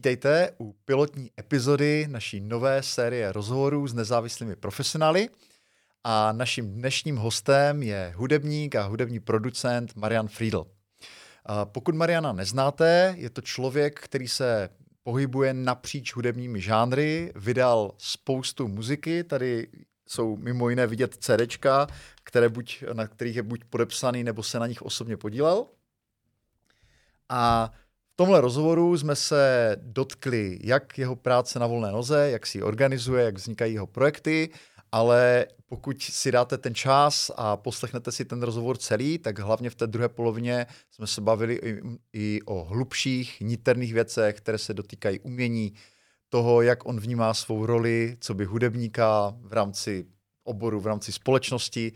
Vítejte u pilotní epizody naší nové série rozhovorů s nezávislými profesionály. A naším dnešním hostem je hudebník a hudební producent Marian Friedl. Pokud Mariana neznáte, je to člověk, který se pohybuje napříč hudebními žánry, vydal spoustu muziky, tady jsou mimo jiné vidět CDčka, které buď, na kterých je buď podepsaný, nebo se na nich osobně podílel. A tomhle rozhovoru jsme se dotkli jak jeho práce na volné noze, jak si ji organizuje, jak vznikají jeho projekty, ale pokud si dáte ten čas a poslechnete si ten rozhovor celý, tak hlavně v té druhé polovině jsme se bavili i, i o hlubších, niterných věcech, které se dotýkají umění, toho, jak on vnímá svou roli, co by hudebníka v rámci oboru, v rámci společnosti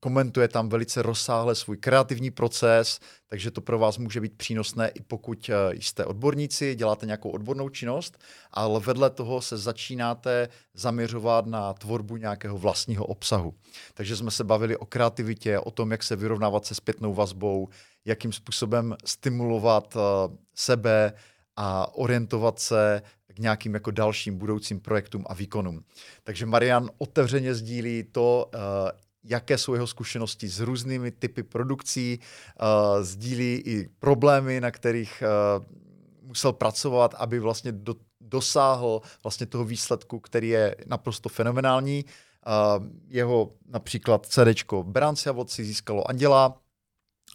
komentuje tam velice rozsáhle svůj kreativní proces, takže to pro vás může být přínosné i pokud uh, jste odborníci, děláte nějakou odbornou činnost, ale vedle toho se začínáte zaměřovat na tvorbu nějakého vlastního obsahu. Takže jsme se bavili o kreativitě, o tom, jak se vyrovnávat se zpětnou vazbou, jakým způsobem stimulovat uh, sebe a orientovat se k nějakým jako dalším budoucím projektům a výkonům. Takže Marian otevřeně sdílí to, jaké jsou jeho zkušenosti s různými typy produkcí, uh, sdílí i problémy, na kterých uh, musel pracovat, aby vlastně do, dosáhl vlastně toho výsledku, který je naprosto fenomenální. Uh, jeho například CDčko Bránci a vodci získalo Anděla,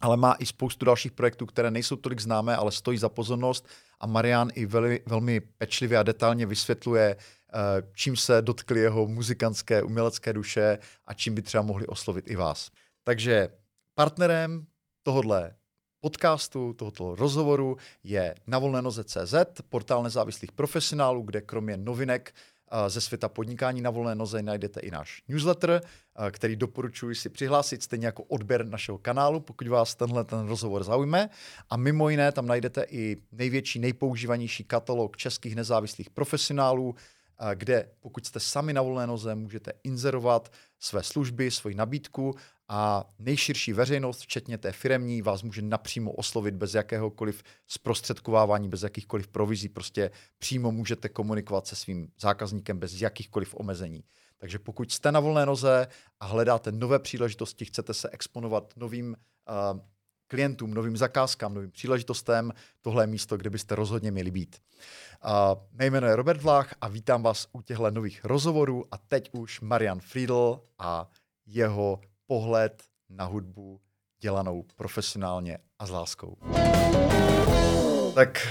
ale má i spoustu dalších projektů, které nejsou tolik známé, ale stojí za pozornost a Marian i veli, velmi pečlivě a detailně vysvětluje, čím se dotkly jeho muzikantské, umělecké duše a čím by třeba mohli oslovit i vás. Takže partnerem tohohle podcastu, tohoto rozhovoru je na volné noze.cz, portál nezávislých profesionálů, kde kromě novinek eh, ze světa podnikání na volné noze najdete i náš newsletter, eh, který doporučuji si přihlásit, stejně jako odběr našeho kanálu, pokud vás tenhle ten rozhovor zaujme. A mimo jiné tam najdete i největší, nejpoužívanější katalog českých nezávislých profesionálů, kde pokud jste sami na volné noze, můžete inzerovat své služby, svoji nabídku a nejširší veřejnost, včetně té firemní, vás může napřímo oslovit bez jakéhokoliv zprostředkovávání, bez jakýchkoliv provizí. Prostě přímo můžete komunikovat se svým zákazníkem bez jakýchkoliv omezení. Takže pokud jste na volné noze a hledáte nové příležitosti, chcete se exponovat novým uh, klientům, novým zakázkám, novým příležitostem, tohle je místo, kde byste rozhodně měli být. Uh, mé jméno je Robert Vlach a vítám vás u těchto nových rozhovorů a teď už Marian Friedl a jeho pohled na hudbu dělanou profesionálně a s láskou. Tak,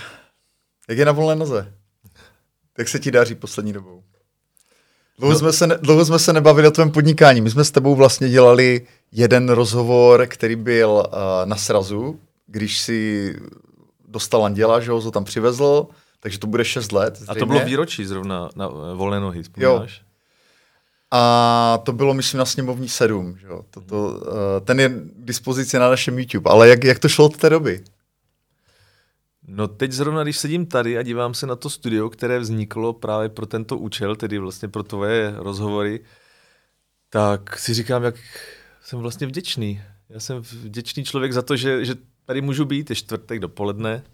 jak je na volné noze? Jak se ti daří poslední dobou? Dlouho, no. jsme se ne, dlouho jsme se nebavili o tvém podnikání. My jsme s tebou vlastně dělali jeden rozhovor, který byl uh, na srazu, když si dostal Anděla, že ho tam přivezl, takže to bude 6 let. Zřejmě. A to bylo výročí zrovna na uh, volné nohy, vzpomínáš? Jo. A to bylo, myslím, na sněmovní 7. Že jo? Toto, uh, ten je k dispozici na našem YouTube. Ale jak, jak to šlo od té doby? No teď zrovna, když sedím tady a dívám se na to studio, které vzniklo právě pro tento účel, tedy vlastně pro tvoje rozhovory, tak si říkám, jak jsem vlastně vděčný. Já jsem vděčný člověk za to, že, že tady můžu být, je čtvrtek dopoledne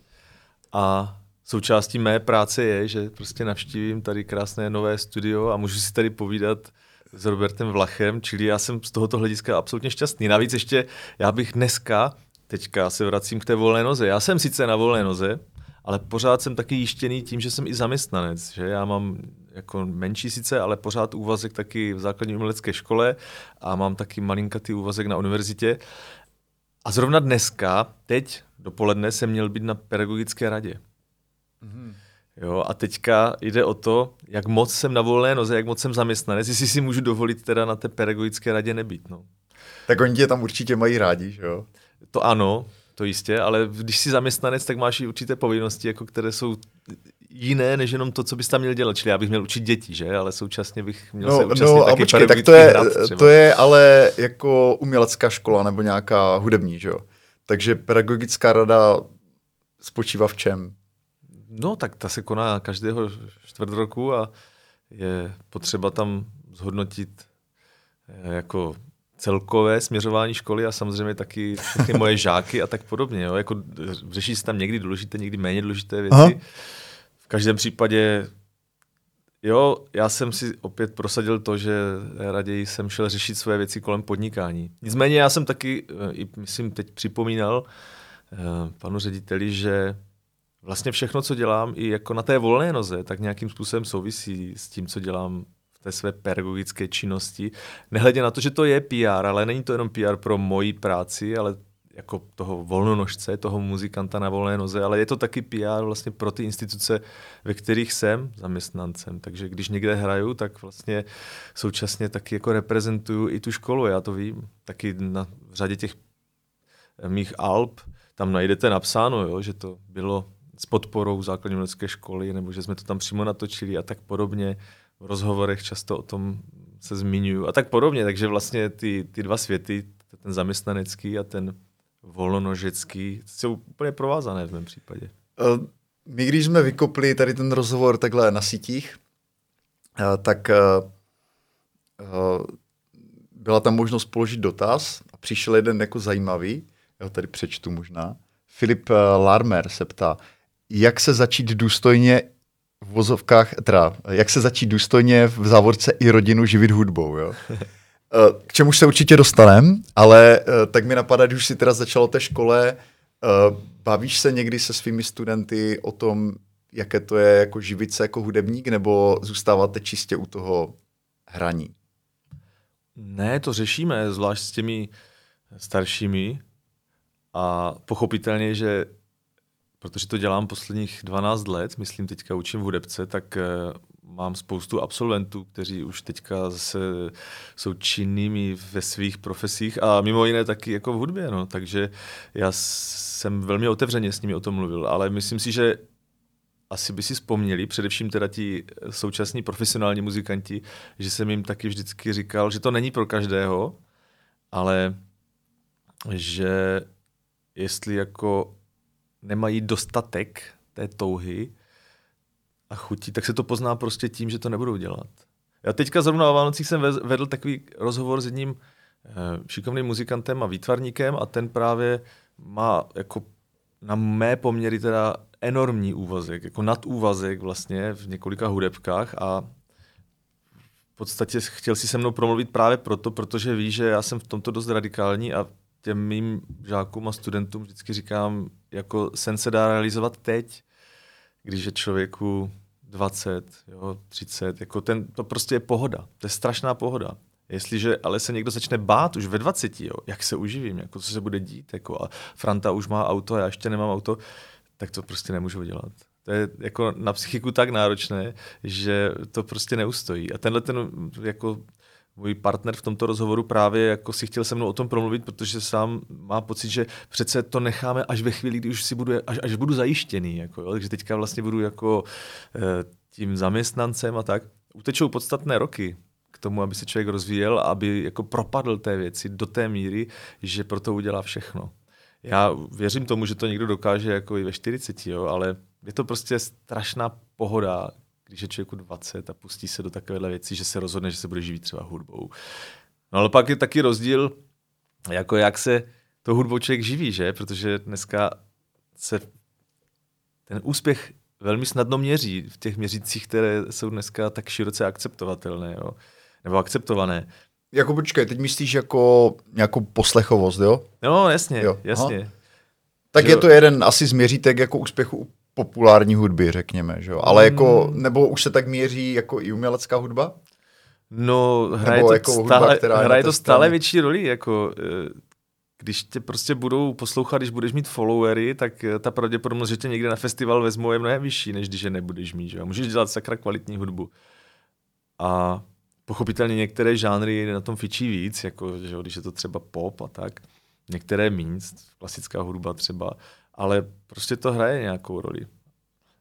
a součástí mé práce je, že prostě navštívím tady krásné nové studio a můžu si tady povídat s Robertem Vlachem, čili já jsem z tohoto hlediska absolutně šťastný. Navíc ještě já bych dneska teďka se vracím k té volné noze. Já jsem sice na volné noze, ale pořád jsem taky jištěný tím, že jsem i zaměstnanec, že já mám jako menší sice, ale pořád úvazek taky v základní umělecké škole a mám taky malinkatý úvazek na univerzitě. A zrovna dneska, teď dopoledne, jsem měl být na pedagogické radě. Mm-hmm. Jo, a teďka jde o to, jak moc jsem na volné noze, jak moc jsem zaměstnanec, jestli si můžu dovolit teda na té pedagogické radě nebýt. No. Tak oni tě tam určitě mají rádi, že jo? To ano, to jistě, ale když jsi zaměstnanec, tak máš i určité povinnosti, jako které jsou jiné, než jenom to, co bys tam měl dělat. Čili já bych měl učit děti, že? Ale současně bych měl no, se účastnit no, taky počkej, tak to je, to je ale jako umělecká škola nebo nějaká hudební, že jo? Takže pedagogická rada spočívá v čem? No, tak ta se koná každého čtvrt roku a je potřeba tam zhodnotit eh, jako celkové směřování školy a samozřejmě taky všechny moje žáky a tak podobně. Jo. Jako, řeší se tam někdy důležité, někdy méně důležité věci. Aha. V každém případě Jo, já jsem si opět prosadil to, že raději jsem šel řešit své věci kolem podnikání. Nicméně já jsem taky, eh, i myslím, teď připomínal eh, panu řediteli, že vlastně všechno, co dělám, i jako na té volné noze, tak nějakým způsobem souvisí s tím, co dělám té své pedagogické činnosti. Nehledě na to, že to je PR, ale není to jenom PR pro moji práci, ale jako toho volnonožce, toho muzikanta na volné noze, ale je to taky PR vlastně pro ty instituce, ve kterých jsem zaměstnancem. Takže když někde hraju, tak vlastně současně taky jako reprezentuju i tu školu, já to vím. Taky na řadě těch mých alb tam najdete napsáno, jo, že to bylo s podporou základní školy, nebo že jsme to tam přímo natočili a tak podobně. V rozhovorech často o tom se zmiňuju a tak podobně. Takže vlastně ty, ty dva světy, ten zaměstnanecký a ten volnonožecký, jsou úplně provázané v mém případě. Eh, my, když jsme vykopli tady ten rozhovor takhle na sítích, eh, tak eh, byla tam možnost položit dotaz a přišel jeden jako zajímavý, já ho tady přečtu možná. Filip Larmer se ptá, jak se začít důstojně v vozovkách, teda, jak se začít důstojně v závorce i rodinu živit hudbou, jo? Eh, k čemu se určitě dostaneme, ale eh, tak mi napadá, když už si teda začalo té škole, eh, bavíš se někdy se svými studenty o tom, jaké to je jako živit se jako hudebník, nebo zůstáváte čistě u toho hraní? Ne, to řešíme, zvlášť s těmi staršími. A pochopitelně, že protože to dělám posledních 12 let, myslím teďka učím v hudebce, tak mám spoustu absolventů, kteří už teďka zase jsou činnými ve svých profesích a mimo jiné taky jako v hudbě, no. takže já jsem velmi otevřeně s nimi o tom mluvil, ale myslím si, že asi by si vzpomněli, především teda ti současní profesionální muzikanti, že jsem jim taky vždycky říkal, že to není pro každého, ale že jestli jako nemají dostatek té touhy, a chutí, tak se to pozná prostě tím, že to nebudou dělat. Já teďka zrovna o Vánocích jsem vedl takový rozhovor s jedním eh, šikovným muzikantem a výtvarníkem a ten právě má jako na mé poměry teda enormní úvazek, jako nadúvazek vlastně v několika hudebkách a v podstatě chtěl si se mnou promluvit právě proto, protože ví, že já jsem v tomto dost radikální a těm mým žákům a studentům vždycky říkám, jako sen se dá realizovat teď, když je člověku 20, jo, 30, jako ten, to prostě je pohoda, to je strašná pohoda. Jestliže ale se někdo začne bát už ve 20, jo, jak se uživím, jako co se bude dít, jako a Franta už má auto a já ještě nemám auto, tak to prostě nemůžu dělat. To je jako na psychiku tak náročné, že to prostě neustojí. A tenhle ten jako můj partner v tomto rozhovoru právě jako si chtěl se mnou o tom promluvit, protože sám má pocit, že přece to necháme až ve chvíli, kdy už si budu, až, až budu zajištěný. Jako, jo? Takže teďka vlastně budu jako e, tím zaměstnancem a tak. Utečou podstatné roky k tomu, aby se člověk rozvíjel aby jako propadl té věci do té míry, že pro to udělá všechno. Já věřím tomu, že to někdo dokáže jako i ve 40, jo, ale je to prostě strašná pohoda, když je člověku 20 a pustí se do takovéhle věcí, že se rozhodne, že se bude živit třeba hudbou. No ale pak je taky rozdíl, jako jak se to hudbou člověk živí, že? Protože dneska se ten úspěch velmi snadno měří v těch měřících, které jsou dneska tak široce akceptovatelné, jo? nebo akceptované. Jako počkej, teď myslíš jako nějakou poslechovost, jo? No, jasně, jo. jasně. Aha. Tak že je to jeden asi z měřítek jako úspěchu populární hudby, řekněme, že jo? Ale jako, hmm. nebo už se tak měří jako i umělecká hudba? No, hraje to, jako stále, hudba, která hraje to stále větší roli, jako eh, když tě prostě budou poslouchat, když budeš mít followery, tak eh, ta pravděpodobnost, že tě někde na festival vezmou, je mnohem vyšší, než když je nebudeš mít. Že? Můžeš dělat sakra kvalitní hudbu. A pochopitelně některé žánry na tom fičí víc, jako, že když je to třeba pop a tak. Některé míň, klasická hudba třeba ale prostě to hraje nějakou roli.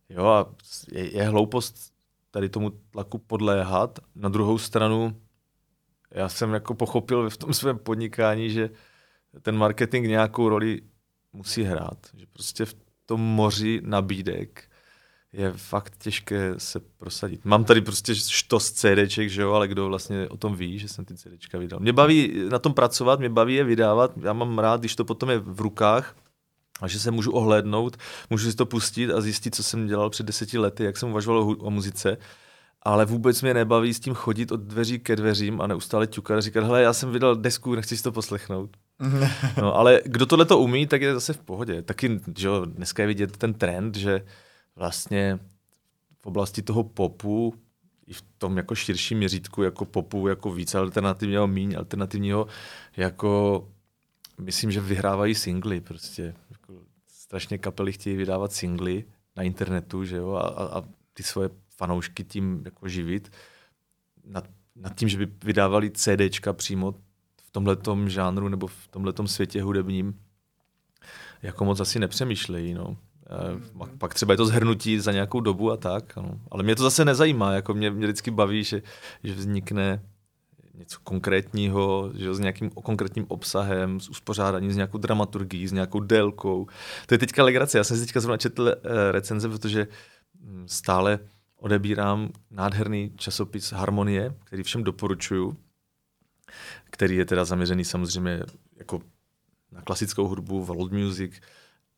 Jo a je, je hloupost tady tomu tlaku podléhat. Na druhou stranu, já jsem jako pochopil v tom svém podnikání, že ten marketing nějakou roli musí hrát. Že prostě v tom moři nabídek je fakt těžké se prosadit. Mám tady prostě štos CDček, že jo, ale kdo vlastně o tom ví, že jsem ty CDčka vydal. Mě baví na tom pracovat, mě baví je vydávat, já mám rád, když to potom je v rukách, a že se můžu ohlédnout, můžu si to pustit a zjistit, co jsem dělal před deseti lety, jak jsem uvažoval o, o muzice. Ale vůbec mě nebaví s tím chodit od dveří ke dveřím a neustále ťukat a říkat, hele, já jsem vydal desku, nechci si to poslechnout. no, ale kdo tohle to umí, tak je zase v pohodě. Taky, že jo, dneska je vidět ten trend, že vlastně v oblasti toho popu i v tom jako širším měřítku jako popu, jako víc alternativního, míň alternativního, jako myslím, že vyhrávají singly prostě. Strašně kapely chtějí vydávat singly na internetu, že jo, a, a, ty svoje fanoušky tím jako živit. Nad, nad tím, že by vydávali CDčka přímo v tomhletom žánru nebo v tomhletom světě hudebním, jako moc asi nepřemýšlejí, no. Mm. Pak třeba je to zhrnutí za nějakou dobu a tak, no. ale mě to zase nezajímá, jako mě, mě vždycky baví, že, že vznikne něco konkrétního, že s nějakým konkrétním obsahem, s uspořádáním, s nějakou dramaturgií, s nějakou délkou. To je teďka legrace. Já jsem si teďka zrovna četl uh, recenze, protože hm, stále odebírám nádherný časopis Harmonie, který všem doporučuju, který je teda zaměřený samozřejmě jako na klasickou hudbu, world music,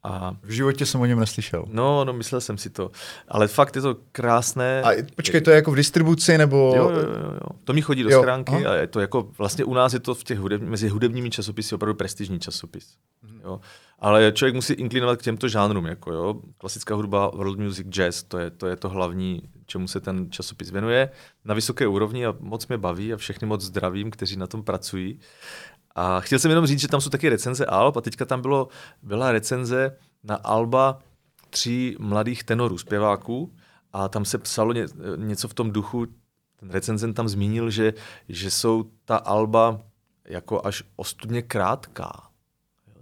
a v životě jsem o něm neslyšel. No, no, myslel jsem si to. Ale fakt je to krásné. A počkej, to je jako v distribuci, nebo... Jo, jo, jo. jo. To mi chodí do jo. schránky Aha. a je to jako, vlastně u nás je to v těch hudeb, mezi hudebními časopisy opravdu prestižní časopis. Mhm. Jo. Ale člověk musí inklinovat k těmto žánrům, jako jo. Klasická hudba, world music, jazz, to je, to je to hlavní, čemu se ten časopis věnuje. Na vysoké úrovni a moc mě baví a všechny moc zdravím, kteří na tom pracují. A chtěl jsem jenom říct, že tam jsou taky recenze Alb a teďka tam bylo, byla recenze na Alba tří mladých tenorů, zpěváků a tam se psalo ně, něco v tom duchu, ten recenzent tam zmínil, že, že jsou ta Alba jako až ostudně krátká.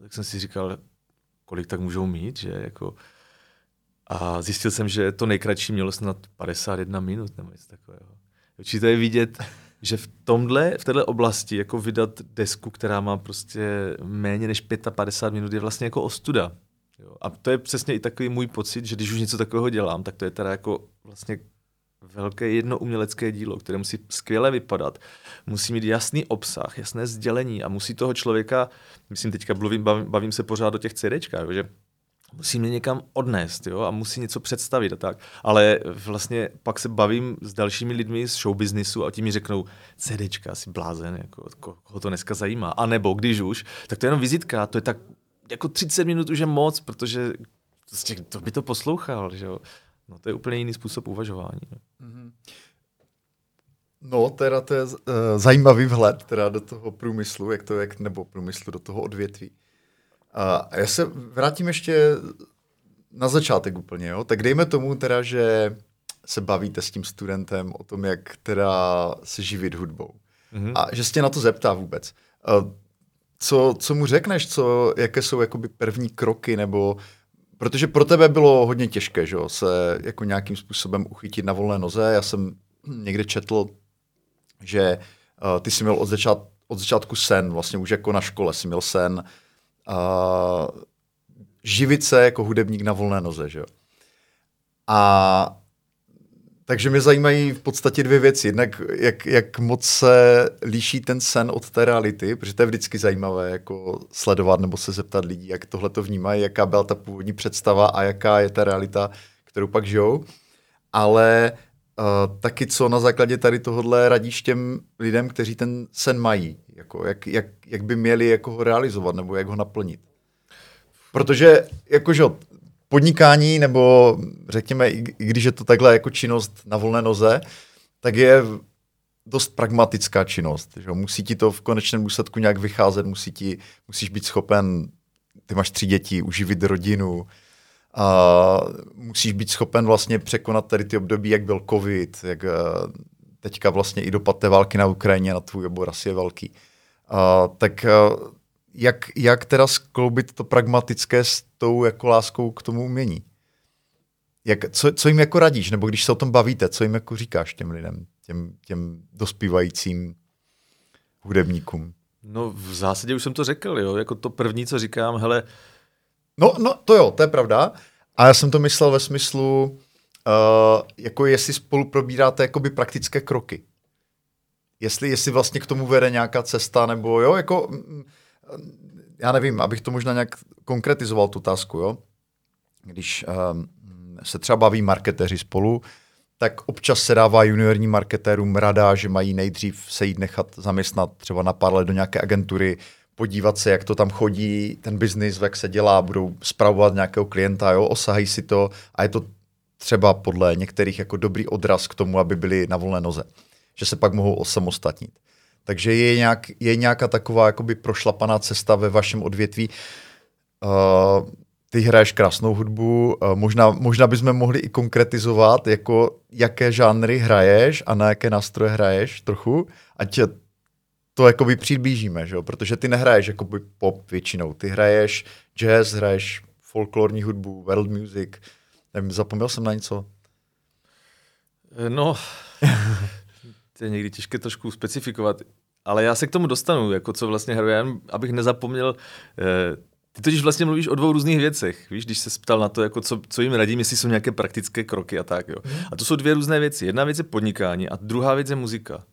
Tak jsem si říkal, kolik tak můžou mít, že jako... A zjistil jsem, že to nejkratší mělo snad 51 minut nebo něco takového. Či to je vidět, že v tomhle, v této oblasti jako vydat desku, která má prostě méně než 55 minut, je vlastně jako ostuda. Jo. A to je přesně i takový můj pocit, že když už něco takového dělám, tak to je teda jako vlastně velké jedno umělecké dílo, které musí skvěle vypadat, musí mít jasný obsah, jasné sdělení a musí toho člověka, myslím teďka bavím, bavím se pořád o těch CDčkách, že musí mě někam odnést jo, a musí něco představit a tak. Ale vlastně pak se bavím s dalšími lidmi z showbiznisu a ti mi řeknou, CDčka, asi blázen, jako, koho to dneska zajímá. A nebo když už, tak to je jenom vizitka, to je tak, jako 30 minut už je moc, protože prostě to by to poslouchal, že jo. No to je úplně jiný způsob uvažování. Mm-hmm. No, teda to je uh, zajímavý vhled teda do toho průmyslu, jak to je, nebo průmyslu do toho odvětví. A já se vrátím ještě na začátek úplně, jo? Tak dejme tomu teda, že se bavíte s tím studentem o tom, jak teda se živit hudbou. Mm-hmm. A že se tě na to zeptá vůbec. Co, co mu řekneš, co, jaké jsou jakoby první kroky, nebo protože pro tebe bylo hodně těžké, že jo, se jako nějakým způsobem uchytit na volné noze. Já jsem někde četl, že uh, ty jsi měl od, začát, od začátku sen, vlastně už jako na škole jsi měl sen, uh, živit se jako hudebník na volné noze, že jo. A takže mě zajímají v podstatě dvě věci. Jednak, jak, jak moc se liší ten sen od té reality, protože to je vždycky zajímavé jako sledovat nebo se zeptat lidí, jak tohle to vnímají, jaká byla ta původní představa a jaká je ta realita, kterou pak žijou. Ale uh, taky co na základě tady tohohle radíš těm lidem, kteří ten sen mají. Jako, jak, jak, jak by měli jako ho realizovat nebo jak ho naplnit. Protože jakože podnikání nebo řekněme, i, i když je to takhle jako činnost na volné noze, tak je dost pragmatická činnost. Že? Musí ti to v konečném důsledku nějak vycházet, musí ti, musíš být schopen, ty máš tři děti, uživit rodinu, a musíš být schopen vlastně překonat tady ty období, jak byl covid, jak eh, teďka vlastně i dopad té války na Ukrajině na tvůj obor asi je velký. Uh, tak uh, jak, jak teda skloubit to pragmatické s tou jako láskou k tomu umění? Jak, co, co jim jako radíš? Nebo když se o tom bavíte, co jim jako říkáš těm lidem, těm, těm dospívajícím hudebníkům? No v zásadě už jsem to řekl, jo. Jako to první, co říkám, hele... No, no to jo, to je pravda. A já jsem to myslel ve smyslu, jako jestli spolu probíráte jakoby praktické kroky. Jestli, jestli vlastně k tomu vede nějaká cesta, nebo jo, jako, mm, já nevím, abych to možná nějak konkretizoval tu otázku, jo. Když um, se třeba baví marketeři spolu, tak občas se dává juniorním marketérům rada, že mají nejdřív se jít nechat zaměstnat třeba na pár let do nějaké agentury, podívat se, jak to tam chodí, ten biznis, jak se dělá, budou spravovat nějakého klienta, jo, osahají si to a je to třeba podle některých jako dobrý odraz k tomu, aby byli na volné noze, že se pak mohou osamostatnit. Takže je, nějak, je nějaká taková jakoby prošlapaná cesta ve vašem odvětví. Uh, ty hraješ krásnou hudbu, uh, možná, možná bychom mohli i konkretizovat, jako jaké žánry hraješ a na jaké nástroje hraješ trochu, ať to jakoby přiblížíme, že jo? protože ty nehraješ jakoby pop většinou, ty hraješ jazz, hraješ folklorní hudbu, world music, nevím, zapomněl jsem na něco? No, to je někdy těžké trošku specifikovat, ale já se k tomu dostanu, jako co vlastně hraju, abych nezapomněl, eh, ty totiž vlastně mluvíš o dvou různých věcech, víš, když se ptal na to, jako co, co jim radím, jestli jsou nějaké praktické kroky a tak, jo. Mhm. A to jsou dvě různé věci. Jedna věc je podnikání a druhá věc je muzika.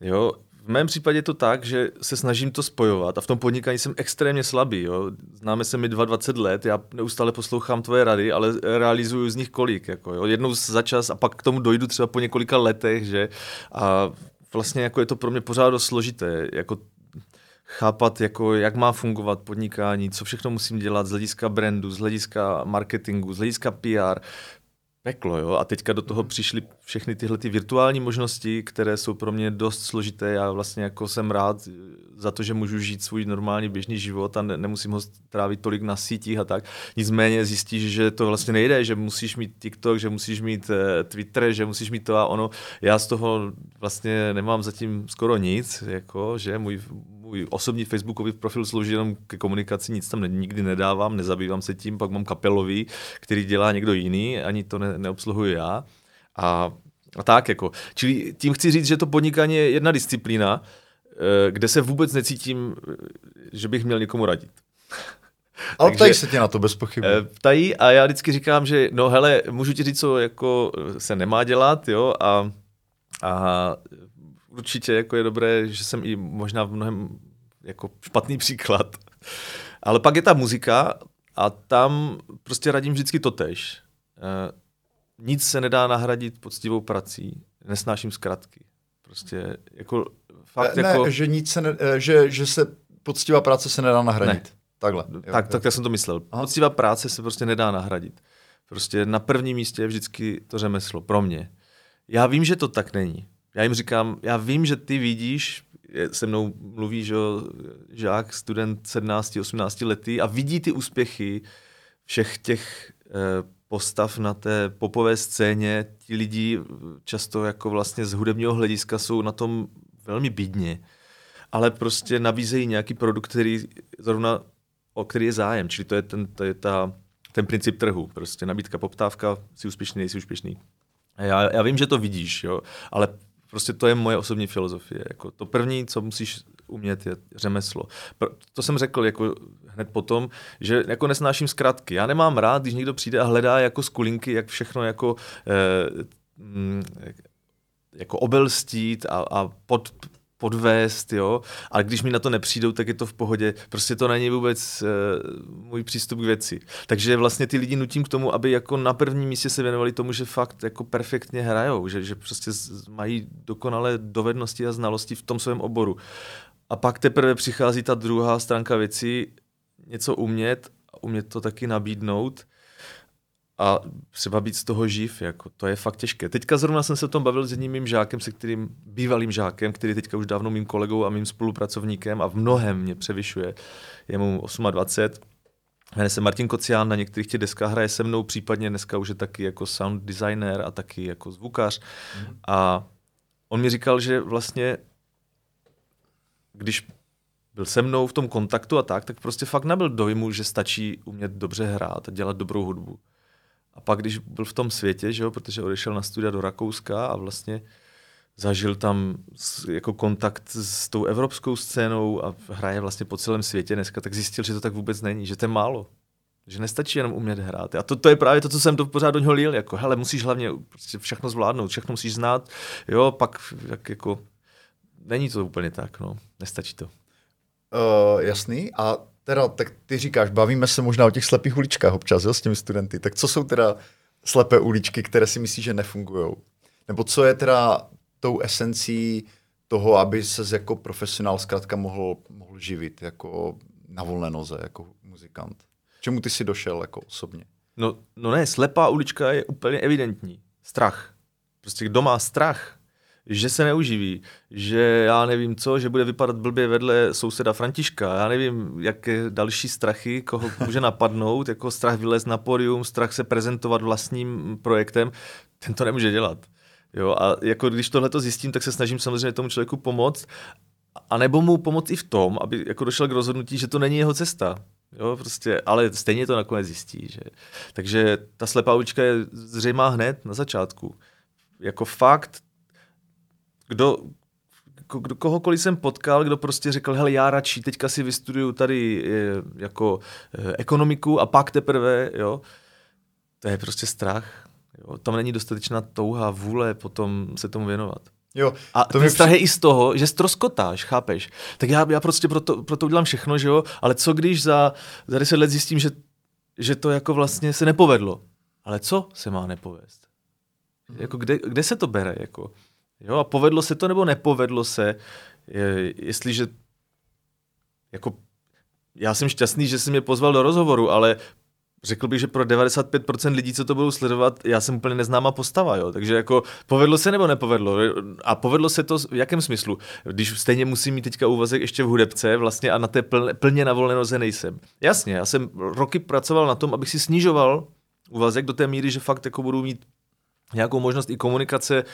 Jo, v mém případě je to tak, že se snažím to spojovat a v tom podnikání jsem extrémně slabý. Jo. Známe se mi 22 let, já neustále poslouchám tvoje rady, ale realizuju z nich kolik. Jako, jo. Jednou za čas a pak k tomu dojdu třeba po několika letech, že a vlastně jako je to pro mě pořád dost složité. Jako chápat, jako, jak má fungovat podnikání, co všechno musím dělat z hlediska brandu, z hlediska marketingu, z hlediska PR, peklo, jo. A teďka do toho přišly všechny tyhle ty virtuální možnosti, které jsou pro mě dost složité. Já vlastně jako jsem rád za to, že můžu žít svůj normální běžný život a ne, nemusím ho trávit tolik na sítích a tak. Nicméně zjistíš, že to vlastně nejde, že musíš mít TikTok, že musíš mít uh, Twitter, že musíš mít to a ono. Já z toho vlastně nemám zatím skoro nic, jako, že můj můj osobní facebookový profil slouží jenom ke komunikaci, nic tam nikdy nedávám, nezabývám se tím, pak mám kapelový, který dělá někdo jiný, ani to ne, neobsluhuji já. A, a tak jako. Čili tím chci říct, že to podnikání je jedna disciplína, eh, kde se vůbec necítím, eh, že bych měl někomu radit. Ale ptají se tě na to bez pochyby. Eh, ptají a já vždycky říkám, že no hele, můžu ti říct, co jako se nemá dělat, jo, a, a určitě jako je dobré, že jsem i možná v mnohem jako špatný příklad. Ale pak je ta muzika a tam prostě radím vždycky to tež. E, nic se nedá nahradit poctivou prací, nesnáším zkratky. Prostě jako fakt ne, jako... Že, nic se ne, eh, že, že se poctivá práce se nedá nahradit. Ne. Takhle. Jo, tak, jo. tak já jsem to myslel. Aha. Poctivá práce se prostě nedá nahradit. Prostě na prvním místě je vždycky to řemeslo, pro mě. Já vím, že to tak není. Já jim říkám, já vím, že ty vidíš, se mnou mluví, že žák, student 17, 18 letý a vidí ty úspěchy všech těch eh, postav na té popové scéně. Ti lidi často jako vlastně z hudebního hlediska jsou na tom velmi bídně, ale prostě nabízejí nějaký produkt, který zrovna o který je zájem, čili to je ten, to je ta, ten princip trhu, prostě nabídka, poptávka, si úspěšný, nejsi úspěšný. Já, já vím, že to vidíš, jo, ale Prostě to je moje osobní filozofie. Jako to první, co musíš umět, je řemeslo. To jsem řekl jako hned potom, že jako nesnáším zkratky. Já nemám rád, když někdo přijde a hledá jako skulinky, jak všechno jako eh, mm, jako obelstít a, a pod, podvést, jo, ale když mi na to nepřijdou, tak je to v pohodě. Prostě to není vůbec uh, můj přístup k věci. Takže vlastně ty lidi nutím k tomu, aby jako na prvním místě se věnovali tomu, že fakt jako perfektně hrajou, že, že prostě mají dokonalé dovednosti a znalosti v tom svém oboru. A pak teprve přichází ta druhá stránka věci, něco umět, umět to taky nabídnout a třeba být z toho živ, jako to je fakt těžké. Teďka zrovna jsem se o tom bavil s jedním mým žákem, se kterým bývalým žákem, který teďka už dávno mým kolegou a mým spolupracovníkem a v mnohem mě převyšuje. Je mu 28. Jmenuje se Martin Kocián, na některých těch deskách hraje se mnou, případně dneska už je taky jako sound designer a taky jako zvukař. Mm. A on mi říkal, že vlastně když byl se mnou v tom kontaktu a tak, tak prostě fakt nebyl dojmu, že stačí umět dobře hrát a dělat dobrou hudbu. A pak, když byl v tom světě, že jo, protože odešel na studia do Rakouska a vlastně zažil tam jako kontakt s tou evropskou scénou a hraje vlastně po celém světě dneska, tak zjistil, že to tak vůbec není, že to je málo. Že nestačí jenom umět hrát. A to, to je právě to, co jsem to pořád do něho lil, jako hele, musíš hlavně prostě všechno zvládnout, všechno musíš znát, jo, pak jak jako, není to úplně tak, no, nestačí to. Uh, jasný, a teda, tak ty říkáš, bavíme se možná o těch slepých uličkách občas, jo, s těmi studenty, tak co jsou teda slepé uličky, které si myslíš, že nefungují? Nebo co je teda tou esencí toho, aby se jako profesionál zkrátka mohl, mohl živit jako na volné noze, jako muzikant? Čemu ty si došel jako osobně? No, no ne, slepá ulička je úplně evidentní. Strach. Prostě kdo má strach, že se neuživí, že já nevím co, že bude vypadat blbě vedle souseda Františka, já nevím, jaké další strachy, koho může napadnout, jako strach vylézt na podium, strach se prezentovat vlastním projektem, ten to nemůže dělat. Jo, a jako když tohle to zjistím, tak se snažím samozřejmě tomu člověku pomoct, a nebo mu pomoct i v tom, aby jako došel k rozhodnutí, že to není jeho cesta. Jo, prostě, ale stejně to nakonec zjistí. Že? Takže ta slepá ulička je zřejmá hned na začátku. Jako fakt, kdo, kdo, kohokoliv jsem potkal, kdo prostě řekl, hele, já radši teďka si vystuduju tady je, jako e, ekonomiku a pak teprve, jo, to je prostě strach. Jo. Tam není dostatečná touha, vůle potom se tomu věnovat. Jo, a to ten strach při... je i z toho, že stroskotáš, chápeš? Tak já, já prostě proto, proto udělám všechno, že jo, ale co když za, za 10 let zjistím, že, že to jako vlastně se nepovedlo? Ale co se má nepovést? Jako kde, kde se to bere? Jako? Jo, a povedlo se to nebo nepovedlo se, je, jestliže jako já jsem šťastný, že jsi mě pozval do rozhovoru, ale řekl bych, že pro 95% lidí, co to budou sledovat, já jsem úplně neznámá postava, jo. Takže jako povedlo se nebo nepovedlo? A povedlo se to v jakém smyslu? Když stejně musím mít teďka úvazek ještě v hudebce vlastně a na té plně, plně na volné noze nejsem. Jasně, já jsem roky pracoval na tom, abych si snižoval úvazek do té míry, že fakt jako budu mít nějakou možnost i komunikace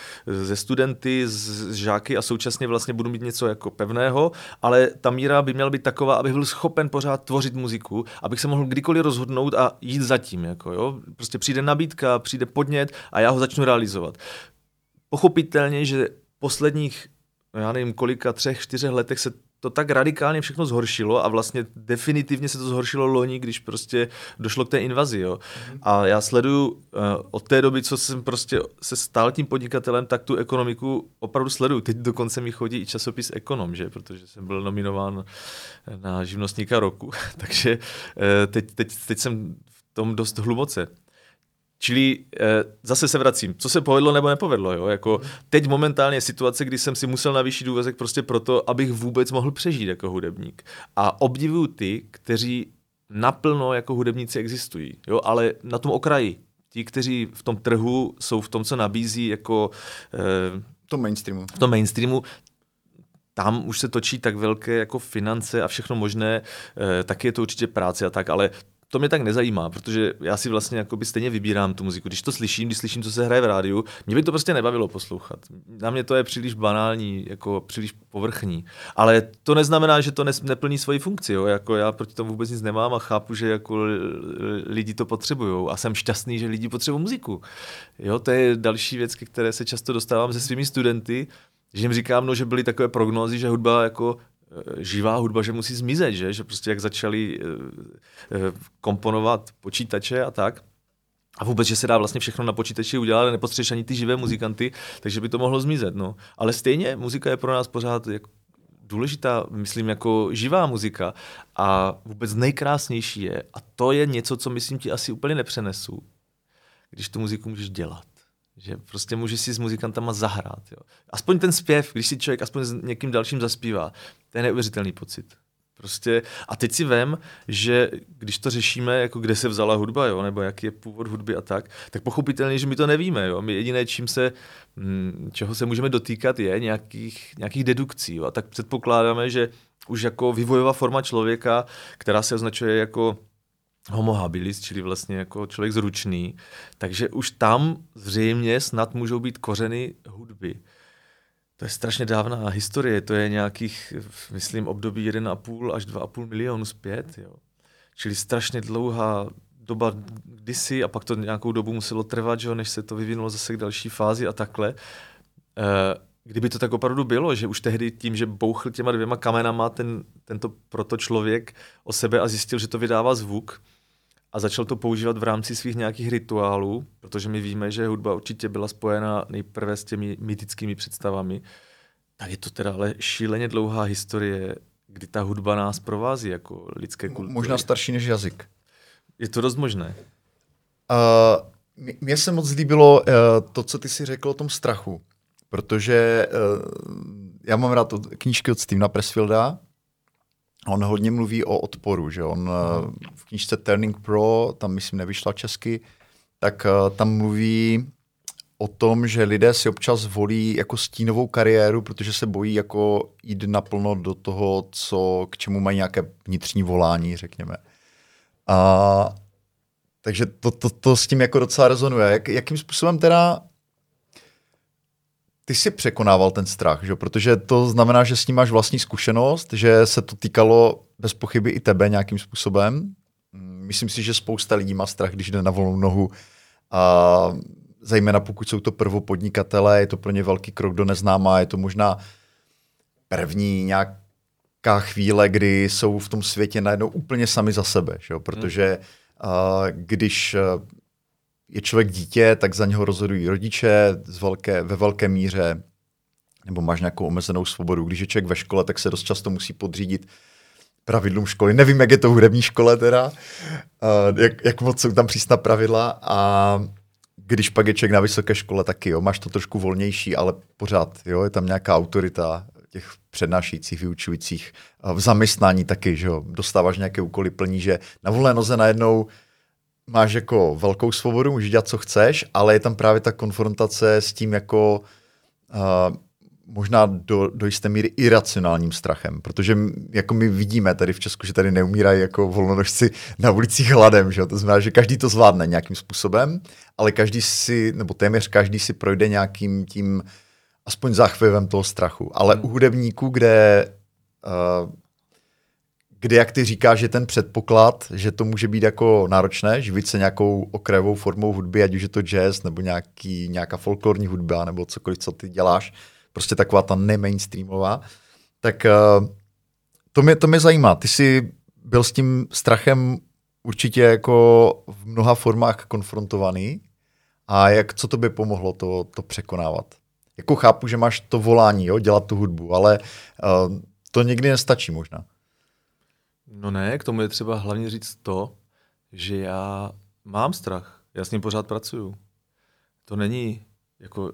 se studenty, s žáky a současně vlastně budu mít něco jako pevného, ale ta míra by měla být taková, abych byl schopen pořád tvořit muziku, abych se mohl kdykoliv rozhodnout a jít za tím. Jako, jo? Prostě přijde nabídka, přijde podnět a já ho začnu realizovat. Pochopitelně, že posledních já nevím, kolika, třech, čtyřech letech se to tak radikálně všechno zhoršilo a vlastně definitivně se to zhoršilo loni, když prostě došlo k té invazi. Jo. A já sleduju uh, od té doby, co jsem prostě se stal tím podnikatelem, tak tu ekonomiku opravdu sleduju. Teď dokonce mi chodí i časopis Ekonom, že? protože jsem byl nominován na živnostníka roku. Takže uh, teď, teď, teď jsem v tom dost hluboce. Čili eh, zase se vracím, co se povedlo nebo nepovedlo. Jo? Jako teď momentálně je situace, kdy jsem si musel navýšit úvezek prostě proto, abych vůbec mohl přežít jako hudebník. A obdivuju ty, kteří naplno jako hudebníci existují, jo? ale na tom okraji. Ti, kteří v tom trhu jsou v tom, co nabízí jako... Eh, v tom mainstreamu. V tom mainstreamu, tam už se točí tak velké jako finance a všechno možné, tak je to určitě práce a tak, ale to mě tak nezajímá, protože já si vlastně jakoby stejně vybírám tu muziku. Když to slyším, když slyším, co se hraje v rádiu, mě by to prostě nebavilo poslouchat. Na mě to je příliš banální, jako příliš povrchní. Ale to neznamená, že to neplní svoji funkci. Jo? Jako já proti tomu vůbec nic nemám a chápu, že jako lidi to potřebují. A jsem šťastný, že lidi potřebují muziku. Jo? To je další věc, které se často dostávám se svými studenty, že jim říkám, no, že byly takové prognózy, že hudba jako živá hudba, že musí zmizet, že? že prostě jak začali eh, eh, komponovat počítače a tak, a vůbec, že se dá vlastně všechno na počítači udělat, nepotřebuješ ani ty živé muzikanty, takže by to mohlo zmizet. No. Ale stejně muzika je pro nás pořád jako důležitá, myslím, jako živá muzika. A vůbec nejkrásnější je, a to je něco, co myslím ti asi úplně nepřenesu, když tu muziku můžeš dělat. Že prostě může si s muzikantama zahrát. Jo. Aspoň ten zpěv, když si člověk aspoň s někým dalším zaspívá, to je neuvěřitelný pocit. Prostě, a teď si vem, že když to řešíme, jako kde se vzala hudba, jo, nebo jaký je původ hudby a tak, tak pochopitelně, že my to nevíme. Jo. My jediné, čím se, hm, čeho se můžeme dotýkat, je nějakých, nějakých dedukcí. Jo. A tak předpokládáme, že už jako vývojová forma člověka, která se označuje jako homo habilis, čili vlastně jako člověk zručný, takže už tam zřejmě snad můžou být kořeny hudby. To je strašně dávná historie, to je nějakých, myslím, období 1,5 až 2,5 milionu zpět. Jo. Čili strašně dlouhá doba kdysi a pak to nějakou dobu muselo trvat, že, než se to vyvinulo zase k další fázi a takhle. E, kdyby to tak opravdu bylo, že už tehdy tím, že bouchl těma dvěma kamenama ten, tento proto člověk o sebe a zjistil, že to vydává zvuk, a začal to používat v rámci svých nějakých rituálů, protože my víme, že hudba určitě byla spojena nejprve s těmi mytickými představami, tak je to teda ale šíleně dlouhá historie, kdy ta hudba nás provází jako lidské kultury. Možná starší než jazyk. Je to dost možné. Uh, mně se moc líbilo uh, to, co ty si řekl o tom strachu, protože uh, já mám rád knížky od Stevena Pressfielda, on hodně mluví o odporu, že on uh, v knížce Turning Pro, tam myslím nevyšla česky, tak uh, tam mluví o tom, že lidé si občas volí jako stínovou kariéru, protože se bojí jako jít naplno do toho, co, k čemu mají nějaké vnitřní volání, řekněme. A, takže to, to, to s tím jako docela rezonuje. Jak, jakým způsobem teda ty jsi překonával ten strach, že? protože to znamená, že s ním máš vlastní zkušenost, že se to týkalo bez pochyby i tebe nějakým způsobem. Myslím si, že spousta lidí má strach, když jde na volnou nohu a zejména pokud jsou to prvopodnikatelé, je to pro ně velký krok do neznáma, je to možná první nějaká chvíle, kdy jsou v tom světě najednou úplně sami za sebe, že? protože uh, když je člověk dítě, tak za něho rozhodují rodiče z velké, ve velké míře, nebo máš nějakou omezenou svobodu. Když je člověk ve škole, tak se dost často musí podřídit pravidlům školy. Nevím, jak je to v hudební škole teda, uh, jak, jak moc jsou tam přísná pravidla a když pak je člověk na vysoké škole, taky jo, máš to trošku volnější, ale pořád, jo, je tam nějaká autorita těch přednášejících, vyučujících. V zaměstnání taky, že jo, dostáváš nějaké úkoly, plní, že na volné noze najednou máš jako velkou svobodu, můžeš dělat, co chceš, ale je tam právě ta konfrontace s tím jako uh, možná do, do jisté míry iracionálním strachem, protože jako my vidíme tady v Česku, že tady neumírají jako volnonožci na ulicích hladem, že? to znamená, že každý to zvládne nějakým způsobem, ale každý si, nebo téměř každý si projde nějakým tím aspoň záchvěvem toho strachu. Ale u hudebníků, kde uh, kde, jak ty říkáš, že ten předpoklad, že to může být jako náročné, živit se nějakou okrajovou formou hudby, ať už je to jazz, nebo nějaký, nějaká folklorní hudba, nebo cokoliv, co ty děláš, prostě taková ta nemainstreamová, tak uh, to mě, to mě zajímá. Ty jsi byl s tím strachem určitě jako v mnoha formách konfrontovaný a jak, co to by pomohlo to, to překonávat? Jako chápu, že máš to volání, jo, dělat tu hudbu, ale uh, to někdy nestačí možná. No ne, k tomu je třeba hlavně říct to, že já mám strach. Já s ním pořád pracuju. To není jako,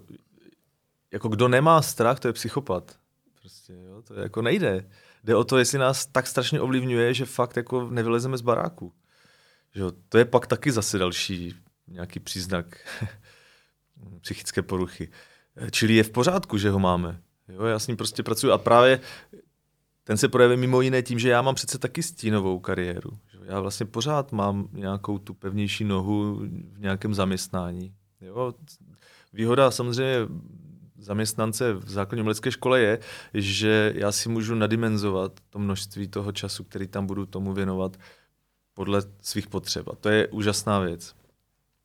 jako kdo nemá strach, to je psychopat. Prostě, jo, to jako nejde. Jde o to, jestli nás tak strašně ovlivňuje, že fakt jako nevylezeme z baráku. Že to je pak taky zase další nějaký příznak psychické poruchy. Čili je v pořádku, že ho máme. Jo, já s ním prostě pracuji a právě ten se projeví mimo jiné tím, že já mám přece taky stínovou kariéru. Já vlastně pořád mám nějakou tu pevnější nohu v nějakém zaměstnání. Jo? Výhoda samozřejmě zaměstnance v základní umělecké škole je, že já si můžu nadimenzovat to množství toho času, který tam budu tomu věnovat podle svých potřeb. A to je úžasná věc.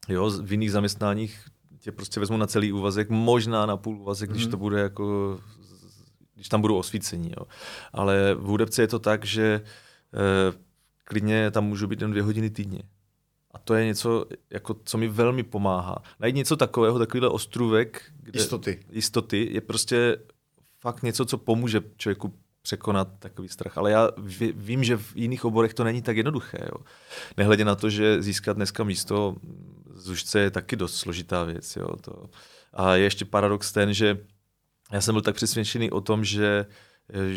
Jo, v jiných zaměstnáních tě prostě vezmu na celý úvazek, možná na půl úvazek, mm. když mhm. to bude jako když tam budou osvícení. Jo. Ale v hudebce je to tak, že e, klidně tam můžu být jen dvě hodiny týdně. A to je něco, jako, co mi velmi pomáhá. Najít něco takového, takovýhle ostrůvek, kde jistoty. jistoty je prostě fakt něco, co pomůže člověku překonat takový strach. Ale já vím, že v jiných oborech to není tak jednoduché. Jo. Nehledě na to, že získat dneska místo z je taky dost složitá věc. Jo. To. A je ještě paradox ten, že já jsem byl tak přesvědčený o tom, že,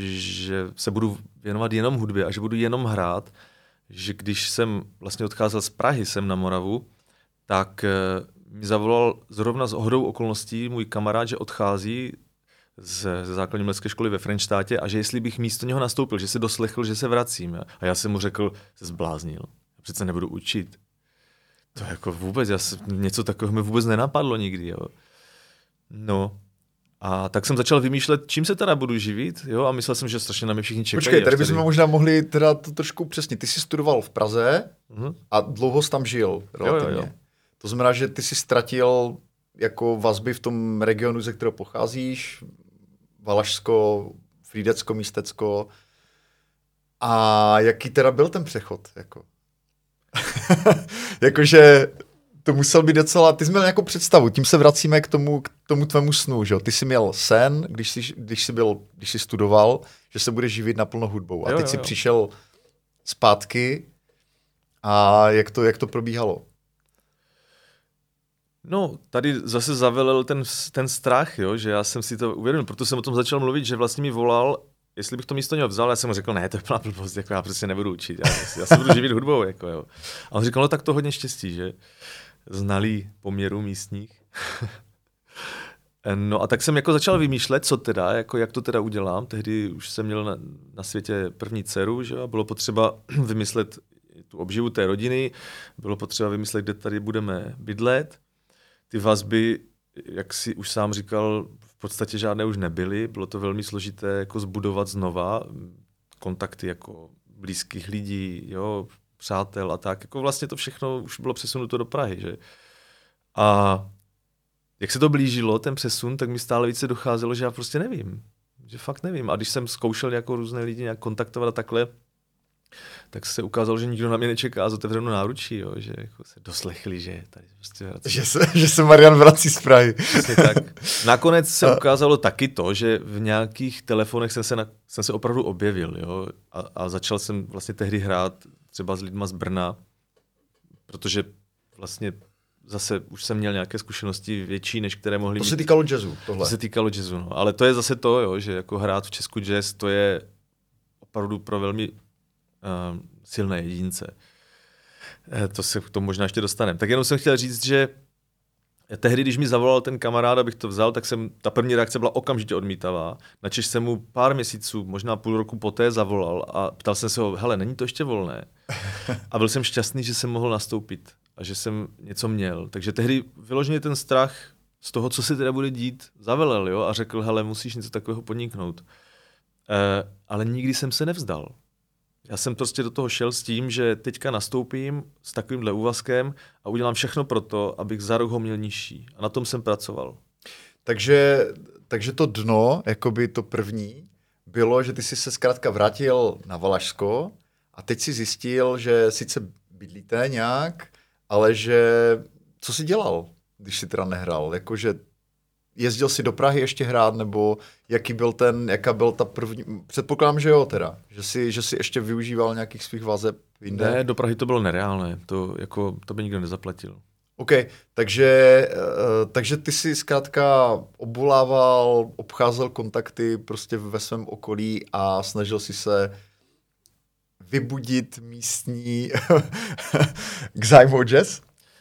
že se budu věnovat jenom hudbě a že budu jenom hrát, že když jsem vlastně odcházel z Prahy sem na Moravu, tak eh, mi zavolal zrovna s ohodou okolností můj kamarád, že odchází ze, ze základní umělecké školy ve Frenštátě a že jestli bych místo něho nastoupil, že se doslechl, že se vracím. A já jsem mu řekl, se zbláznil. Já přece nebudu učit. To jako vůbec, já se, něco takového mi vůbec nenapadlo nikdy. Jo. No, a tak jsem začal vymýšlet, čím se teda budu živit, jo, a myslel jsem, že strašně na mě všichni čekají. Počkej, tady bychom tady... možná mohli teda to trošku přesně. Ty jsi studoval v Praze uh-huh. a dlouho jsi tam žil relativně. Jo, jo, jo. To znamená, že ty jsi ztratil jako vazby v tom regionu, ze kterého pocházíš, Valašsko, Frídecko, Místecko. A jaký teda byl ten přechod? Jako? Jakože to musel být docela, ty jsi měl nějakou představu, tím se vracíme k tomu, k tomu tvému snu, že jo? Ty jsi měl sen, když jsi, když jsi, byl, když jsi studoval, že se budeš živit naplno hudbou. A Jo, teď jo, jsi jo. přišel zpátky a jak to, jak to probíhalo? No, tady zase zavelel ten, ten strach, jo, že já jsem si to uvědomil, proto jsem o tom začal mluvit, že vlastně mi volal, jestli bych to místo něho vzal, já jsem mu řekl, ne, to je plná blbost, jako já prostě nebudu učit, já, já se budu živit hudbou, jako jo. A on říkal, no tak to hodně štěstí, že znalý poměru místních. No a tak jsem jako začal vymýšlet, co teda, jako jak to teda udělám. Tehdy už jsem měl na, na světě první dceru, že a bylo potřeba vymyslet tu obživu té rodiny, bylo potřeba vymyslet, kde tady budeme bydlet. Ty vazby, jak si už sám říkal, v podstatě žádné už nebyly, bylo to velmi složité jako zbudovat znova, kontakty jako blízkých lidí, jo, přátel a tak. Jako vlastně to všechno už bylo přesunuto do Prahy, že? A jak se to blížilo, ten přesun, tak mi stále více docházelo, že já prostě nevím. Že fakt nevím. A když jsem zkoušel jako různé lidi nějak kontaktovat a takhle, tak se ukázalo, že nikdo na mě nečeká z otevřenou náručí, jo, že jako se doslechli, že tady prostě vrací. Že se, že se Marian vrací z Prahy. Přesně tak. Nakonec se ukázalo taky to, že v nějakých telefonech jsem se, na, jsem se opravdu objevil, jo, a, a začal jsem vlastně tehdy hrát třeba s lidma z Brna, protože vlastně zase už jsem měl nějaké zkušenosti větší, než které mohly To mít. se týkalo jazzu, tohle. To se týkalo jazzu, no. Ale to je zase to, jo, že jako hrát v Česku jazz, to je opravdu pro velmi uh, silné jedince. Eh, to se k tomu možná ještě dostaneme. Tak jenom jsem chtěl říct, že tehdy, když mi zavolal ten kamarád, abych to vzal, tak jsem, ta první reakce byla okamžitě odmítavá. Načež jsem mu pár měsíců, možná půl roku poté zavolal a ptal jsem se ho, hele, není to ještě volné? A byl jsem šťastný, že jsem mohl nastoupit a že jsem něco měl. Takže tehdy vyloženě ten strach z toho, co se teda bude dít, zavelel jo? a řekl, hele, musíš něco takového podniknout. E, ale nikdy jsem se nevzdal. Já jsem prostě do toho šel s tím, že teďka nastoupím s takovýmhle úvazkem a udělám všechno pro to, abych za rok ho měl nižší. A na tom jsem pracoval. Takže, takže to dno, jakoby to první, bylo, že ty jsi se zkrátka vrátil na Valašsko a teď si zjistil, že sice bydlíte nějak, ale že co jsi dělal, když jsi teda nehrál? Jakože jezdil jsi do Prahy ještě hrát, nebo jaký byl ten, jaká byl ta první, předpokládám, že jo teda, že jsi, že jsi ještě využíval nějakých svých vazeb jinde? Ne, do Prahy to bylo nereálné, to, jako, to by nikdo nezaplatil. OK, takže, uh, takže ty si zkrátka obvolával, obcházel kontakty prostě ve svém okolí a snažil si se vybudit místní k zájmu jazz?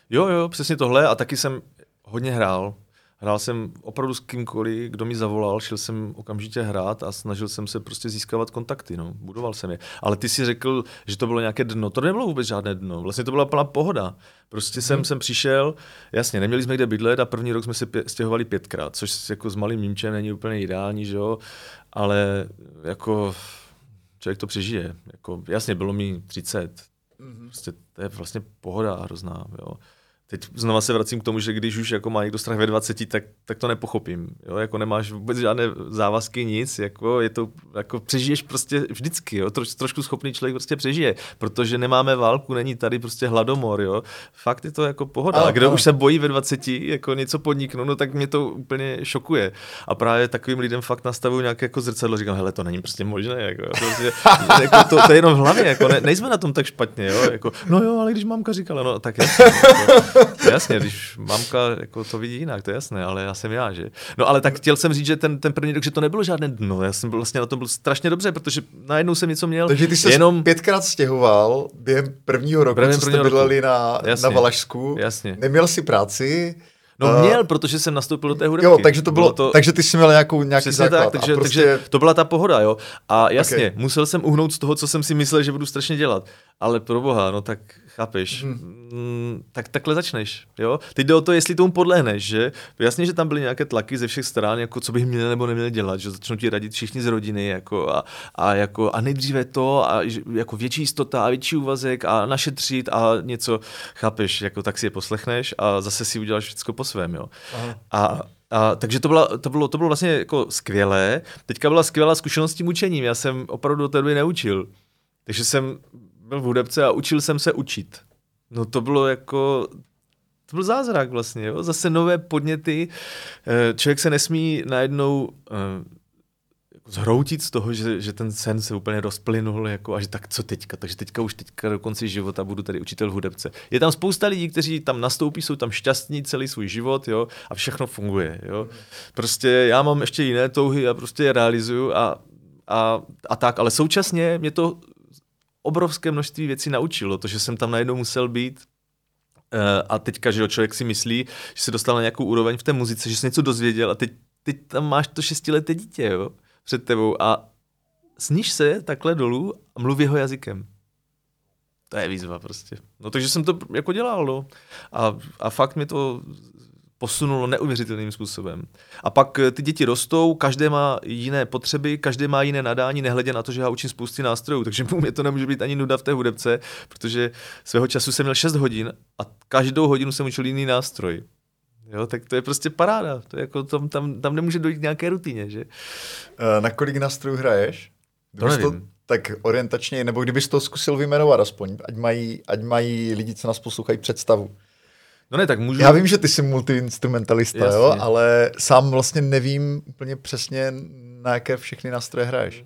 Jo, jo, přesně tohle a taky jsem hodně hrál. Hrál jsem opravdu s kýmkoliv, kdo mi zavolal, šel jsem okamžitě hrát a snažil jsem se prostě získávat kontakty, no. budoval jsem je. Ale ty si řekl, že to bylo nějaké dno, to nebylo vůbec žádné dno, vlastně to byla plná pohoda. Prostě jsem, hmm. jsem přišel, jasně, neměli jsme kde bydlet a první rok jsme se pě- stěhovali pětkrát, což jako s malým Nímčem není úplně ideální, že jo, ale jako člověk to přežije. Jako, jasně, bylo mi 30, prostě to je vlastně pohoda hrozná, jo. Teď znova se vracím k tomu, že když už jako má někdo strach ve 20, tak, tak to nepochopím. Jo? Jako nemáš vůbec žádné závazky, nic, jako je to, jako přežiješ prostě vždycky, jo? Troš, trošku schopný člověk prostě přežije, protože nemáme válku, není tady prostě hladomor, jo? Fakt je to jako pohoda. A kdo ano. už se bojí ve 20 jako něco podniknout, no tak mě to úplně šokuje. A právě takovým lidem fakt nastavují nějaké jako zrcadlo, říkám, hele, to není prostě možné, jako, prostě, jako to, to, je jenom v hlavě, jako ne, nejsme na tom tak špatně, jo? Jako, no jo, ale když mamka říkala, no tak jasně, jako, jasně, když mamka jako to vidí jinak, to je jasné, ale já jsem já, že? No ale tak chtěl jsem říct, že ten, ten první rok, že to nebylo žádné dno, já jsem byl vlastně na tom byl strašně dobře, protože najednou jsem něco měl, Takže ty se jenom... pětkrát stěhoval během prvního roku, Během co jste prvního roku. bydleli na, Jasně. na Valašsku. Jasně. Neměl jsi práci. No eh, měl, protože jsem nastoupil do té hudebky. Jo, takže to bylo, bylo to... takže ty jsi měl nějakou, nějaký základ. tak, takže, prostě, takže to byla ta pohoda, jo. A jasně, okay. musel jsem uhnout z toho, co jsem si myslel, že budu strašně dělat. Ale pro boha, no tak chápeš, hmm. tak takhle začneš, jo. Teď jde o to, jestli tomu podlehneš, že jasně, že tam byly nějaké tlaky ze všech stran, jako co bych měl nebo neměl dělat, že začnou ti radit všichni z rodiny, jako a, a, jako, a nejdříve to, a jako větší jistota a větší úvazek a našetřit a něco, chápeš, jako tak si je poslechneš a zase si uděláš všechno po svém, jo. Aha. A, a, takže to, byla, to, bylo, to bylo vlastně jako skvělé. Teďka byla skvělá zkušenost s tím učením. Já jsem opravdu do té doby neučil. Takže jsem byl v hudebce a učil jsem se učit. No to bylo jako, to byl zázrak vlastně, jo? zase nové podněty, eh, člověk se nesmí najednou eh, zhroutit z toho, že, že ten sen se úplně rozplynul jako, a že tak co teďka, takže teďka už teďka do konce života budu tady učitel hudebce. Je tam spousta lidí, kteří tam nastoupí, jsou tam šťastní celý svůj život jo, a všechno funguje. Jo. Prostě já mám ještě jiné touhy a prostě je realizuju a, a, a tak, ale současně mě to obrovské množství věcí naučilo, to, že jsem tam najednou musel být eh, a teďka, že jo, člověk si myslí, že se dostal na nějakou úroveň v té muzice, že se něco dozvěděl a teď, teď tam máš to šestileté dítě, jo před tebou a sníž se takhle dolů a mluví jeho jazykem. To je výzva prostě. No takže jsem to jako dělal, no. A, a fakt mi to posunulo neuvěřitelným způsobem. A pak eh, ty děti rostou, každé má jiné potřeby, každé má jiné nadání, nehledě na to, že já učím spousty nástrojů, takže mu mě to nemůže být ani nuda v té hudebce, protože svého času jsem měl 6 hodin a každou hodinu jsem učil jiný nástroj. Jo, tak to je prostě paráda. To je jako, tam, tam, tam nemůže dojít k nějaké rutině, že? Uh, na kolik nástrojů hraješ? To nevím. To, tak orientačně, nebo kdybys to zkusil vyjmenovat aspoň, ať mají, ať mají lidi, co nás poslouchají, představu. No ne, tak můžu... Já vím, že ty jsi multiinstrumentalista, Jasně. jo, ale sám vlastně nevím úplně přesně, na jaké všechny nástroje hraješ.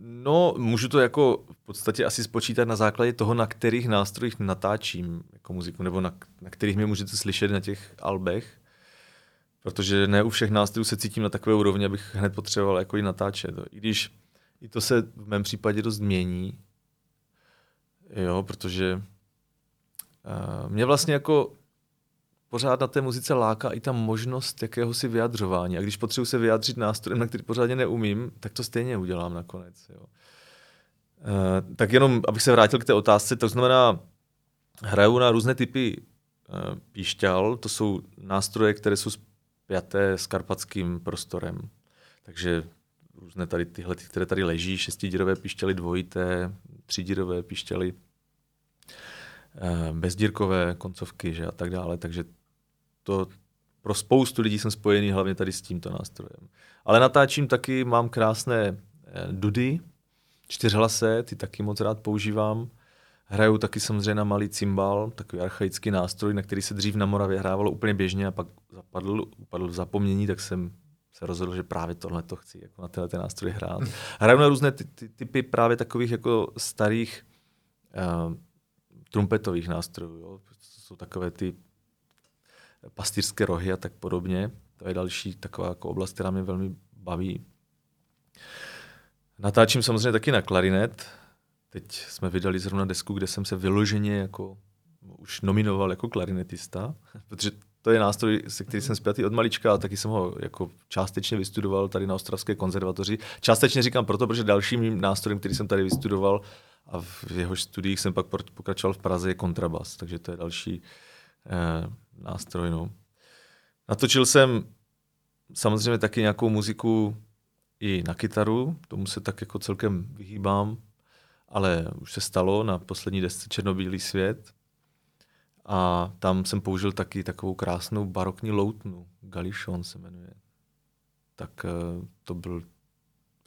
No, můžu to jako v podstatě asi spočítat na základě toho, na kterých nástrojích natáčím jako muziku, nebo na, na kterých mě můžete slyšet na těch albech. Protože ne u všech nástrojů se cítím na takové úrovni, abych hned potřeboval jako i natáčet. I když i to se v mém případě dost mění, jo, protože mě vlastně jako pořád na té muzice láká i ta možnost jakéhosi vyjadřování. A když potřebuji se vyjádřit nástrojem, na který pořádně neumím, tak to stejně udělám nakonec. Jo. Uh, tak jenom, abych se vrátil k té otázce, to znamená, hraju na různé typy uh, píšťal, to jsou nástroje, které jsou spjaté s karpatským prostorem. Takže různé tady tyhle, které tady leží, šestidírové píšťaly dvojité, třídírové píšťaly, bezdírkové koncovky že, a tak dále. Takže to pro spoustu lidí jsem spojený hlavně tady s tímto nástrojem. Ale natáčím taky, mám krásné dudy, čtyřhlase, ty taky moc rád používám. Hraju taky samozřejmě na malý cymbal, takový archaický nástroj, na který se dřív na Moravě hrávalo úplně běžně a pak zapadl, upadl v zapomnění, tak jsem se rozhodl, že právě tohle to chci jako na tenhle ten nástroj hrát. Hraju na různé ty, ty, typy právě takových jako starých uh, trumpetových nástrojů. Jo. Jsou takové ty pastýřské rohy a tak podobně. To je další taková jako oblast, která mě velmi baví. Natáčím samozřejmě taky na klarinet. Teď jsme vydali zrovna desku, kde jsem se vyloženě jako už nominoval jako klarinetista, protože to je nástroj, se který jsem zpětý od malička a taky jsem ho jako částečně vystudoval tady na Ostravské konzervatoři. Částečně říkám proto, protože dalším nástrojem, který jsem tady vystudoval a v jeho studiích jsem pak pokračoval v Praze, je kontrabas, takže to je další eh, nástroj. No. Natočil jsem samozřejmě taky nějakou muziku i na kytaru, tomu se tak jako celkem vyhýbám, ale už se stalo na poslední desce Černobílý svět. A tam jsem použil taky takovou krásnou barokní loutnu, Galichon se jmenuje. Tak eh, to byl,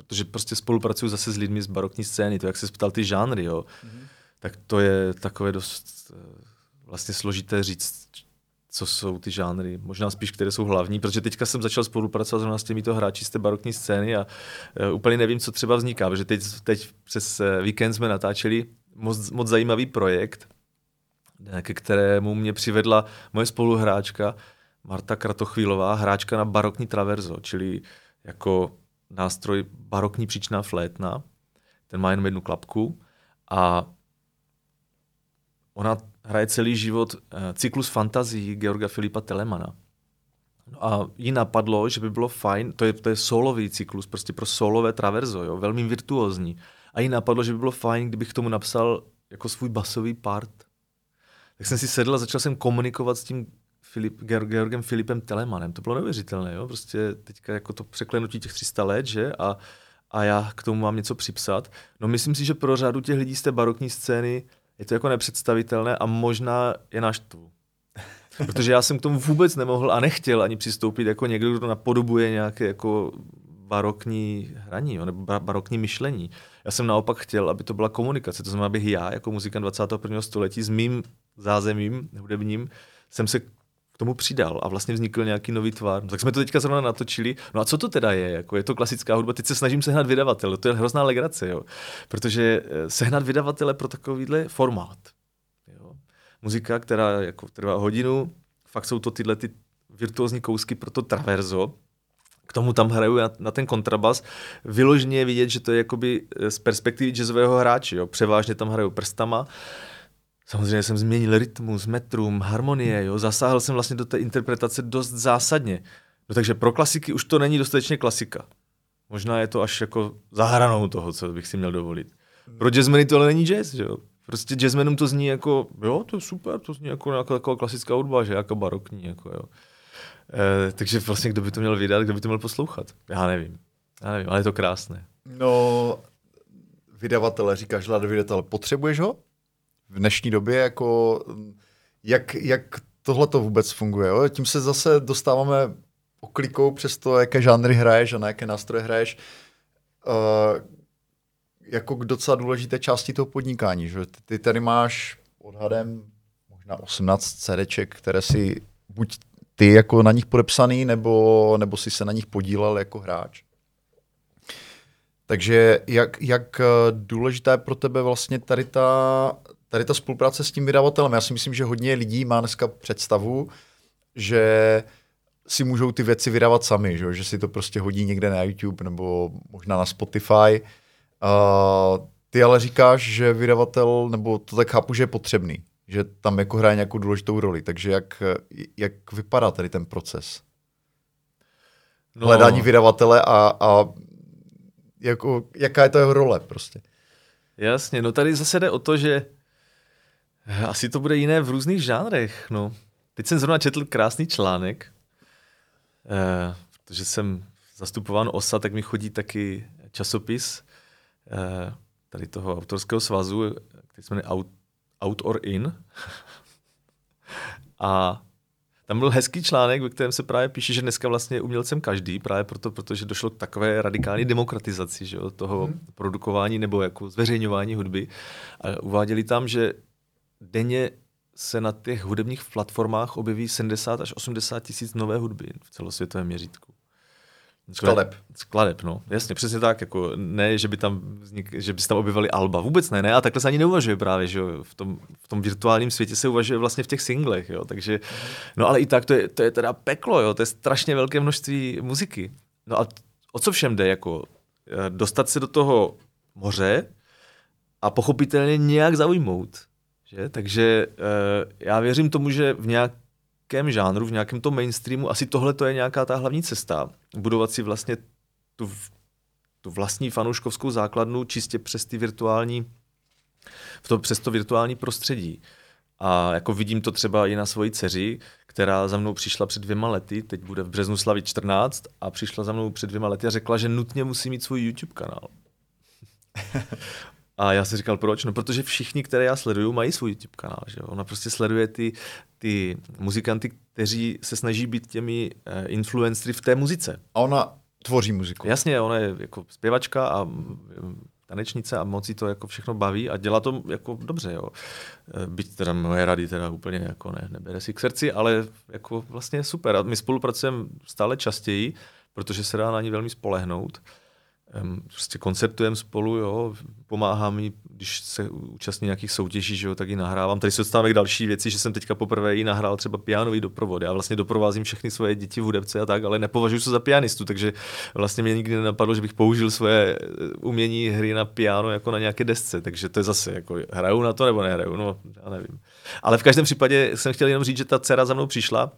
protože prostě spolupracuju zase s lidmi z barokní scény, to jak se ptal ty žánry, jo, mm-hmm. tak to je takové dost eh, vlastně složité říct, co jsou ty žánry, možná spíš, které jsou hlavní, protože teďka jsem začal spolupracovat zrovna s těmito hráči z té barokní scény a uh, úplně nevím, co třeba vzniká, protože teď, teď přes uh, víkend jsme natáčeli moc, moc zajímavý projekt, ke kterému mě přivedla moje spoluhráčka Marta Kratochvílová, hráčka na barokní traverzo, čili jako nástroj barokní příčná flétna. Ten má jenom jednu klapku a ona hraje celý život eh, cyklus fantazí Georga Filipa Telemana. No a jí napadlo, že by bylo fajn, to je, to je solový cyklus, prostě pro solové traverzo, jo, velmi virtuózní. A jí napadlo, že by bylo fajn, kdybych tomu napsal jako svůj basový part. Tak jsem si sedl a začal jsem komunikovat s tím Filip, Georgem Filipem Telemanem. To bylo neuvěřitelné, jo? prostě teďka jako to překlenutí těch 300 let, že? A, a já k tomu mám něco připsat. No myslím si, že pro řadu těch lidí z té barokní scény je to jako nepředstavitelné a možná je náš tu. Protože já jsem k tomu vůbec nemohl a nechtěl ani přistoupit jako někdo, kdo napodobuje nějaké jako barokní hraní, jo, nebo barokní myšlení. Já jsem naopak chtěl, aby to byla komunikace, to znamená, abych já jako muzikant 21. století s mým zázemím hudebním jsem se tomu přidal a vlastně vznikl nějaký nový tvar. Tak jsme to teďka zrovna natočili. No a co to teda je? Jako je to klasická hudba? Teď se snažím sehnat vydavatele. To je hrozná legrace, jo. Protože eh, sehnat vydavatele pro takovýhle formát. Jo. Muzika, která jako trvá hodinu, fakt jsou to tyhle ty virtuózní kousky pro to traverzo, k tomu tam hraju na, na ten kontrabas. Vyloženě je vidět, že to je jakoby eh, z perspektivy jazzového hráče. Jo. Převážně tam hraju prstama. Samozřejmě jsem změnil rytmus, metrum, harmonie, jo. zasáhl jsem vlastně do té interpretace dost zásadně. No takže pro klasiky už to není dostatečně klasika. Možná je to až jako zahranou toho, co bych si měl dovolit. Pro jazzmeny to ale není jazz, že jo. Prostě jazzmenům to zní jako, jo, to je super, to zní jako nějaká taková klasická hudba, že jako barokní, jako jo. E, takže vlastně kdo by to měl vydat, kdo by to měl poslouchat? Já nevím. Já nevím, ale je to krásné. No, vydavatele, říkáš, že vydavatele, potřebuješ ho? V dnešní době, jako, jak, jak tohle to vůbec funguje? Jo? Tím se zase dostáváme oklikou přes to, jaké žánry hraješ a na jaké nástroje hraješ. Uh, jako k docela důležité části toho podnikání. Že? Ty, tady máš odhadem možná 18 CDček, které si buď ty jako na nich podepsaný, nebo, nebo si se na nich podílel jako hráč. Takže jak, jak důležitá je pro tebe vlastně tady ta, tady ta spolupráce s tím vydavatelem? Já si myslím, že hodně lidí má dneska představu, že si můžou ty věci vydávat sami, že, že si to prostě hodí někde na YouTube nebo možná na Spotify. Uh, ty ale říkáš, že vydavatel, nebo to tak chápu, že je potřebný že tam jako hraje nějakou důležitou roli. Takže jak, jak vypadá tady ten proces? No. Hledání vydavatele a, a jako, jaká je to jeho role prostě? Jasně, no tady zase jde o to, že asi to bude jiné v různých žánrech. No. Teď jsem zrovna četl krásný článek, eh, protože jsem zastupován OSA, tak mi chodí taky časopis eh, tady toho autorského svazu, který se jmenuje Out or In. a tam byl hezký článek, ve kterém se právě píše, že dneska vlastně je umělcem každý, právě proto, protože došlo k takové radikální demokratizaci že, toho hmm. produkování nebo jako zveřejňování hudby. A uváděli tam, že denně se na těch hudebních platformách objeví 70 až 80 tisíc nové hudby v celosvětovém měřítku. Skladeb. Skladeb, no. Jasně, přesně tak. Jako ne, že by tam vznik, že by se tam objevily alba. Vůbec ne, ne. A takhle se ani neuvažuje právě, že v tom, v tom virtuálním světě se uvažuje vlastně v těch singlech, jo. Takže, no ale i tak to je, to je teda peklo, jo. To je strašně velké množství muziky. No a o co všem jde, jako eh, dostat se do toho moře a pochopitelně nějak zaujmout. Že? Takže uh, já věřím tomu, že v nějak nějakém žánru, v nějakém tom mainstreamu, asi tohle to je nějaká ta hlavní cesta. Budovat si vlastně tu, tu vlastní fanouškovskou základnu čistě přes ty virtuální, v to, přes to virtuální prostředí. A jako vidím to třeba i na svoji dceři, která za mnou přišla před dvěma lety, teď bude v březnu slavit 14, a přišla za mnou před dvěma lety a řekla, že nutně musí mít svůj YouTube kanál. A já jsem říkal, proč? No, protože všichni, které já sleduju, mají svůj YouTube kanál. Že? Ona prostě sleduje ty, ty muzikanty, kteří se snaží být těmi uh, influencery v té muzice. A ona tvoří muziku. Jasně, ona je jako zpěvačka a mm, tanečnice a moc to jako všechno baví a dělá to jako dobře, jo. Eh, byť teda moje rady teda úplně jako ne, nebere si k srdci, ale jako vlastně super. A my spolupracujeme stále častěji, protože se dá na ní velmi spolehnout prostě koncertujeme spolu, jo, pomáhá mi, když se účastní nějakých soutěží, že jo, tak ji nahrávám. Tady se dostáváme k další věci, že jsem teďka poprvé jí nahrál třeba pianový doprovod. Já vlastně doprovázím všechny svoje děti v hudebce a tak, ale nepovažuji se za pianistu, takže vlastně mě nikdy nenapadlo, že bych použil svoje eh, umění hry na piano jako na nějaké desce, takže to je zase jako hraju na to nebo nehraju, no já nevím. Ale v každém případě jsem chtěl jenom říct, že ta dcera za mnou přišla,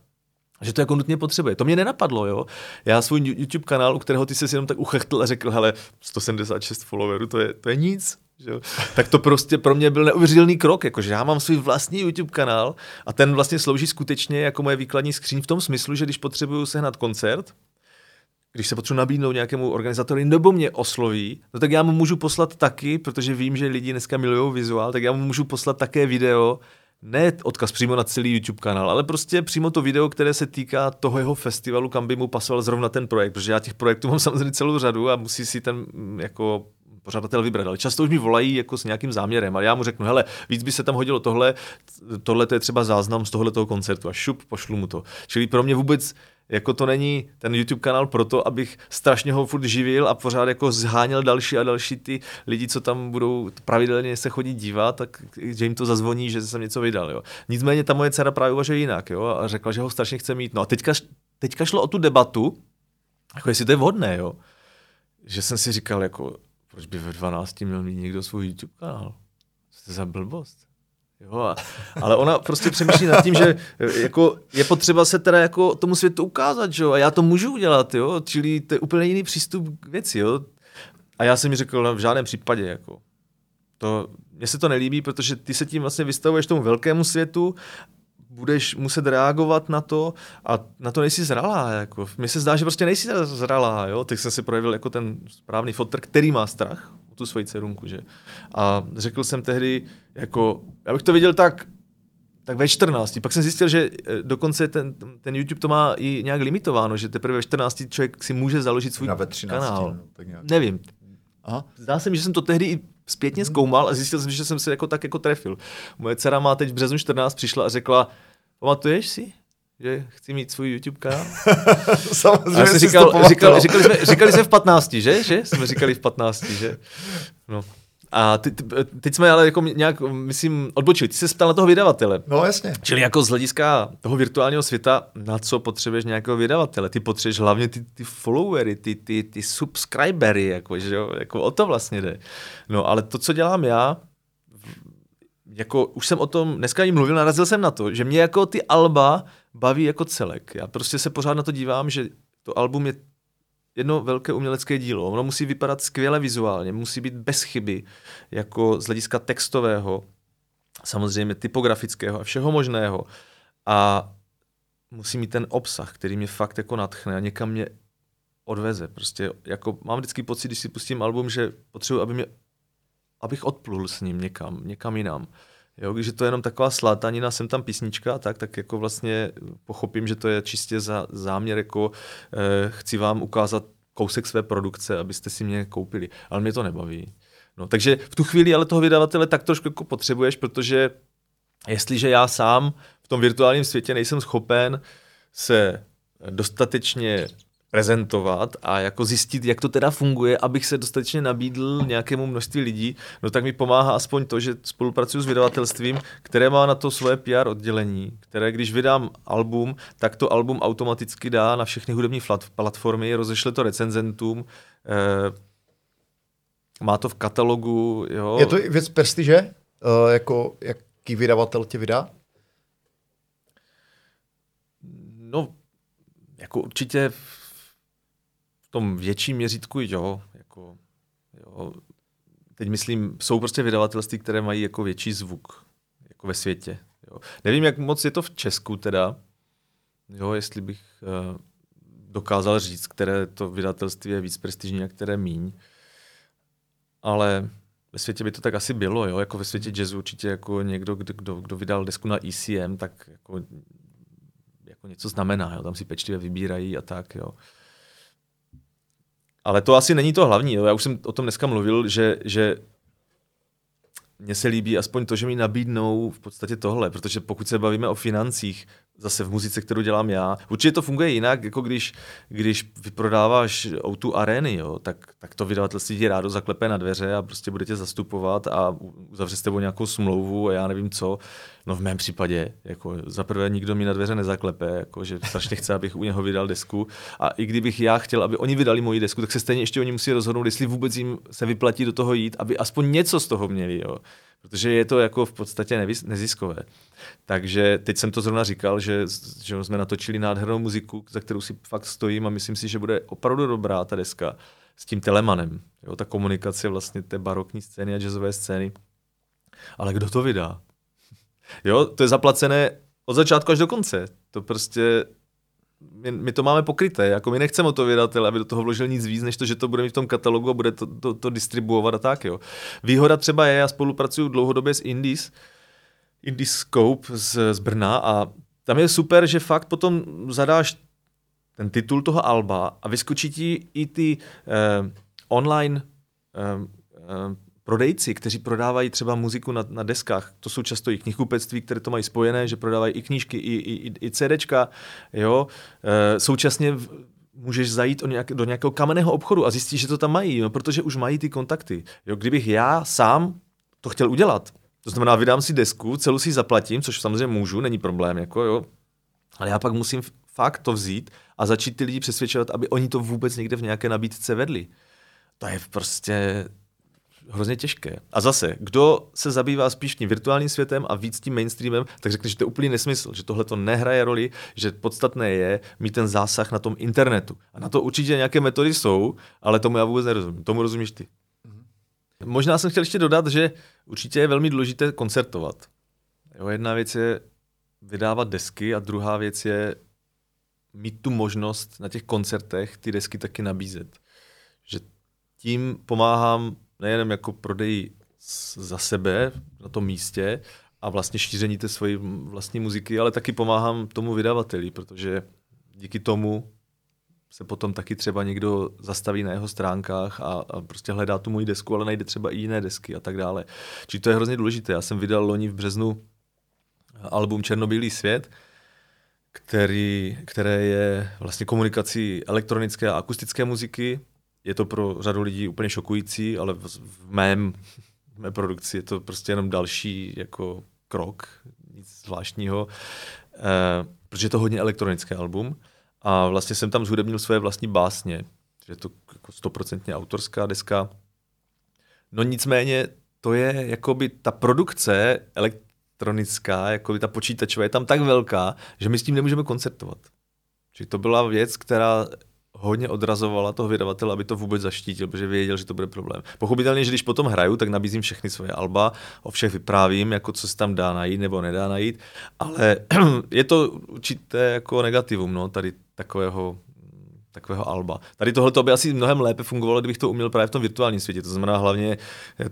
že to jako nutně potřebuje. To mě nenapadlo, jo. Já svůj YouTube kanál, u kterého ty se jenom tak uchechtl a řekl, hele, 176 followerů, to je, to je nic. Že? Tak to prostě pro mě byl neuvěřitelný krok, jakože já mám svůj vlastní YouTube kanál a ten vlastně slouží skutečně jako moje výkladní skříň v tom smyslu, že když potřebuju sehnat koncert, když se potřebuji nabídnout nějakému organizátorovi nebo mě osloví, no tak já mu můžu poslat taky, protože vím, že lidi dneska milují vizuál, tak já mu můžu poslat také video, ne odkaz přímo na celý YouTube kanál, ale prostě přímo to video, které se týká toho jeho festivalu, kam by mu pasoval zrovna ten projekt, protože já těch projektů mám samozřejmě celou řadu a musí si ten mm, jako pořadatel vybrat, ale často už mi volají jako s nějakým záměrem a já mu řeknu, hele, víc by se tam hodilo tohle, tohle to je třeba záznam z tohle toho koncertu a šup, pošlu mu to. Čili pro mě vůbec jako to není ten YouTube kanál proto, abych strašně ho furt živil a pořád jako zháněl další a další ty lidi, co tam budou pravidelně se chodit dívat, tak že jim to zazvoní, že jsem něco vydal. Jo. Nicméně ta moje dcera právě uvažuje jinak jo, a řekla, že ho strašně chce mít. No a teďka, teďka šlo o tu debatu, jako jestli to je vhodné, jo. Že jsem si říkal, jako, proč by ve 12 měl mít někdo svůj YouTube kanál? Co to za blbost? Jo, ale ona prostě přemýšlí nad tím, že jako je potřeba se teda jako tomu světu ukázat, jo, a já to můžu udělat, jo, čili to je úplně jiný přístup k věci, jo. A já jsem mi řekl, no, v žádném případě, jako, to, mně se to nelíbí, protože ty se tím vlastně vystavuješ tomu velkému světu budeš muset reagovat na to a na to nejsi zralá. Jako. Mně se zdá, že prostě nejsi zralá. Jo? Teď jsem si projevil jako ten správný fotr, který má strach o tu svoji dcerunku. Že? A řekl jsem tehdy, jako, já bych to viděl tak, tak ve 14. Pak jsem zjistil, že eh, dokonce ten, ten YouTube to má i nějak limitováno, že teprve ve 14. člověk si může založit svůj ve 13, kanál. No, tak nějak. Nevím. Aha. Zdá se mi, že jsem to tehdy i zpětně zkoumal a zjistil jsem, že jsem se jako tak jako trefil. Moje dcera má teď v březnu 14 přišla a řekla, pamatuješ si, že chci mít svůj YouTube kanál? Samozřejmě jsem říkal, říkal, říkali, jsme, říkali jsme v 15, že? že? Jsme říkali v 15, že? No. A ty, ty, teď jsme ale jako nějak, myslím, odbočili. Ty se ptal na toho vydavatele. No jasně. Čili jako z hlediska toho virtuálního světa, na co potřebuješ nějakého vydavatele? Ty potřebuješ hlavně ty, ty followery, ty, ty, ty subscribery, jako, že jo? jako o to vlastně jde. No ale to, co dělám já, jako už jsem o tom dneska jim mluvil, narazil jsem na to, že mě jako ty alba baví jako celek. Já prostě se pořád na to dívám, že to album je jedno velké umělecké dílo. Ono musí vypadat skvěle vizuálně, musí být bez chyby, jako z hlediska textového, samozřejmě typografického a všeho možného. A musí mít ten obsah, který mě fakt jako natchne a někam mě odveze. Prostě jako mám vždycky pocit, když si pustím album, že potřebuji, aby mě, abych odplul s ním někam, někam jinam. Jo, když je to jenom taková slátanina, jsem tam písnička, tak, tak jako vlastně pochopím, že to je čistě za záměr, jako eh, chci vám ukázat kousek své produkce, abyste si mě koupili. Ale mě to nebaví. No, takže v tu chvíli ale toho vydavatele tak trošku jako potřebuješ, protože jestliže já sám v tom virtuálním světě nejsem schopen se dostatečně prezentovat a jako zjistit, jak to teda funguje, abych se dostatečně nabídl nějakému množství lidí, no tak mi pomáhá aspoň to, že spolupracuji s vydavatelstvím, které má na to svoje PR oddělení, které když vydám album, tak to album automaticky dá na všechny hudební platformy, rozešle to recenzentům, eh, má to v katalogu. Jo. Je to věc prestiže? Uh, jako, jaký vydavatel tě vydá? No, jako určitě tom větším měřítku, jo, jako, jo, teď myslím, jsou prostě vydavatelství, které mají jako větší zvuk, jako ve světě. Jo. Nevím, jak moc je to v Česku teda, jo, jestli bych uh, dokázal říct, které to vydavatelství je víc prestižní a které míň, ale ve světě by to tak asi bylo, jo, jako ve světě jazzu určitě jako někdo, kdo, kdo, vydal desku na ECM, tak jako, jako něco znamená, jo, tam si pečlivě vybírají a tak, jo. Ale to asi není to hlavní. Jo. Já už jsem o tom dneska mluvil, že, že mně se líbí aspoň to, že mi nabídnou v podstatě tohle, protože pokud se bavíme o financích, zase v muzice, kterou dělám já, určitě to funguje jinak, jako když, když vyprodáváš o arény, jo, tak, tak to vydavatelství ti rádo zaklepe na dveře a prostě budete zastupovat a uzavře s tebou nějakou smlouvu a já nevím co. No v mém případě, jako za prvé nikdo mi na dveře nezaklepe, jako že strašně chce, abych u něho vydal desku. A i kdybych já chtěl, aby oni vydali moji desku, tak se stejně ještě oni musí rozhodnout, jestli vůbec jim se vyplatí do toho jít, aby aspoň něco z toho měli. Jo. Protože je to jako v podstatě neziskové. Takže teď jsem to zrovna říkal, že, že jsme natočili nádhernou muziku, za kterou si fakt stojím a myslím si, že bude opravdu dobrá ta deska s tím telemanem. Jo, ta komunikace vlastně té barokní scény a jazzové scény. Ale kdo to vydá? Jo, to je zaplacené od začátku až do konce. To prostě my, my to máme pokryté, jako my nechceme o to vydatel, aby do toho vložil nic víc, než to, že to bude mít v tom katalogu a bude to, to, to distribuovat a tak, jo. Výhoda třeba je, já spolupracuju dlouhodobě s Indies, Indie Scope z, z Brna a tam je super, že fakt potom zadáš ten titul toho alba a vyskočí ti i ty eh, online eh, eh, prodejci, kteří prodávají třeba muziku na, na deskách, to jsou často i knihkupectví, které to mají spojené, že prodávají i knížky, i, i, i CDčka, jo. E, současně v, můžeš zajít o nějak, do nějakého kamenného obchodu a zjistíš, že to tam mají, no, protože už mají ty kontakty. Jo, kdybych já sám to chtěl udělat, to znamená, vydám si desku, celou si zaplatím, což samozřejmě můžu, není problém, jako jo, ale já pak musím fakt to vzít a začít ty lidi přesvědčovat, aby oni to vůbec někde v nějaké nabídce vedli. To je prostě hrozně těžké. A zase, kdo se zabývá spíš tím virtuálním světem a víc tím mainstreamem, tak řekne, že to je úplný nesmysl, že tohle to nehraje roli, že podstatné je mít ten zásah na tom internetu. A na to určitě nějaké metody jsou, ale tomu já vůbec nerozumím. Tomu rozumíš ty. Mm-hmm. Možná jsem chtěl ještě dodat, že určitě je velmi důležité koncertovat. Jo, jedna věc je vydávat desky a druhá věc je mít tu možnost na těch koncertech ty desky taky nabízet. Že tím pomáhám nejenom jako prodej za sebe na tom místě a vlastně šíření té svojí vlastní muziky, ale taky pomáhám tomu vydavateli, protože díky tomu se potom taky třeba někdo zastaví na jeho stránkách a, a prostě hledá tu moji desku, ale najde třeba i jiné desky a tak dále. Čili to je hrozně důležité. Já jsem vydal loni v březnu album Černobílý svět, který, které je vlastně komunikací elektronické a akustické muziky je to pro řadu lidí úplně šokující, ale v, v mém v mé produkci je to prostě jenom další jako krok, nic zvláštního, eh, protože je to hodně elektronické album a vlastně jsem tam zhudebnil své vlastní básně, že je to jako stoprocentně autorská deska. No nicméně to je jakoby ta produkce elektronická, jakoby ta počítačová je tam tak velká, že my s tím nemůžeme koncertovat. Čili to byla věc, která hodně odrazovala toho vydavatele, aby to vůbec zaštítil, protože věděl, že to bude problém. Pochopitelně, že když potom hraju, tak nabízím všechny svoje alba, o všech vyprávím, jako co se tam dá najít nebo nedá najít, ale je to určité jako negativum, no, tady takového takového alba. Tady tohle by asi mnohem lépe fungovalo, kdybych to uměl právě v tom virtuálním světě. To znamená hlavně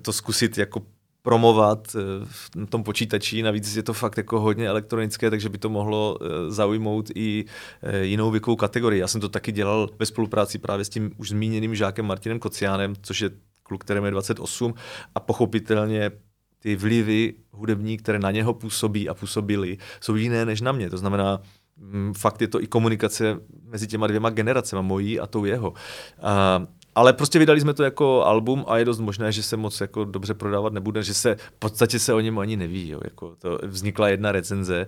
to zkusit jako promovat eh, v tom počítači, navíc je to fakt jako hodně elektronické, takže by to mohlo eh, zaujmout i eh, jinou věkovou kategorii. Já jsem to taky dělal ve spolupráci právě s tím už zmíněným žákem Martinem Kociánem, což je kluk, kterým je 28 a pochopitelně ty vlivy hudební, které na něho působí a působily, jsou jiné než na mě. To znamená, mm, fakt je to i komunikace mezi těma dvěma generacemi, mojí a tou jeho. A ale prostě vydali jsme to jako album a je dost možné, že se moc jako dobře prodávat nebude, že se v podstatě se o něm ani neví. Jo. Jako to vznikla jedna recenze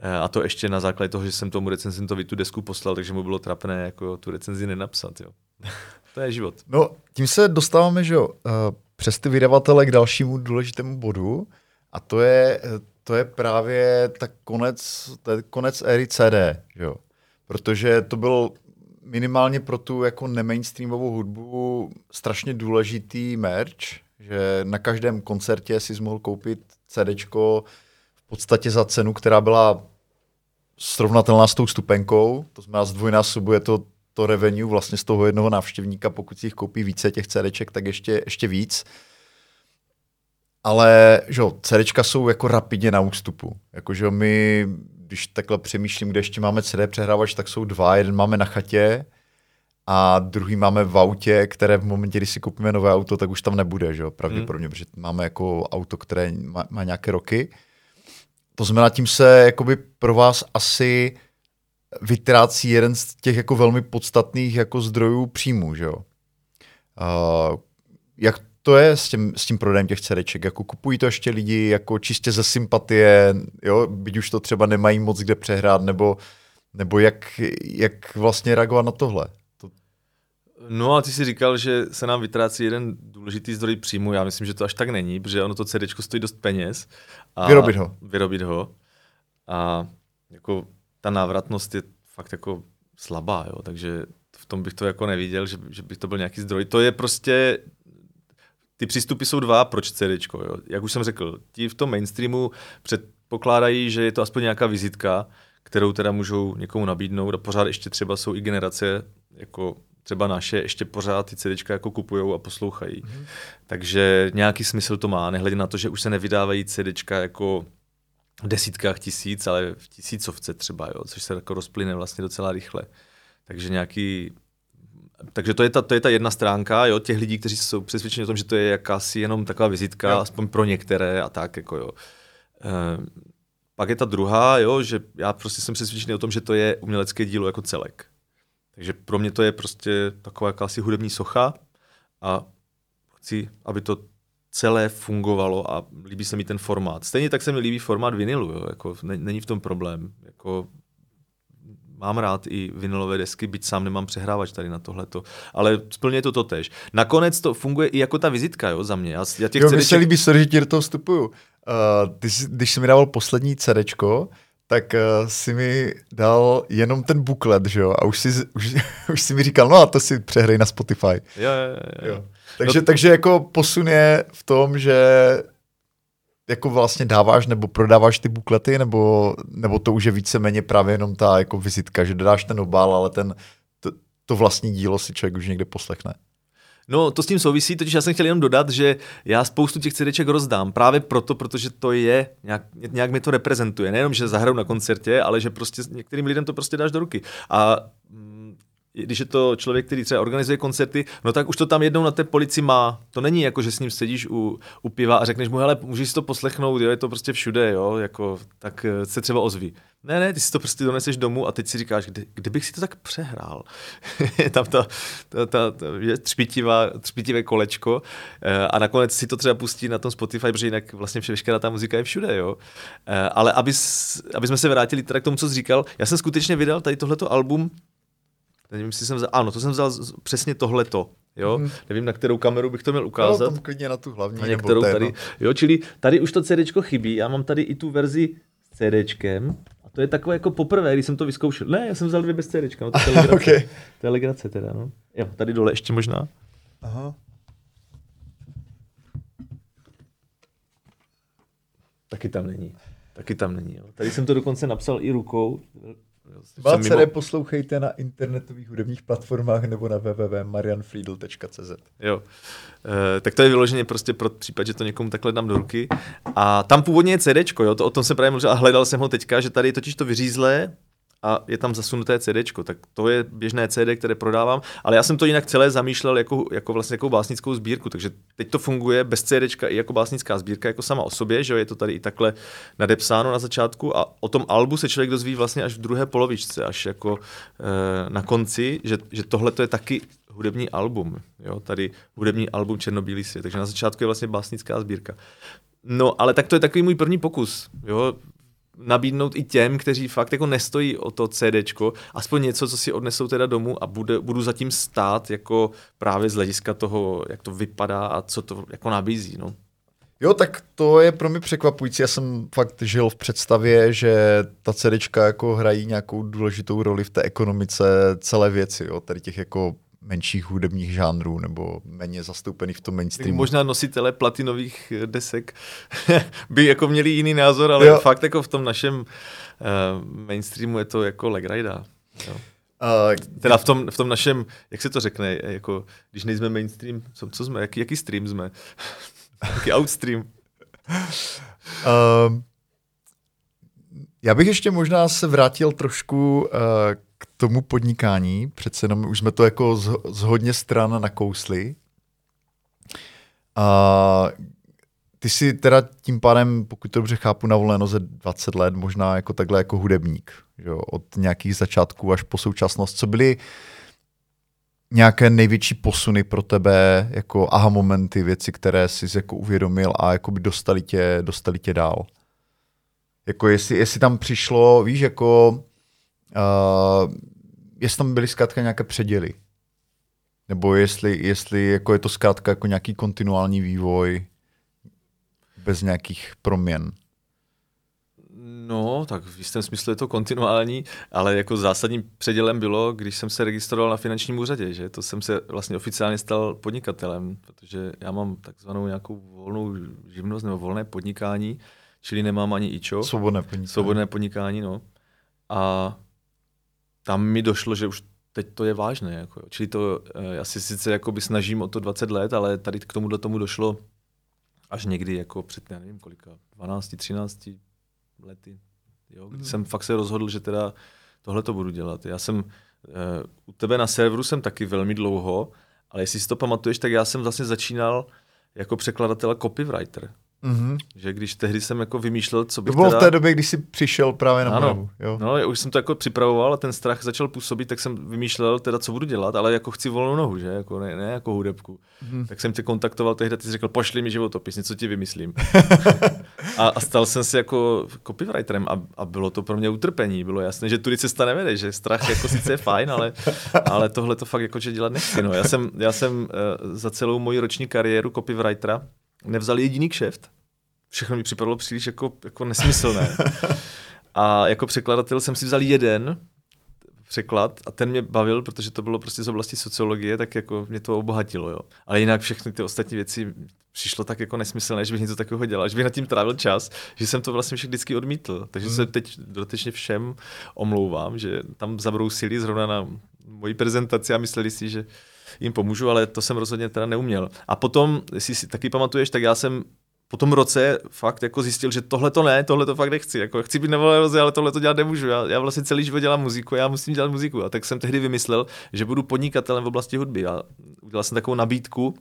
eh, a to ještě na základě toho, že jsem tomu recenzentovi tu desku poslal, takže mu bylo trapné jako tu recenzi nenapsat. Jo. to je život. No, tím se dostáváme, že jo, eh, přes ty vydavatele k dalšímu důležitému bodu a to je, eh, to je právě tak konec, konec éry CD, jo. Protože to byl minimálně pro tu jako nemainstreamovou hudbu strašně důležitý merch, že na každém koncertě si mohl koupit CDčko v podstatě za cenu, která byla srovnatelná s tou stupenkou, to znamená zdvojnásobuje to, to revenue vlastně z toho jednoho návštěvníka, pokud si jich koupí více těch CDček, tak ještě, ještě víc. Ale že jo, CDčka jsou jako rapidně na ústupu. Jakože my když takhle přemýšlím, kde ještě máme CD přehrávač, tak jsou dva. Jeden máme na chatě a druhý máme v autě, které v momentě, kdy si koupíme nové auto, tak už tam nebude, že jo, pravděpodobně, hmm. protože máme jako auto, které má, má nějaké roky. To znamená, tím se jakoby pro vás asi vytrácí jeden z těch jako velmi podstatných jako zdrojů příjmu, že jo. Uh, jak to je s tím, s tím prodejem těch CDček? Jako kupují to ještě lidi jako čistě ze sympatie, jo? byť už to třeba nemají moc kde přehrát, nebo, nebo jak, jak vlastně reagovat na tohle? To... No a ty si říkal, že se nám vytrácí jeden důležitý zdroj příjmu. Já myslím, že to až tak není, protože ono to CD stojí dost peněz. A vyrobit ho. Vyrobit ho. A jako ta návratnost je fakt jako slabá, jo? takže v tom bych to jako neviděl, že, že by to byl nějaký zdroj. To je prostě ty přístupy jsou dva, proč CD. Jo? Jak už jsem řekl, ti v tom mainstreamu předpokládají, že je to aspoň nějaká vizitka, kterou teda můžou někomu nabídnout a pořád ještě třeba jsou i generace, jako třeba naše, ještě pořád ty CD jako kupují a poslouchají. Mm-hmm. Takže nějaký smysl to má, nehledě na to, že už se nevydávají CD jako v desítkách tisíc, ale v tisícovce třeba, jo, což se jako rozplyne vlastně docela rychle. Takže nějaký takže to je, ta, to je ta jedna stránka, jo, těch lidí, kteří jsou přesvědčeni o tom, že to je jakási jenom taková vizitka, jo. aspoň pro některé a tak, jako jo. E, pak je ta druhá, jo, že já prostě jsem přesvědčený o tom, že to je umělecké dílo jako celek. Takže pro mě to je prostě taková jakási hudební socha a chci, aby to celé fungovalo a líbí se mi ten formát. Stejně tak se mi líbí formát vinilu, jo, jako není v tom problém. Jako mám rád i vinilové desky, byť sám nemám přehrávač tady na tohleto, ale splně to totež. Nakonec to funguje i jako ta vizitka, jo, za mě. Já, já těch jo, CDček... mi se líbí, sorry, že ti do toho vstupuju. Uh, ty, když jsi mi dával poslední CDčko, tak uh, si mi dal jenom ten buklet, že jo, a už si, už, už si mi říkal, no a to si přehrej na Spotify. Jo, jo, jo. jo. Takže, no, takže jako posun je v tom, že jako vlastně dáváš nebo prodáváš ty buklety, nebo, nebo to už je víceméně právě jenom ta jako vizitka, že dodáš ten obal, ale ten, to, to vlastní dílo si člověk už někde poslechne. No, to s tím souvisí, totiž já jsem chtěl jenom dodat, že já spoustu těch CDček rozdám právě proto, protože to je, nějak, nějak mi to reprezentuje. Nejenom, že zahraju na koncertě, ale že prostě některým lidem to prostě dáš do ruky. A když je to člověk, který třeba organizuje koncerty, no tak už to tam jednou na té polici má. To není jako, že s ním sedíš u, u piva a řekneš mu, hele, můžeš si to poslechnout, jo, je to prostě všude, jo, jako, tak eh, se třeba ozví. Ne, ne, ty si to prostě doneseš domů a teď si říkáš, kdy, kdybych si to tak přehrál. tam ta, ta, ta, ta je třpitivá, třpitivé kolečko eh, a nakonec si to třeba pustí na tom Spotify, protože jinak vlastně veškerá ta muzika je všude, jo. Eh, ale aby, aby jsme se vrátili teda k tomu, co jsi říkal, já jsem skutečně vydal tady tohleto album Nevím, jestli jsem vzal, ano, to jsem vzal přesně tohleto. Jo? Hmm. Nevím, na kterou kameru bych to měl ukázat. No, tam klidně na tu hlavní. Na některou tady. No. Jo, čili tady už to CD chybí. Já mám tady i tu verzi s CDčkem. A to je takové jako poprvé, když jsem to vyzkoušel. Ne, já jsem vzal dvě bez CD. No, to je legrace. okay. To je legrace teda, no. Jo, tady dole ještě možná. Aha. Taky tam není. Taky tam není. Jo. Tady jsem to dokonce napsal i rukou. CD mimo... poslouchejte na internetových hudebních platformách nebo na www.marianfriedl.cz. Jo, e, tak to je vyloženě prostě pro případ, že to někomu takhle dám do ruky. A tam původně je CD, jo, to o tom jsem právě mluvil a hledal jsem ho teďka, že tady je totiž to vyřízlé, a je tam zasunuté CD, tak to je běžné CD, které prodávám, ale já jsem to jinak celé zamýšlel jako, jako vlastně jako básnickou sbírku, takže teď to funguje bez CD i jako básnická sbírka, jako sama o sobě, že je to tady i takhle nadepsáno na začátku a o tom albu se člověk dozví vlastně až v druhé polovičce, až jako e, na konci, že, že tohle to je taky hudební album, jo, tady hudební album Černobílý svět, takže na začátku je vlastně básnická sbírka. No, ale tak to je takový můj první pokus. Jo nabídnout i těm, kteří fakt jako nestojí o to CDčko, aspoň něco, co si odnesou teda domů a bude, budu zatím stát jako právě z hlediska toho, jak to vypadá a co to jako nabízí, no. Jo, tak to je pro mě překvapující. Já jsem fakt žil v představě, že ta CDčka jako hrají nějakou důležitou roli v té ekonomice celé věci, jo, tady těch jako menších hudebních žánrů nebo méně zastoupený v tom mainstreamu. Možná nositele platinových desek by jako měli jiný názor, ale jo. fakt jako v tom našem uh, mainstreamu je to jako legrajda. Uh, teda v tom, v tom našem, jak se to řekne, jako, když nejsme mainstream, co, co jsme, jaký, jaký stream jsme? jaký outstream? uh, já bych ještě možná se vrátil trošku uh, k tomu podnikání, přece jenom už jsme to jako z, z hodně stran nakousli. A ty si teda tím pádem, pokud to dobře chápu, na volné noze 20 let, možná jako takhle jako hudebník, že jo? od nějakých začátků až po současnost. Co byly nějaké největší posuny pro tebe, jako aha momenty, věci, které jsi jako uvědomil a jako by dostali tě, dostali tě dál? Jako jestli, jestli tam přišlo, víš, jako Uh, jestli tam byly zkrátka nějaké předěly. Nebo jestli, jestli jako je to zkrátka jako nějaký kontinuální vývoj bez nějakých proměn. No, tak v jistém smyslu je to kontinuální, ale jako zásadním předělem bylo, když jsem se registroval na finančním úřadě, že to jsem se vlastně oficiálně stal podnikatelem, protože já mám takzvanou nějakou volnou živnost nebo volné podnikání, čili nemám ani ičo. Svobodné podnikání. Svobodné podnikání, no. A tam mi došlo, že už teď to je vážné. Jako. Čili to, eh, já si sice jakoby snažím o to 20 let, ale tady k tomu do tomu došlo až někdy jako před, já nevím kolika, 12, 13, lety, jo, kdy mm. jsem fakt se rozhodl, že teda tohle to budu dělat. Já jsem uh, u tebe na serveru jsem taky velmi dlouho, ale jestli si to pamatuješ, tak já jsem vlastně začínal jako překladatel a copywriter. Mm-hmm. Že když tehdy jsem jako vymýšlel, co bych To bylo teda... v té době, když jsi přišel právě na ano, Moravu. Jo. No, já už jsem to jako připravoval a ten strach začal působit, tak jsem vymýšlel teda, co budu dělat, ale jako chci volnou nohu, že? Jako ne, ne jako hudebku. Mm-hmm. Tak jsem tě kontaktoval tehdy, ty jsi řekl, pošli mi životopis, něco ti vymyslím. a, a, stal jsem se jako copywriterem a, a, bylo to pro mě utrpení. Bylo jasné, že tudy cesta nevede, že strach jako sice je fajn, ale, ale tohle to fakt jako že dělat nechci. No. Já jsem, já jsem uh, za celou moji roční kariéru copywritera nevzal jediný kšeft. Všechno mi připadalo příliš jako, jako nesmyslné. A jako překladatel jsem si vzal jeden překlad a ten mě bavil, protože to bylo prostě z oblasti sociologie, tak jako mě to obohatilo, jo. Ale jinak všechny ty ostatní věci přišlo tak jako nesmyslné, že bych něco takového dělal, že bych nad tím trávil čas, že jsem to vlastně všechny vždycky odmítl. Takže hmm. se teď dotečně všem omlouvám, že tam zabrousili zrovna na moji prezentaci a mysleli si, že jim pomůžu, ale to jsem rozhodně teda neuměl. A potom, jestli si taky pamatuješ, tak já jsem po tom roce fakt jako zjistil, že tohle to ne, tohle to fakt nechci. Jako chci být nevoleroze, ale tohle to dělat nemůžu. Já, já vlastně celý život dělám muziku, já musím dělat muziku. A tak jsem tehdy vymyslel, že budu podnikatelem v oblasti hudby. A udělal jsem takovou nabídku,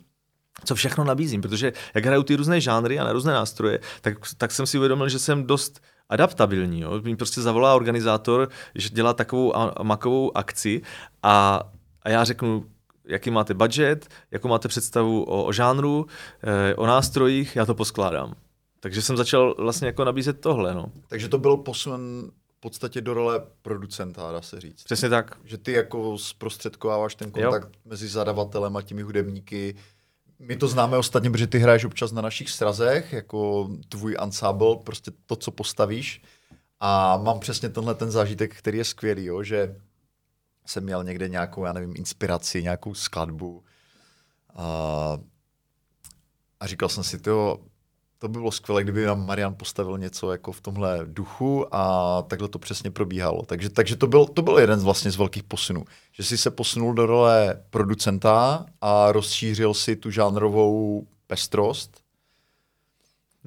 co všechno nabízím, protože jak hraju ty různé žánry a na různé nástroje, tak, tak jsem si uvědomil, že jsem dost adaptabilní. Jo? Mě prostě zavolá organizátor, že dělá takovou makovou akci a, a já řeknu, jaký máte budget, jakou máte představu o, o žánru, e, o nástrojích, já to poskládám. Takže jsem začal vlastně jako nabízet tohle. No. Takže to byl posun v podstatě do role producenta, dá se říct. Přesně tak. Že ty jako zprostředkováváš ten kontakt jo. mezi zadavatelem a těmi hudebníky. My to známe ostatně, protože ty hraješ občas na našich srazech, jako tvůj ensemble, prostě to, co postavíš. A mám přesně tenhle ten zážitek, který je skvělý, jo, že jsem měl někde nějakou, já nevím, inspiraci, nějakou skladbu a, a říkal jsem si, to, to by bylo skvělé, kdyby nám Marian postavil něco jako v tomhle duchu a takhle to přesně probíhalo. Takže, takže to, byl, to byl jeden z vlastně z velkých posunů. Že jsi se posunul do role producenta a rozšířil si tu žánrovou pestrost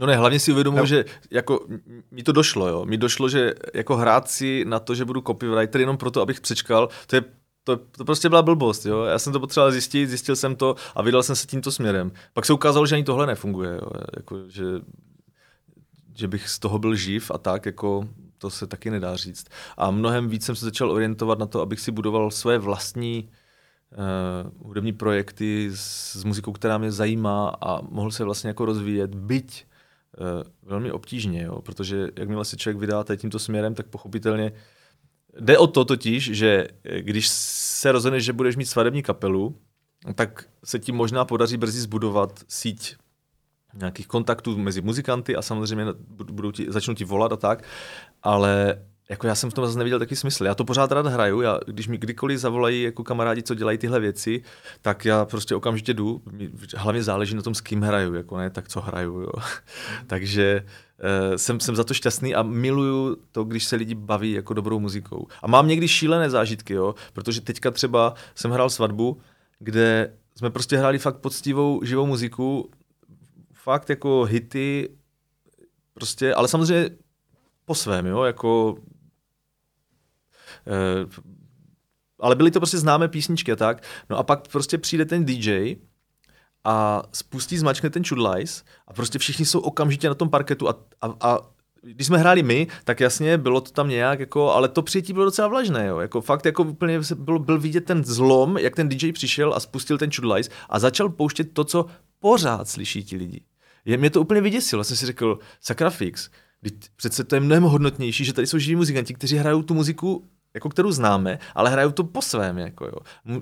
No ne, hlavně si uvědomuji, no. že jako mi to došlo, jo. Mi došlo, že jako hrát si na to, že budu copywriter jenom proto, abych přečkal, to je to, to prostě byla blbost, jo. Já jsem to potřeboval zjistit, zjistil jsem to a vydal jsem se tímto směrem. Pak se ukázalo, že ani tohle nefunguje, jo. Jako, že, že bych z toho byl živ a tak, jako to se taky nedá říct. A mnohem víc jsem se začal orientovat na to, abych si budoval své vlastní uh, hudební projekty s, s muzikou, která mě zajímá a mohl se vlastně jako rozvíjet, byť velmi obtížně, jo? protože jakmile se člověk vydá tímto směrem, tak pochopitelně jde o to totiž, že eh, když se rozhodneš, že budeš mít svadební kapelu, tak se ti možná podaří brzy zbudovat síť nějakých kontaktů mezi muzikanty a samozřejmě budou ti, začnou ti volat a tak, ale jako já jsem v tom zase neviděl taky smysl. Já to pořád rád hraju, já, když mi kdykoliv zavolají jako kamarádi, co dělají tyhle věci, tak já prostě okamžitě jdu. Hlavně záleží na tom, s kým hraju, jako ne tak, co hraju. Jo. Takže uh, jsem, jsem za to šťastný a miluju to, když se lidi baví jako dobrou muzikou. A mám někdy šílené zážitky, jo, protože teďka třeba jsem hrál svatbu, kde jsme prostě hráli fakt poctivou živou muziku, fakt jako hity, prostě, ale samozřejmě po svém, jo, jako Eh, ale byly to prostě známé písničky a tak. No a pak prostě přijde ten DJ a spustí, zmačkne ten čudlajs a prostě všichni jsou okamžitě na tom parketu a, a, a když jsme hráli my, tak jasně bylo to tam nějak, jako, ale to přijetí bylo docela vlažné, jo. Jako fakt jako úplně byl, byl vidět ten zlom, jak ten DJ přišel a spustil ten čudlajs a začal pouštět to, co pořád slyší ti lidi. Je, mě to úplně vyděsilo, jsem si řekl, sakra fix, přece to je mnohem hodnotnější, že tady jsou živí muzikanti, kteří hrajou tu muziku jako kterou známe, ale hrajou to po svém, jako jo.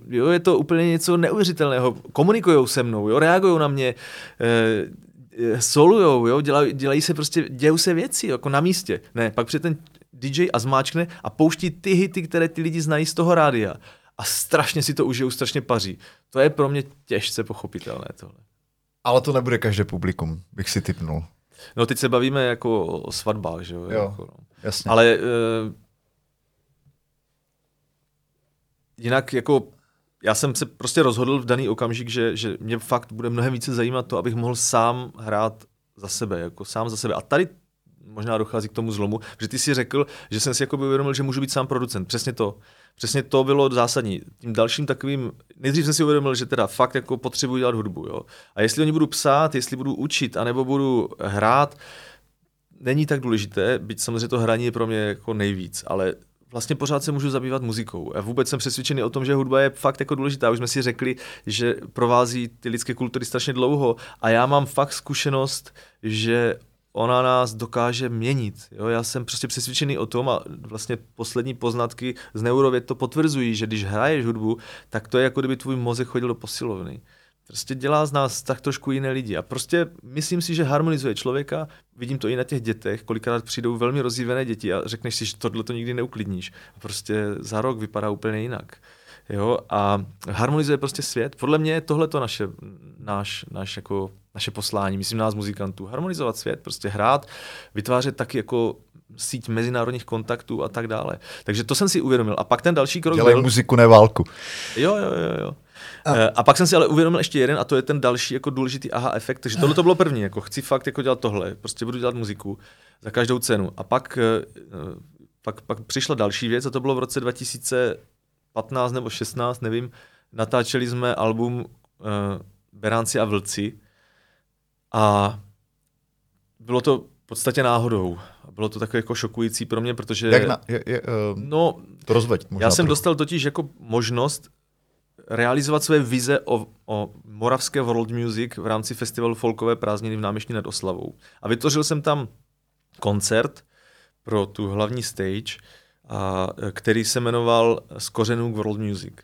jo je to úplně něco neuvěřitelného, komunikují se mnou, jo, reagují na mě, e, solujou, jo, dělají, dělají se prostě, dějou se věci, jako na místě. Ne, pak přijde ten DJ a zmáčkne a pouští ty hity, které ty lidi znají z toho rádia. A strašně si to užijou, strašně paří. To je pro mě těžce pochopitelné tohle. Ale to nebude každé publikum, bych si typnul. No teď se bavíme jako o svatbách, že jo? jo jako, no. jasně. Ale e, jinak jako já jsem se prostě rozhodl v daný okamžik, že, že mě fakt bude mnohem více zajímat to, abych mohl sám hrát za sebe, jako sám za sebe. A tady možná dochází k tomu zlomu, že ty si řekl, že jsem si jako uvědomil, že můžu být sám producent. Přesně to. Přesně to bylo zásadní. Tím dalším takovým, nejdřív jsem si uvědomil, že teda fakt jako potřebuji dělat hudbu. Jo. A jestli oni budu psát, jestli budu učit, anebo budu hrát, není tak důležité, byť samozřejmě to hraní je pro mě jako nejvíc, ale vlastně pořád se můžu zabývat muzikou. A vůbec jsem přesvědčený o tom, že hudba je fakt jako důležitá. Už jsme si řekli, že provází ty lidské kultury strašně dlouho a já mám fakt zkušenost, že ona nás dokáže měnit. Jo? Já jsem prostě přesvědčený o tom a vlastně poslední poznatky z neurověd to potvrzují, že když hraješ hudbu, tak to je jako kdyby tvůj mozek chodil do posilovny. Prostě dělá z nás tak trošku jiné lidi. A prostě myslím si, že harmonizuje člověka. Vidím to i na těch dětech. Kolikrát přijdou velmi rozjívené děti a řekneš si, že tohle to nikdy neuklidníš. A prostě za rok vypadá úplně jinak. Jo? A harmonizuje prostě svět. Podle mě je tohle to naše, náš, náš jako, naše poslání, myslím nás muzikantů. Harmonizovat svět, prostě hrát, vytvářet taky jako síť mezinárodních kontaktů a tak dále. Takže to jsem si uvědomil. A pak ten další krok Dělej byl... muziku, ne válku. Jo, jo, jo, jo. A. Eh, a pak jsem si ale uvědomil ještě jeden, a to je ten další jako důležitý aha efekt. Takže tohle to bylo první, jako chci fakt jako dělat tohle, prostě budu dělat muziku za každou cenu. A pak, eh, pak, pak přišla další věc, a to bylo v roce 2015 nebo 16, nevím, natáčeli jsme album uh, Beránci a vlci a bylo to v podstatě náhodou. Bylo to takové jako šokující pro mě, protože... Jak na, je, je, uh, no, to rozveď. Já jsem trochu. dostal totiž jako možnost realizovat své vize o, o moravské world music v rámci festivalu Folkové prázdniny v Náměští nad Oslavou. A vytvořil jsem tam koncert pro tu hlavní stage, a, který se jmenoval Z kořenů k world music.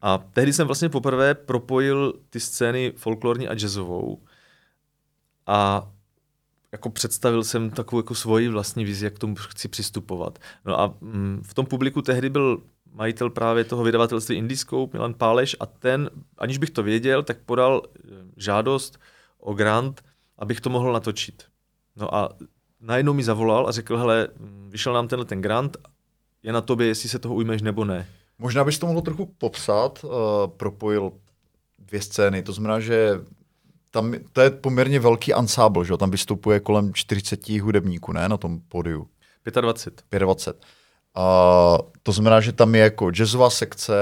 A tehdy jsem vlastně poprvé propojil ty scény folklorní a jazzovou a jako představil jsem takovou jako svoji vlastní vizi, jak k tomu chci přistupovat. No a mm, v tom publiku tehdy byl majitel právě toho vydavatelství Indiscope, Milan Páleš, a ten, aniž bych to věděl, tak podal eh, žádost o grant, abych to mohl natočit. No a najednou mi zavolal a řekl, hele, vyšel nám tenhle ten grant, je na tobě, jestli se toho ujmeš nebo ne. Možná bys to mohl trochu popsat, uh, propojil dvě scény, to znamená, že tam to je poměrně velký ansábl, že tam vystupuje kolem 40 hudebníků, ne, na tom pódiu. 25. 25. A to znamená, že tam je jako jazzová sekce,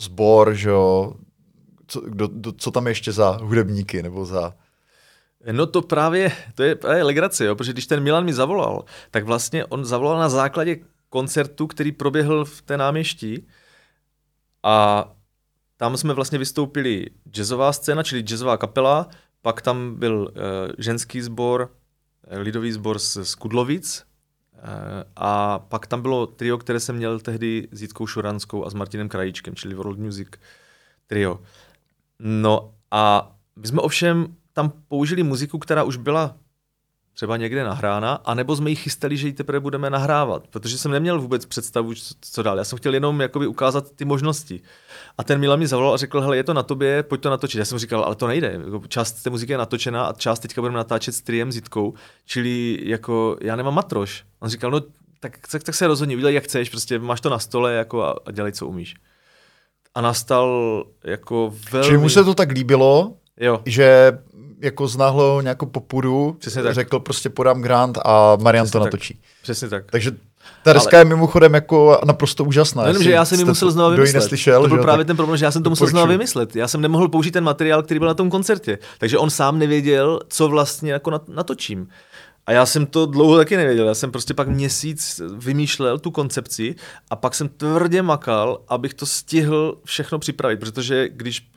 sbor, že jo, co, kdo, do, co tam je ještě za hudebníky nebo za... No to právě, to je právě legrace, jo, protože když ten Milan mi zavolal, tak vlastně on zavolal na základě koncertu, který proběhl v té náměstí a tam jsme vlastně vystoupili jazzová scéna, čili jazzová kapela, pak tam byl uh, ženský sbor, eh, lidový sbor z, z Kudlovic, a pak tam bylo trio, které jsem měl tehdy s Jitkou Šuranskou a s Martinem Krajíčkem, čili World Music trio. No a my jsme ovšem tam použili muziku, která už byla třeba někde nahrána, anebo jsme ji chystali, že ji teprve budeme nahrávat, protože jsem neměl vůbec představu, co dál. Já jsem chtěl jenom jakoby ukázat ty možnosti. A ten Milan mi zavolal a řekl, hele, je to na tobě, pojď to natočit. Já jsem říkal, ale to nejde. Jako část té muziky je natočená a část teďka budeme natáčet s Triem Zitkou, čili jako já nemám matroš. On říkal, no tak, tak, tak se rozhodni, udělej jak chceš, prostě máš to na stole jako a, a dělej, co umíš. A nastal jako velmi... Čili mu se to tak líbilo, jo. že jako z náhlo nějakou popudu Přesně tak. řekl prostě podám grant a Marian Přesně to tak. natočí. Přesně tak. Takže ta deska Ale... je mimochodem jako naprosto úžasná. Jenom, že já jsem ji musel znovu vymyslet. Neslyšel, to byl že? právě ten problém, že já jsem to musel znovu vymyslet. Já jsem nemohl použít ten materiál, který byl na tom koncertě. Takže on sám nevěděl, co vlastně jako natočím. A já jsem to dlouho taky nevěděl. Já jsem prostě pak měsíc vymýšlel tu koncepci a pak jsem tvrdě makal, abych to stihl všechno připravit, protože když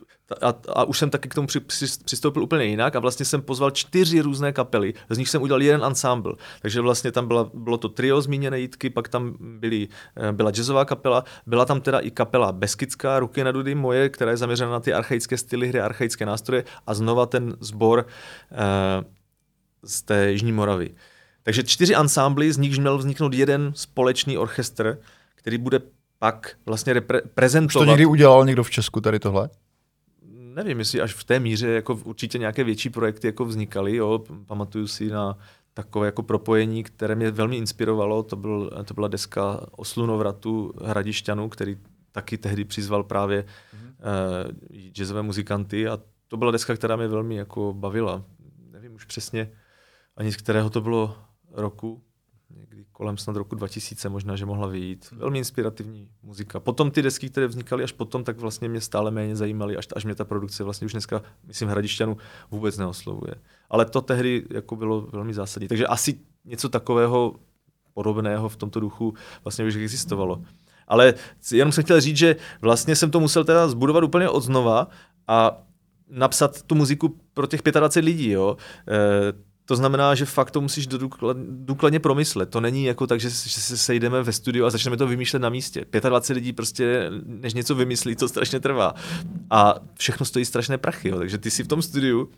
a, a už jsem taky k tomu při, při, přistoupil úplně jinak a vlastně jsem pozval čtyři různé kapely, z nich jsem udělal jeden ensemble. Takže vlastně tam byla, bylo to trio zmíněné jítky, pak tam byly, eh, byla jazzová kapela, byla tam teda i kapela Beskická, Ruky na dudy moje, která je zaměřena na ty archaické styly hry, archaické nástroje a znova ten sbor uh, z té Jižní Moravy. Takže čtyři ansámbly, z nichž měl vzniknout jeden společný orchestr, který bude pak vlastně repre- prezentovat. Už to někdy udělal někdo v Česku tady tohle? Nevím, jestli až v té míře jako určitě nějaké větší projekty jako vznikaly, jo, pamatuju si na takové jako propojení, které mě velmi inspirovalo, to, byl, to byla deska o slunovratu Hradišťanů, který taky tehdy přizval právě mm-hmm. uh, jazzové muzikanty a to byla deska, která mě velmi jako bavila. Nevím už přesně ani z kterého to bylo roku, někdy kolem snad roku 2000 možná, že mohla vyjít. Velmi inspirativní muzika. Potom ty desky, které vznikaly až potom, tak vlastně mě stále méně zajímaly, až, až mě ta produkce vlastně už dneska, myslím, Hradišťanu vůbec neoslovuje. Ale to tehdy jako bylo velmi zásadní. Takže asi něco takového podobného v tomto duchu vlastně už existovalo. Ale jenom jsem chtěl říct, že vlastně jsem to musel teda zbudovat úplně od znova a napsat tu muziku pro těch 25 lidí. Jo. E, to znamená, že fakt to musíš důkladně promyslet. To není jako tak, že, že se sejdeme ve studiu a začneme to vymýšlet na místě. 25 lidí prostě, než něco vymyslí, to strašně trvá. A všechno stojí strašné prachy. Jo. Takže ty si v tom studiu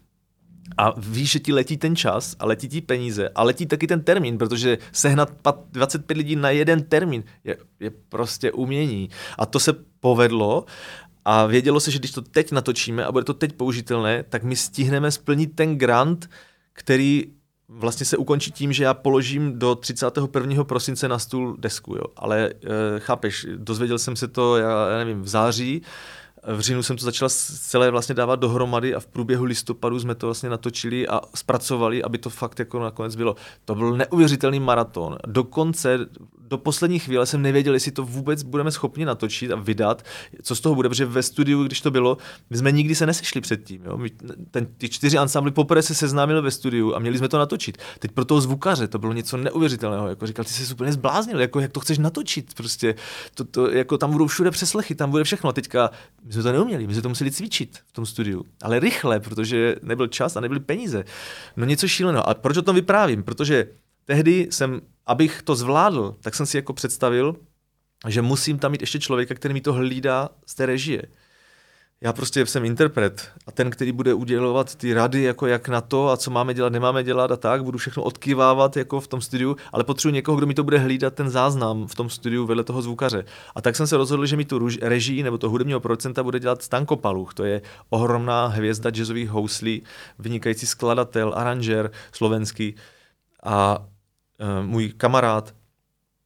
a víš, že ti letí ten čas a letí ti peníze a letí taky ten termín, protože sehnat 25 lidí na jeden termín je, je prostě umění. A to se povedlo a vědělo se, že když to teď natočíme a bude to teď použitelné, tak my stihneme splnit ten grant, který vlastně se ukončí tím, že já položím do 31. prosince na stůl desku, jo. Ale e, chápeš, dozvěděl jsem se to, já, já nevím, v září, v říjnu jsem to začal celé vlastně dávat dohromady a v průběhu listopadu jsme to vlastně natočili a zpracovali, aby to fakt jako nakonec bylo. To byl neuvěřitelný maraton. Dokonce do poslední chvíle jsem nevěděl, jestli to vůbec budeme schopni natočit a vydat, co z toho bude, protože ve studiu, když to bylo, my jsme nikdy se nesešli předtím. Jo? My, ten, ty čtyři ansambly poprvé se seznámili ve studiu a měli jsme to natočit. Teď pro toho zvukaře to bylo něco neuvěřitelného. Jako říkal, ty jsi úplně zbláznil, jako jak to chceš natočit. Prostě to, to, jako tam budou všude přeslechy, tam bude všechno. Teďka my jsme to neuměli, my jsme to museli cvičit v tom studiu. Ale rychle, protože nebyl čas a nebyly peníze. No něco šíleného. A proč o tom vyprávím? Protože tehdy jsem, abych to zvládl, tak jsem si jako představil, že musím tam mít ještě člověka, který mi to hlídá z té režie já prostě jsem interpret a ten, který bude udělovat ty rady, jako jak na to a co máme dělat, nemáme dělat a tak, budu všechno odkyvávat jako v tom studiu, ale potřebuji někoho, kdo mi to bude hlídat ten záznam v tom studiu vedle toho zvukaře. A tak jsem se rozhodl, že mi tu režii nebo to hudebního producenta bude dělat Stanko Paluch, to je ohromná hvězda jazzových houslí, vynikající skladatel, aranžer slovenský a e, můj kamarád.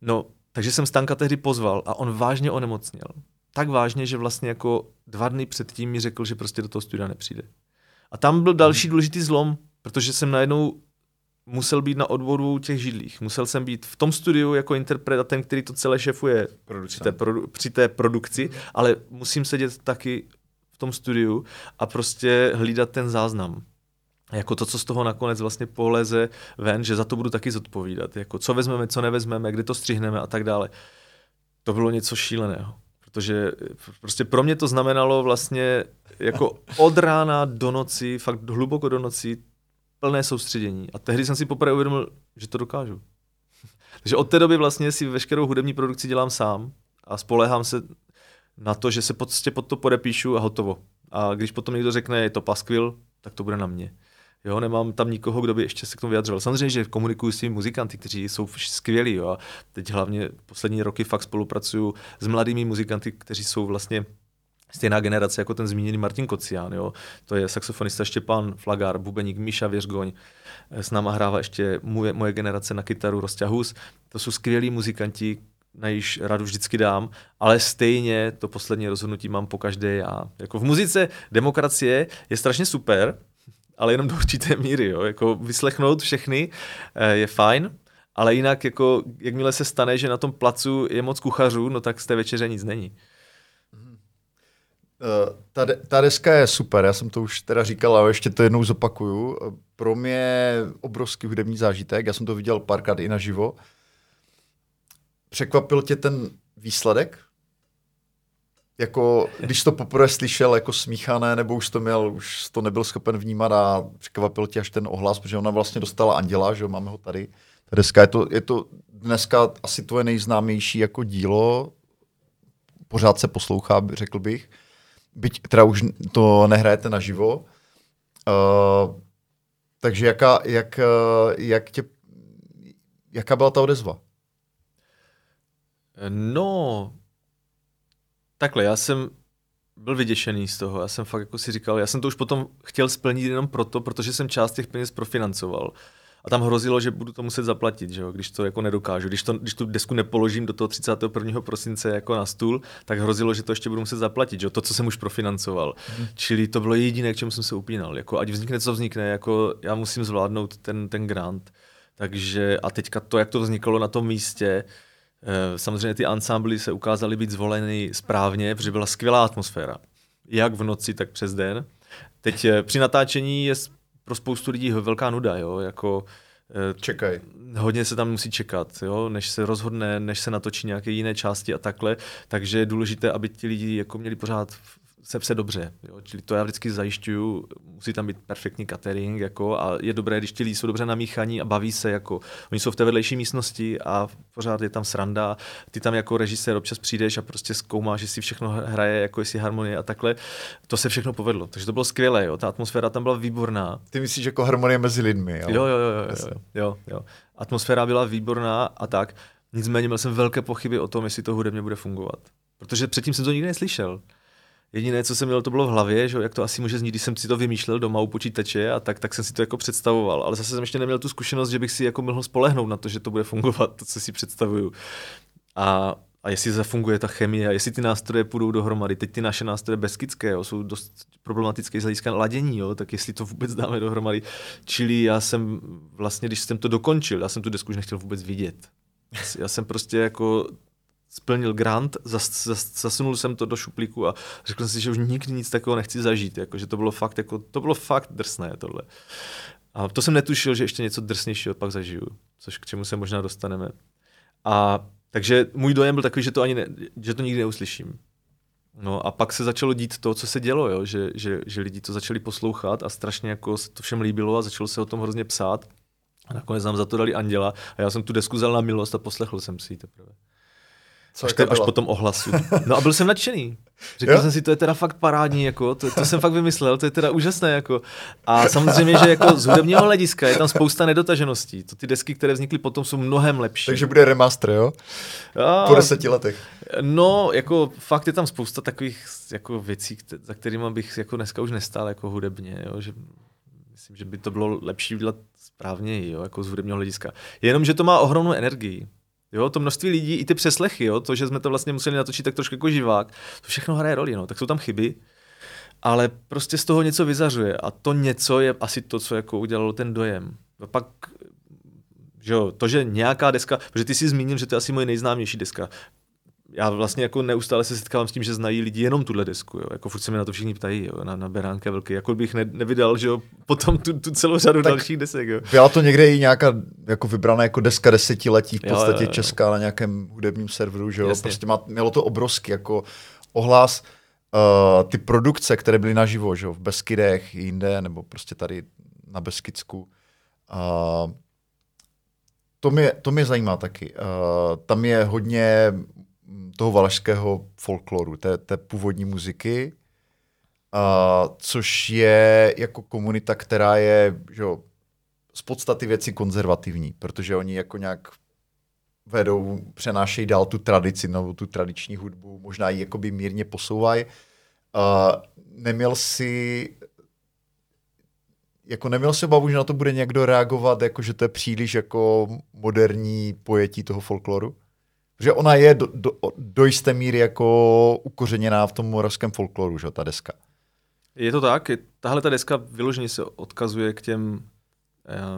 No, takže jsem Stanka tehdy pozval a on vážně onemocněl tak vážně, že vlastně jako dva dny předtím mi řekl, že prostě do toho studia nepřijde. A tam byl další důležitý zlom, protože jsem najednou musel být na odvodu těch židlích. Musel jsem být v tom studiu jako interpret a ten, který to celé šefuje při té, produ- při té produkci, ale musím sedět taky v tom studiu a prostě hlídat ten záznam. Jako to, co z toho nakonec vlastně poleze ven, že za to budu taky zodpovídat. Jako co vezmeme, co nevezmeme, kdy to střihneme a tak dále. To bylo něco šíleného protože prostě pro mě to znamenalo vlastně jako od rána do noci, fakt hluboko do noci, plné soustředění. A tehdy jsem si poprvé uvědomil, že to dokážu. Takže od té doby vlastně si veškerou hudební produkci dělám sám a spolehám se na to, že se prostě pod to podepíšu a hotovo. A když potom někdo řekne, je to paskvil, tak to bude na mě. Jo, nemám tam nikoho, kdo by ještě se k tomu vyjadřoval. Samozřejmě, že komunikuju s těmi muzikanty, kteří jsou skvělí. Jo. A teď hlavně poslední roky fakt spolupracuju s mladými muzikanty, kteří jsou vlastně stejná generace jako ten zmíněný Martin Kocián. Jo. To je saxofonista Štěpán Flagár, bubeník Míša Věřgoň. S náma hrává ještě moje, moje generace na kytaru Rosťahus. To jsou skvělí muzikanti, na již radu vždycky dám, ale stejně to poslední rozhodnutí mám po každé já. Jako v muzice demokracie je strašně super, ale jenom do určité míry. Jo. Jako vyslechnout všechny eh, je fajn, ale jinak, jako, jakmile se stane, že na tom placu je moc kuchařů, no tak z té večeře nic není. Uh, ta, ta deska je super, já jsem to už teda říkal, ale ještě to jednou zopakuju. Pro mě obrovský hudební zážitek, já jsem to viděl párkrát i naživo. Překvapil tě ten výsledek? Jako, když to poprvé slyšel jako smíchané, nebo už to měl, už to nebyl schopen vnímat a překvapil tě až ten ohlas, protože ona vlastně dostala Anděla, že jo, máme ho tady. Ta deska je to, je to dneska asi tvoje nejznámější jako dílo, pořád se poslouchá, řekl bych. Byť teda už to nehrajete naživo. Uh, takže jaká, jak, jak tě, jaká byla ta odezva? No, Takhle, já jsem byl vyděšený z toho. Já jsem fakt jako si říkal, já jsem to už potom chtěl splnit jenom proto, protože jsem část těch peněz profinancoval. A tam hrozilo, že budu to muset zaplatit, že jo, když to jako nedokážu. Když, to, když tu desku nepoložím do toho 31. prosince jako na stůl, tak hrozilo, že to ještě budu muset zaplatit, že jo, to, co jsem už profinancoval. Hmm. Čili to bylo jediné, k čemu jsem se upínal. Jako, ať vznikne, co vznikne, jako já musím zvládnout ten, ten grant. Takže a teďka to, jak to vzniklo na tom místě, samozřejmě ty ansámbly se ukázaly být zvoleny správně, protože byla skvělá atmosféra. Jak v noci, tak přes den. Teď eh, při natáčení je pro spoustu lidí velká nuda, jo, jako Eh, Čekaj. Hodně se tam musí čekat, jo? než se rozhodne, než se natočí nějaké jiné části a takhle. Takže je důležité, aby ti lidi jako měli pořád se vse dobře. Jo? Čili to já vždycky zajišťuju, musí tam být perfektní catering jako, a je dobré, když ti lidi jsou dobře namíchaní a baví se. Jako, oni jsou v té vedlejší místnosti a pořád je tam sranda. Ty tam jako režisér občas přijdeš a prostě zkoumáš, jestli všechno hraje, jako jestli harmonie a takhle. To se všechno povedlo. Takže to bylo skvělé. Jo? Ta atmosféra tam byla výborná. Ty myslíš jako harmonie mezi lidmi? Jo, jo, jo. jo, jo, jo, jo, jo. Atmosféra byla výborná a tak. Nicméně měl jsem velké pochyby o tom, jestli to hudebně bude fungovat. Protože předtím jsem to nikdy neslyšel. Jediné, co jsem měl, to bylo v hlavě, že jak to asi může znít, když jsem si to vymýšlel doma u počítače a tak, tak jsem si to jako představoval. Ale zase jsem ještě neměl tu zkušenost, že bych si jako mohl spolehnout na to, že to bude fungovat, to, co si představuju. A, a jestli zafunguje ta chemie, a jestli ty nástroje půjdou dohromady. Teď ty naše nástroje bezkytské jo, jsou dost problematické z hlediska ladění, jo, tak jestli to vůbec dáme dohromady. Čili já jsem vlastně, když jsem to dokončil, já jsem tu desku už nechtěl vůbec vidět. Já jsem prostě jako splnil grant, zas, zas, zasunul jsem to do šuplíku a řekl jsem si, že už nikdy nic takového nechci zažít, jako, že to bylo fakt, jako, to bylo fakt drsné tohle. A to jsem netušil, že ještě něco drsnějšího pak zažiju, což k čemu se možná dostaneme. A takže můj dojem byl takový, že to ani ne, že to nikdy neuslyším. No a pak se začalo dít to, co se dělo, jo? Že, že, že lidi to začali poslouchat a strašně jako se to všem líbilo a začalo se o tom hrozně psát. A nakonec nám za to dali Anděla a já jsem tu desku vzal na milost a poslechl jsem si ji teprve. Co až, to, až potom ohlasu. No a byl jsem nadšený. Řekl jo? jsem si, to je teda fakt parádní, jako, to, to, jsem fakt vymyslel, to je teda úžasné. Jako. A samozřejmě, že jako z hudebního hlediska je tam spousta nedotažeností. To ty desky, které vznikly potom, jsou mnohem lepší. Takže bude remaster, jo? A, po deseti letech. No, jako fakt je tam spousta takových jako věcí, za kterými bych jako dneska už nestál jako hudebně. Jo? Že myslím, že by to bylo lepší udělat správně, jo? jako z hudebního hlediska. Jenom, že to má ohromnou energii. Jo, to množství lidí, i ty přeslechy, jo, to, že jsme to vlastně museli natočit tak trošku jako živák, to všechno hraje roli, no, tak jsou tam chyby, ale prostě z toho něco vyzařuje a to něco je asi to, co jako udělalo ten dojem. A pak že jo, to, že nějaká deska, protože ty si zmínil, že to je asi moje nejznámější deska já vlastně jako neustále se setkávám s tím, že znají lidi jenom tuhle desku, jo. Jako furt se mi na to všichni ptají, jo, na, na Beránka velký, jako bych ne, nevydal, že jo, potom tu, tu celou řadu tak dalších desek, jo. Byla to někde i nějaká jako vybraná jako deska desetiletí, v podstatě jo, jo, jo. česká na nějakém hudebním serveru, že jo, Jasně. prostě má, mělo to obrovský jako ohlas, uh, ty produkce, které byly naživo, že jo, v Beskydech, jinde, nebo prostě tady na Beskidsku, uh, to mě, to mě zajímá taky. Uh, tam je hodně toho valašského folkloru, té, té původní muziky, a, což je jako komunita, která je že jo, z podstaty věci konzervativní, protože oni jako nějak vedou, přenášejí dál tu tradici, nebo tu tradiční hudbu, možná ji jakoby mírně posouvají. neměl si jako neměl si obavu, že na to bude někdo reagovat, jako že to je příliš jako moderní pojetí toho folkloru? Protože ona je do, do, do jisté míry jako ukořeněná v tom moravském folkloru, že ta deska. Je to tak. Tahle ta deska vyloženě se odkazuje k těm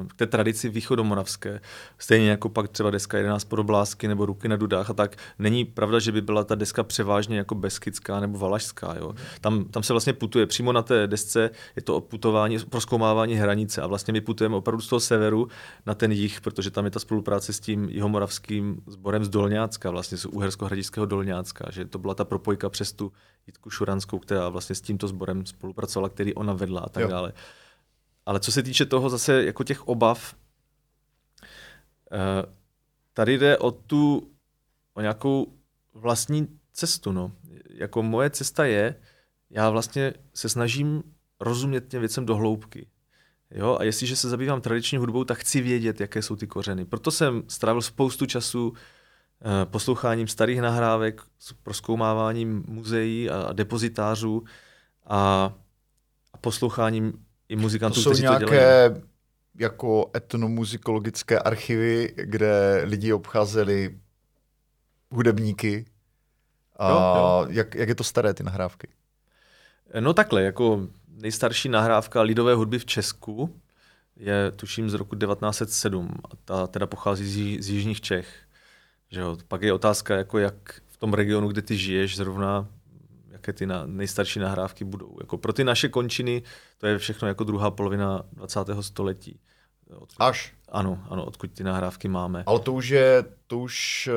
k té tradici východomoravské, stejně jako pak třeba deska 11 podoblásky nebo ruky na dudách a tak, není pravda, že by byla ta deska převážně jako beskidská nebo valašská. Jo. Tam, tam se vlastně putuje přímo na té desce, je to putování, proskoumávání hranice a vlastně my putujeme opravdu z toho severu na ten jih, protože tam je ta spolupráce s tím jihomoravským sborem z Dolňácka, vlastně z Uhersko-Hradišského Dolňácka, že to byla ta propojka přes tu Jitku Šuranskou, která vlastně s tímto sborem spolupracovala, který ona vedla a tak jo. dále. Ale co se týče toho zase jako těch obav, eh, tady jde o tu, o nějakou vlastní cestu. No. Jako moje cesta je, já vlastně se snažím rozumět těm věcem do hloubky. Jo? A jestliže se zabývám tradiční hudbou, tak chci vědět, jaké jsou ty kořeny. Proto jsem strávil spoustu času eh, posloucháním starých nahrávek, proskoumáváním muzeí a depozitářů a, a posloucháním i muzikantů, to jsou kteří nějaké to dělají. jako etnomuzikologické archivy, kde lidi obcházeli hudebníky. A jo, jo. Jak, jak je to staré, ty nahrávky? No takhle, jako nejstarší nahrávka lidové hudby v Česku je tuším z roku 1907 a ta teda pochází z, z jižních Čech. Že jo? Pak je otázka, jako jak v tom regionu, kde ty žiješ, zrovna jaké ty na, nejstarší nahrávky budou. Jako pro ty naše končiny to je všechno jako druhá polovina 20. století. Odkud, Až? Ano, ano, odkud ty nahrávky máme. Ale to už je, to už,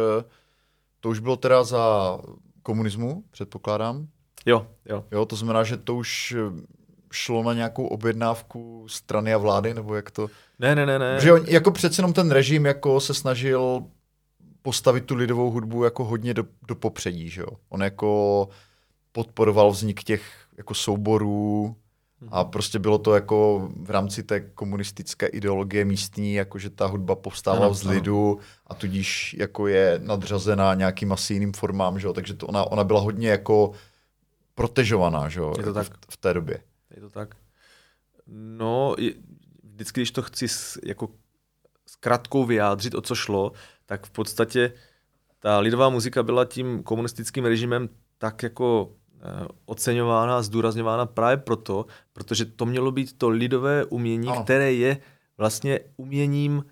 to už bylo teda za komunismu, předpokládám? Jo, jo. Jo, to znamená, že to už šlo na nějakou objednávku strany a vlády, nebo jak to? Ne, ne, ne, ne. Že on, jako přece jenom ten režim jako se snažil postavit tu lidovou hudbu jako hodně do, do popředí, že jo? On jako podporoval vznik těch jako souborů a mhm. prostě bylo to jako v rámci té komunistické ideologie místní, jako že ta hudba povstává z lidu a tudíž jako je nadřazená nějakým asi jiným formám, že jo? takže to ona, ona byla hodně jako protežovaná že jo? Je to tak. V, v té době. Je to tak? No, vždycky, když to chci jako s krátkou vyjádřit, o co šlo, tak v podstatě ta lidová muzika byla tím komunistickým režimem tak jako oceňována a zdůrazňována právě proto, protože to mělo být to lidové umění, ano. které je vlastně uměním uh,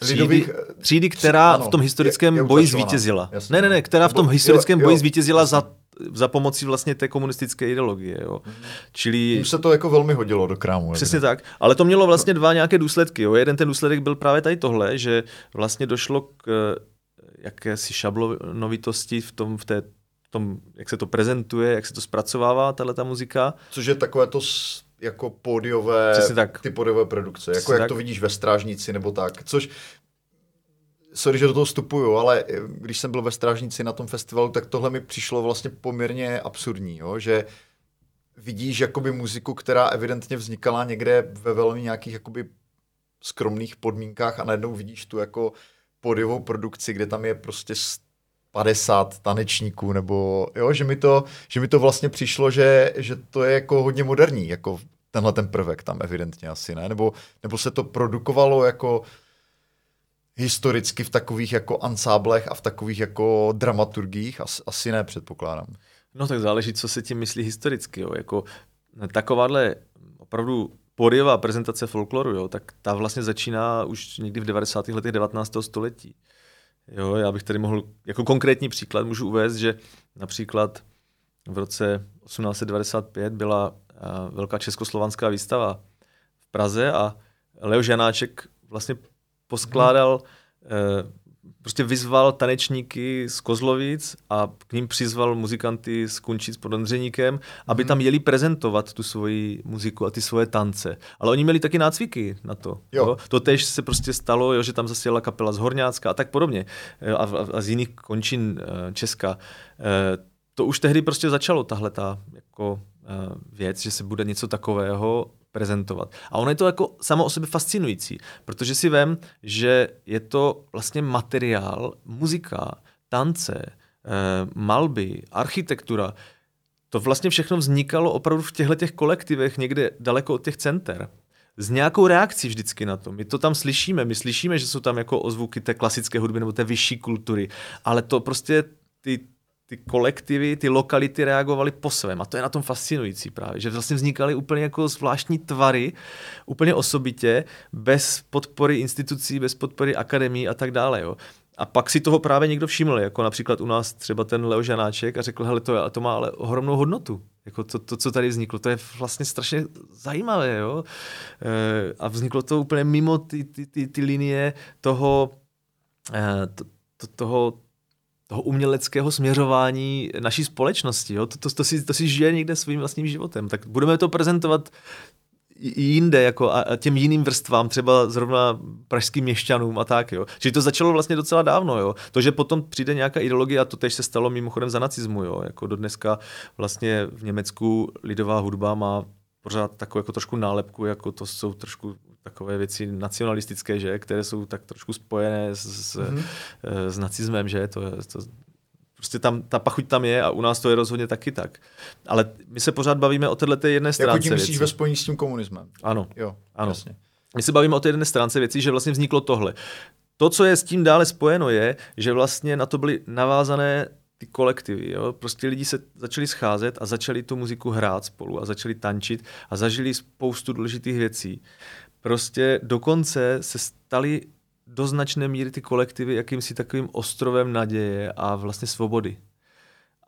třídy, Lidových, třídy která ano, v tom historickém je, je boji zvítězila. Jasně. Ne, ne, ne, která v tom historickém jo, jo, boji zvítězila za za pomocí vlastně té komunistické ideologie. Jo. Mm. Čili... Tím se to jako velmi hodilo do krámu. Přesně evident. tak. Ale to mělo vlastně dva nějaké důsledky. Jo. Jeden ten důsledek byl právě tady tohle, že vlastně došlo k eh, jakési šablonovitosti v tom, v té tom, jak se to prezentuje, jak se to zpracovává, tahle ta muzika. Což je takové to jako pódiové, tak. ty pódiové produkce, jako Přesně jak tak. to vidíš ve Strážnici nebo tak, což sorry, že do toho vstupuju, ale eh, když jsem byl ve Strážnici na tom festivalu, tak tohle mi přišlo vlastně poměrně absurdní, jo? že vidíš jakoby muziku, která evidentně vznikala někde ve velmi nějakých jakoby skromných podmínkách a najednou vidíš tu jako podivou produkci, kde tam je prostě 50 tanečníků, nebo jo, že mi to, že mi to vlastně přišlo, že, že to je jako hodně moderní, jako tenhle ten prvek tam evidentně asi, ne? Nebo, nebo se to produkovalo jako historicky v takových jako ansáblech a v takových jako dramaturgiích? As, asi ne, předpokládám. No tak záleží, co se tím myslí historicky. Jo. Jako takováhle opravdu podivá prezentace folkloru, jo, tak ta vlastně začíná už někdy v 90. letech 19. století. Jo, já bych tady mohl, jako konkrétní příklad můžu uvést, že například v roce 1895 byla uh, velká českoslovanská výstava v Praze a Leo Žanáček vlastně poskládal, hmm. Prostě vyzval tanečníky z Kozlovic a k ním přizval muzikanty z Kunčic pod Ondřeníkem, aby hmm. tam jeli prezentovat tu svoji muziku a ty svoje tance. Ale oni měli taky nácviky na to. Jo. Jo? To tež se prostě stalo, jo, že tam zase jela kapela z Horňácka a tak podobně. A, a, a z jiných končin uh, Česka. Uh, to už tehdy prostě začalo, tahle ta jako, uh, věc, že se bude něco takového prezentovat. A ono je to jako samo o sobě fascinující, protože si vem, že je to vlastně materiál, muzika, tance, eh, malby, architektura, to vlastně všechno vznikalo opravdu v těchto těch kolektivech někde daleko od těch center s nějakou reakcí vždycky na to. My to tam slyšíme, my slyšíme, že jsou tam jako ozvuky té klasické hudby nebo té vyšší kultury, ale to prostě ty ty kolektivy, ty lokality reagovaly po svém. A to je na tom fascinující právě, že vlastně vznikaly úplně jako zvláštní tvary, úplně osobitě, bez podpory institucí, bez podpory akademí a tak dále. Jo. A pak si toho právě někdo všiml, jako například u nás třeba ten Leo Žanáček a řekl, hele, to, to má ale ohromnou hodnotu. Jako to, to, co tady vzniklo, to je vlastně strašně zajímavé. Jo? E, a vzniklo to úplně mimo ty, ty, ty, ty linie toho, e, to, to, toho toho uměleckého směřování naší společnosti. Jo? To, to, to, si, to si žije někde svým vlastním životem. Tak budeme to prezentovat jinde jako a, těm jiným vrstvám, třeba zrovna pražským měšťanům a tak. Jo. Čili to začalo vlastně docela dávno. Jo. To, že potom přijde nějaká ideologie, a to tež se stalo mimochodem za nacismu. Jo. Jako do dneska vlastně v Německu lidová hudba má pořád takovou jako trošku nálepku, jako to jsou trošku takové věci nacionalistické, že, které jsou tak trošku spojené s, s, mm-hmm. s nacismem, že, to, to, prostě tam, ta pachuť tam je a u nás to je rozhodně taky tak. Ale my se pořád bavíme o této jedné stránce Jako tím myslíš ve spojení s tím komunismem? Ano. Jo, ano. Jasně. My se bavíme o té jedné stránce věcí, že vlastně vzniklo tohle. To, co je s tím dále spojeno, je, že vlastně na to byly navázané ty kolektivy. Jo? Prostě lidi se začali scházet a začali tu muziku hrát spolu a začali tančit a zažili spoustu důležitých věcí. Prostě dokonce se stali do značné míry ty kolektivy jakýmsi takovým ostrovem naděje a vlastně svobody.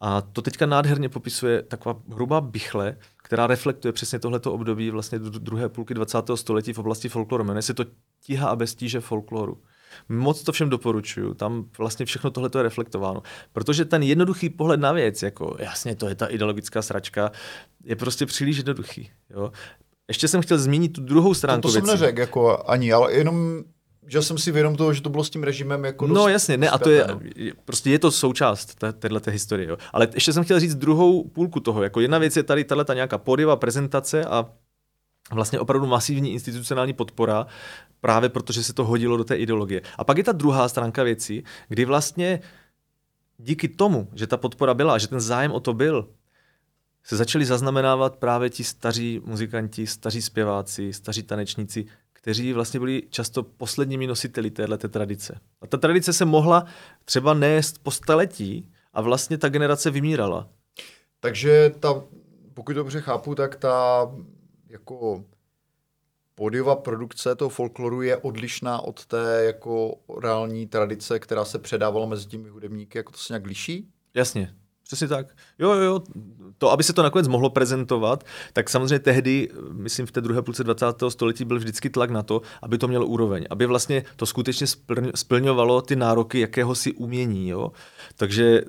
A to teďka nádherně popisuje taková hrubá bychle, která reflektuje přesně tohleto období vlastně druhé půlky 20. století v oblasti folkloru. Jmenuje se to Tiha a bestíže folkloru. Moc to všem doporučuju, tam vlastně všechno tohle je reflektováno. Protože ten jednoduchý pohled na věc, jako jasně, to je ta ideologická sračka, je prostě příliš jednoduchý. Jo? Ještě jsem chtěl zmínit tu druhou stránku To, to jsem neřekl jako ani, ale jenom že jsem si vědom toho, že to bylo s tím režimem jako No jasně, ne, a to je, prostě je to součást této historie. Jo. Ale ještě jsem chtěl říct druhou půlku toho. Jako jedna věc je tady tato nějaká podiva prezentace a vlastně opravdu masivní institucionální podpora, právě protože se to hodilo do té ideologie. A pak je ta druhá stránka věcí, kdy vlastně díky tomu, že ta podpora byla, že ten zájem o to byl, se začali zaznamenávat právě ti staří muzikanti, staří zpěváci, staří tanečníci, kteří vlastně byli často posledními nositeli této tradice. A ta tradice se mohla třeba nést po staletí a vlastně ta generace vymírala. Takže ta, pokud dobře chápu, tak ta jako pódiová produkce toho folkloru je odlišná od té jako reální tradice, která se předávala mezi těmi hudebníky, jako to se nějak liší? Jasně, Přesně tak. Jo, jo, jo. To, aby se to nakonec mohlo prezentovat, tak samozřejmě tehdy, myslím v té druhé půlce 20. století byl vždycky tlak na to, aby to mělo úroveň, aby vlastně to skutečně splňovalo ty nároky jakéhosi umění. Jo? Takže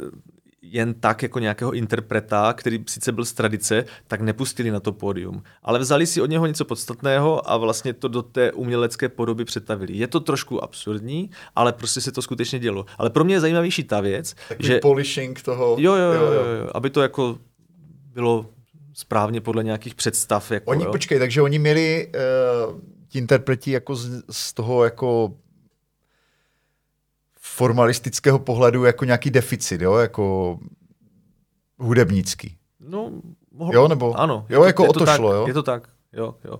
jen tak jako nějakého interpreta, který sice byl z tradice, tak nepustili na to pódium. Ale vzali si od něho něco podstatného a vlastně to do té umělecké podoby přetavili. Je to trošku absurdní, ale prostě se to skutečně dělo. Ale pro mě je zajímavější ta věc, Takový že... polishing toho. Jo, jo, jo, jo, jo, aby to jako bylo správně podle nějakých představ. Jako, oni, jo. počkej, takže oni měli uh, ti interpreti jako z, z toho jako formalistického pohledu jako nějaký deficit, jo, jako hudebnický. No, mohl... Jo, nebo? Ano. Jo, jako je o to, tak, šlo, jo? Je to tak, jo, jo.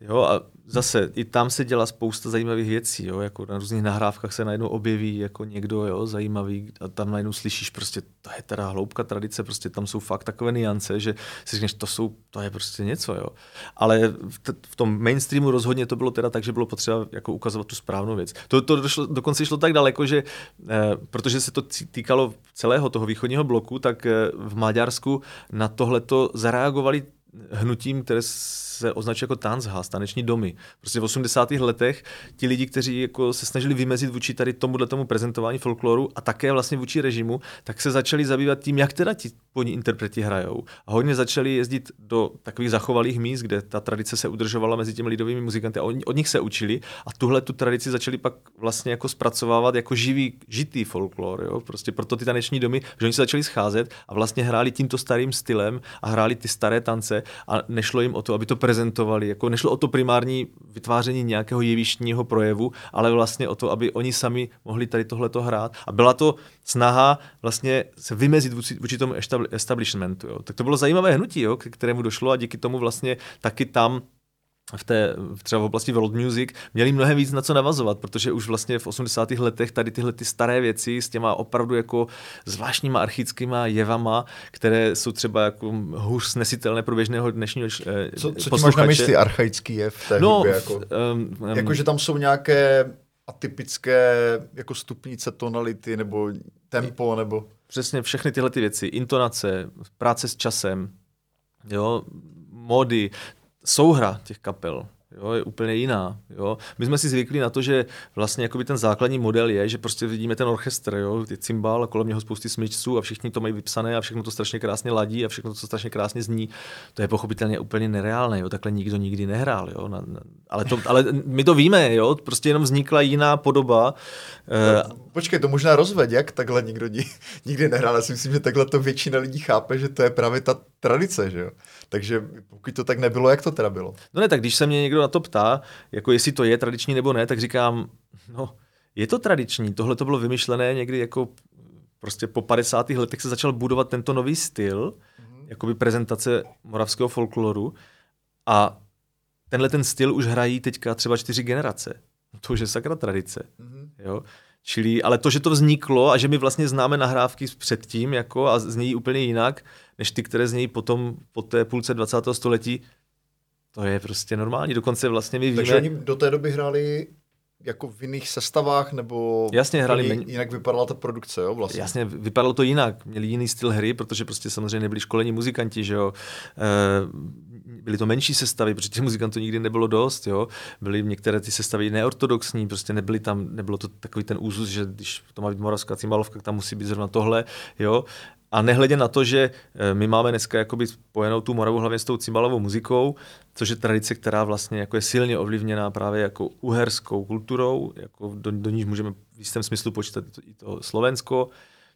Jo, a zase i tam se dělá spousta zajímavých věcí, jo, jako na různých nahrávkách se najednou objeví jako někdo, jo, zajímavý a tam najednou slyšíš prostě, to je teda hloubka tradice, prostě tam jsou fakt takové niance, že si říkáš, to jsou, to je prostě něco, jo. Ale v, t- v tom mainstreamu rozhodně to bylo teda tak, že bylo potřeba jako ukazovat tu správnou věc. To, to došlo, dokonce šlo tak daleko, že eh, protože se to týkalo celého toho východního bloku, tak eh, v Maďarsku na tohleto zareagovali hnutím, které se označuje jako Tanzha, taneční domy. Prostě v 80. letech ti lidi, kteří jako se snažili vymezit vůči tady tomuhle tomu prezentování folkloru a také vlastně vůči režimu, tak se začali zabývat tím, jak teda ti poni interpreti hrajou. A hodně začali jezdit do takových zachovalých míst, kde ta tradice se udržovala mezi těmi lidovými muzikanty a od nich se učili a tuhle tu tradici začali pak vlastně jako zpracovávat jako živý, žitý folklor. Jo? Prostě proto ty taneční domy, že oni se začali scházet a vlastně hráli tímto starým stylem a hráli ty staré tance a nešlo jim o to, aby to prezentovali. Jako nešlo o to primární vytváření nějakého jevištního projevu, ale vlastně o to, aby oni sami mohli tady tohleto hrát. A byla to snaha vlastně se vymezit vůči, tomu establishmentu. Jo. Tak to bylo zajímavé hnutí, jo, k kterému došlo a díky tomu vlastně taky tam v té, třeba v oblasti world music, měli mnohem víc na co navazovat, protože už vlastně v 80. letech tady tyhle ty staré věci s těma opravdu jako zvláštníma archickýma jevama, které jsou třeba jako hůř snesitelné pro běžného dnešního eh, Co, co ti máš na mysli archaický jev v té no, hudbě? Jako, um, um, jako, že tam jsou nějaké atypické jako stupnice tonality nebo tempo nebo... Přesně všechny tyhle ty věci, intonace, práce s časem, jo, mody, souhra těch kapel jo, je úplně jiná. Jo. My jsme si zvykli na to, že vlastně ten základní model je, že prostě vidíme ten orchestr, jo, ty cymbal a kolem něho spousty smyčců a všichni to mají vypsané a všechno to strašně krásně ladí a všechno to strašně krásně zní. To je pochopitelně úplně nereálné, jo, takhle nikdo nikdy nehrál. Jo. Na, na, ale, to, ale my to víme, jo, prostě jenom vznikla jiná podoba. No, počkej, to možná rozveď, jak takhle nikdo nikdy nehrál. Já si myslím, že takhle to většina lidí chápe, že to je právě ta tradice, že jo. Takže pokud to tak nebylo, jak to teda bylo? No ne, tak když se mě někdo na to ptá, jako jestli to je tradiční nebo ne, tak říkám, no, je to tradiční, tohle to bylo vymyšlené někdy jako prostě po 50. letech se začal budovat tento nový styl, mm-hmm. jakoby prezentace moravského folkloru a tenhle ten styl už hrají teďka třeba čtyři generace. To už je sakra tradice. Mm-hmm. Jo? Čili, ale to, že to vzniklo a že my vlastně známe nahrávky předtím jako a znějí úplně jinak, než ty, které znějí potom po té půlce 20. století, to je prostě normální. Dokonce vlastně my víme... Takže oni do té doby hráli jako v jiných sestavách, nebo Jasně, hráli jinak, jinak vypadala ta produkce, jo, vlastně. Jasně, vypadalo to jinak. Měli jiný styl hry, protože prostě samozřejmě nebyli školení muzikanti, že jo. E, byly to menší sestavy, protože těch muzikantů nikdy nebylo dost, jo. Byly některé ty sestavy neortodoxní, prostě nebyly tam, nebylo to takový ten úzus, že když to má být moravská cimalovka, tam musí být zrovna tohle, jo. A nehledě na to, že eh, my máme dneska jakoby spojenou tu Moravu hlavně s tou cimbalovou muzikou, což je tradice, která vlastně jako je silně ovlivněná právě jako uherskou kulturou, jako do, do níž můžeme v jistém smyslu počítat i to Slovensko,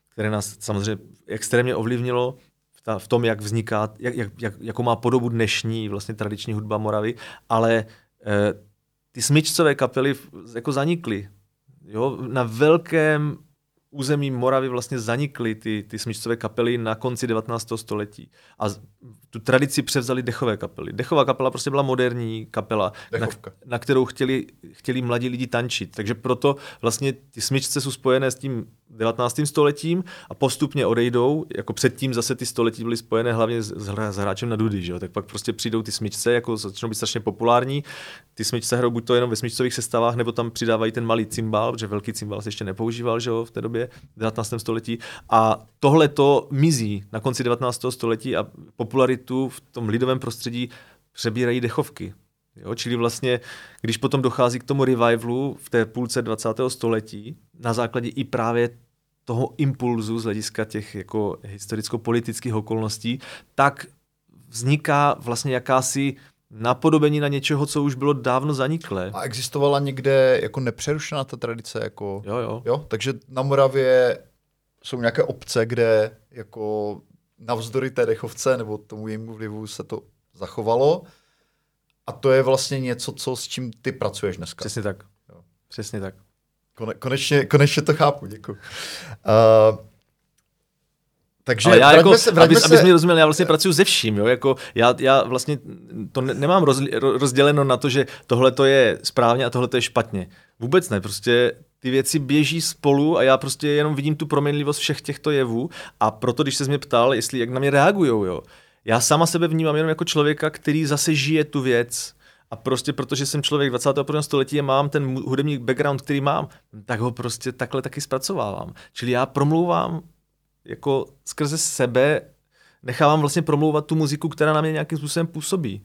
které nás samozřejmě extrémně ovlivnilo ta, v tom, jak vzniká, jak, jak, jak, jakou má podobu dnešní vlastně tradiční hudba Moravy, ale eh, ty smyčcové kapely jako zanikly. Jo, na velkém území Moravy vlastně zanikly ty, ty smyčcové kapely na konci 19. století. A tu tradici převzali dechové kapely. Dechová kapela prostě byla moderní kapela, na, na kterou chtěli, chtěli mladí lidi tančit. Takže proto vlastně ty smyčce jsou spojené s tím 19. stoletím a postupně odejdou, jako předtím zase ty století byly spojené hlavně s, s hráčem na dudy, že jo? tak pak prostě přijdou ty smyčce, jako začnou být strašně populární, ty smyčce hrajou buď to jenom ve smyčcových sestavách, nebo tam přidávají ten malý cymbal, protože velký cymbal se ještě nepoužíval že jo, v té době, v 19. století a tohle to mizí na konci 19. století a popularitu v tom lidovém prostředí přebírají dechovky. Jo, čili vlastně, když potom dochází k tomu revivalu v té půlce 20. století, na základě i právě toho impulzu z hlediska těch jako historicko-politických okolností, tak vzniká vlastně jakási napodobení na něčeho, co už bylo dávno zaniklé. A existovala někde jako nepřerušená ta tradice? Jako... Jo, jo. jo. Takže na Moravě jsou nějaké obce, kde jako navzdory té dechovce nebo tomu jejímu vlivu se to zachovalo. A to je vlastně něco, co s čím ty pracuješ dneska. Přesně tak. Jo. Přesně tak. Kone, konečně, konečně to chápu, děkuji. Uh, takže Ale já jako, se, aby, se... abys mi rozuměl, já vlastně pracuji ze vším, jo? Jako já, já vlastně to ne, nemám roz, rozděleno na to, že tohle to je správně a tohle to je špatně. Vůbec ne, prostě ty věci běží spolu a já prostě jenom vidím tu proměnlivost všech těchto jevů a proto, když se mě ptal, jestli jak na mě reagujou, jo, já sama sebe vnímám jenom jako člověka, který zase žije tu věc a prostě protože jsem člověk 21. století a mám ten hudební background, který mám, tak ho prostě takhle taky zpracovávám. Čili já promlouvám jako skrze sebe, nechávám vlastně promlouvat tu muziku, která na mě nějakým způsobem působí.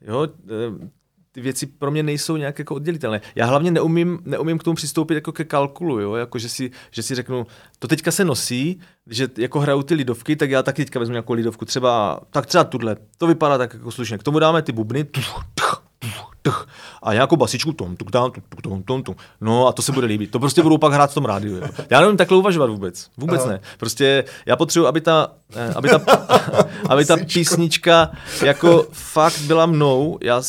Jo, e, ty věci pro mě nejsou nějak jako oddělitelné. Já hlavně neumím, neumím k tomu přistoupit jako ke kalkulu, jo? Jako, že, si, že si řeknu, to teďka se nosí, že jako hrajou ty lidovky, tak já taky teďka vezmu nějakou lidovku, třeba, tak třeba tuhle, to vypadá tak jako slušně, k tomu dáme ty bubny, tch, a nějakou basičku, tom, tuk, tam, tuk, tom, tom, tom, no a to se bude líbit. To prostě budou pak hrát v tom rádiu. Jo. Já nevím takhle uvažovat vůbec. Vůbec Aha. ne. Prostě já potřebuji, aby ta, eh, aby ta, aby ta písnička jako fakt byla mnou. Já,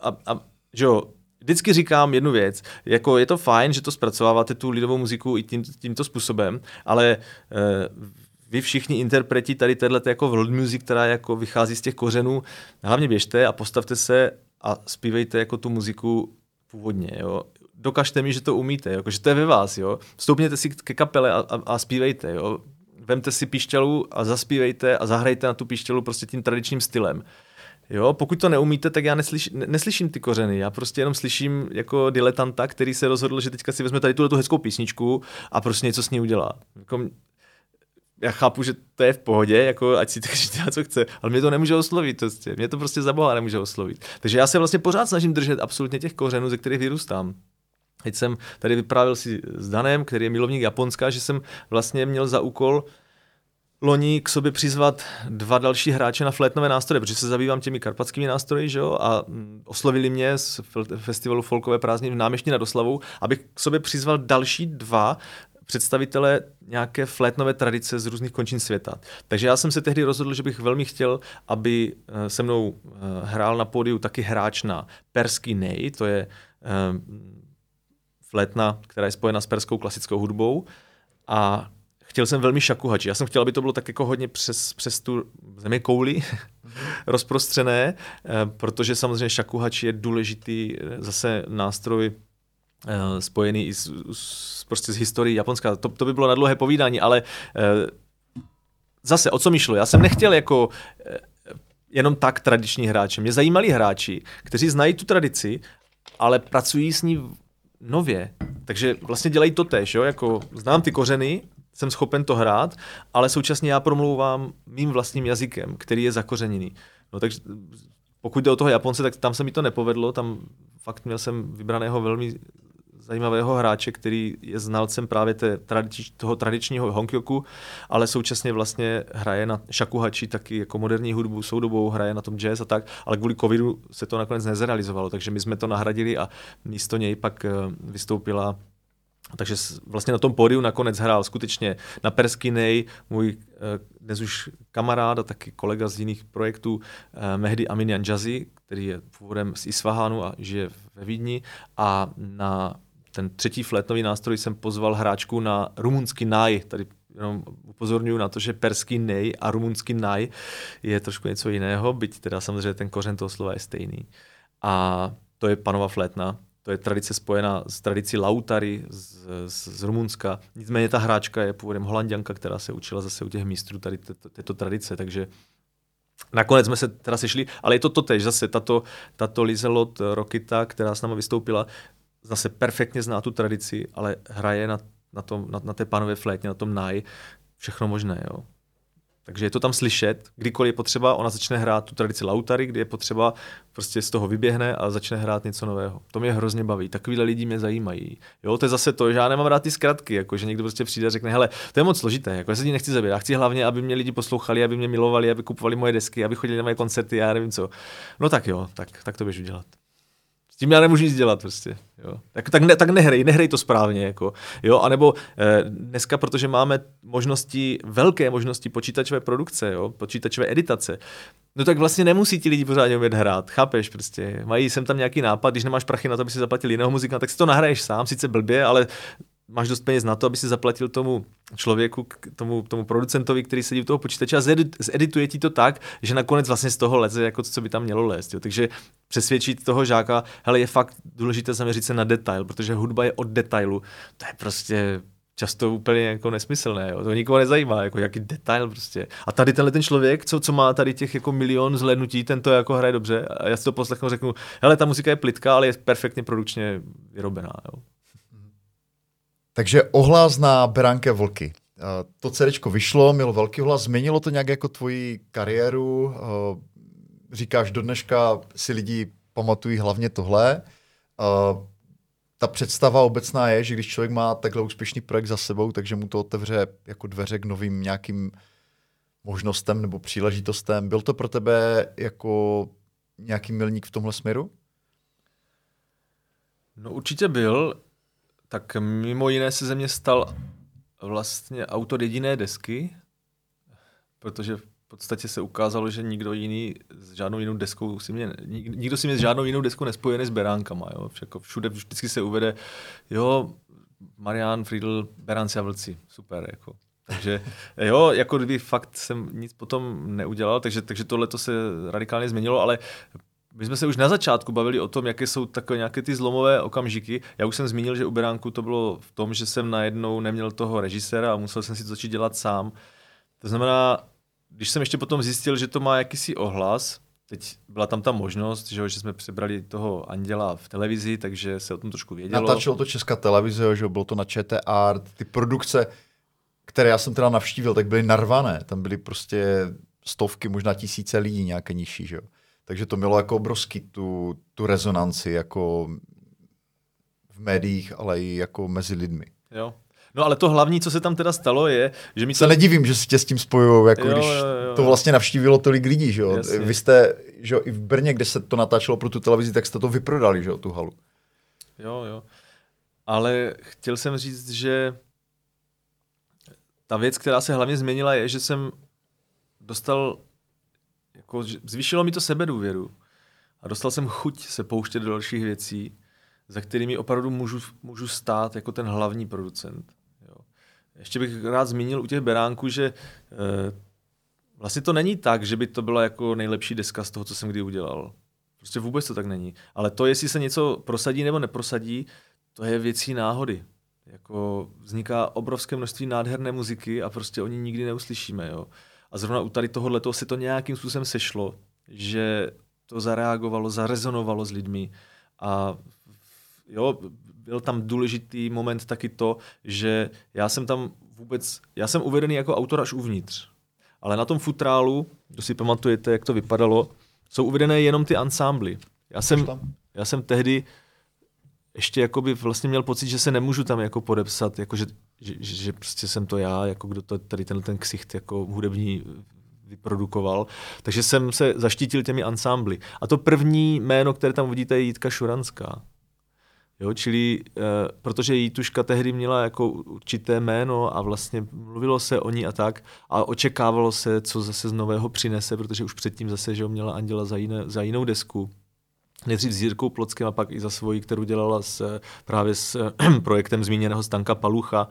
a, a, že jo, vždycky říkám jednu věc, jako je to fajn, že to zpracováváte tu lidovou muziku i tím, tímto způsobem, ale eh, vy všichni interpreti tady téhle jako world music, která jako vychází z těch kořenů, hlavně běžte a postavte se a zpívejte jako tu muziku původně, jo. Dokažte mi, že to umíte, jako, že to je ve vás, jo. Vstoupněte si ke kapele a, a, a zpívejte, jo. Vemte si píšťalu a zaspívejte a zahrajte na tu píšťalu prostě tím tradičním stylem. Jo, pokud to neumíte, tak já neslyš, neslyším ty kořeny. Já prostě jenom slyším jako diletanta, který se rozhodl, že teďka si vezme tady tuhle tu hezkou písničku a prostě něco s ní udělá. Jako, já chápu, že to je v pohodě, jako ať si každý dělá, co chce, ale mě to nemůže oslovit, prostě. mě to prostě za boha nemůže oslovit. Takže já se vlastně pořád snažím držet absolutně těch kořenů, ze kterých vyrůstám. Teď jsem tady vyprávěl si s Danem, který je milovník Japonska, že jsem vlastně měl za úkol loni k sobě přizvat dva další hráče na flétnové nástroje, protože se zabývám těmi karpatskými nástroji, že jo, a mm, oslovili mě z festivalu Folkové prázdniny v Náměští nad Oslavou, abych k sobě přizval další dva představitele nějaké flétnové tradice z různých končin světa. Takže já jsem se tehdy rozhodl, že bych velmi chtěl, aby eh, se mnou eh, hrál na pódiu taky hráč na perský nej, to je eh, flétna, která je spojena s perskou klasickou hudbou a chtěl jsem velmi šakuhači. Já jsem chtěl, aby to bylo tak jako hodně přes, přes tu zemi kouli rozprostřené, protože samozřejmě šakuhač je důležitý zase nástroj spojený i s, s, prostě s historií Japonska. To, to by bylo na dlouhé povídání, ale uh, zase, o co mi šlo? Já jsem nechtěl jako uh, jenom tak tradiční hráči. Mě zajímali hráči, kteří znají tu tradici, ale pracují s ní nově. Takže vlastně dělají to tež, jo? Jako znám ty kořeny, jsem schopen to hrát, ale současně já promlouvám mým vlastním jazykem, který je zakořeněný. No takže pokud jde o toho Japonce, tak tam se mi to nepovedlo, tam fakt měl jsem vybraného velmi zajímavého hráče, který je znalcem právě té tradič, toho tradičního honkyoku, ale současně vlastně hraje na shakuhachi taky jako moderní hudbu, soudobou, hraje na tom jazz a tak, ale kvůli covidu se to nakonec nezrealizovalo, takže my jsme to nahradili a místo něj pak eh, vystoupila takže vlastně na tom pódiu nakonec hrál skutečně na Persky Nej, můj eh, dnes už kamarád a taky kolega z jiných projektů eh, Mehdi Aminian Jazi, který je původem z Isfahánu a žije ve Vídni a na ten třetí flétnový nástroj jsem pozval hráčku na rumunský náj. Tady jenom upozorňuji na to, že perský nej a rumunský naj je trošku něco jiného, byť teda samozřejmě ten kořen toho slova je stejný. A to je panova flétna, to je tradice spojená s tradicí lautary z, z, z Rumunska. Nicméně ta hráčka je původem holanděnka, která se učila zase u těch mistrů tady této, této tradice, takže Nakonec jsme se teda sešli, ale je to totež, zase tato, tato Lizelot Rokita, která s námi vystoupila, zase perfektně zná tu tradici, ale hraje na, na, tom, na, na té panové flétně, na tom naj, všechno možné. Jo. Takže je to tam slyšet, kdykoliv je potřeba, ona začne hrát tu tradici Lautary, kdy je potřeba, prostě z toho vyběhne a začne hrát něco nového. To mě hrozně baví, takovýhle lidi mě zajímají. Jo, to je zase to, že já nemám rád ty zkratky, jako že někdo prostě přijde a řekne, hele, to je moc složité, jako já se tím nechci zabít, já chci hlavně, aby mě lidi poslouchali, aby mě milovali, aby kupovali moje desky, aby chodili na moje koncerty, já nevím co. No tak jo, tak, tak to běžu dělat. S tím já nemůžu nic dělat prostě. Jo. Tak, tak, ne, tak nehrej, nehrej to správně. Jako. Jo, anebo eh, dneska, protože máme možnosti, velké možnosti počítačové produkce, jo, počítačové editace, no tak vlastně nemusí ti lidi pořádně umět hrát, chápeš prostě. Mají sem tam nějaký nápad, když nemáš prachy na to, aby si zaplatil jiného muzika, tak si to nahraješ sám, sice blbě, ale máš dost peněz na to, aby si zaplatil tomu člověku, tomu, tomu producentovi, který sedí u toho počítače a zedituje ti to tak, že nakonec vlastně z toho leze jako to, co by tam mělo lézt. Jo. Takže přesvědčit toho žáka, hele, je fakt důležité zaměřit se na detail, protože hudba je od detailu. To je prostě často úplně jako nesmyslné, jo. to nikoho nezajímá, jako jaký detail prostě. A tady tenhle ten člověk, co, co má tady těch jako milion zhlédnutí, ten to jako hraje dobře a já si to poslechnu řeknu, hele, ta muzika je plitká, ale je perfektně produkčně vyrobená. Jo. Takže ohlas na Beránké vlky. To CD vyšlo, mělo velký hlas, změnilo to nějak jako tvoji kariéru? Říkáš, do dneška si lidi pamatují hlavně tohle. Ta představa obecná je, že když člověk má takhle úspěšný projekt za sebou, takže mu to otevře jako dveře k novým nějakým možnostem nebo příležitostem. Byl to pro tebe jako nějaký milník v tomhle směru? No určitě byl tak mimo jiné se ze mě stal vlastně autor jediné desky, protože v podstatě se ukázalo, že nikdo jiný s žádnou jinou deskou si mě, nikdo si mě s žádnou jinou deskou nespojuje než s beránkama. Jo? Všako všude vždycky se uvede, jo, Marian Friedl, Beránci a vlci, super. Jako. Takže jo, jako kdyby fakt jsem nic potom neudělal, takže, takže tohle to se radikálně změnilo, ale my jsme se už na začátku bavili o tom, jaké jsou takové nějaké ty zlomové okamžiky. Já už jsem zmínil, že u Beránku to bylo v tom, že jsem najednou neměl toho režiséra a musel jsem si to začít dělat sám. To znamená, když jsem ještě potom zjistil, že to má jakýsi ohlas, teď byla tam ta možnost, že, že jsme přebrali toho Anděla v televizi, takže se o tom trošku vědělo. Natáčelo to Česká televize, že bylo to na ČT Art, ty produkce, které já jsem teda navštívil, tak byly narvané, tam byly prostě stovky, možná tisíce lidí nějaké nižší, že jo. Takže to mělo jako obrovský tu, tu rezonanci jako v médiích, ale i jako mezi lidmi. Jo. No ale to hlavní, co se tam teda stalo, je, že mi se to... nedivím, že si tě s tím spojují, jako jo, když jo, jo, to vlastně navštívilo tolik lidí, že jo. Jasně. Vy jste, že jo, i v Brně, kde se to natáčelo pro tu televizi, tak jste to vyprodali, že jo, tu halu. Jo, jo. Ale chtěl jsem říct, že ta věc, která se hlavně změnila, je, že jsem dostal jako, zvýšilo mi to sebedůvěru a dostal jsem chuť se pouštět do dalších věcí, za kterými opravdu můžu, můžu stát jako ten hlavní producent. Jo. Ještě bych rád zmínil u těch beránků, že e, vlastně to není tak, že by to byla jako nejlepší deska z toho, co jsem kdy udělal. Prostě vůbec to tak není. Ale to, jestli se něco prosadí nebo neprosadí, to je věcí náhody. Jako vzniká obrovské množství nádherné muziky a prostě oni nikdy neuslyšíme. Jo. A zrovna u tady tohohle toho se to nějakým způsobem sešlo, že to zareagovalo, zarezonovalo s lidmi a jo, byl tam důležitý moment taky to, že já jsem tam vůbec, já jsem uvedený jako autor až uvnitř. Ale na tom futrálu, kdo si pamatujete, jak to vypadalo, jsou uvedené jenom ty ansámbly. Já jsem, já jsem tehdy ještě jakoby vlastně měl pocit, že se nemůžu tam jako podepsat, jako že, že, že prostě jsem to já, jako kdo to tady ten, ten ksicht jako hudební vyprodukoval. Takže jsem se zaštítil těmi ansámbly. A to první jméno, které tam vidíte, je Jitka Šuranská. Jo, čili, e, protože Jituška tehdy měla jako určité jméno a vlastně mluvilo se o ní a tak a očekávalo se, co zase z nového přinese, protože už předtím zase, že měla Anděla za, jiné, za jinou desku nejdřív s Jirkou Plockem a pak i za svoji, kterou dělala s, právě s projektem zmíněného Stanka Palucha,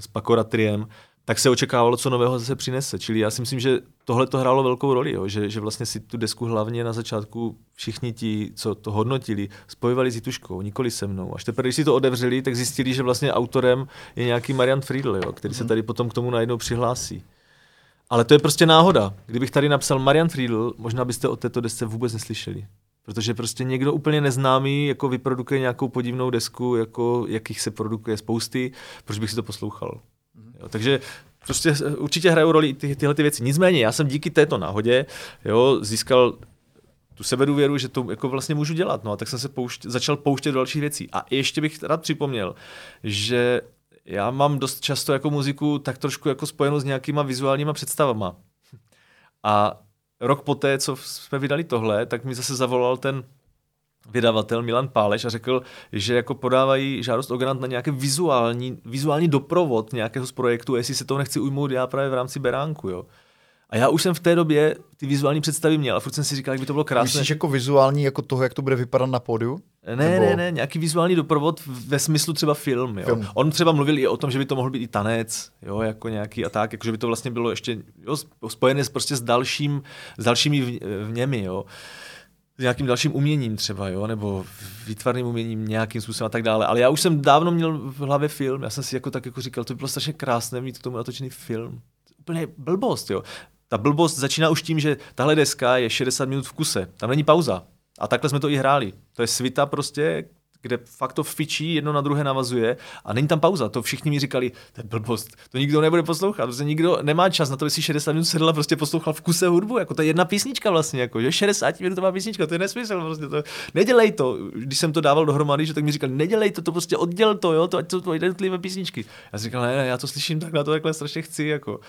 s Pakoratriem, tak se očekávalo, co nového zase přinese. Čili já si myslím, že tohle to hrálo velkou roli, jo? Že, že vlastně si tu desku hlavně na začátku všichni ti, co to hodnotili, spojovali s Jituškou, nikoli se mnou. Až teprve, když si to odevřeli, tak zjistili, že vlastně autorem je nějaký Marian Friedl, jo? který se mhm. tady potom k tomu najednou přihlásí. Ale to je prostě náhoda. Kdybych tady napsal Marian Friedl, možná byste o této desce vůbec neslyšeli. Protože prostě někdo úplně neznámý jako vyprodukuje nějakou podivnou desku, jako jakých se produkuje spousty, proč bych si to poslouchal. Mm-hmm. Jo, takže prostě určitě hrajou roli ty, tyhle ty věci. Nicméně já jsem díky této náhodě jo, získal tu sebedůvěru, že to jako vlastně můžu dělat. No a tak jsem se poušť, začal pouštět do dalších věcí. A ještě bych rád připomněl, že já mám dost často jako muziku tak trošku jako spojenou s nějakýma vizuálníma představama. A rok poté, co jsme vydali tohle, tak mi zase zavolal ten vydavatel Milan Páleš a řekl, že jako podávají žádost o grant na nějaký vizuální, vizuální doprovod nějakého z projektu, jestli se toho nechci ujmout já právě v rámci Beránku. Jo. A já už jsem v té době ty vizuální představy měl a furt jsem si říkal, jak by to bylo krásné. Myslíš jako vizuální, jako toho, jak to bude vypadat na pódiu? Ne, Nebo... ne, ne, nějaký vizuální doprovod ve smyslu třeba film, jo. film. On třeba mluvil i o tom, že by to mohl být i tanec, jo, jako nějaký a tak, jako že by to vlastně bylo ještě jo, spojené prostě s dalším, s dalšími vněmi, jo s nějakým dalším uměním třeba, jo, nebo výtvarným uměním nějakým způsobem a tak dále. Ale já už jsem dávno měl v hlavě film, já jsem si jako tak jako říkal, to by bylo strašně krásné mít k tomu natočený film. Úplně blbost, jo. Ta blbost začíná už tím, že tahle deska je 60 minut v kuse, tam není pauza. A takhle jsme to i hráli. To je svita prostě, kde fakt to fičí, jedno na druhé navazuje a není tam pauza. To všichni mi říkali, to je blbost, to nikdo nebude poslouchat, protože nikdo nemá čas na to, aby si 60 minut sedl a prostě poslouchal v kuse hudbu, jako to je jedna písnička vlastně, jako, že 60 minutová písnička, to je nesmysl, prostě to, nedělej to. Když jsem to dával dohromady, že tak mi říkali, nedělej to, to prostě odděl to, jo, to ať jsou to jednotlivé písničky. Já jsem říkal, ne, ne, já to slyším tak, na to takhle strašně chci, jako.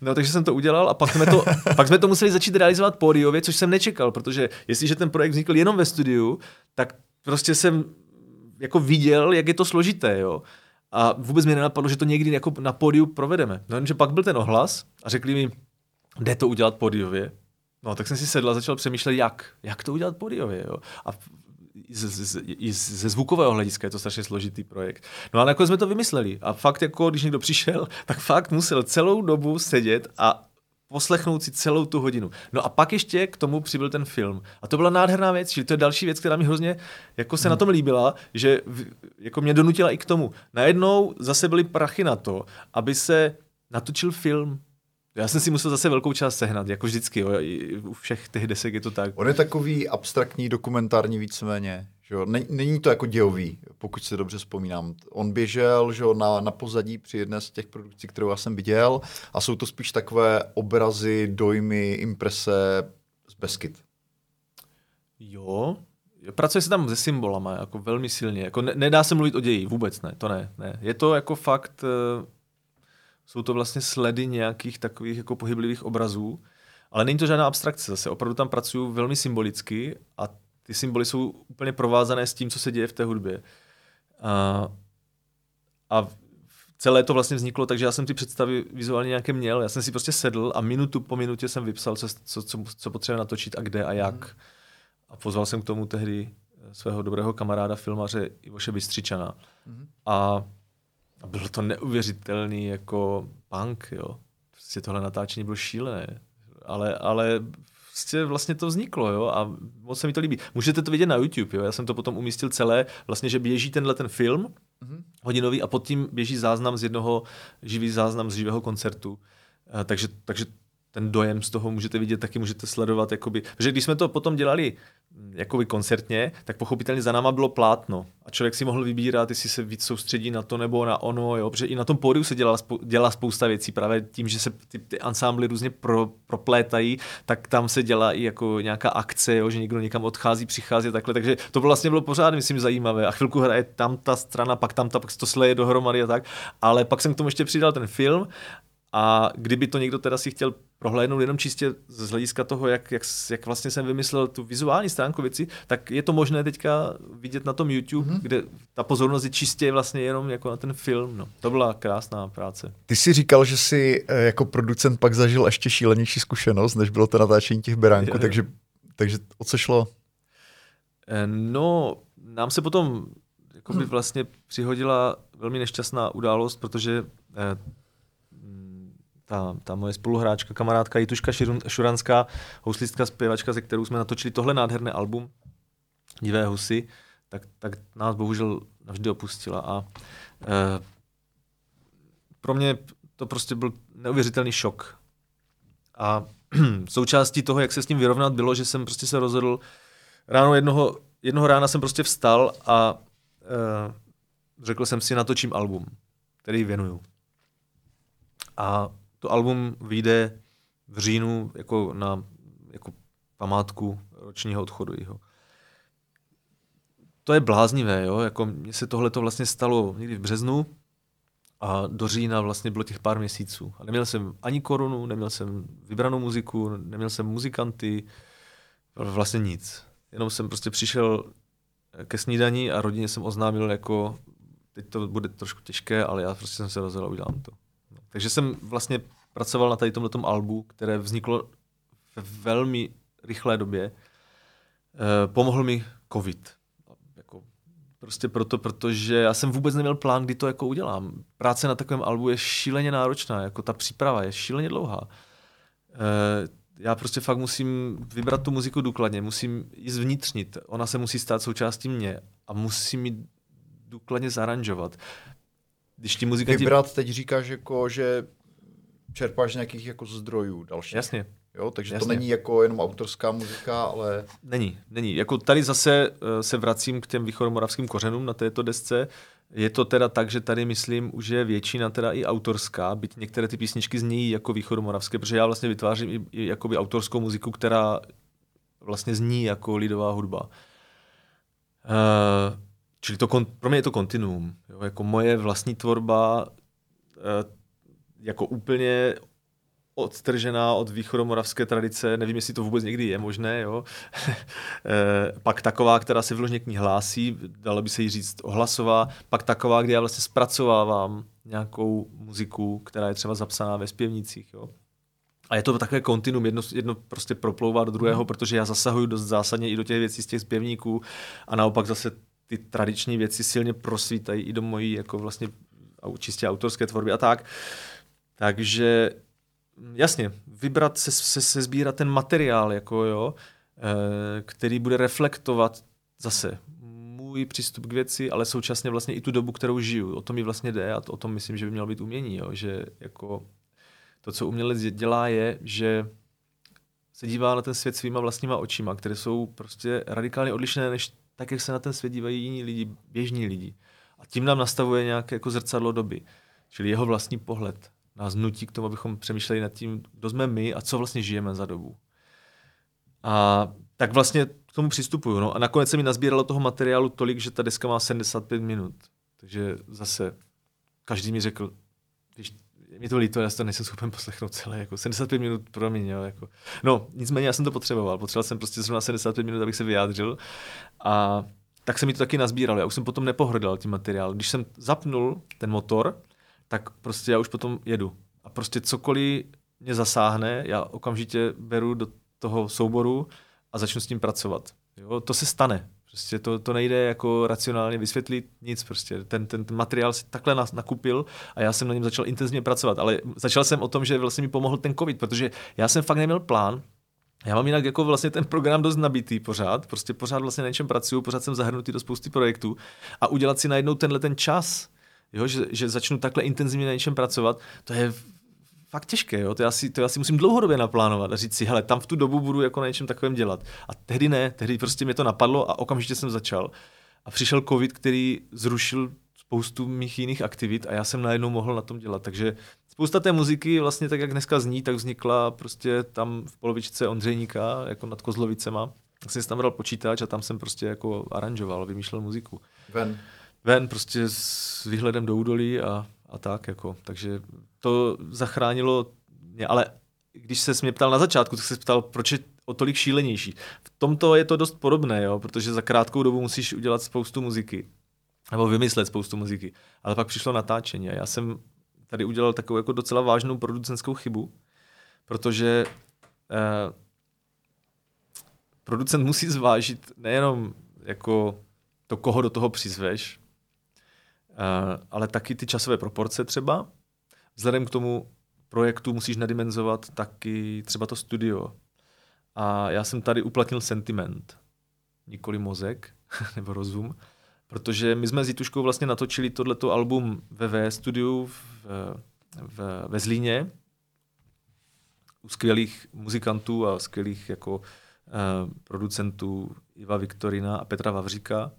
No, takže jsem to udělal a pak jsme to, pak jsme to museli začít realizovat pódiově, což jsem nečekal, protože jestliže ten projekt vznikl jenom ve studiu, tak prostě jsem jako viděl, jak je to složité, jo. A vůbec mi nenapadlo, že to někdy jako na pódiu provedeme. No jenže pak byl ten ohlas a řekli mi, jde to udělat pódiově. No tak jsem si sedl a začal přemýšlet, jak. Jak to udělat pódiově, jo. A ze, ze zvukového hlediska je to strašně složitý projekt. No a nakonec jsme to vymysleli. A fakt, jako když někdo přišel, tak fakt musel celou dobu sedět a poslechnout si celou tu hodinu. No a pak ještě k tomu přibyl ten film. A to byla nádherná věc, že to je další věc, která mi hrozně jako se hmm. na tom líbila, že v, jako mě donutila i k tomu. Najednou zase byly prachy na to, aby se natočil film. Já jsem si musel zase velkou část sehnat, jako vždycky, jo. u všech těch desek je to tak. On je takový abstraktní, dokumentární víceméně. Že Není to jako dějový, pokud se dobře vzpomínám. On běžel že na, na pozadí při jedné z těch produkcí, kterou já jsem viděl a jsou to spíš takové obrazy, dojmy, imprese z Beskyt. Jo, pracuje se tam se symbolama jako velmi silně. Jako ne, nedá se mluvit o ději, vůbec ne, to ne, ne. Je to jako fakt, uh, jsou to vlastně sledy nějakých takových jako pohyblivých obrazů, ale není to žádná abstrakce zase. Opravdu tam pracuju velmi symbolicky a ty symboly jsou úplně provázané s tím, co se děje v té hudbě. A, a celé to vlastně vzniklo, takže já jsem ty představy vizuálně nějaké měl. Já jsem si prostě sedl a minutu po minutě jsem vypsal, co, co, co, co potřebuje natočit a kde a jak. Mm. A pozval jsem k tomu tehdy svého dobrého kamaráda, filmaře Ivoše Bystřičana. Mm. A, a bylo to neuvěřitelný jako punk, jo. Prostě tohle natáčení bylo šílené. Ale, ale prostě vlastně to vzniklo, jo, a moc se mi to líbí. Můžete to vidět na YouTube, jo, já jsem to potom umístil celé, vlastně, že běží tenhle ten film, mm-hmm. hodinový, a pod tím běží záznam z jednoho, živý záznam z živého koncertu. Uh, takže, takže ten dojem z toho můžete vidět, taky můžete sledovat. Jakoby, protože když jsme to potom dělali mm, jakoby koncertně, tak pochopitelně za náma bylo plátno. A člověk si mohl vybírat, jestli se víc soustředí na to nebo na ono. Jo? Protože i na tom pódiu se dělala, dělá spousta věcí. Právě tím, že se ty, ty ansámbly různě pro, proplétají, tak tam se dělá i jako nějaká akce, jo? že někdo někam odchází, přichází takhle. Takže to vlastně bylo pořád, myslím, zajímavé. A chvilku hraje tam ta strana, pak tam ta, pak se to sleje dohromady a tak. Ale pak jsem k tomu ještě přidal ten film a kdyby to někdo teda si chtěl prohlédnout jenom čistě z hlediska toho, jak, jak, jak vlastně jsem vymyslel tu vizuální stránku věci, tak je to možné teďka vidět na tom YouTube, mm-hmm. kde ta pozornost je čistě vlastně jenom jako na ten film. No. To byla krásná práce. Ty jsi říkal, že jsi eh, jako producent pak zažil ještě šílenější zkušenost, než bylo to natáčení těch beránků, takže, takže o co šlo? Eh, no, nám se potom jakoby vlastně přihodila velmi nešťastná událost, protože eh, ta, ta moje spoluhráčka, kamarádka Jituška Šuranská, houslistka, zpěvačka, ze kterou jsme natočili tohle nádherné album Divé husy, tak, tak nás bohužel navždy opustila. A e, pro mě to prostě byl neuvěřitelný šok. A součástí toho, jak se s tím vyrovnat, bylo, že jsem prostě se rozhodl, ráno jednoho, jednoho rána jsem prostě vstal a e, řekl jsem si, natočím album, který věnuju. A to album vyjde v říjnu jako na jako památku ročního odchodu jeho. To je bláznivé, jo? Jako mně se tohle to vlastně stalo někdy v březnu a do října vlastně bylo těch pár měsíců. A neměl jsem ani korunu, neměl jsem vybranou muziku, neměl jsem muzikanty, vlastně nic. Jenom jsem prostě přišel ke snídaní a rodině jsem oznámil jako, teď to bude trošku těžké, ale já prostě jsem se rozhodl udělám to. Takže jsem vlastně pracoval na tady tomto albu, které vzniklo ve velmi rychlé době. E, pomohl mi covid. Jako, prostě proto, protože já jsem vůbec neměl plán, kdy to jako udělám. Práce na takovém albu je šíleně náročná, jako ta příprava je šíleně dlouhá. E, já prostě fakt musím vybrat tu muziku důkladně, musím ji zvnitřnit, ona se musí stát součástí mě a musím ji důkladně zaranžovat. Když ti muzika Vybrat teď říkáš, jako, že čerpáš z nějakých jako zdrojů dalších. Jasně. Jo, takže Jasně. to není jako jenom autorská muzika, ale... Není, není. Jako tady zase uh, se vracím k těm východomoravským kořenům na této desce. Je to teda tak, že tady myslím, už je většina teda i autorská, byť některé ty písničky zní jako východomoravské, protože já vlastně vytvářím i, i jakoby autorskou muziku, která vlastně zní jako lidová hudba. Uh, čili to, pro mě je to kontinuum. Jo, jako moje vlastní tvorba uh, jako úplně odtržená od východomoravské tradice, nevím, jestli to vůbec někdy je možné, jo. Eh, pak taková, která se vložně k ní hlásí, dalo by se jí říct ohlasová, pak taková, kde já vlastně zpracovávám nějakou muziku, která je třeba zapsaná ve zpěvnicích, jo. A je to takové kontinuum, jedno, jedno prostě proplouvá do druhého, mm. protože já zasahuju dost zásadně i do těch věcí z těch zpěvníků a naopak zase ty tradiční věci silně prosvítají i do mojí jako vlastně čistě autorské tvorby a tak. Takže jasně, vybrat se, se, se sbírat ten materiál, jako jo, eh, který bude reflektovat zase můj přístup k věci, ale současně vlastně i tu dobu, kterou žiju. O tom mi vlastně jde a to, o tom myslím, že by mělo být umění, jo, že jako to, co umělec dělá, je, že se dívá na ten svět svýma vlastníma očima, které jsou prostě radikálně odlišné, než tak, jak se na ten svět dívají jiní lidi, běžní lidi. A tím nám nastavuje nějaké jako zrcadlo doby. Čili jeho vlastní pohled nás nutí k tomu, abychom přemýšleli nad tím, kdo jsme my a co vlastně žijeme za dobu. A tak vlastně k tomu přistupuju. No. A nakonec se mi nazbíralo toho materiálu tolik, že ta deska má 75 minut. Takže zase každý mi řekl, víš, mi to líto, já to nejsem schopen poslechnout celé, jako 75 minut pro mě, jo, jako. No, nicméně já jsem to potřeboval, potřeboval jsem prostě zrovna 75 minut, abych se vyjádřil a tak se mi to taky nazbíralo, já už jsem potom nepohrdal tím materiálem. Když jsem zapnul ten motor, tak prostě já už potom jedu. A prostě cokoliv mě zasáhne, já okamžitě beru do toho souboru a začnu s tím pracovat. Jo, to se stane. Prostě to, to nejde jako racionálně vysvětlit nic. Prostě ten, ten, materiál si takhle nas, nakupil a já jsem na něm začal intenzivně pracovat. Ale začal jsem o tom, že vlastně mi pomohl ten covid, protože já jsem fakt neměl plán, Já mám jinak jako vlastně ten program dost nabitý pořád, prostě pořád vlastně na něčem pracuju, pořád jsem zahrnutý do spousty projektů a udělat si najednou tenhle ten čas, jo, že, že začnu takhle intenzivně na něčem pracovat, to je fakt těžké, jo? To, já si, to já si musím dlouhodobě naplánovat a říct si, hele, tam v tu dobu budu jako na něčem takovém dělat. A tehdy ne, tehdy prostě mě to napadlo a okamžitě jsem začal. A přišel covid, který zrušil spoustu mých jiných aktivit a já jsem najednou mohl na tom dělat. Takže spousta té muziky vlastně tak, jak dneska zní, tak vznikla prostě tam v polovičce Ondřejníka, jako nad Kozlovicema. Tak jsem si tam bral počítač a tam jsem prostě jako aranžoval, vymýšlel muziku. Ven. Ven prostě s výhledem do údolí a, a tak jako. Takže to zachránilo mě, ale když se mě ptal na začátku, tak se ptal, proč je o tolik šílenější. V tomto je to dost podobné, jo, protože za krátkou dobu musíš udělat spoustu muziky. Nebo vymyslet spoustu muziky. Ale pak přišlo natáčení a já jsem tady udělal takovou jako docela vážnou producentskou chybu, protože eh, producent musí zvážit nejenom jako to, koho do toho přizveš, ale taky ty časové proporce třeba. Vzhledem k tomu projektu musíš nadimenzovat taky třeba to studio. A já jsem tady uplatnil sentiment, nikoli mozek nebo rozum, protože my jsme s Jituškou vlastně natočili tohleto album ve V studiu v, v, ve Zlíně u skvělých muzikantů a skvělých jako uh, producentů Iva Viktorina a Petra Vavříka.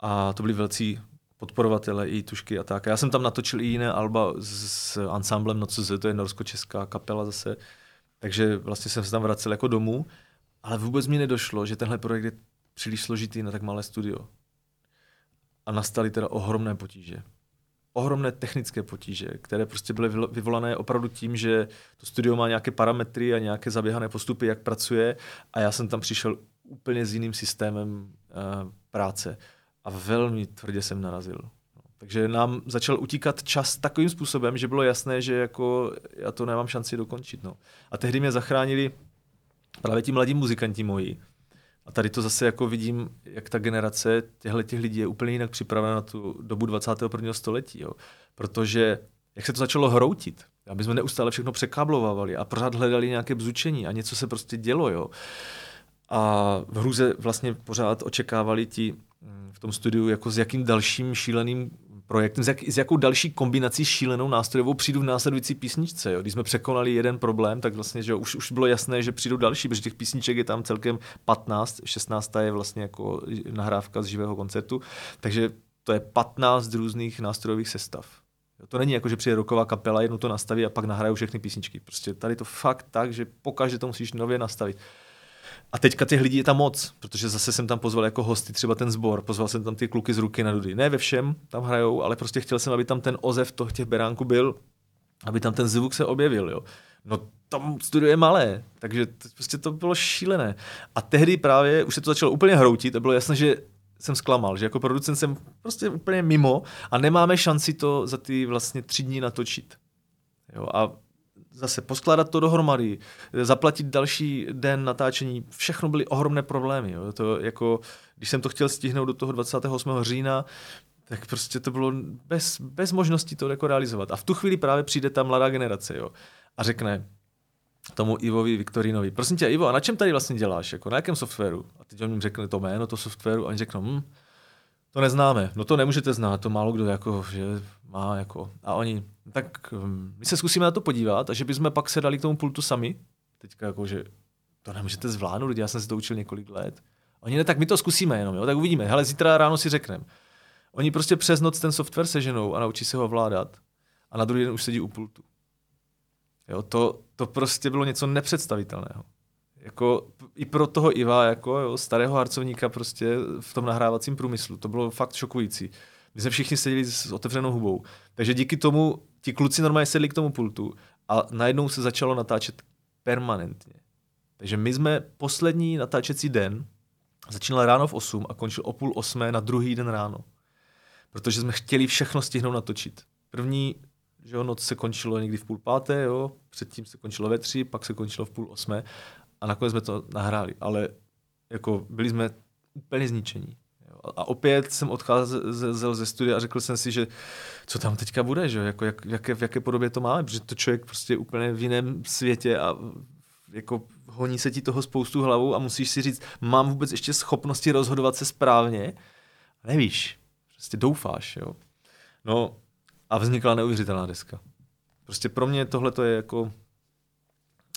A to byli velcí podporovatele i tušky a tak. já jsem tam natočil i jiné alba s, ansámblem Nocuze, to je norsko-česká kapela zase. Takže vlastně jsem se tam vracel jako domů, ale vůbec mi nedošlo, že tenhle projekt je příliš složitý na tak malé studio. A nastaly teda ohromné potíže. Ohromné technické potíže, které prostě byly vyvolané opravdu tím, že to studio má nějaké parametry a nějaké zaběhané postupy, jak pracuje a já jsem tam přišel úplně s jiným systémem uh, práce a velmi tvrdě jsem narazil. Takže nám začal utíkat čas takovým způsobem, že bylo jasné, že jako já to nemám šanci dokončit. No. A tehdy mě zachránili právě ti mladí muzikanti moji. A tady to zase jako vidím, jak ta generace těchto těch lidí je úplně jinak připravena na tu dobu 21. století. Jo. Protože jak se to začalo hroutit, aby jsme neustále všechno překáblovávali a pořád hledali nějaké bzučení a něco se prostě dělo. Jo. A v hruze vlastně pořád očekávali ti mm, v tom studiu, jako s jakým dalším šíleným projektem, s, jak, s jakou další kombinací šílenou nástrojovou přijdu v následující písničce. Jo. Když jsme překonali jeden problém, tak vlastně že už, už bylo jasné, že přijdou další, protože těch písniček je tam celkem 15, 16 je vlastně jako nahrávka z živého koncertu, takže to je 15 různých nástrojových sestav. To není jako, že přijde roková kapela, jednu to nastaví a pak nahrajou všechny písničky. Prostě tady to fakt tak, že pokaždé to musíš nově nastavit. A teďka těch lidí je tam moc, protože zase jsem tam pozval jako hosty třeba ten sbor, pozval jsem tam ty kluky z ruky na dudy. Ne ve všem tam hrajou, ale prostě chtěl jsem, aby tam ten ozev toho těch beránků byl, aby tam ten zvuk se objevil. Jo. No tam studio je malé, takže to, prostě to bylo šílené. A tehdy právě už se to začalo úplně hroutit a bylo jasné, že jsem zklamal, že jako producent jsem prostě úplně mimo a nemáme šanci to za ty vlastně tři dny natočit. Jo, a zase poskládat to dohromady, zaplatit další den natáčení, všechno byly ohromné problémy. Jo. To jako, když jsem to chtěl stihnout do toho 28. října, tak prostě to bylo bez, bez možnosti to jako realizovat. A v tu chvíli právě přijde ta mladá generace jo, a řekne tomu Ivovi Viktorinovi, prosím tě, Ivo, a na čem tady vlastně děláš? Jako, na jakém softwaru? A teď on jim řekne to jméno, to softwaru, a oni řeknou, hm, to neznáme. No to nemůžete znát, to málo kdo jako, že má jako. A oni, tak hm, my se zkusíme na to podívat a že bychom pak se dali k tomu pultu sami. Teďka jako, že to nemůžete zvládnout, já jsem si to učil několik let. Oni ne, tak my to zkusíme jenom, jo, tak uvidíme. Hele, zítra ráno si řekneme. Oni prostě přes noc ten software seženou a naučí se ho ovládat a na druhý den už sedí u pultu. Jo, to, to prostě bylo něco nepředstavitelného jako i pro toho Iva, jako jo, starého harcovníka prostě v tom nahrávacím průmyslu. To bylo fakt šokující. My jsme všichni seděli s otevřenou hubou. Takže díky tomu ti kluci normálně sedli k tomu pultu a najednou se začalo natáčet permanentně. Takže my jsme poslední natáčecí den začínal ráno v 8 a končil o půl osmé na druhý den ráno. Protože jsme chtěli všechno stihnout natočit. První že jo, noc se končilo někdy v půl páté, jo, předtím se končilo ve tři, pak se končilo v půl osmé a nakonec jsme to nahráli, ale jako byli jsme úplně zničení. A opět jsem odcházel ze studia a řekl jsem si, že co tam teďka bude, že? Jako, jak, jaké, v jaké podobě to máme, protože to člověk prostě je úplně v jiném světě a jako honí se ti toho spoustu hlavou a musíš si říct, mám vůbec ještě schopnosti rozhodovat se správně? Nevíš, prostě doufáš, jo. No a vznikla neuvěřitelná deska. Prostě pro mě tohle to je jako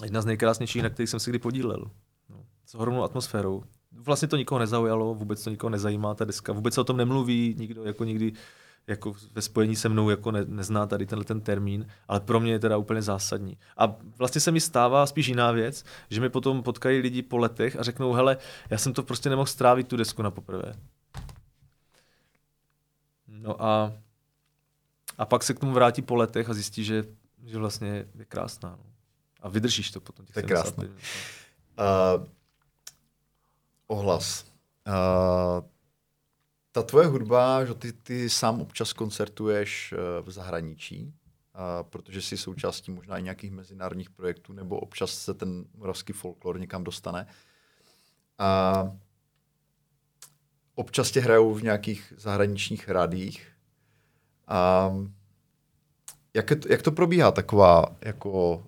jedna z nejkrásnějších, na kterých jsem se kdy podílel. No, s ohromnou atmosférou. Vlastně to nikoho nezaujalo, vůbec to nikoho nezajímá, ta deska. Vůbec se o tom nemluví, nikdo jako nikdy jako ve spojení se mnou jako ne, nezná tady tenhle ten termín, ale pro mě je teda úplně zásadní. A vlastně se mi stává spíš jiná věc, že mi potom potkají lidi po letech a řeknou, hele, já jsem to prostě nemohl strávit tu desku na poprvé. No a, a pak se k tomu vrátí po letech a zjistí, že, že vlastně je krásná. No. A vydržíš to potom. Těch to je krásné. Uh, ohlas. Uh, ta tvoje hudba, že ty, ty sám občas koncertuješ uh, v zahraničí, protože jsi součástí možná i nějakých mezinárodních projektů, nebo občas se ten moravský folklor někam dostane. A občas tě hrajou v nějakých zahraničních radích. A jak, to, jak to probíhá taková jako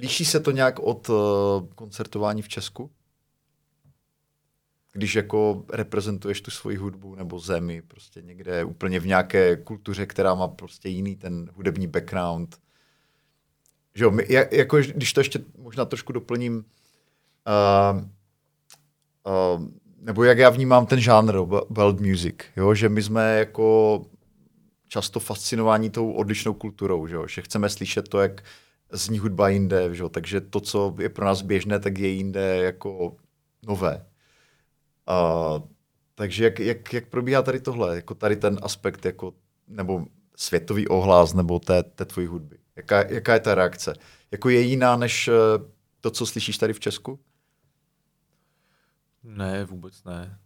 Liší se to nějak od uh, koncertování v Česku? Když jako reprezentuješ tu svoji hudbu nebo zemi, prostě někde úplně v nějaké kultuře, která má prostě jiný ten hudební background. Že jo, my, jako, když to ještě možná trošku doplním, uh, uh, nebo jak já vnímám ten žánr world music, jo? že my jsme jako často fascinováni tou odlišnou kulturou, že, jo? že chceme slyšet to, jak zní hudba jinde, že? takže to, co je pro nás běžné, tak je jinde jako nové. Uh, takže jak, jak, jak probíhá tady tohle, jako tady ten aspekt, jako, nebo světový ohlas, nebo té, té tvojí hudby? Jaká, jaká je ta reakce? Jako je jiná než eh, to, co slyšíš tady v Česku? Ne, vůbec ne.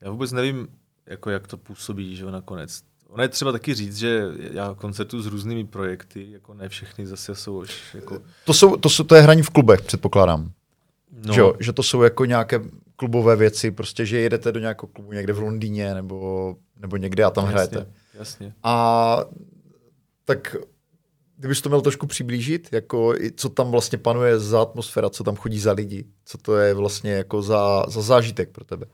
Já vůbec nevím, jako jak to působí, že nakonec. Ono je třeba taky říct, že já koncertuju s různými projekty, jako ne všechny zase jsou už jako... To, jsou, to, jsou, to je hraní v klubech, předpokládám. No. Že, jo, že to jsou jako nějaké klubové věci, prostě, že jedete do nějakého klubu někde v Londýně nebo, nebo někde a tam jasně, hrajete. Jasně. A tak kdybys to měl trošku přiblížit, jako co tam vlastně panuje za atmosféra, co tam chodí za lidi, co to je vlastně jako za, za zážitek pro tebe?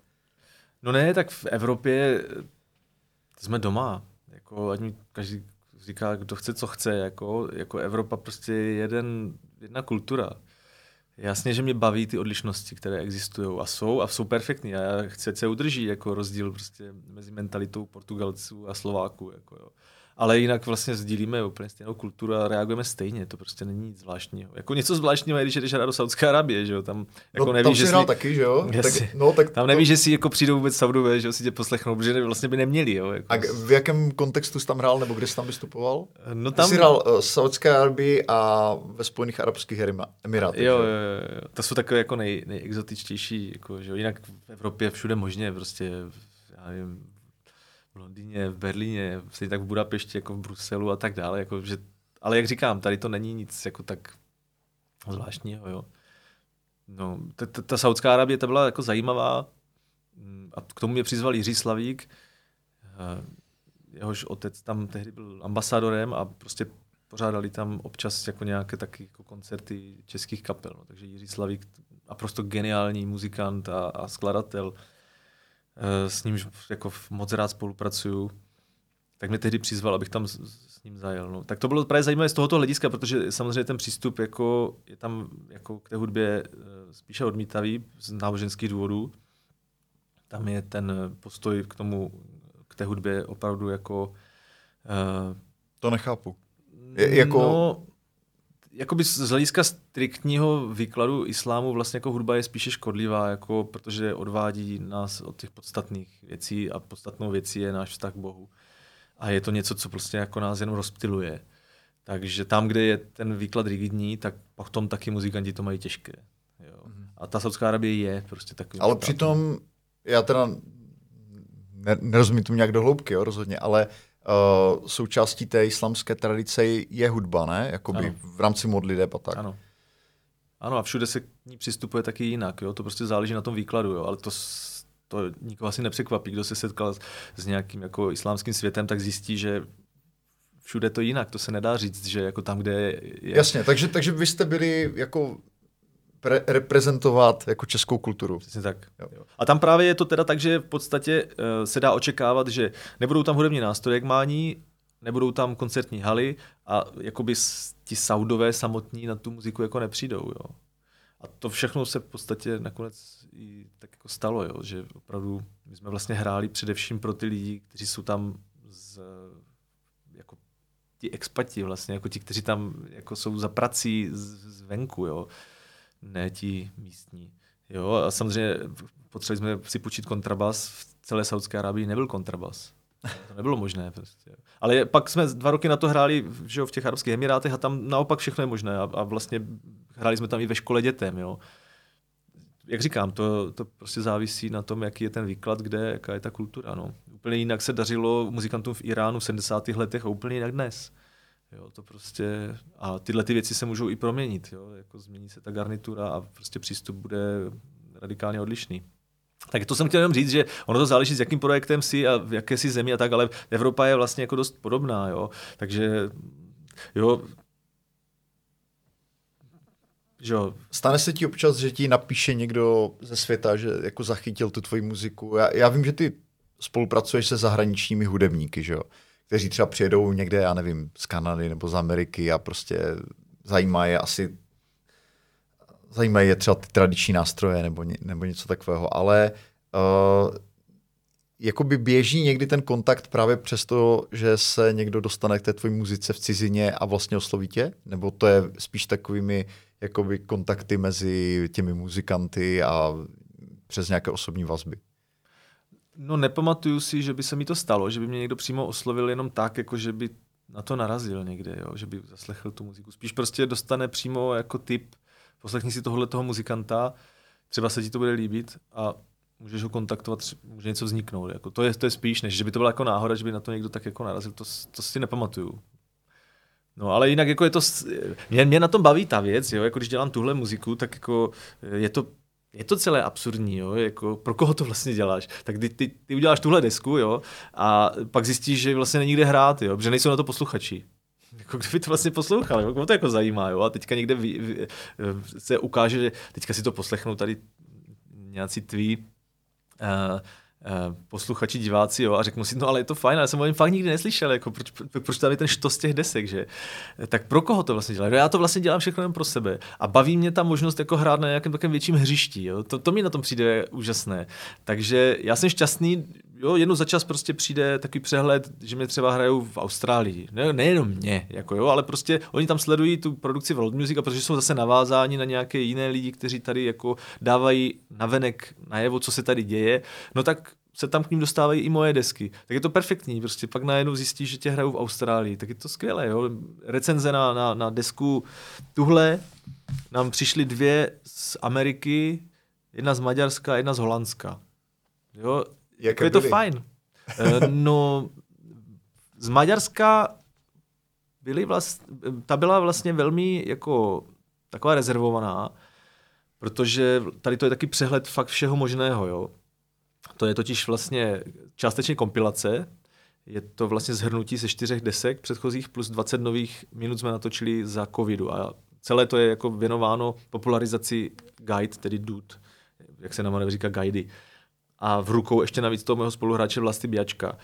No ne, tak v Evropě jsme doma. Jako, ať mi každý říká, kdo chce, co chce. Jako, jako Evropa prostě je jeden, jedna kultura. Jasně, že mě baví ty odlišnosti, které existují a jsou a jsou perfektní a já chci, se udrží jako rozdíl prostě mezi mentalitou Portugalců a Slováků. Jako, jo ale jinak vlastně sdílíme úplně stejnou kulturu a reagujeme stejně, to prostě není nic zvláštního. Jako něco zvláštního je, když jdeš hrát do Saudské Arabie, že jo, tam jako no, nevíš, tam že si taky, že jo? Tak, no, tak tam nevíš, to... že si jako přijdou vůbec Saudové, že jo, si tě poslechnou, protože vlastně by neměli, jo. Jako... A v jakém kontextu jsi tam hrál, nebo kde jsi tam vystupoval? No tam... Jsi hrál uh, Saudské Arabii a ve Spojených Arabských Emirátech. Jo, jo, jo, to jsou takové jako nej, nejexotičtější, jako, že jo, jinak v Evropě všude možně, prostě, já nevím, v Londýně, v Berlíně, stejně tak v Budapešti, jako v Bruselu a tak dále. Jako, že, ale jak říkám, tady to není nic jako tak zvláštního. Jo. No, ta, ta, ta Saudská Arabie ta byla jako zajímavá a k tomu mě přizval Jiří Slavík, eh, jehož otec tam tehdy byl ambasadorem a prostě pořádali tam občas jako nějaké taky jako koncerty českých kapel. No. Takže Jiří Slavík, a prostě geniální muzikant a, a skladatel, s ním jako moc rád spolupracuju, tak mě tehdy přizval, abych tam s, s ním zajel. No. Tak to bylo právě zajímavé z tohoto hlediska, protože samozřejmě ten přístup jako, je tam jako k té hudbě eh, spíše odmítavý z náboženských důvodů. Tam je ten postoj k tomu, k té hudbě opravdu jako... Uh, to nechápu. Je, jako... No, jakoby z hlediska striktního výkladu islámu vlastně jako hudba je spíše škodlivá, jako protože odvádí nás od těch podstatných věcí a podstatnou věcí je náš vztah k Bohu. A je to něco, co prostě jako nás jenom rozptiluje. Takže tam, kde je ten výklad rigidní, tak potom taky muzikanti to mají těžké. Jo. Mm-hmm. A ta Saudská Arabie je prostě takový. Ale přitom, já teda nerozumím tomu nějak do hloubky, jo, rozhodně, ale uh, součástí té islamské tradice je hudba, ne? Jakoby ano. v rámci modliteb a tak. Ano. Ano, a všude se k ní přistupuje taky jinak, jo? to prostě záleží na tom výkladu, jo? ale to, to nikoho asi nepřekvapí, kdo se setkal s, s nějakým jako islámským světem, tak zjistí, že všude to jinak, to se nedá říct, že jako tam, kde je... Jasně, takže, takže vy jste byli jako pre- reprezentovat jako českou kulturu. Přesně tak. Jo. A tam právě je to teda tak, že v podstatě uh, se dá očekávat, že nebudou tam hudební nástroje k mání, nebudou tam koncertní haly a jakoby ti saudové samotní na tu muziku jako nepřijdou. Jo. A to všechno se v podstatě nakonec i tak jako stalo, jo, že opravdu my jsme vlastně hráli především pro ty lidi, kteří jsou tam z, jako ti expati vlastně, jako ti, kteří tam jako jsou za prací zvenku, jo, ne ti místní. Jo, a samozřejmě potřebovali jsme si počít kontrabas, v celé Saudské Arábii nebyl kontrabas. To nebylo možné. Prostě. Ale pak jsme dva roky na to hráli že jo, v těch Arabských Emirátech a tam naopak všechno je možné. A, a vlastně hráli jsme tam i ve škole dětem. Jo. Jak říkám, to, to prostě závisí na tom, jaký je ten výklad, kde, jaká je ta kultura. No. Úplně jinak se dařilo muzikantům v Iránu v 70. letech a úplně jinak dnes. Jo, to prostě, a tyhle ty věci se můžou i proměnit. Jo. Jako změní se ta garnitura a prostě přístup bude radikálně odlišný. Tak to jsem chtěl jenom říct, že ono to záleží, s jakým projektem si a v jaké si zemi a tak, ale Evropa je vlastně jako dost podobná, jo. Takže jo, že Stane se ti občas, že ti napíše někdo ze světa, že jako zachytil tu tvoji muziku. Já, já vím, že ty spolupracuješ se zahraničními hudebníky, že jo? Kteří třeba přijedou někde, já nevím, z Kanady nebo z Ameriky a prostě zajímá je asi zajímají je třeba ty tradiční nástroje nebo, ně, nebo něco takového, ale uh, jakoby běží někdy ten kontakt právě přesto, že se někdo dostane k té tvojí muzice v cizině a vlastně osloví tě? Nebo to je spíš takovými jakoby kontakty mezi těmi muzikanty a přes nějaké osobní vazby? No nepamatuju si, že by se mi to stalo, že by mě někdo přímo oslovil jenom tak, jako že by na to narazil někde, jo? že by zaslechl tu muziku. Spíš prostě dostane přímo jako typ poslechni si tohle toho muzikanta, třeba se ti to bude líbit a můžeš ho kontaktovat, může něco vzniknout. Jako to, je, to je spíš, než že by to byla jako náhoda, že by na to někdo tak jako narazil, to, to si nepamatuju. No ale jinak jako je to, mě, mě na tom baví ta věc, jo, jako když dělám tuhle muziku, tak jako je to je to celé absurdní, jo? Jako, pro koho to vlastně děláš? Tak ty, ty, ty uděláš tuhle desku, jo, a pak zjistíš, že vlastně není kde hrát, jo, protože nejsou na to posluchači. Jako kdyby to vlastně poslouchal, jako to jako zajímá, jo, a teďka někde vy, vy, se ukáže, že teďka si to poslechnou tady nějací tví Uh, posluchači, diváci, jo, a řeknu si, no ale je to fajn, ale jsem o něm fakt nikdy neslyšel, jako proč, proč tam je ten štos těch desek, že? Tak pro koho to vlastně dělá? No já to vlastně dělám všechno jen pro sebe. A baví mě ta možnost jako hrát na nějakém takovém větším hřišti, jo? To, to mi na tom přijde úžasné. Takže já jsem šťastný, jo, jednou za čas prostě přijde takový přehled, že mě třeba hrajou v Austrálii. Ne, nejenom mě, jako jo, ale prostě oni tam sledují tu produkci world music a protože jsou zase navázáni na nějaké jiné lidi, kteří tady jako dávají navenek najevo, co se tady děje, no tak se tam k ním dostávají i moje desky. Tak je to perfektní, prostě pak najednou zjistíš, že tě hrajou v Austrálii, tak je to skvělé, jo. Recenze na, na, na desku tuhle, nám přišly dvě z Ameriky, jedna z Maďarska, jedna z Holandska. Jo, Jaké je to fajn. Eh, no, z Maďarska byly vlast, ta byla vlastně velmi jako taková rezervovaná, protože tady to je taky přehled fakt všeho možného, jo. To je totiž vlastně částečně kompilace, je to vlastně zhrnutí ze čtyřech desek předchozích plus 20 nových minut jsme natočili za covidu a celé to je jako věnováno popularizaci guide, tedy dude, jak se nám říká guidy a v rukou ještě navíc toho mého spoluhráče Vlasty Biačka.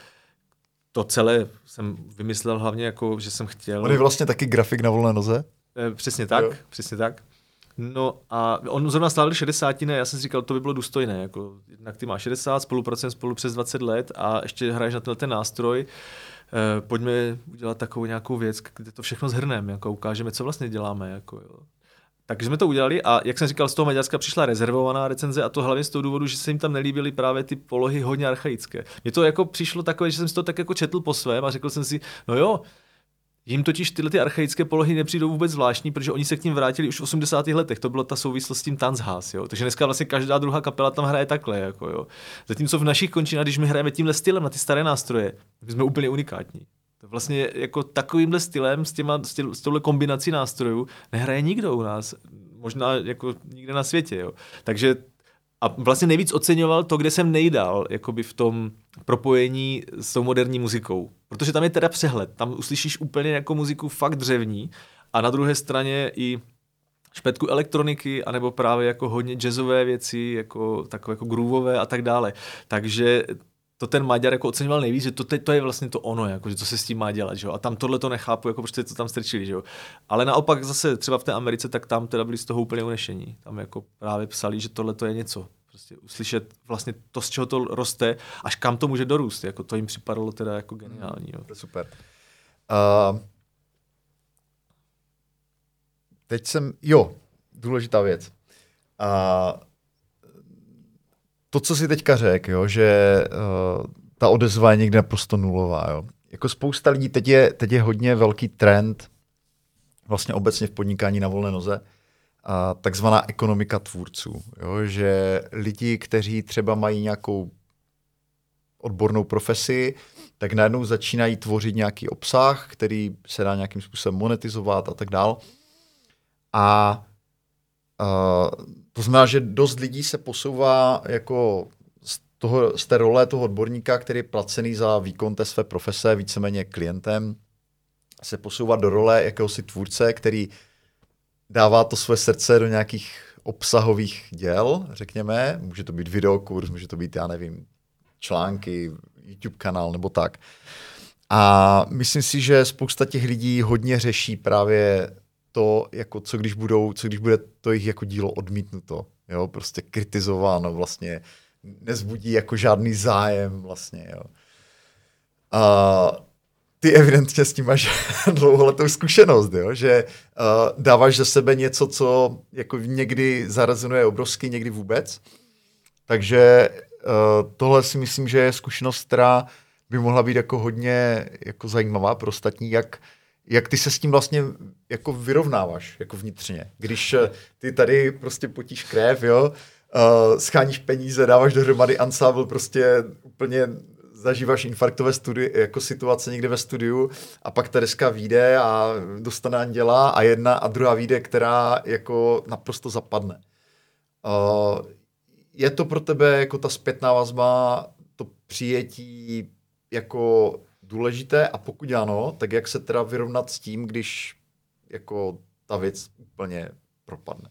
To celé jsem vymyslel hlavně jako, že jsem chtěl... On je vlastně taky grafik na volné noze? E, přesně tak, jo. přesně tak. No a on zrovna stál 60, ne, já jsem si říkal, to by bylo důstojné, jako jednak ty máš 60, spolupracujeme spolu přes 20 let a ještě hraješ na tenhle ten nástroj, e, pojďme udělat takovou nějakou věc, kde to všechno zhrneme, jako ukážeme, co vlastně děláme, jako jo. Takže jsme to udělali a jak jsem říkal, z toho Maďarska přišla rezervovaná recenze a to hlavně z toho důvodu, že se jim tam nelíbily právě ty polohy hodně archaické. Mně to jako přišlo takové, že jsem si to tak jako četl po svém a řekl jsem si, no jo, Jím totiž tyhle ty archaické polohy nepřijdou vůbec zvláštní, protože oni se k ním vrátili už v 80. letech. To byla ta souvislost s tím Tanzhas, jo. Takže dneska vlastně každá druhá kapela tam hraje takhle, jako jo. Zatímco v našich končinách, když my hrajeme tímhle stylem na ty staré nástroje, my jsme úplně unikátní. To vlastně jako takovýmhle stylem, s, těma, s, těma, s touhle kombinací nástrojů nehraje nikdo u nás. Možná jako nikde na světě, jo. Takže a vlastně nejvíc oceňoval to, kde jsem nejdál, jakoby v tom propojení s tou moderní muzikou. Protože tam je teda přehled, tam uslyšíš úplně jako muziku fakt dřevní a na druhé straně i špetku elektroniky, anebo právě jako hodně jazzové věci, jako takové jako groovové a tak dále. Takže to ten Maďar jako oceňoval nejvíc, že to, teď to je vlastně to ono, jako, že co se s tím má dělat, že jo? a tam tohle to nechápu, jako prostě to tam strčili, že jo? ale naopak zase třeba v té Americe, tak tam teda byli z toho úplně unešení, tam jako právě psali, že tohle to je něco, prostě uslyšet vlastně to, z čeho to roste, až kam to může dorůst, jako to jim připadalo teda jako geniální. Jo. Super. Uh, teď jsem, jo, důležitá věc. Uh, to, co si teďka řekl, že uh, ta odezva je někde naprosto nulová. Jo. Jako spousta lidí, teď je, teď je hodně velký trend vlastně obecně v podnikání na volné noze, a takzvaná ekonomika tvůrců. Jo, že lidi, kteří třeba mají nějakou odbornou profesi, tak najednou začínají tvořit nějaký obsah, který se dá nějakým způsobem monetizovat a tak dál. A uh, to znamená, že dost lidí se posouvá jako z, toho, z té role toho odborníka, který je placený za výkon té své profese, víceméně klientem, se posouvá do role jakéhosi tvůrce, který dává to své srdce do nějakých obsahových děl, řekněme. Může to být videokurs, může to být, já nevím, články, YouTube kanál nebo tak. A myslím si, že spousta těch lidí hodně řeší právě to, jako co když budou, co když bude to jejich jako dílo odmítnuto, jo, prostě kritizováno vlastně, nezbudí jako žádný zájem vlastně, jo. A ty evidentně s tím máš dlouholetou zkušenost, jo? že uh, dáváš ze sebe něco, co jako někdy zarazuje obrovsky, někdy vůbec. Takže uh, tohle si myslím, že je zkušenost, která by mohla být jako hodně jako zajímavá pro ostatní, jak jak ty se s tím vlastně jako vyrovnáváš jako vnitřně. Když eh, ty tady prostě potíš krev, jo, uh, scháníš peníze, dáváš dohromady ansábl, prostě úplně zažíváš infarktové studi- jako situace někde ve studiu a pak ta deska vyjde a dostane anděla a jedna a druhá vyjde, která jako naprosto zapadne. Uh, je to pro tebe jako ta zpětná vazba, to přijetí jako důležité a pokud ano, tak jak se teda vyrovnat s tím, když jako ta věc úplně propadne.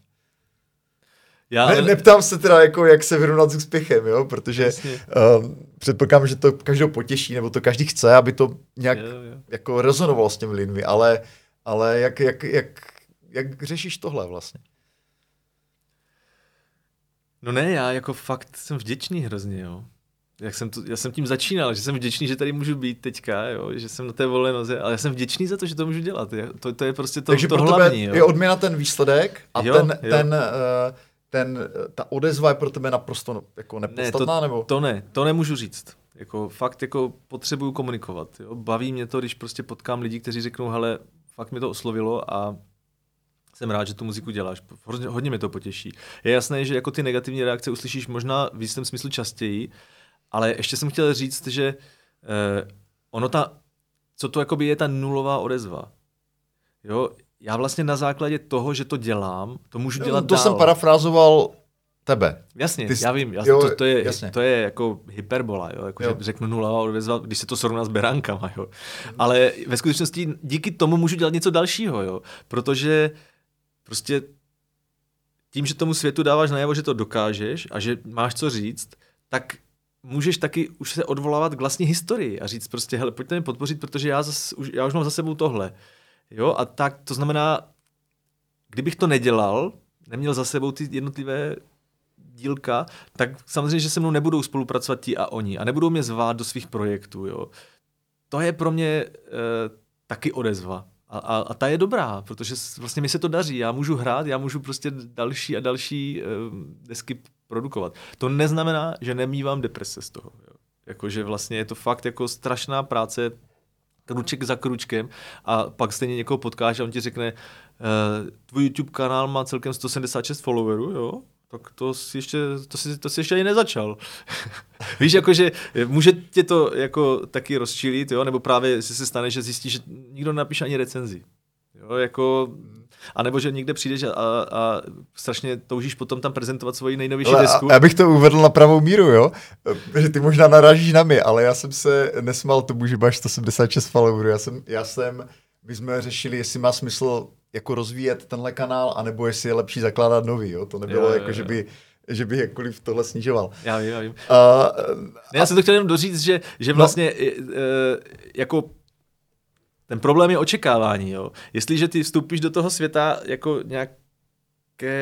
Já, ne, neptám se teda, jako, jak se vyrovnat s úspěchem, jo? protože um, předpokládám, že to každého potěší, nebo to každý chce, aby to nějak jo, jo. jako rezonovalo s těmi lidmi, ale, ale jak, jak, jak, jak řešíš tohle vlastně? No ne, já jako fakt jsem vděčný hrozně, jo jak jsem, to, já jsem tím začínal, že jsem vděčný, že tady můžu být teďka, jo, že jsem na té volné noze, ale já jsem vděčný za to, že to můžu dělat. To, to je prostě to, Takže to pro hlavní. Jo. je odměna ten výsledek a jo, ten, jo. ten, uh, ten, ta odezva je pro tebe naprosto jako nepodstatná? Ne, to, nebo? to ne, to nemůžu říct. Jako fakt jako potřebuju komunikovat. Jo. Baví mě to, když prostě potkám lidi, kteří řeknou, hele, fakt mi to oslovilo a jsem rád, že tu muziku děláš. Hodně, hodně mě to potěší. Je jasné, že jako ty negativní reakce uslyšíš možná v jistém smyslu častěji, ale ještě jsem chtěl říct, že eh, ono ta, co to jakoby je ta nulová odezva. Jo, já vlastně na základě toho, že to dělám, to můžu dělat To dál. jsem parafrázoval tebe. Jasně, Ty jsi, já vím, já, jo, to, to, je, jasně. to je jako hyperbola, jo, jako jo. že řeknu nulová odezva, když se to srovná s beránkama, jo. Ale ve skutečnosti díky tomu můžu dělat něco dalšího, jo, protože prostě tím, že tomu světu dáváš najevo, že to dokážeš a že máš co říct, tak můžeš taky už se odvolávat k vlastní historii a říct prostě, hele, pojďte mě podpořit, protože já, zas, už, já už mám za sebou tohle. Jo, a tak to znamená, kdybych to nedělal, neměl za sebou ty jednotlivé dílka, tak samozřejmě, že se mnou nebudou spolupracovat ti a oni a nebudou mě zvát do svých projektů. Jo. To je pro mě e, taky odezva. A, a, a ta je dobrá, protože vlastně mi se to daří. Já můžu hrát, já můžu prostě další a další e, desky produkovat. To neznamená, že nemývám deprese z toho. Jo. Jakože vlastně je to fakt jako strašná práce, kruček za kručkem a pak stejně někoho potkáš a on ti řekne, uh, tvůj YouTube kanál má celkem 176 followerů, jo? tak to si ještě, to si, to si ještě ani nezačal. Víš, jakože může tě to jako taky rozčilit, jo? nebo právě si se stane, že zjistíš, že nikdo napíše ani recenzi. Jo, jako, a nebo že někde přijdeš a, a strašně toužíš potom tam prezentovat svoji nejnovější ale desku. Já bych to uvedl na pravou míru, jo? Že ty možná narážíš na mě, ale já jsem se nesmal tomu, že máš 176 followerů. Já jsem, já jsem, my jsme řešili, jestli má smysl jako rozvíjet tenhle kanál, anebo jestli je lepší zakládat nový, jo? To nebylo jo, jako, jo, jo. že by že by jakkoliv tohle snižoval. Já vím, já vím. A, já jsem to chtěl jenom doříct, že, že no. vlastně no. jako ten problém je očekávání. Jo. Jestliže ty vstoupíš do toho světa jako nějak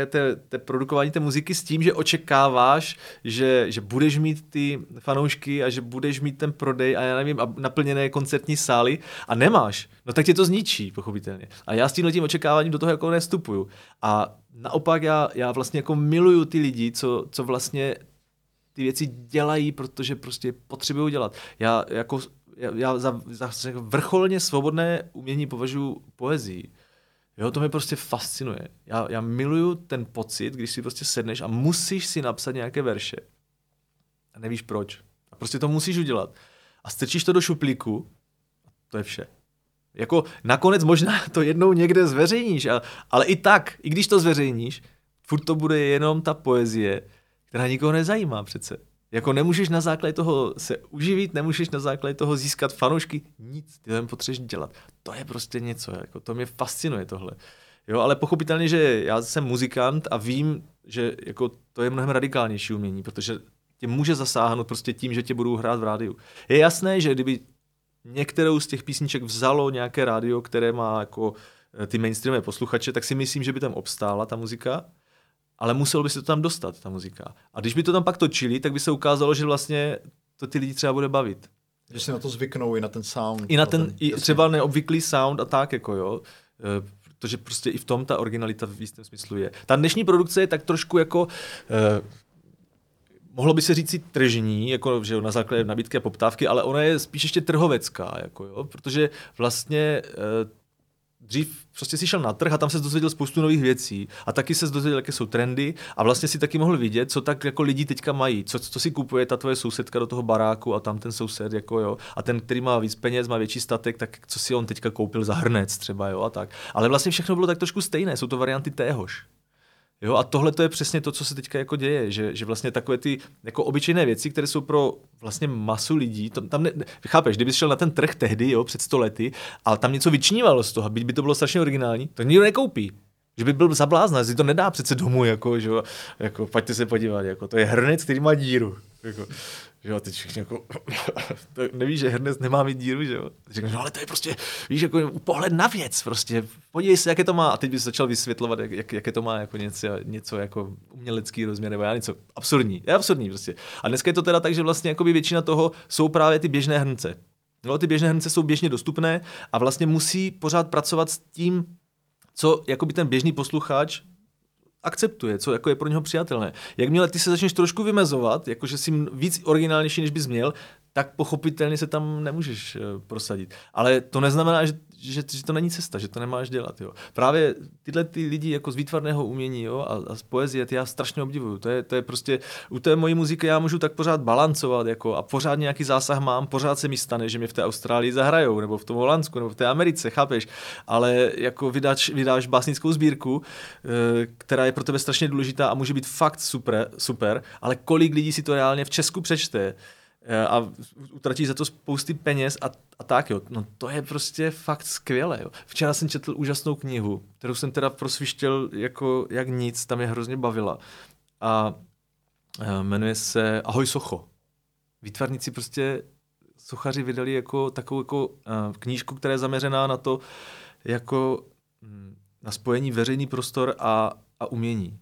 té, té produkování té muziky s tím, že očekáváš, že, že budeš mít ty fanoušky a že budeš mít ten prodej a já nevím, a naplněné koncertní sály a nemáš, no tak tě to zničí, pochopitelně. A já s tím tím očekáváním do toho jako nestupuju. A naopak já, já vlastně jako miluju ty lidi, co, co vlastně ty věci dělají, protože prostě potřebují dělat. Já jako já, za, za vrcholně svobodné umění považuji poezii. Jo, to mě prostě fascinuje. Já, já miluju ten pocit, když si prostě sedneš a musíš si napsat nějaké verše. A nevíš proč. A prostě to musíš udělat. A strčíš to do šuplíku, to je vše. Jako nakonec možná to jednou někde zveřejníš, ale, ale i tak, i když to zveřejníš, furt to bude jenom ta poezie, která nikoho nezajímá přece. Jako nemůžeš na základě toho se uživit, nemůžeš na základě toho získat fanoušky, nic, ty to potřebuješ dělat. To je prostě něco, jako to mě fascinuje tohle. Jo, ale pochopitelně, že já jsem muzikant a vím, že jako to je mnohem radikálnější umění, protože tě může zasáhnout prostě tím, že tě budou hrát v rádiu. Je jasné, že kdyby některou z těch písniček vzalo nějaké rádio, které má jako eh, ty mainstreamové posluchače, tak si myslím, že by tam obstála ta muzika, ale muselo by se to tam dostat, ta muzika. A když by to tam pak točili, tak by se ukázalo, že vlastně to ty lidi třeba bude bavit. Že si na to zvyknou i na ten sound. I na ten, ten i třeba neobvyklý sound a tak, jako jo. E, protože prostě i v tom ta originalita v jistém smyslu je. Ta dnešní produkce je tak trošku jako e, mohlo by se říct si tržní, jako že na základě nabídky a poptávky, ale ona je spíš ještě trhovecká, jako jo, protože vlastně e, dřív prostě si šel na trh a tam se dozvěděl spoustu nových věcí a taky se dozvěděl, jaké jsou trendy a vlastně si taky mohl vidět, co tak jako lidi teďka mají, co, co si kupuje ta tvoje sousedka do toho baráku a tam ten soused, jako jo, a ten, který má víc peněz, má větší statek, tak co si on teďka koupil za hrnec třeba, jo, a tak. Ale vlastně všechno bylo tak trošku stejné, jsou to varianty téhož. Jo, a tohle to je přesně to, co se teďka jako děje, že, že vlastně takové ty jako obyčejné věci, které jsou pro vlastně masu lidí, to, tam ne, chápeš, kdyby šel na ten trh tehdy, jo, před sto lety, ale tam něco vyčnívalo z toho, byť by to bylo strašně originální, to nikdo nekoupí. Že by byl zablázna, si to nedá přece domů, jako, že jako, pojďte se podívat, jako, to je hrnec, který má díru. Jako, že jo, teď všichni jako, to nevíš, že hrnec nemá mít díru, že jo. Říkáš, no ale to je prostě, víš, jako pohled na věc, prostě, podívej se, jaké to má. A teď bys začal vysvětlovat, jak, jak, jaké to má jako něco, něco jako umělecký rozměr, nebo já něco absurdní. Je absurdní prostě. A dneska je to teda tak, že vlastně jako většina toho jsou právě ty běžné hrnce. No, ty běžné hrnce jsou běžně dostupné a vlastně musí pořád pracovat s tím, co jako by ten běžný posluchač akceptuje, co jako je pro něho přijatelné. Jakmile ty se začneš trošku vymezovat, jakože jsi víc originálnější, než bys měl, tak pochopitelně se tam nemůžeš eh, prosadit. Ale to neznamená, že, že, že to není cesta, že to nemáš dělat. Jo. Právě tyhle ty lidi jako z výtvarného umění jo, a, a z poezie, ty já strašně obdivuju. To je, to je prostě, u té mojí muziky já můžu tak pořád balancovat jako, a pořád nějaký zásah mám, pořád se mi stane, že mě v té Austrálii zahrajou, nebo v tom Holandsku, nebo v té Americe, chápeš? Ale jako vydáš, vydáš básnickou sbírku, eh, která je pro tebe strašně důležitá a může být fakt super, super ale kolik lidí si to reálně v Česku přečte, a utratí za to spousty peněz a, a tak jo. No to je prostě fakt skvělé. Jo. Včera jsem četl úžasnou knihu, kterou jsem teda prosvištěl jako jak nic, tam je hrozně bavila. A eh, jmenuje se Ahoj Socho. Výtvarníci prostě sochaři vydali jako takovou jako, uh, knížku, která je zaměřená na to, jako hm, na spojení veřejný prostor a, a umění.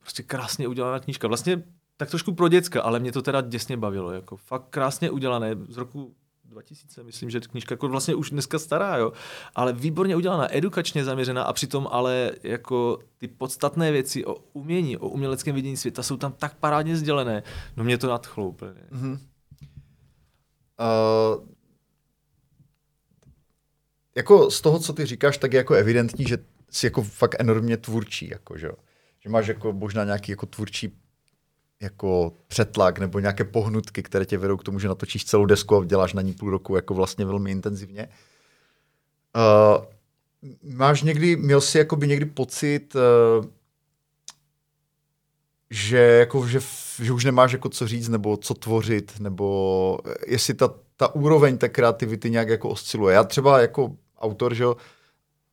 Prostě krásně udělaná knížka. Vlastně tak trošku pro děcka, ale mě to teda děsně bavilo. Jako fakt krásně udělané. Z roku 2000, myslím, že knížka jako vlastně už dneska stará, jo, ale výborně udělaná, edukačně zaměřená a přitom ale jako ty podstatné věci o umění, o uměleckém vidění světa jsou tam tak parádně sdělené. No mě to nadchlo úplně. Mm-hmm. Uh, jako z toho, co ty říkáš, tak je jako evidentní, že jsi jako fakt enormně tvůrčí, jako, že, že máš jako možná nějaký jako tvůrčí jako přetlak nebo nějaké pohnutky, které tě vedou k tomu, že natočíš celou desku a děláš na ní půl roku jako vlastně velmi intenzivně. Uh, máš někdy, měl jsi jakoby někdy pocit, uh, že, jako, že, že už nemáš jako co říct, nebo co tvořit, nebo jestli ta, ta úroveň té kreativity nějak jako osciluje. Já třeba jako autor, že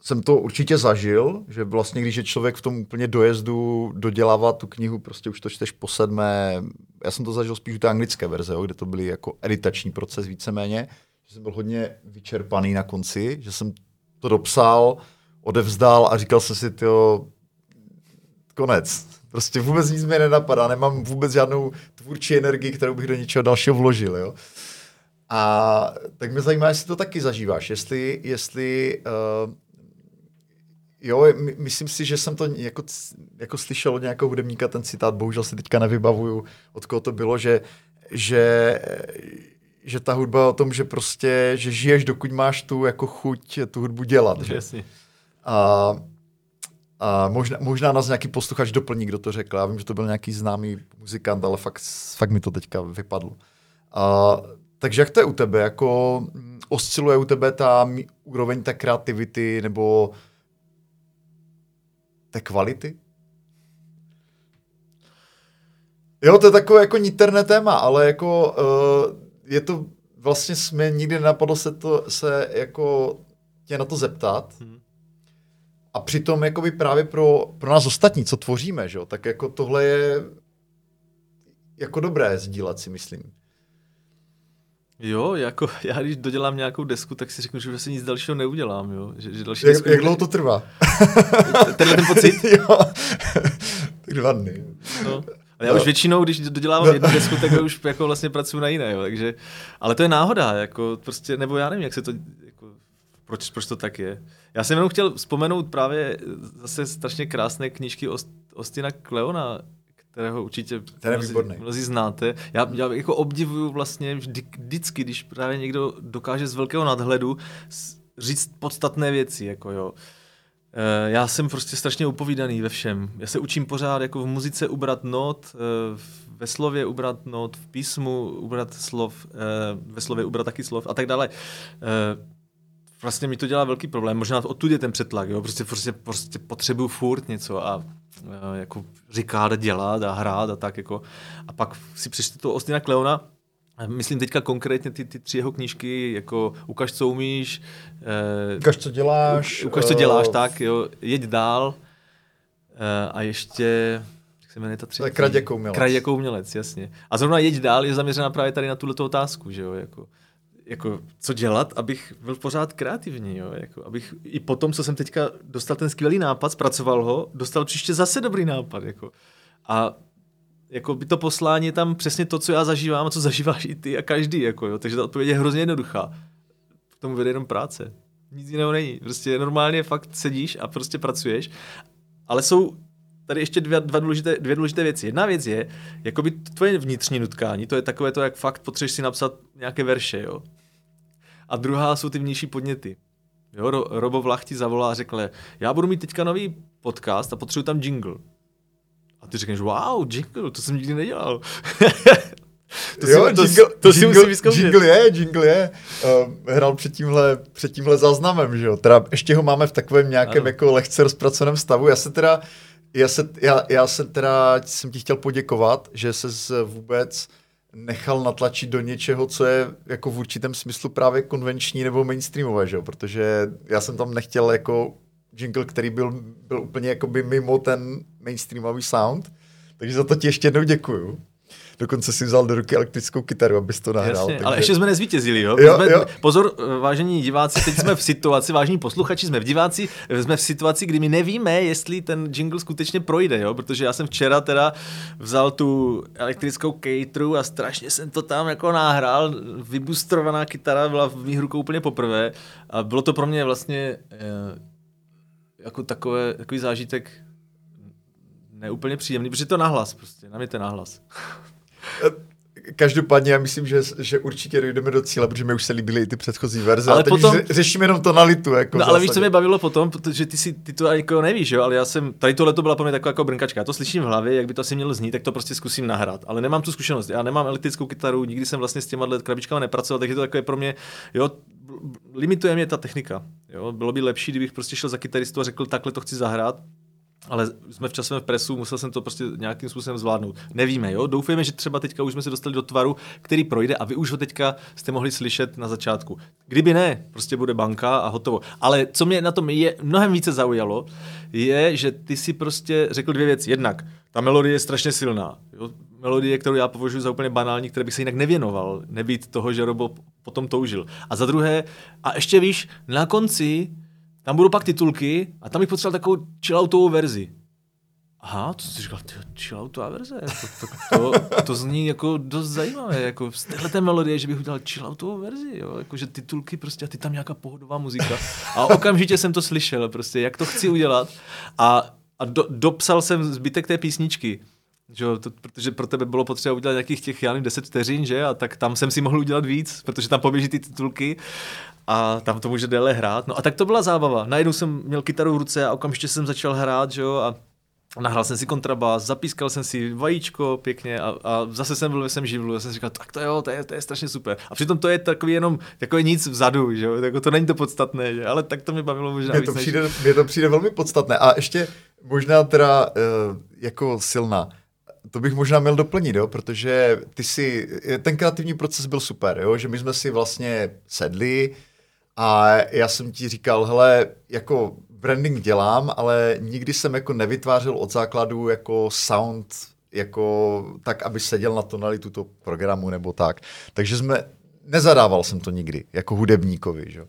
jsem to určitě zažil, že vlastně když je člověk v tom úplně dojezdu dodělává tu knihu, prostě už to čteš po sedmé, já jsem to zažil spíš u té anglické verze, jo, kde to byly jako editační proces víceméně, že jsem byl hodně vyčerpaný na konci, že jsem to dopsal, odevzdal a říkal jsem si, tyjo, konec. Prostě vůbec nic mi nenapadá, nemám vůbec žádnou tvůrčí energii, kterou bych do něčeho dalšího vložil. Jo? A tak mě zajímá, jestli to taky zažíváš, jestli, jestli uh, jo, my, myslím si, že jsem to jako, jako slyšel od nějakého hudebníka ten citát, bohužel si teďka nevybavuju, od koho to bylo, že, že, že ta hudba je o tom, že prostě, že žiješ, dokud máš tu jako chuť tu hudbu dělat. Že? Jasně. A, a možná, možná nás nějaký posluchač doplní, kdo to řekl. Já vím, že to byl nějaký známý muzikant, ale fakt, fakt mi to teďka vypadlo. A, takže jak to je u tebe? Jako mm, osciluje u tebe ta úroveň té kreativity nebo té kvality? Jo, to je takové jako niterné téma, ale jako uh, je to, vlastně jsme nikdy nenapadlo se to, se jako tě na to zeptat. Hmm. A přitom jakoby právě pro, pro nás ostatní, co tvoříme, že jo, tak jako tohle je jako dobré sdílet si myslím. Jo, jako já když dodělám nějakou desku, tak si řeknu, že vlastně nic dalšího neudělám, jo. Že, že další jak, desku jak dlouho to trvá? Tenhle ten pocit? jo, tak dva dny. No. Ale já no. už většinou, když dodělávám no. jednu desku, tak už jako vlastně pracuji na jiné, jo, takže, ale to je náhoda, jako prostě, nebo já nevím, jak se to, jako, proč, proč to tak je. Já jsem jenom chtěl vzpomenout právě zase strašně krásné knížky Ostina Kleona, kterého určitě mnozí, mnozí znáte. Já, já jako obdivuju vlastně vždy, vždycky, když právě někdo dokáže z velkého nadhledu říct podstatné věci, jako jo. E, já jsem prostě strašně upovídaný ve všem. Já se učím pořád jako v muzice ubrat not, e, ve slově ubrat not, v písmu ubrat slov, e, ve slově ubrat taky slov a tak dále vlastně mi to dělá velký problém. Možná odtud je ten přetlak, jo? Prostě, prostě, prostě potřebuju furt něco a jako říkat a dělat a hrát a tak jako. A pak si přečtu to Ostina Kleona, Myslím teďka konkrétně ty, ty tři jeho knížky, jako Ukaž, co umíš. Eh, ukaž, co děláš. U, ukaž, co děláš, uh, tak jo. Jeď dál. Eh, a ještě, jak se jmenuje ta třetí? Krad jako umělec. Krad jako umělec, jasně. A zrovna Jeď dál je zaměřená právě tady na tuto otázku, že jo, jako jako, co dělat, abych byl pořád kreativní, jo? Jako, abych i po tom, co jsem teďka dostal ten skvělý nápad, zpracoval ho, dostal příště zase dobrý nápad. Jako. A jako by to poslání je tam přesně to, co já zažívám a co zažíváš i ty a každý. Jako, jo? Takže ta odpověď je hrozně jednoduchá. K tomu vede jenom práce. Nic jiného není. Prostě normálně fakt sedíš a prostě pracuješ. Ale jsou tady ještě dvě, dva důležité, dvě důležité věci. Jedna věc je, jakoby tvoje vnitřní nutkání, to je takové to, jak fakt potřebuješ si napsat nějaké verše, jo. A druhá jsou ty vnější podněty. Jo, Ro, Robo Vlach ti zavolá a řekne, já budu mít teďka nový podcast a potřebuji tam jingle. A ty řekneš, wow, jingle, to jsem nikdy nedělal. to jo, si, to, jingle, to jingle, si musím vyzkoušet. Jingle je, jingle je. Uh, hrál před tímhle, před tímhle záznamem, že jo. Teda ještě ho máme v takovém nějakém ano. jako lehce rozpracovaném stavu. Já se teda já, se, já, já se teda jsem ti chtěl poděkovat, že se vůbec nechal natlačit do něčeho, co je jako v určitém smyslu právě konvenční nebo mainstreamové, že? protože já jsem tam nechtěl jako jingle, který byl, byl úplně jakoby mimo ten mainstreamový sound, takže za to ti ještě jednou děkuju. Dokonce si vzal do ruky elektrickou kytaru, abys to nahrál. Jasně, takže... Ale ještě jsme nezvítězili, jo? jo, jsme, jo? Pozor, vážení diváci, teď jsme v situaci, vážení posluchači, jsme v diváci, jsme v situaci, kdy my nevíme, jestli ten jingle skutečně projde, jo? Protože já jsem včera teda vzal tu elektrickou kytaru a strašně jsem to tam jako nahrál. Vybustrovaná kytara byla v mých rukou úplně poprvé a bylo to pro mě vlastně eh, jako takové, takový zážitek neúplně příjemný, protože to nahlas prostě, na mě to nahlas. každopádně já myslím, že, že určitě dojdeme do cíle, protože mi už se líbily i ty předchozí verze. Ale a teď potom- řešíme jenom tonalitu. Jako No ale víš, co mě bavilo potom, protože ty, si, ty to jako nevíš, jo, ale já jsem, tady tohle to byla pro mě taková jako brnkačka. Já to slyším v hlavě, jak by to asi mělo znít, tak to prostě zkusím nahrát. Ale nemám tu zkušenost. Já nemám elektrickou kytaru, nikdy jsem vlastně s těma krabičkami nepracoval, takže to takové pro mě, jo, limituje mě ta technika. Jo. Bylo by lepší, kdybych prostě šel za kytaristu a řekl, takhle to chci zahrát, ale jsme v časovém presu, musel jsem to prostě nějakým způsobem zvládnout. Nevíme, jo? Doufujeme, že třeba teďka už jsme se dostali do tvaru, který projde a vy už ho teďka jste mohli slyšet na začátku. Kdyby ne, prostě bude banka a hotovo. Ale co mě na tom je mnohem více zaujalo, je, že ty si prostě řekl dvě věci. Jednak, ta melodie je strašně silná. Jo? Melodie, kterou já považuji za úplně banální, které bych se jinak nevěnoval, nebýt toho, že Robo potom toužil. A za druhé, a ještě víš, na konci tam budou pak titulky a tam bych potřeboval takovou chilloutovou verzi. Aha, to jsi říkal, tyjo, chilloutová verze, jako, to, to, to, zní jako dost zajímavé, jako z téhle melodie, že bych udělal chilloutovou verzi, jo, jako že titulky prostě a ty tam nějaká pohodová muzika. A okamžitě jsem to slyšel, prostě, jak to chci udělat a, a do, dopsal jsem zbytek té písničky. Že, to, protože pro tebe bylo potřeba udělat nějakých těch, já nevím, 10 vteřin, že? A tak tam jsem si mohl udělat víc, protože tam poběží ty titulky a tam to může déle hrát. No a tak to byla zábava. Najednou jsem měl kytaru v ruce a okamžitě jsem začal hrát, že jo, a nahrál jsem si kontrabás, zapískal jsem si vajíčko pěkně a, a zase jsem byl ve svém živlu. Já jsem si říkal, tak to jo, to je, to je strašně super. A přitom to je takový jenom takový nic vzadu, že jo, jako to není to podstatné, že? ale tak to mě bavilo možná víc to, než- přijde, mně to přijde velmi podstatné. A ještě možná teda uh, jako silná. To bych možná měl doplnit, jo, protože ty si, ten kreativní proces byl super, jo, že my jsme si vlastně sedli a já jsem ti říkal, hele, jako branding dělám, ale nikdy jsem jako nevytvářel od základu jako sound jako tak, aby seděl na tonalitu toho programu nebo tak. Takže jsme, nezadával jsem to nikdy, jako hudebníkovi, že?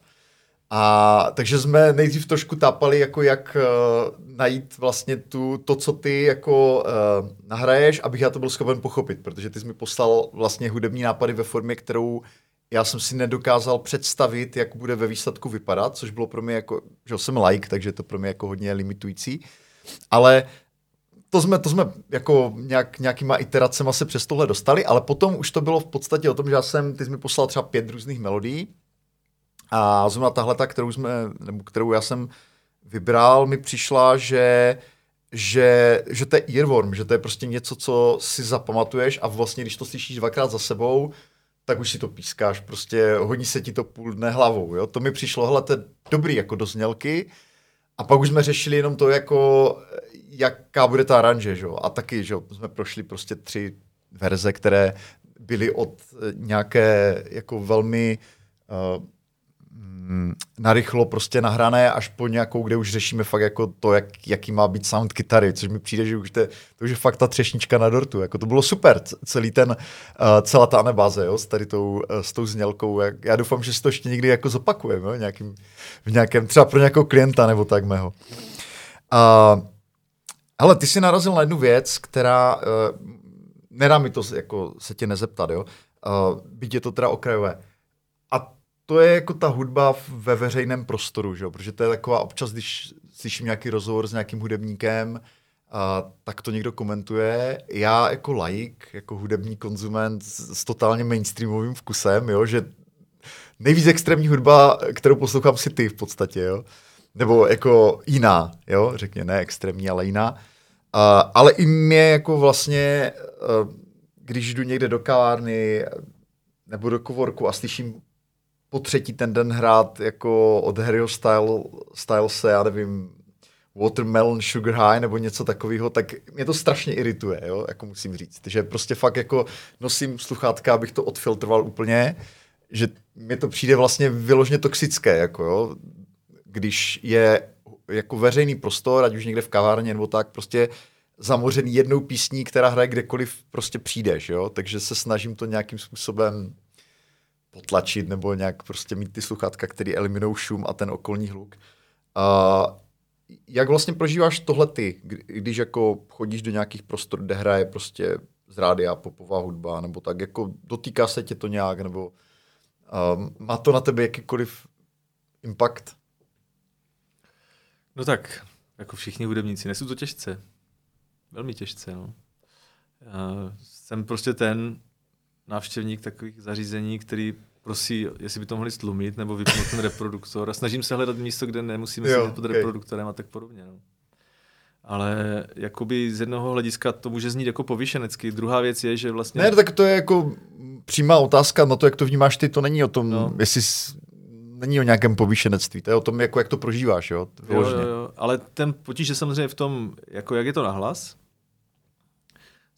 A takže jsme nejdřív trošku tápali, jako jak uh, najít vlastně tu, to, co ty jako uh, nahraješ, abych já to byl schopen pochopit, protože ty jsi mi poslal vlastně hudební nápady ve formě, kterou já jsem si nedokázal představit, jak bude ve výsledku vypadat, což bylo pro mě jako, že jsem like, takže to pro mě jako hodně limitující. Ale to jsme, to jsme jako nějak, nějakýma iteracema se přes tohle dostali, ale potom už to bylo v podstatě o tom, že já jsem, ty jsi mi poslal třeba pět různých melodií a zrovna tahle, ta, kterou, jsme, nebo kterou já jsem vybral, mi přišla, že že, že to je earworm, že to je prostě něco, co si zapamatuješ a vlastně, když to slyšíš dvakrát za sebou, tak už si to pískáš, prostě hodí se ti to půl dne hlavou, jo? To mi přišlo, hele, to dobrý jako do znělky a pak už jsme řešili jenom to, jako jaká bude ta aranže, že? jo? A taky, že jsme prošli prostě tři verze, které byly od nějaké jako velmi uh, narychlo prostě nahrané až po nějakou, kde už řešíme fakt jako to, jak, jaký má být sound kytary, což mi přijde, že už to, to už je fakt ta třešnička na dortu. Jako to bylo super, celý ten, uh, celá ta anebáze, jo, s tady tou, uh, s tou znělkou. Jak, já doufám, že si to ještě někdy jako zopakujeme, jo, nějakým, v nějakém, třeba pro nějakého klienta nebo tak mého. Uh, ty jsi narazil na jednu věc, která, uh, nedá mi to jako se tě nezeptat, jo, uh, byť je to teda okrajové. A to je jako ta hudba ve veřejném prostoru, že? protože to je taková občas, když slyším nějaký rozhovor s nějakým hudebníkem, a tak to někdo komentuje. Já jako laik, jako hudební konzument s, s totálně mainstreamovým vkusem, jo? že nejvíc extrémní hudba, kterou poslouchám si ty v podstatě, jo? nebo jako jiná, jo? řekně ne extrémní, ale jiná. Uh, ale i mě jako vlastně, uh, když jdu někde do kavárny nebo do kovorku a slyším po třetí ten den hrát jako od Harryho Style, Stylese, já nevím, Watermelon Sugar High nebo něco takového, tak mě to strašně irituje, jo, jako musím říct. že prostě fakt jako nosím sluchátka, abych to odfiltroval úplně, že mi to přijde vlastně vyložně toxické, jako jo, když je jako veřejný prostor, ať už někde v kavárně nebo tak, prostě zamořený jednou písní, která hraje kdekoliv prostě přijdeš, jo, takže se snažím to nějakým způsobem potlačit nebo nějak prostě mít ty sluchátka, které eliminují šum a ten okolní hluk. Uh, jak vlastně prožíváš tohle ty, kdy- když jako chodíš do nějakých prostor, kde hraje prostě z rádia popová hudba, nebo tak, jako dotýká se tě to nějak, nebo uh, má to na tebe jakýkoliv impact? No tak, jako všichni hudebníci, nesou to těžce. Velmi těžce, no. Já jsem prostě ten, návštěvník takových zařízení, který prosí, jestli by to mohli stlumit nebo vypnout ten reproduktor. A snažím se hledat místo, kde nemusíme jo, sedět pod okay. reproduktorem a tak podobně. No. Ale jakoby z jednoho hlediska to může znít jako povyšenecky. Druhá věc je, že vlastně... Ne, tak to je jako přímá otázka na to, jak to vnímáš ty, to není o tom, no. jestli není o nějakém povýšenectví, to je o tom, jako, jak to prožíváš, jo? jo, jo, jo. Ale ten potíž je samozřejmě v tom, jako jak je to nahlas,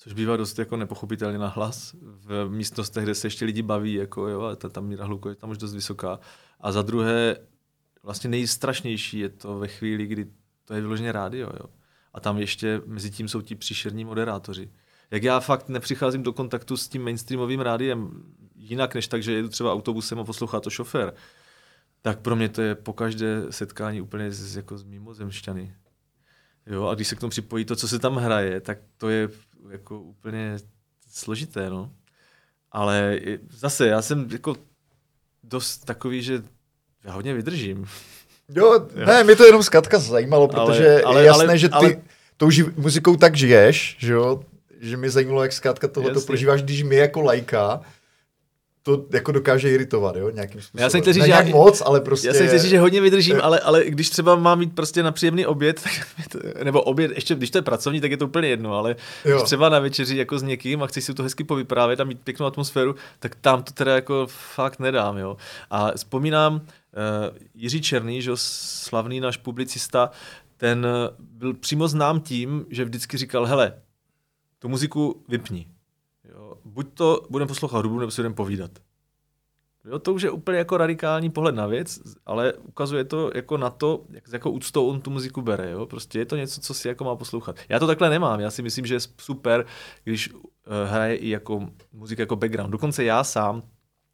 což bývá dost jako nepochopitelně nahlas v místnostech, kde se ještě lidi baví, jako jo, a ta, ta míra hluku je tam už dost vysoká. A za druhé, vlastně nejstrašnější je to ve chvíli, kdy to je vyloženě rádio, jo. A tam ještě mezi tím jsou ti příšerní moderátoři. Jak já fakt nepřicházím do kontaktu s tím mainstreamovým rádiem jinak, než tak, že jedu třeba autobusem a poslouchá to šofér, tak pro mě to je po každé setkání úplně z, jako z mimozemšťany. Jo, a když se k tomu připojí to, co se tam hraje, tak to je jako úplně složité, no. Ale zase, já jsem jako dost takový, že já hodně vydržím. Jo, ne, mě to jenom zkrátka zajímalo, protože ale, ale, je jasné, ale, že ty ale... tou muzikou tak žiješ, že jo, že mě zajímalo, jak zkrátka tohle to prožíváš, když my jako lajka to jako dokáže iritovat, jo, nějakým způsobem. Já jsem chtěl říct, že nějak já, moc, ale prostě... Já jsem chtěl říct, že hodně vydržím, ale, ale když třeba mám mít prostě na příjemný oběd, tak, nebo oběd, ještě když to je pracovní, tak je to úplně jedno, ale jo. když třeba na večeři jako s někým a chceš si to hezky povyprávět a mít pěknou atmosféru, tak tam to teda jako fakt nedám, jo. A vzpomínám, uh, Jiří Černý, že slavný náš publicista, ten byl přímo znám tím, že vždycky říkal, hele, tu muziku vypni buď to budeme poslouchat hudbu, nebo si budeme povídat. Jo, to už je úplně jako radikální pohled na věc, ale ukazuje to jako na to, jak, jako úctou on tu muziku bere. Jo? Prostě je to něco, co si jako má poslouchat. Já to takhle nemám. Já si myslím, že je super, když uh, hraje i jako muzika jako background. Dokonce já sám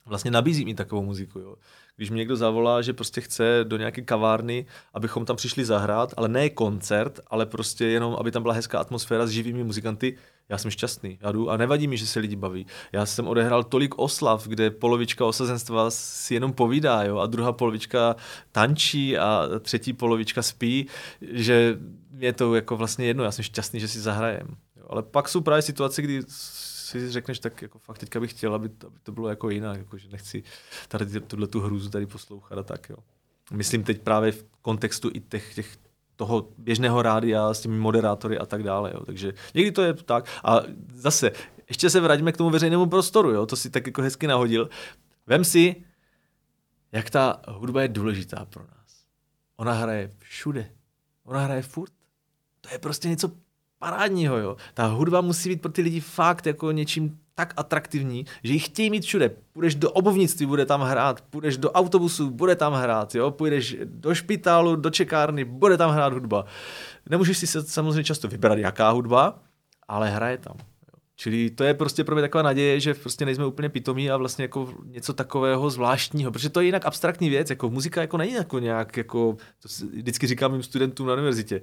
vlastně nabízím i takovou muziku. Jo? Když mi někdo zavolá, že prostě chce do nějaké kavárny, abychom tam přišli zahrát, ale ne koncert, ale prostě jenom, aby tam byla hezká atmosféra s živými muzikanty, já jsem šťastný. Já jdu a nevadí mi, že se lidi baví. Já jsem odehrál tolik oslav, kde polovička osazenstva si jenom povídá, jo, a druhá polovička tančí a třetí polovička spí, že je to jako vlastně jedno. Já jsem šťastný, že si zahrajem. Jo. Ale pak jsou právě situace, kdy si řekneš, tak jako fakt teďka bych chtěl, aby to, aby to bylo jako jinak, jako že nechci tady tuhle tu hrůzu tady poslouchat a tak, jo. Myslím teď právě v kontextu i těch, těch toho běžného rádia s těmi moderátory a tak dále. Jo. Takže někdy to je tak. A zase, ještě se vraťme k tomu veřejnému prostoru, jo. to si tak jako hezky nahodil. Vem si, jak ta hudba je důležitá pro nás. Ona hraje všude. Ona hraje furt. To je prostě něco parádního, jo. Ta hudba musí být pro ty lidi fakt jako něčím tak atraktivní, že ji chtějí mít všude. Půjdeš do obovnictví, bude tam hrát, půjdeš do autobusu, bude tam hrát, jo? půjdeš do špitálu, do čekárny, bude tam hrát hudba. Nemůžeš si se samozřejmě často vybrat, jaká hudba, ale hraje tam. Jo? Čili to je prostě pro mě taková naděje, že prostě nejsme úplně pitomí a vlastně jako něco takového zvláštního, protože to je jinak abstraktní věc, jako muzika jako není jako nějak, jako, to vždycky říkám mým studentům na univerzitě,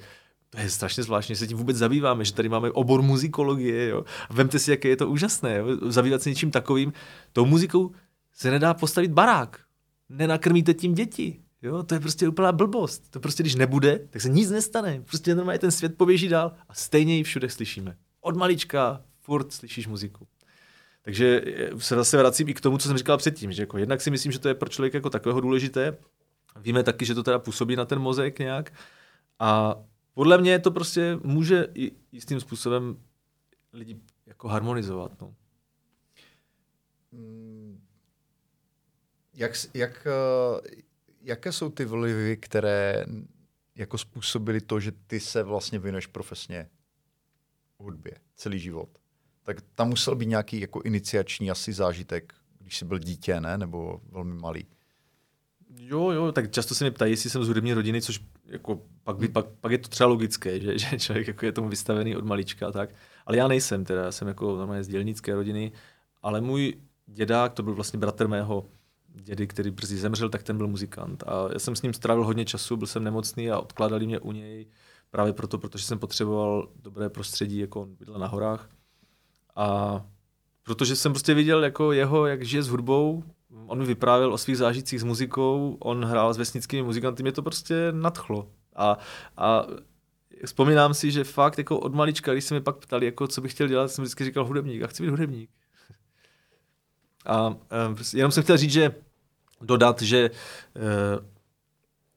to je strašně zvláštní, že se tím vůbec zabýváme, že tady máme obor muzikologie, jo. A vemte si, jaké je to úžasné, jo. Zabývat se něčím takovým. Tou muzikou se nedá postavit barák. Nenakrmíte tím děti. Jo, to je prostě úplná blbost. To prostě, když nebude, tak se nic nestane. Prostě normálně ten svět poběží dál a stejně ji všude slyšíme. Od malička furt slyšíš muziku. Takže se zase vracím i k tomu, co jsem říkal předtím, že jako jednak si myslím, že to je pro člověka jako takového důležité. Víme taky, že to teda působí na ten mozek nějak. A podle mě to prostě může jistým způsobem lidi jako harmonizovat. No. Mm, jak, jak, eh, jaké jsou ty vlivy, které jako způsobily to, že ty se vlastně věnuješ profesně hudbě celý život? Tak tam musel být nějaký jako iniciační asi zážitek, když jsi byl dítě, ne? Nebo velmi malý. Jo, jo, tak často se mě ptají, jestli jsem z hudební rodiny, což jako pak, by, pak, pak je to třeba logické, že, že člověk jako je tomu vystavený od malička a tak. Ale já nejsem teda, já jsem jako normálně z dělnické rodiny, ale můj dědák, to byl vlastně bratr mého dědy, který brzy zemřel, tak ten byl muzikant. A já jsem s ním strávil hodně času, byl jsem nemocný a odkládali mě u něj právě proto, protože jsem potřeboval dobré prostředí, jako on bydlel na horách. A protože jsem prostě viděl jako jeho, jak žije s hudbou, on mi vyprávěl o svých zážitcích s muzikou, on hrál s vesnickými muzikanty, mě to prostě nadchlo. A, a vzpomínám si, že fakt jako od malička, když se mi pak ptali, jako, co bych chtěl dělat, jsem vždycky říkal hudebník a chci být hudebník. A uh, jenom jsem chtěl říct, že dodat, že uh,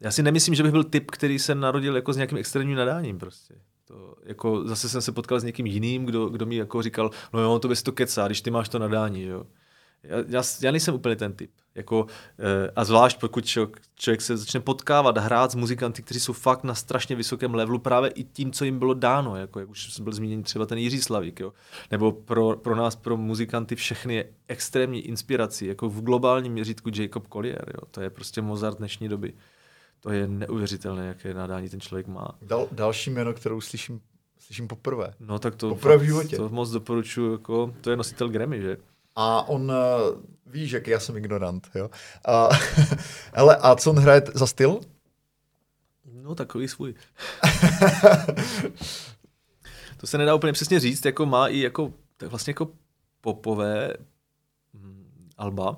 já si nemyslím, že bych byl typ, který se narodil jako s nějakým extrémním nadáním prostě. To, jako zase jsem se potkal s někým jiným, kdo, kdo mi jako říkal, no jo, to bys to kecá, když ty máš to nadání, jo. Já, já, nejsem úplně ten typ. Jako, eh, a zvlášť pokud člověk, člověk se začne potkávat, hrát s muzikanty, kteří jsou fakt na strašně vysokém levelu, právě i tím, co jim bylo dáno, jako jak už byl zmíněn třeba ten Jiří Slavík, jo? nebo pro, pro nás, pro muzikanty všechny je extrémní inspirací, jako v globálním měřítku Jacob Collier, jo? to je prostě Mozart dnešní doby. To je neuvěřitelné, jaké nadání ten člověk má. Dal, další jméno, kterou slyším, slyším poprvé. No tak to, poprvé v životě. to moc doporučuji, jako, to je nositel Grammy, že? A on uh, ví, že já jsem ignorant, jo. A, hele, a co on hraje za styl? No, takový svůj. to se nedá úplně přesně říct, jako má i jako, tak vlastně jako popové hm, alba,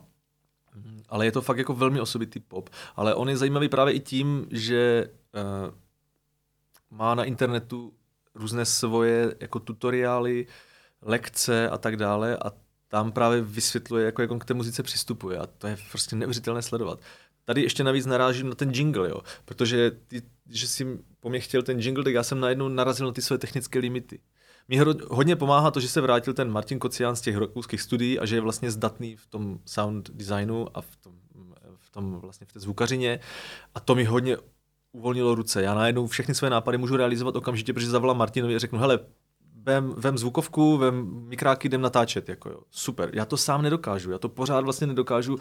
ale je to fakt jako velmi osobitý pop. Ale on je zajímavý právě i tím, že uh, má na internetu různé svoje jako tutoriály, lekce a tak dále a tam právě vysvětluje, jako jak on k té muzice přistupuje a to je prostě neuvěřitelné sledovat. Tady ještě navíc narážím na ten jingle, jo, protože ty, že si po mně chtěl ten jingle, tak já jsem najednou narazil na ty své technické limity. Mně hodně pomáhá to, že se vrátil ten Martin Kocián z těch rakouských studií a že je vlastně zdatný v tom sound designu a v tom, v tom vlastně v té zvukařině a to mi hodně uvolnilo ruce. Já najednou všechny své nápady můžu realizovat okamžitě, protože zavolám Martinovi a řeknu, hele, vem, vem zvukovku, vem mikráky, jdem natáčet. Jako jo. Super. Já to sám nedokážu. Já to pořád vlastně nedokážu.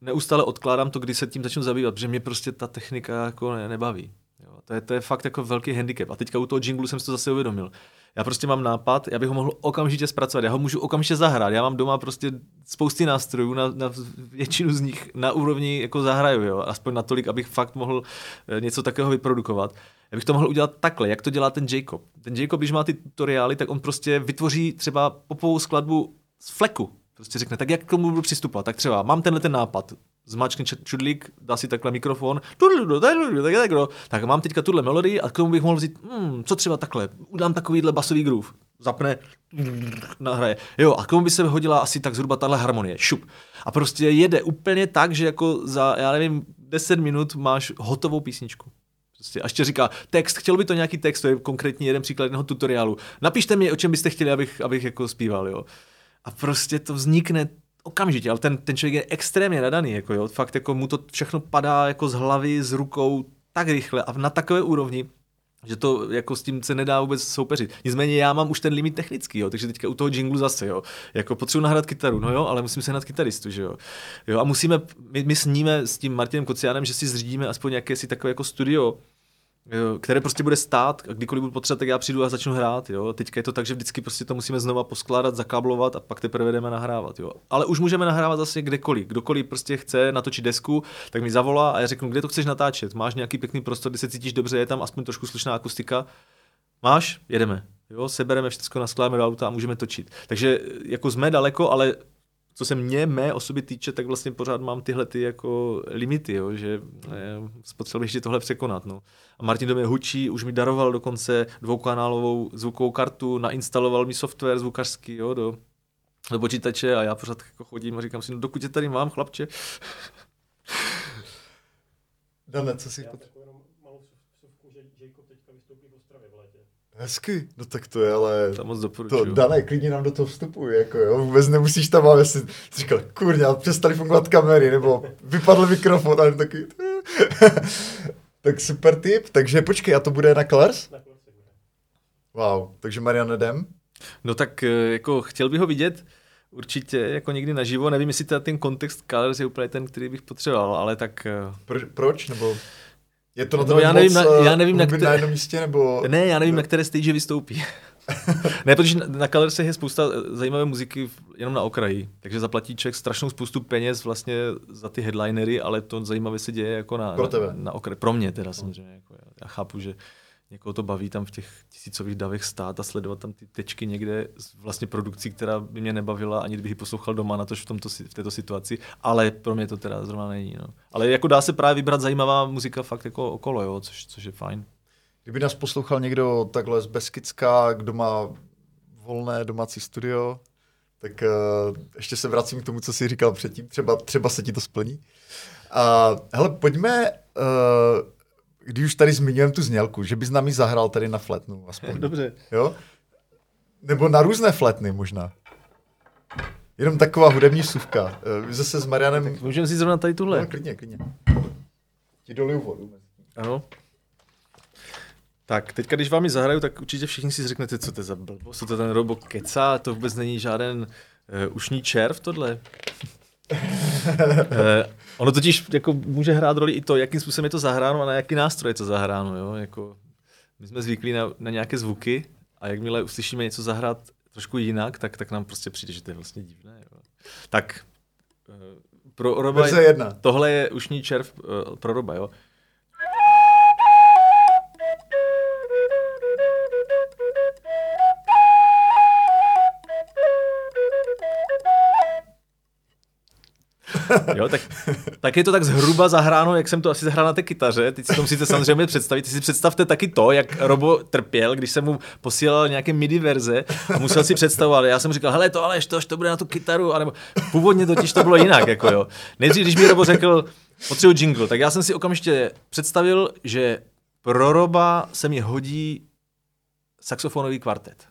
Neustále odkládám to, kdy se tím začnu zabývat, protože mě prostě ta technika jako ne, nebaví. Jo. To, je, to je fakt jako velký handicap. A teďka u toho jinglu jsem si to zase uvědomil. Já prostě mám nápad, já bych ho mohl okamžitě zpracovat, já ho můžu okamžitě zahrát. Já mám doma prostě spousty nástrojů, na, na většinu z nich na úrovni jako zahraju, jo. aspoň natolik, abych fakt mohl eh, něco takového vyprodukovat. Já bych to mohl udělat takhle, jak to dělá ten Jacob. Ten Jacob, když má ty tutoriály, tak on prostě vytvoří třeba popovou skladbu z fleku. Prostě řekne, tak jak k tomu budu přistupovat? Tak třeba mám tenhle ten nápad, zmáčkne čudlík, dá si takhle mikrofon, tak, tak mám teďka tuhle melodii a k tomu bych mohl vzít, hmm, co třeba takhle, udám takovýhle basový groove, zapne, nahraje. Jo, a k tomu by se hodila asi tak zhruba tahle harmonie, šup. A prostě jede úplně tak, že jako za, já nevím, 10 minut máš hotovou písničku. Prostě a ještě říká, text, chtěl by to nějaký text, to je konkrétní jeden příklad jednoho tutoriálu. Napište mi, o čem byste chtěli, abych, abych jako zpíval, jo. A prostě to vznikne okamžitě, ale ten, ten člověk je extrémně nadaný, jako jo, fakt jako mu to všechno padá jako z hlavy, z rukou tak rychle a na takové úrovni, že to jako s tím se nedá vůbec soupeřit. Nicméně já mám už ten limit technický, jo, takže teďka u toho jinglu zase, jo, jako potřebuji nahrát kytaru, no jo, ale musím se hrát kytaristu, že jo. jo a musíme, my, my sníme s tím Martinem Kociánem, že si zřídíme aspoň nějaké si takové jako studio, které prostě bude stát a kdykoliv budu potřebovat, tak já přijdu a začnu hrát. Jo. Teďka je to tak, že vždycky prostě to musíme znova poskládat, zakáblovat a pak teprve jdeme nahrávat. Jo. Ale už můžeme nahrávat zase kdekoliv. Kdokoliv prostě chce natočit desku, tak mi zavolá a já řeknu, kde to chceš natáčet. Máš nějaký pěkný prostor, kde se cítíš dobře, je tam aspoň trošku slušná akustika. Máš? Jedeme. Jo, sebereme všechno, naskládáme do auta a můžeme točit. Takže jako jsme daleko, ale co se mě, mé osoby týče, tak vlastně pořád mám tyhle ty jako limity, jo, že potřeboval ještě tohle překonat. No. A Martin do mě hučí, už mi daroval dokonce dvoukanálovou zvukovou kartu, nainstaloval mi software zvukařský jo, do, do počítače a já pořád jako chodím a říkám si, no dokud tě tady mám, chlapče. Dane, co si Hezky, no tak to je, ale... To moc doporučuju. To, Dané, klidně nám do toho vstupuj, jako jo, vůbec nemusíš tam, ale si říkal, kurňa, přestali fungovat kamery, nebo vypadl mikrofon, ale taky... tak super tip, takže počkej, a to bude na Colors? Na Colors Wow, takže Marian jdem? No tak eh, jako chtěl bych ho vidět, určitě jako někdy naživo, nevím, jestli ten kontext Colors je úplně ten, který bych potřeboval, ale tak... Eh, Pro, proč, nebo... Je to na no, já nevím, moc, na, já nevím na, které, na jednom místě, nebo... Ne, já nevím, ne. na které stage vystoupí. ne, protože na, na Colorsech je spousta zajímavé muziky jenom na okraji, takže zaplatí člověk strašnou spoustu peněz vlastně za ty headlinery, ale to zajímavé se děje jako na, Pro tebe. na, na okraji. Pro mě teda samozřejmě. Jako já, já chápu, že někoho to baví tam v těch tisícových davech stát a sledovat tam ty tečky někde z vlastně produkcí, která by mě nebavila, ani kdybych ji poslouchal doma, na to v, tomto, v této situaci, ale pro mě to teda zrovna není. No. Ale jako dá se právě vybrat zajímavá muzika fakt jako okolo, jo, což, což je fajn. Kdyby nás poslouchal někdo takhle z Beskicka, kdo má volné domácí studio, Tak uh, ještě se vracím k tomu, co jsi říkal předtím, třeba, třeba se ti to splní. Uh, hele, pojďme, uh, když už tady zmiňujeme tu znělku, že bys nám ji zahrál tady na fletnu aspoň. Dobře. Jo? Nebo na různé fletny možná. Jenom taková hudební suvka. Uh, zase s Marianem... Tak můžeme si zrovna tady tuhle. No, klidně, klidně. Ti doliju vodu. Ano. Tak, teďka, když vám ji zahraju, tak určitě všichni si řeknete, co to je za blbost, co to ten robo keca, to vůbec není žádný uh, ušní červ tohle. Uh, ono totiž jako může hrát roli i to, jakým způsobem je to zahráno a na jaký nástroj je to zahráno. Jo? Jako, my jsme zvyklí na, na nějaké zvuky a jakmile uslyšíme něco zahrát trošku jinak, tak, tak nám prostě přijde, že to je vlastně divné. Jo? Tak, uh, pro Roba, tohle je ušní červ uh, pro Roba, jo. Jo, tak, tak je to tak zhruba zahráno, jak jsem to asi zahrál na té kytaře. Teď si to musíte samozřejmě představit. Si představte taky to, jak Robo trpěl, když jsem mu posílal nějaké MIDI verze a musel si představovat. Já jsem říkal, hele, to ale to, to bude na tu kytaru, anebo původně totiž to bylo jinak. Jako jo. Nejdřív, když mi Robo řekl, potřebuji jingle, tak já jsem si okamžitě představil, že pro Roba se mi hodí saxofonový kvartet.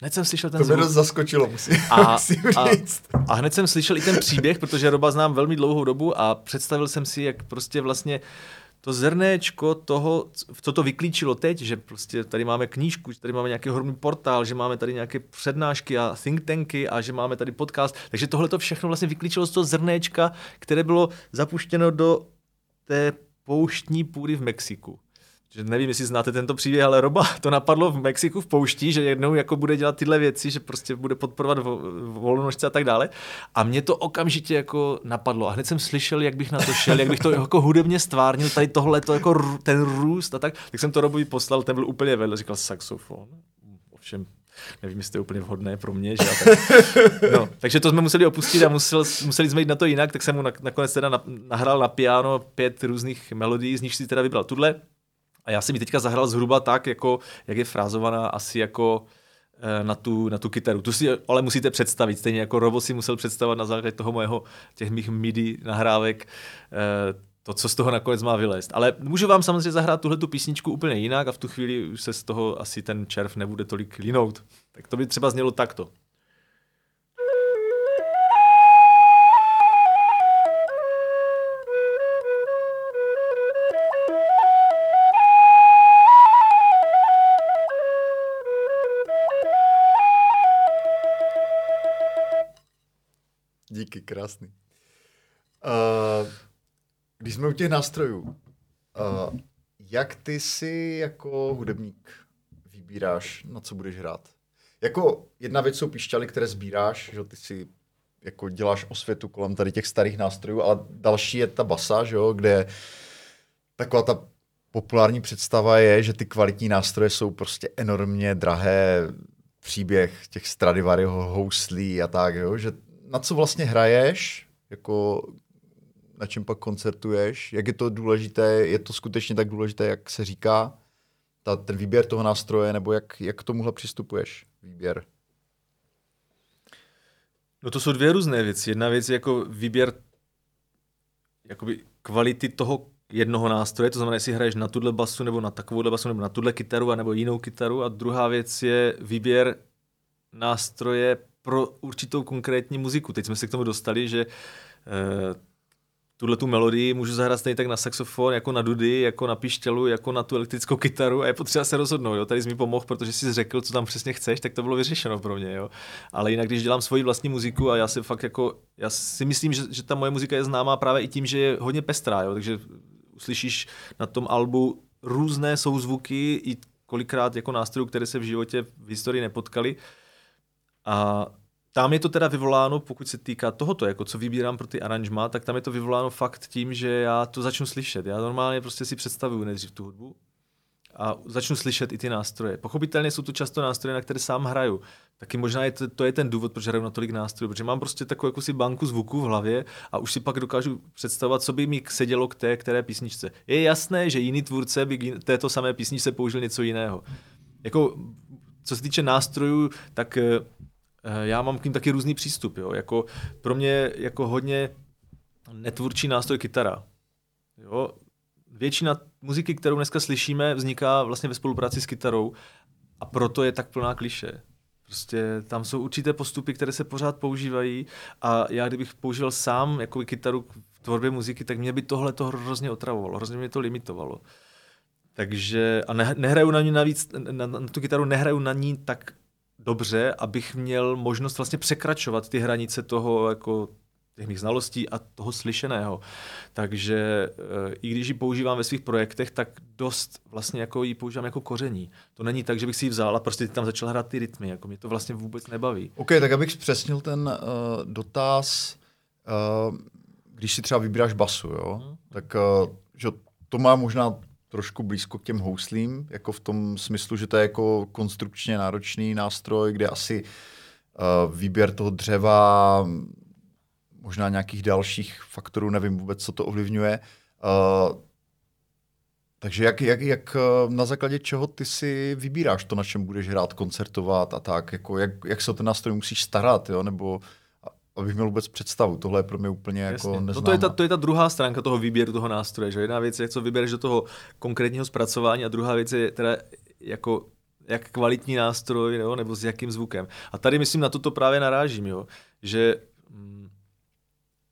Hned jsem slyšel ten to zvuk. To mě zaskočilo, musím, a, musím říct. A, a hned jsem slyšel i ten příběh, protože Roba znám velmi dlouhou dobu a představil jsem si, jak prostě vlastně to zrnéčko toho, co to vyklíčilo teď, že prostě tady máme knížku, že tady máme nějaký ohromný portál, že máme tady nějaké přednášky a think tanky a že máme tady podcast. Takže tohle to všechno vlastně vyklíčilo z toho zrnéčka, které bylo zapuštěno do té pouštní půdy v Mexiku že nevím, jestli znáte tento příběh, ale Roba to napadlo v Mexiku v poušti, že jednou jako bude dělat tyhle věci, že prostě bude podporovat volnožce a tak dále. A mě to okamžitě jako napadlo. A hned jsem slyšel, jak bych na to šel, jak bych to jako hudebně stvárnil, tady tohle, to jako ten růst a tak. Tak jsem to Robovi poslal, ten byl úplně vedle, říkal saxofon. Ovšem, nevím, jestli to je úplně vhodné pro mě. Že? Tak, no, takže to jsme museli opustit a musel, museli jsme jít na to jinak, tak jsem mu nakonec teda nahrál na piano pět různých melodií, z nich si teda vybral tuhle, a já jsem ji teďka zahrál zhruba tak, jako, jak je frázovaná asi jako eh, na tu, na tu kytaru. Tu si ale musíte představit, stejně jako Robo si musel představovat na základě toho mojeho, těch mých MIDI nahrávek, eh, to, co z toho nakonec má vylézt. Ale můžu vám samozřejmě zahrát tuhle tu písničku úplně jinak a v tu chvíli už se z toho asi ten červ nebude tolik linout. Tak to by třeba znělo takto. Krásný. Uh, když jsme u těch nástrojů, uh, jak ty si jako hudebník vybíráš, na co budeš hrát? Jako jedna věc jsou píšťaly, které sbíráš, že ty si jako děláš osvětu kolem tady těch starých nástrojů, ale další je ta basa, že jo, kde taková ta populární představa je, že ty kvalitní nástroje jsou prostě enormně drahé, příběh těch Stradivariho houslí a tak, jo, že na co vlastně hraješ, jako na čem pak koncertuješ, jak je to důležité, je to skutečně tak důležité, jak se říká, ta, ten výběr toho nástroje, nebo jak, jak k tomuhle přistupuješ, výběr? No to jsou dvě různé věci. Jedna věc je jako výběr jakoby kvality toho jednoho nástroje, to znamená, jestli hraješ na tuhle basu, nebo na takovouhle basu, nebo na tuhle kytaru, nebo jinou kytaru. A druhá věc je výběr nástroje pro určitou konkrétní muziku. Teď jsme se k tomu dostali, že uh, tuhle tu melodii můžu zahrát stejně tak na saxofon, jako na dudy, jako na pištělu, jako na tu elektrickou kytaru a je potřeba se rozhodnout. Jo? Tady jsi mi pomohl, protože jsi řekl, co tam přesně chceš, tak to bylo vyřešeno pro mě. Jo? Ale jinak, když dělám svoji vlastní muziku a já si fakt jako, já si myslím, že, že ta moje muzika je známá právě i tím, že je hodně pestrá, jo? takže uslyšíš na tom albu různé souzvuky i kolikrát jako nástrojů, které se v životě v historii nepotkali. A tam je to teda vyvoláno, pokud se týká tohoto, jako co vybírám pro ty aranžma, tak tam je to vyvoláno fakt tím, že já to začnu slyšet. Já normálně prostě si představuju nejdřív tu hudbu a začnu slyšet i ty nástroje. Pochopitelně jsou to často nástroje, na které sám hraju. Taky možná je to, to je ten důvod, proč hraju na tolik nástrojů, protože mám prostě takovou jako si banku zvuků v hlavě a už si pak dokážu představovat, co by mi sedělo k té které písničce. Je jasné, že jiný tvůrce by k této samé písničce použil něco jiného. Jako, co se týče nástrojů, tak eh, já mám k ním taky různý přístup. Jo? Jako pro mě jako hodně netvůrčí nástroj kytara. Jo? Většina muziky, kterou dneska slyšíme, vzniká vlastně ve spolupráci s kytarou a proto je tak plná kliše. Prostě tam jsou určité postupy, které se pořád používají a já kdybych používal sám jako kytaru v tvorbě muziky, tak mě by tohle to hrozně otravovalo, hrozně mě to limitovalo. Takže a ne, nehraju na ní navíc, na, na tu kytaru nehraju na ní tak dobře, abych měl možnost vlastně překračovat ty hranice toho jako těch mých znalostí a toho slyšeného. Takže eh, i když ji používám ve svých projektech, tak dost vlastně jako ji používám jako koření. To není tak, že bych si ji vzal a prostě tam začal hrát ty rytmy. Jako mě to vlastně vůbec nebaví. OK, tak abych zpřesnil ten uh, dotaz, uh, když si třeba vybíráš basu, jo, hmm. tak uh, že to má možná trošku blízko k těm houslím, jako v tom smyslu, že to je jako konstrukčně náročný nástroj, kde asi uh, výběr toho dřeva, možná nějakých dalších faktorů, nevím vůbec, co to ovlivňuje. Uh, takže jak, jak, jak na základě čeho ty si vybíráš to, na čem budeš hrát, koncertovat a tak? Jako jak, jak se o ten nástroj musíš starat, jo? nebo abych měl vůbec představu. Tohle je pro mě úplně jako Jasně. jako neznámá. No to je, ta, to je ta druhá stránka toho výběru toho nástroje. Že? Jedna věc je, co vybereš do toho konkrétního zpracování a druhá věc je teda jako jak kvalitní nástroj jo? nebo s jakým zvukem. A tady myslím na toto právě narážím, jo? že hm,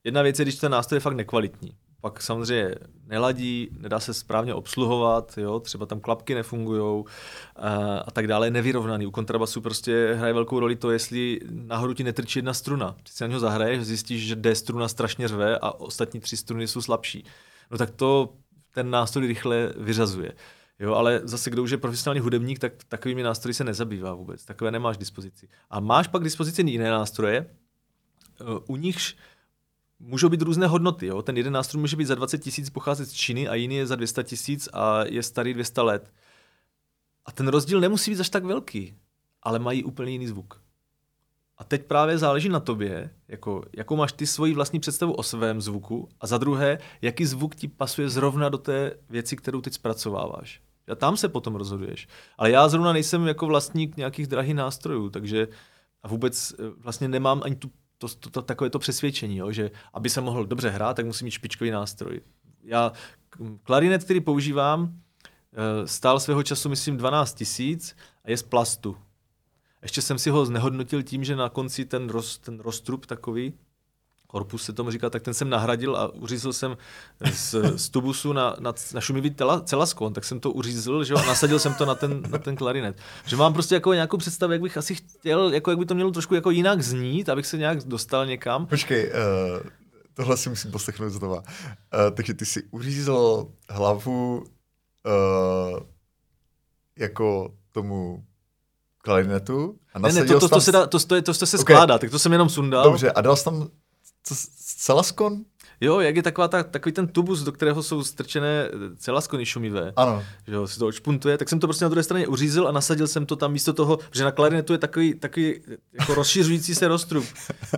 jedna věc je, když ten nástroj je fakt nekvalitní pak samozřejmě neladí, nedá se správně obsluhovat, jo, třeba tam klapky nefungují a, a tak dále, nevyrovnaný. U kontrabasu prostě hraje velkou roli to, jestli nahoru ti netrčí jedna struna. Když si na něho zahraješ, zjistíš, že D struna strašně řve a ostatní tři struny jsou slabší. No tak to ten nástroj rychle vyřazuje. Jo, ale zase, kdo už je profesionální hudebník, tak takovými nástroji se nezabývá vůbec. Takové nemáš dispozici. A máš pak dispozici jiné nástroje, u nichž můžou být různé hodnoty. Jo? Ten jeden nástroj může být za 20 tisíc pocházet z Číny a jiný je za 200 tisíc a je starý 200 let. A ten rozdíl nemusí být až tak velký, ale mají úplně jiný zvuk. A teď právě záleží na tobě, jako, jakou máš ty svoji vlastní představu o svém zvuku a za druhé, jaký zvuk ti pasuje zrovna do té věci, kterou teď zpracováváš. A tam se potom rozhoduješ. Ale já zrovna nejsem jako vlastník nějakých drahých nástrojů, takže a vůbec eh, vlastně nemám ani tu to, to, to, takové to přesvědčení, jo, že aby se mohl dobře hrát, tak musí mít špičkový nástroj. Já klarinet, který používám, eh, stál svého času, myslím, 12 tisíc a je z plastu. Ještě jsem si ho znehodnotil tím, že na konci ten, roz, ten roztrup takový, korpus se tomu říká, tak ten jsem nahradil a uřízl jsem z, z tubusu na, na, na šumivý tela, celaskon, tak jsem to uřízl že, a nasadil jsem to na ten, na ten klarinet. Že mám prostě jako nějakou představu, jak bych asi chtěl, jako jak by to mělo trošku jako jinak znít, abych se nějak dostal někam. Počkej, uh, tohle si musím poslechnout znova. Uh, takže ty si uřízl hlavu uh, jako tomu klarinetu a ne, ne, to, to, to, se dá, to, to, to, to se okay. skládá, tak to jsem jenom sundal. Dobře, a dal jsi tam co, celaskon? Jo, jak je taková ta, takový ten tubus, do kterého jsou strčené celaskony šumivé. Ano. Že jo, si to odšpuntuje, tak jsem to prostě na druhé straně uřízl a nasadil jsem to tam místo toho, že na klarinetu je takový, takový jako rozšiřující se roztrup.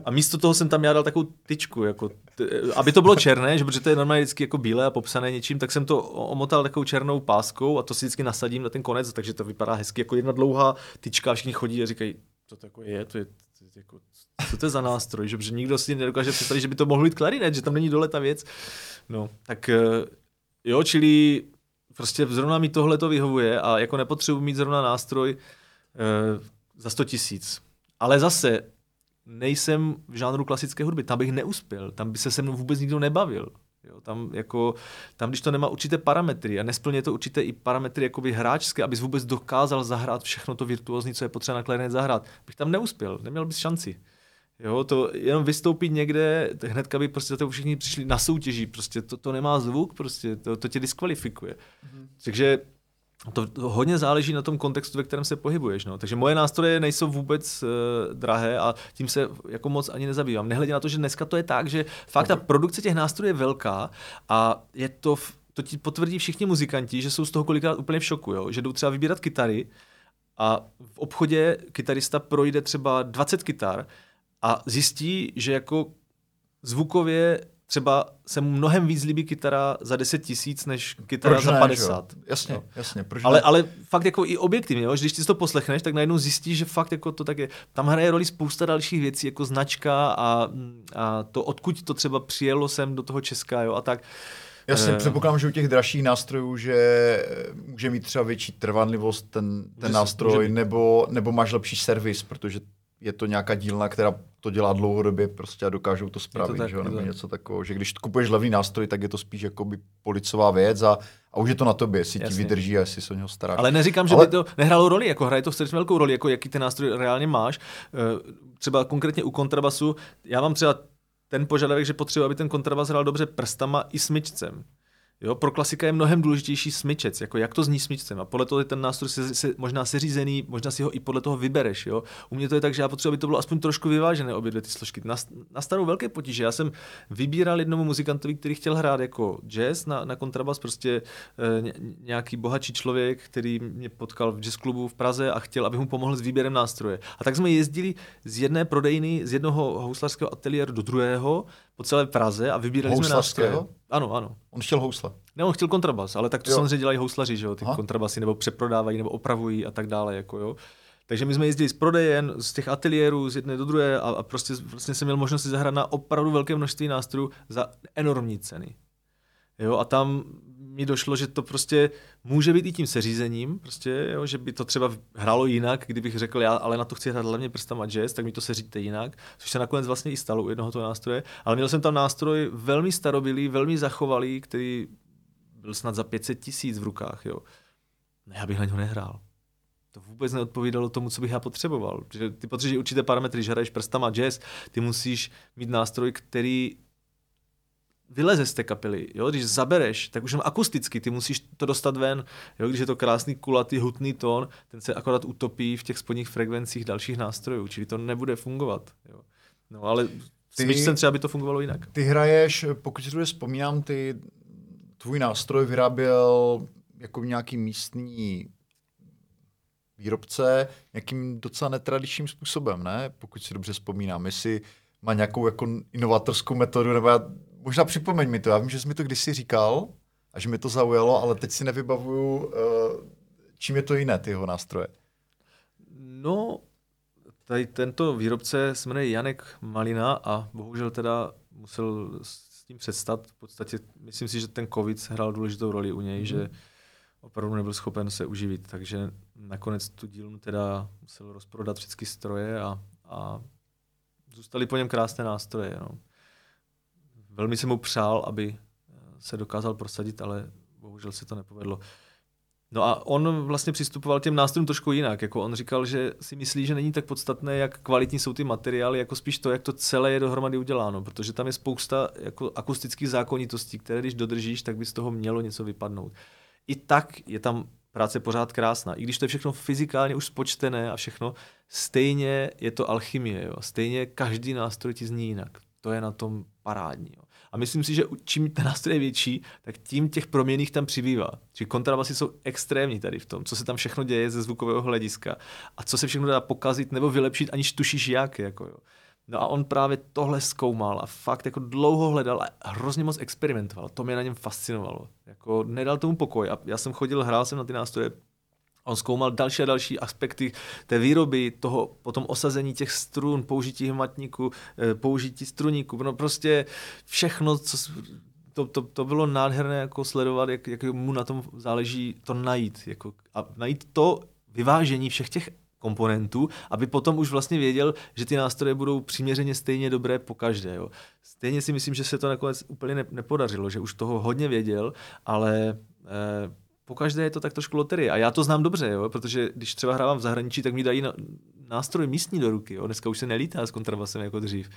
A místo toho jsem tam já dal takovou tyčku, jako, t- aby to bylo černé, že protože to je normálně vždycky jako bílé a popsané něčím, tak jsem to omotal takovou černou páskou a to si vždycky nasadím na ten konec, takže to vypadá hezky jako jedna dlouhá tyčka a všichni chodí a říkají, to tako je, to je, to je jako co to je za nástroj, že, že nikdo si nedokáže představit, že by to mohl být klarinet, že tam není dole ta věc. No, tak eh, jo, čili prostě zrovna mi tohle to vyhovuje a jako nepotřebuji mít zrovna nástroj uh, za 100 tisíc. Ale zase nejsem v žánru klasické hudby, tam bych neuspěl, tam by se se mnou vůbec nikdo nebavil. Jo, tam, jako, tam, když to nemá určité parametry a nesplně to určité i parametry jakoby hráčské, abys vůbec dokázal zahrát všechno to virtuózní, co je potřeba na klarinet zahrát, bych tam neuspěl, neměl bys šanci. Jo, to jenom vystoupit někde, hnedka by prostě to všichni přišli na soutěží, prostě to, to nemá zvuk, prostě to, to tě diskvalifikuje. Mm-hmm. Takže to, to hodně záleží na tom kontextu, ve kterém se pohybuješ. No. Takže moje nástroje nejsou vůbec uh, drahé a tím se jako moc ani nezabývám. Nehledě na to, že dneska to je tak, že fakt ta produkce těch nástrojů je velká a je to, to ti potvrdí všichni muzikanti, že jsou z toho kolikrát úplně v šoku, jo? že jdou třeba vybírat kytary a v obchodě kytarista projde třeba 20 kytar a zjistí, že jako zvukově třeba se mu mnohem víc líbí kytara za 10 tisíc, než kytara Proč za ne, 50. že jo? Jasně, Jo. jasně. Proč Ale, ne? ale fakt jako i objektivně, jo? že když ty si to poslechneš, tak najednou zjistíš, že fakt jako to tak je. Tam hraje roli spousta dalších věcí, jako značka a, a to, odkud to třeba přijelo sem do toho Česka jo? a tak. Jasně, Eh. předpokládám, že u těch dražších nástrojů, že eh, může mít třeba větší trvanlivost ten, ten Může- nástroj, nebo, nebo máš lepší servis, protože je to nějaká dílna, která to dělá dlouhodobě prostě a dokážou to spravit, tak, že to nebo tak. něco takového, že když kupuješ levný nástroj, tak je to spíš jakoby policová věc a, a už je to na tobě, jestli ti Jasně. vydrží a jestli se o něho staráš. Ale neříkám, že Ale- by to nehrálo roli, jako hraje to strašně velkou roli, jako jaký ten nástroj reálně máš. Eh, Třeba konkrétně u kontrabasu, já mám třeba ten požadavek, že potřebuji, aby ten kontrabas hrál dobře prstama i smyčcem. Jo, pro klasika je mnohem důležitější smyčec, jako jak to zní smyčcem. A podle toho je ten nástroj se, se, možná seřízený, možná si ho i podle toho vybereš. Jo. U mě to je tak, že já potřebuji, aby to bylo aspoň trošku vyvážené, obě dvě ty složky. Nas- Nastanou velké potíže. Já jsem vybíral jednomu muzikantovi, který chtěl hrát jako jazz na, na kontrabas, prostě e, ně- nějaký bohatší člověk, který mě potkal v jazz klubu v Praze a chtěl, aby mu pomohl s výběrem nástroje. A tak jsme jezdili z jedné prodejny, z jednoho houslařského ateliéru do druhého po celé Praze a vybírali jsme nástroje. Ano, ano. On chtěl housle. Ne, on chtěl kontrabas, ale tak to jo. samozřejmě dělají houslaři, že jo, ty Aha. kontrabasy, nebo přeprodávají, nebo opravují a tak dále, jako jo. Takže my jsme jezdili z prodejen, z těch ateliérů, z jedné do druhé a, a prostě vlastně jsem měl možnost si zahrát na opravdu velké množství nástrojů za enormní ceny. Jo, a tam mi došlo, že to prostě může být i tím seřízením, prostě, jo, že by to třeba hrálo jinak, kdybych řekl, já ale na to chci hrát hlavně prstama jazz, tak mi to seříte jinak, což se nakonec vlastně i stalo u jednoho toho nástroje, ale měl jsem tam nástroj velmi starobilý, velmi zachovalý, který byl snad za 500 tisíc v rukách, jo. Ne, já bych na něho nehrál. To vůbec neodpovídalo tomu, co bych já potřeboval. Protože ty potřebuješ určité parametry, když hraješ prstama jazz, ty musíš mít nástroj, který vyleze z té kapely. Jo? Když zabereš, tak už jenom akusticky, ty musíš to dostat ven. Jo? Když je to krásný, kulatý, hutný tón, ten se akorát utopí v těch spodních frekvencích dalších nástrojů, čili to nebude fungovat. Jo? No ale s Ty- myčcem třeba by to fungovalo jinak. Ty hraješ, pokud si to vzpomínám, ty tvůj nástroj vyráběl jako nějaký místní výrobce nějakým docela netradičním způsobem, ne? Pokud si dobře vzpomínám, jestli má nějakou jako inovatorskou metodu, nebo já, možná připomeň mi to, já vím, že jsi mi to kdysi říkal a že mi to zaujalo, ale teď si nevybavuju, uh, čím je to jiné, ty jeho nástroje. No, tady tento výrobce se jmenuje Janek Malina a bohužel teda musel s tím přestat. V podstatě myslím si, že ten covid hrál důležitou roli u něj, Mhm. mm. že opravdu nebyl schopen se uživit, takže nakonec tu dílnu teda musel rozprodat všechny stroje a, a zůstaly po něm krásné nástroje. No. Velmi jsem mu přál, aby eh, se dokázal prosadit, ale bohužel se to nepovedlo. No a on vlastně přistupoval těm nástrojům trošku jinak. Jako on říkal, že si myslí, že není tak podstatné, jak kvalitní jsou ty materiály, jako spíš to, jak to celé je dohromady uděláno, protože tam je spousta jako akustických zákonitostí, které když dodržíš, tak by z toho mělo něco vypadnout. I tak je tam práce pořád krásná. I když to je všechno fyzikálně už spočtené a všechno, stejně je to alchymie. Jo? Stejně každý nástroj ti zní jinak. To je na tom parádní. Jo? A myslím si, že čím ten nástroj je větší, tak tím těch proměných tam přibývá. Čiže kontrabasy jsou extrémní tady v tom, co se tam všechno děje ze zvukového hlediska a co se všechno dá pokazit nebo vylepšit, aniž tušíš jak. Jako jo. No a on právě tohle zkoumal a fakt jako dlouho hledal a hrozně moc experimentoval. To mě na něm fascinovalo. Jako nedal tomu pokoj a já jsem chodil, hrál jsem na ty nástroje On zkoumal další a další aspekty té výroby, toho potom osazení těch strun, použití hmatníku, eh, použití struníku, no prostě všechno, co, to, to, to bylo nádherné jako sledovat, jak, jak mu na tom záleží to najít. Jako, a najít to vyvážení všech těch komponentů, aby potom už vlastně věděl, že ty nástroje budou přiměřeně stejně dobré po každé. Jo. Stejně si myslím, že se to nakonec úplně ne, nepodařilo, že už toho hodně věděl, ale eh, po každé je to tak trošku loterie. A já to znám dobře, jo, protože když třeba hrávám v zahraničí, tak mi dají na, nástroj místní do ruky. Jo. Dneska už se nelítá s kontrabasem jako dřív,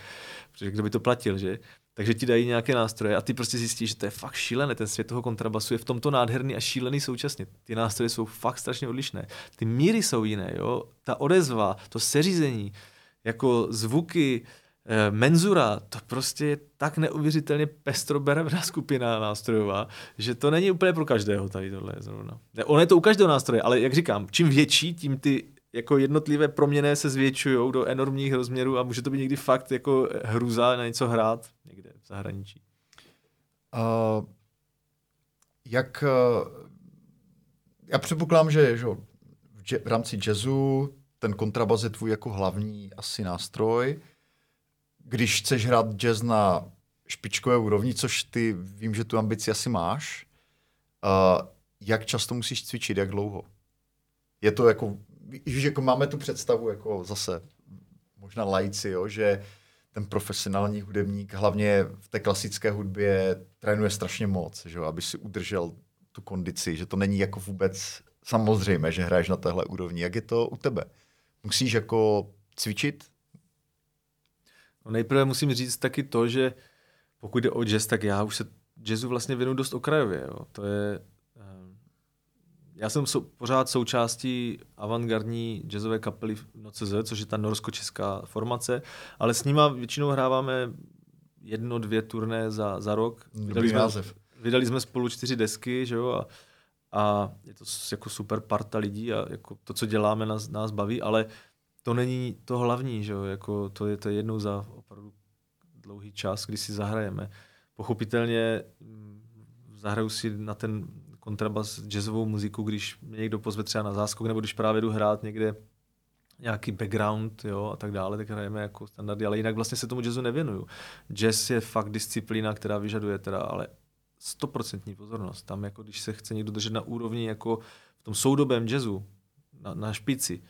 protože kdo by to platil, že? Takže ti dají nějaké nástroje a ty prostě zjistíš, že to je fakt šílené. Ten svět toho kontrabasu je v tomto nádherný a šílený současně. Ty nástroje jsou fakt strašně odlišné. Ty míry jsou jiné, jo. Ta odezva, to seřízení, jako zvuky, menzura, to prostě je tak neuvěřitelně pestroberevná skupina nástrojová, že to není úplně pro každého tady tohle zrovna. Ne, ono je to u každého nástroje, ale jak říkám, čím větší, tím ty jako jednotlivé proměny se zvětšují do enormních rozměrů a může to být někdy fakt jako hruza na něco hrát někde v zahraničí. Uh, jak... Uh, já předpokládám, že, že v, v rámci jazzu ten kontrabas je tvůj jako hlavní asi nástroj. Když chceš hrát jazz na špičkové úrovni, což ty vím, že tu ambici asi máš, uh, jak často musíš cvičit, jak dlouho? Je to jako, že jako máme tu představu jako zase možná lajci, jo, že ten profesionální hudebník, hlavně v té klasické hudbě, trénuje strašně moc, že, aby si udržel tu kondici, že to není jako vůbec samozřejmé, že hraješ na téhle úrovni. Jak je to u tebe? Musíš jako cvičit? No nejprve musím říct taky to, že pokud jde o jazz, tak já už se jazzu vlastně věnu dost okrajově. Jo. To je, eh, já jsem sou, pořád součástí avantgardní jazzové kapely NOCZ, což je ta norsko-česká formace, ale s nima většinou hráváme jedno, dvě turné za, za rok. Vydali jsme, název. vydali jsme spolu čtyři desky, že jo, a, a je to jako super parta lidí a jako to, co děláme, nás, nás baví, ale to není to hlavní, že jo, jako to je to jednou za opravdu dlouhý čas, kdy si zahrajeme. Pochopitelně mm, zahraju si na ten kontrabas jazzovou muziku, když mě někdo pozve třeba na záskok, nebo když právě jdu hrát někde nějaký background jo, a tak dále, tak hrajeme jako standardy, ale jinak vlastně se tomu jazzu nevěnuju. Jazz je fakt disciplína, která vyžaduje teda ale stoprocentní pozornost. Tam jako když se chce někdo držet na úrovni jako v tom soudobém jazzu, na, na špici,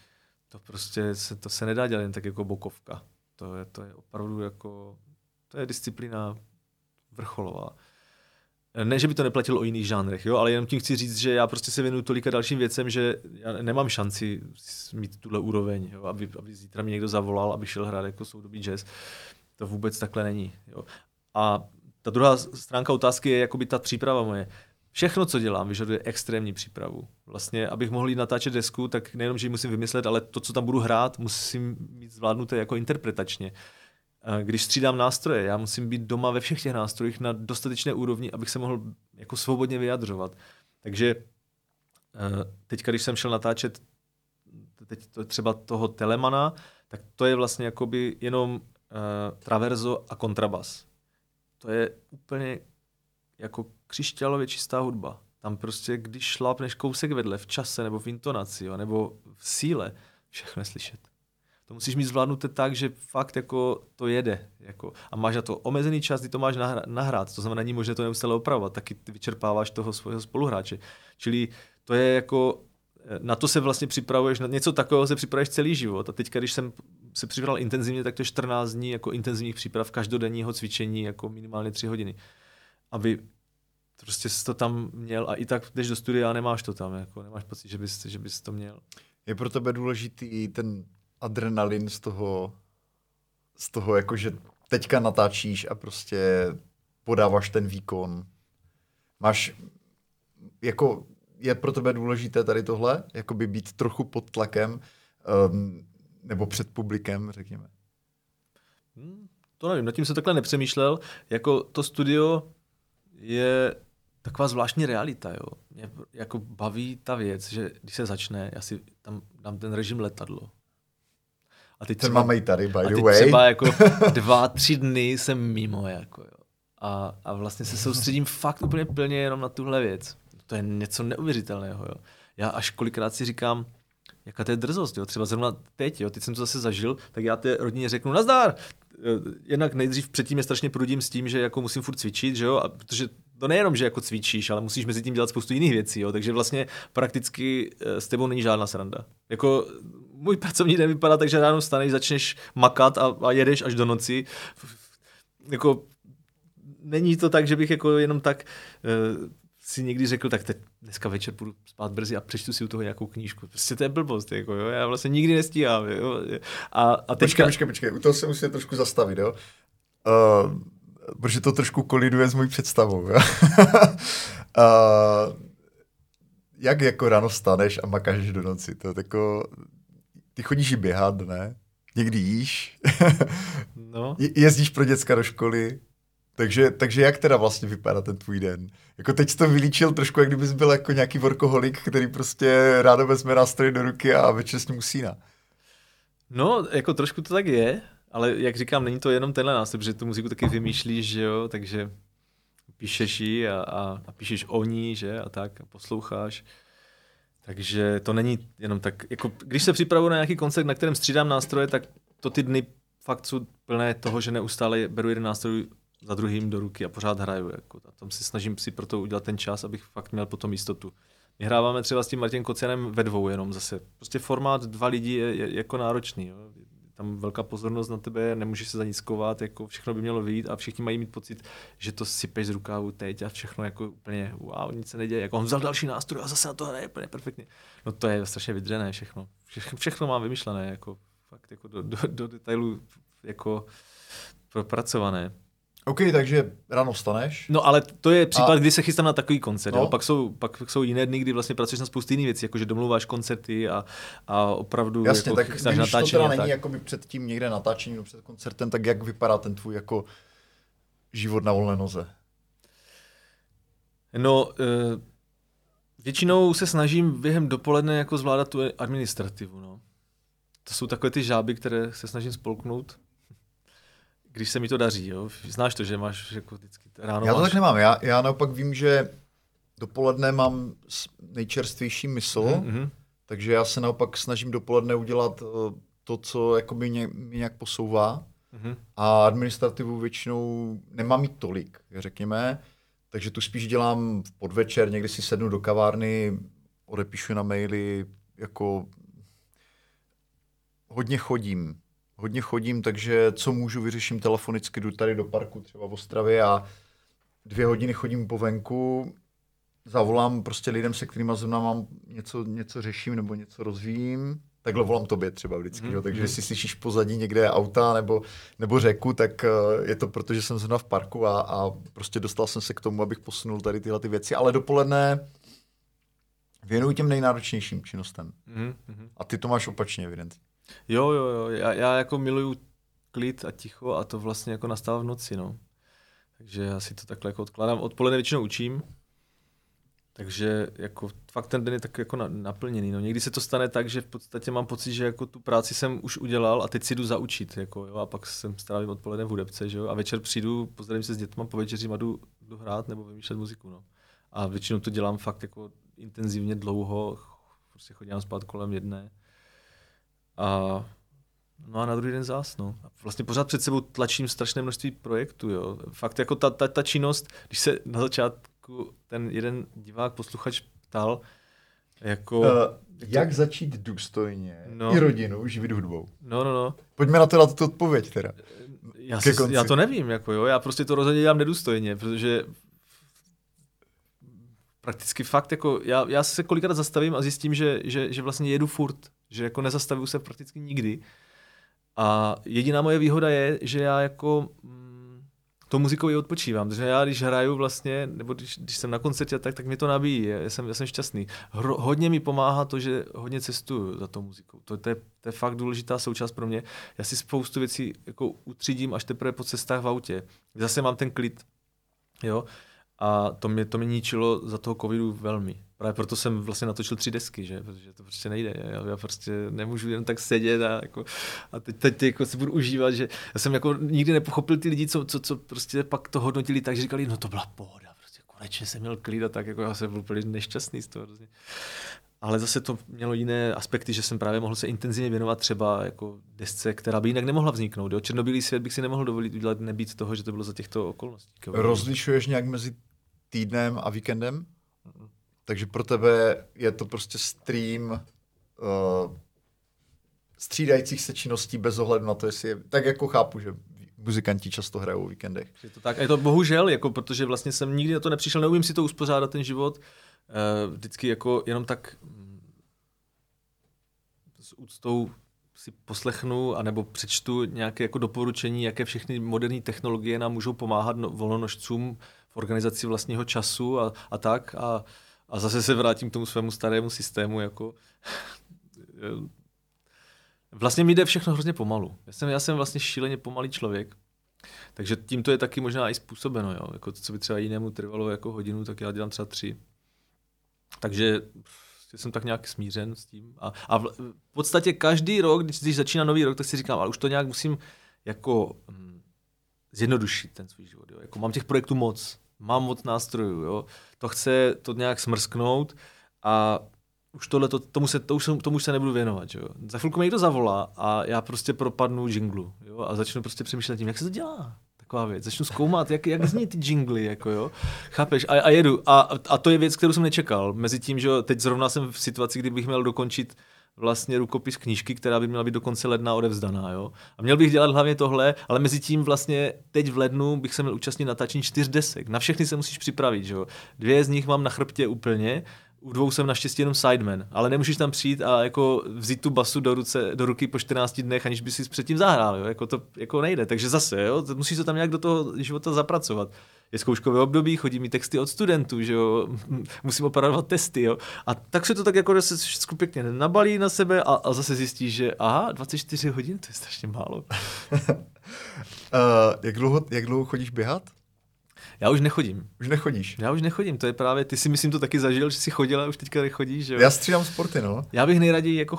to prostě se, to se nedá dělat jen tak jako bokovka. To je, to je opravdu jako to je disciplína vrcholová. Ne, že by to neplatilo o jiných žánrech, jo, ale jenom tím chci říct, že já prostě se věnuju tolika dalším věcem, že já nemám šanci mít tuhle úroveň, jo, aby, aby zítra mi někdo zavolal, aby šel hrát jako soudobý jazz. To vůbec takhle není. Jo. A ta druhá stránka otázky je jakoby ta příprava moje. Všechno, co dělám, vyžaduje extrémní přípravu. Vlastně, abych mohl jít natáčet desku, tak nejenom, že ji musím vymyslet, ale to, co tam budu hrát, musím mít zvládnuté jako interpretačně když střídám nástroje, já musím být doma ve všech těch nástrojích na dostatečné úrovni, abych se mohl jako svobodně vyjadřovat. Takže eh, teď, když jsem šel natáčet teď to třeba toho Telemana, tak to je vlastně jakoby jenom uh, traverzo a kontrabas. To je úplně jako křišťálově čistá hudba. Tam prostě, když šlápneš kousek vedle v čase nebo v intonaci, jo, nebo v síle, všechno slyšet to musíš mít zvládnuté tak, že fakt jako to jede. Jako, a máš na to omezený čas, kdy to máš nahrát. To znamená, není možné to neustále opravovat. Taky vyčerpáváš toho svého spoluhráče. Čili to je jako, eh, na to se vlastně připravuješ, na něco takového se připravuješ celý život. A teď, když jsem se připravil intenzivně, tak to je 14 dní jako intenzivních příprav, každodenního cvičení, jako minimálně 3 hodiny. Aby prostě jsi to tam měl a i tak jdeš do studia a nemáš to tam, jako nemáš pocit, že bys, že bys to měl. Je pro tebe důležitý ten adrenalin z toho, z toho jako, že teďka natáčíš a prostě podáváš ten výkon. Máš, jako, je pro tebe důležité tady tohle, jako by být trochu pod tlakem, um, nebo před publikem, řekněme? Hmm, to nevím, nad tím se takhle nepřemýšlel. Jako to studio je taková zvláštní realita, jo. Mě jako baví ta věc, že když se začne, já si tam dám ten režim letadlo. A teď třeba, máme i tady, by the way. třeba jako dva, tři dny jsem mimo, jako jo. A, a vlastně se soustředím fakt úplně plně jenom na tuhle věc. To je něco neuvěřitelného, jo. Já až kolikrát si říkám, jaká to je drzost, jo. Třeba zrovna teď, jo, teď jsem to zase zažil, tak já té rodině řeknu, nazdar, jednak nejdřív předtím je strašně prudím s tím, že jako musím furt cvičit, že jo, a protože to nejenom, že jako cvičíš, ale musíš mezi tím dělat spoustu jiných věcí, jo, takže vlastně prakticky eh, s tebou není žádná sranda. Jako můj pracovní den vypadá tak, že ráno staneš, začneš makat a, a jedeš až do noci. Jako není to tak, že bych jako jenom tak uh, si někdy řekl, tak teď dneska večer půjdu spát brzy a přečtu si u toho nějakou knížku. Prostě to je blbost, jako, jo? já vlastně nikdy nestíhám. Jo? A, a teďka... Počkej, počkej, počkej, u toho se musíte trošku zastavit, jo? Uh, protože to trošku koliduje s mojí představou. Jo? uh, jak jako ráno staneš a makáš do noci? To je jako, ty chodíš i běhat, ne? Někdy jíš. no. Jezdíš pro děcka do školy. Takže, takže jak teda vlastně vypadá ten tvůj den? Jako teď jsi to vylíčil trošku, jak kdybys byl jako nějaký workoholik, který prostě ráno vezme nástroj do ruky a večer s ním usíná. No, jako trošku to tak je, ale jak říkám, není to jenom tenhle nástroj, protože tu muziku taky vymýšlíš, že jo, takže píšeš jí a, a, a píšeš o ní, že, a tak, a posloucháš. Takže to není jenom tak, jako když se připravuju na nějaký koncert, na kterém střídám nástroje, tak to ty dny fakt jsou plné toho, že neustále beru jeden nástroj za druhým do ruky a pořád hraju. Jako. A tam si snažím si pro to udělat ten čas, abych fakt měl potom jistotu. My hráváme třeba s tím Martin Kocianem ve dvou jenom zase. Prostě formát dva lidi je, je jako náročný. Jo. Tam velká pozornost na tebe, nemůžeš se za nic kovat, jako všechno by mělo vyjít a všichni mají mít pocit, že to sypeš z rukávu teď a všechno jako úplně wow, nic se neděje. Jako on vzal další nástroj a zase na to hraje úplně perfektně. No to je strašně vydřené všechno. Všechno, všechno mám vymyšlené, jako fakt jako do, do, do detailu jako propracované. OK, takže ráno vstaneš. No ale to je příklad, a... kdy se chystám na takový koncert. No. Jo? Pak, jsou, pak jsou jiné dny, kdy vlastně pracuješ na spousty jiných věcí, jakože domluváš koncerty a, a opravdu Jasně, jako tak když natáčení. to teda není jako před tím někde natáčením před koncertem, tak jak vypadá ten tvůj jako život na volné noze? No, e, většinou se snažím během dopoledne jako zvládat tu administrativu. No. To jsou takové ty žáby, které se snažím spolknout když se mi to daří, jo? Znáš to, že máš jako vždycky ráno Já to máš... tak nemám, já, já naopak vím, že dopoledne mám nejčerstvější mysl, mm-hmm. takže já se naopak snažím dopoledne udělat eh, to, co jako mě, mě nějak posouvá mm-hmm. a administrativu většinou nemám mít tolik, řekněme, takže tu spíš dělám v podvečer, někdy si sednu do kavárny, odepíšu na maily, jako hodně chodím, hodně chodím, takže co můžu, vyřeším telefonicky, jdu tady do parku třeba v Ostravě a dvě hodiny chodím po venku, zavolám prostě lidem, se kterými zrovna mám něco, něco řeším nebo něco rozvíjím, takhle volám tobě třeba vždycky, mm-hmm. jo? takže jestli slyšíš pozadí někde auta nebo, nebo řeku, tak uh, je to proto, že jsem zrovna v parku a, a prostě dostal jsem se k tomu, abych posunul tady tyhle ty věci, ale dopoledne věnuju těm nejnáročnějším činnostem. Mm-hmm. A ty to máš opačně, evidentně. Jo, jo, jo. Já, já jako miluju klid a ticho a to vlastně jako nastává v noci, no. Takže já si to takhle jako odkládám. Odpoledne většinou učím, takže jako fakt ten den je tak jako naplněný. No. Někdy se to stane tak, že v podstatě mám pocit, že jako tu práci jsem už udělal a teď si jdu zaučit. Jako, jo, a pak jsem strávím odpoledne v hudebce že jo, a večer přijdu, pozdravím se s dětma, po večeři a jdu, jdu hrát nebo vymýšlet muziku. No. A většinou to dělám fakt jako intenzivně dlouho, prostě chodím spát kolem jedné. A No a na druhý den zás, no. A vlastně pořád před sebou tlačím strašné množství projektů, jo. Fakt jako ta, ta, ta činnost, když se na začátku ten jeden divák, posluchač ptal, jako... Uh, jak začít důstojně no, i rodinu živit hudbou? No, no, no. Pojďme na to na tu odpověď teda. Já, si, já to nevím, jako jo. Já prostě to rozhodně dělám nedůstojně, protože prakticky fakt, jako já, já se kolikrát zastavím a zjistím, že, že, že vlastně jedu furt, že jako nezastavuju se prakticky nikdy. A jediná moje výhoda je, že já jako mm, to muzikou i odpočívám, protože já když hraju vlastně, nebo když, když jsem na koncertě, tak, tak mě to nabíjí, já jsem, já jsem šťastný. Hro, hodně mi pomáhá to, že hodně cestuju za tou muzikou. To, to, je, to je fakt důležitá součást pro mě. Já si spoustu věcí jako utřídím až teprve po cestách v autě. Zase mám ten klid, jo. A to mě, to mě ničilo za toho covidu velmi. Právě proto jsem vlastně natočil tři desky, že? protože to prostě nejde. Já, já prostě nemůžu jen tak sedět a, jako, a teď, teď jako si budu užívat, že já jsem jako nikdy nepochopil ty lidi, co, co, co prostě pak to hodnotili tak, že říkali, no to byla pohoda, prostě konečně jsem měl klid a tak, jako já jsem byl úplně nešťastný z toho. Prostě. Ale zase to mělo jiné aspekty, že jsem právě mohl se intenzivně věnovat třeba jako desce, která by jinak nemohla vzniknout. Jo? Černobílý svět bych si nemohl dovolit udělat nebýt toho, že to bylo za těchto okolností. Rozlišuješ nějak mezi týdnem a víkendem? Takže pro tebe je to prostě stream uh, střídajících se činností bez ohledu na to, jestli je, tak jako chápu, že muzikanti často hrajou o víkendech. Je to tak, a je to bohužel, jako, protože vlastně jsem nikdy na to nepřišel, neumím si to uspořádat ten život, uh, vždycky jako jenom tak um, s úctou si poslechnu anebo přečtu nějaké jako doporučení, jaké všechny moderní technologie nám můžou pomáhat no, volnonožcům v organizaci vlastního času a, a tak. A, a zase se vrátím k tomu svému starému systému, jako vlastně mi jde všechno hrozně pomalu. Já jsem, já jsem vlastně šíleně pomalý člověk, takže tím to je taky možná i způsobeno. Jo? Jako co by třeba jinému trvalo jako hodinu, tak já dělám třeba tři. Takže jsem tak nějak smířen s tím. A, a v, v podstatě každý rok, když, když začíná nový rok, tak si říkám, ale už to nějak musím jako hm, zjednodušit ten svůj život. Jo? Jako mám těch projektů moc mám moc nástrojů, jo. To chce to nějak smrsknout a už tohle, to, tomu, se, to už, tomu už se nebudu věnovat. Jo. Za chvilku mě někdo zavolá a já prostě propadnu jinglu jo, a začnu prostě přemýšlet tím, jak se to dělá. Taková věc. Začnu zkoumat, jak, jak zní ty jingly, jako jo. Chápeš? A, a jedu. A, a, to je věc, kterou jsem nečekal. Mezi tím, že teď zrovna jsem v situaci, kdy bych měl dokončit vlastně rukopis knížky, která by měla být do konce ledna odevzdaná. Jo? A měl bych dělat hlavně tohle, ale mezi tím vlastně teď v lednu bych se měl účastnit natáčení čtyř desek. Na všechny se musíš připravit. Že jo? Dvě z nich mám na chrbtě úplně, u dvou jsem naštěstí jenom sideman, ale nemůžeš tam přijít a jako vzít tu basu do, ruce, do ruky po 14 dnech, aniž by si předtím zahrál, jo? Jako to jako nejde. Takže zase, jo? musíš to tam nějak do toho života zapracovat. Je zkouškové období, chodí mi texty od studentů, že jo? musím opravovat testy, jo? a tak se to tak jako se všechno pěkně nabalí na sebe a, a zase zjistíš, že aha, 24 hodin, to je strašně málo. uh, jak, dlouho, jak dlouho chodíš běhat? Já už nechodím. Už nechodíš? Já už nechodím, to je právě, ty si myslím to taky zažil, že jsi chodil a už teďka nechodíš, že jo? Já střídám sporty, no. Já bych nejraději jako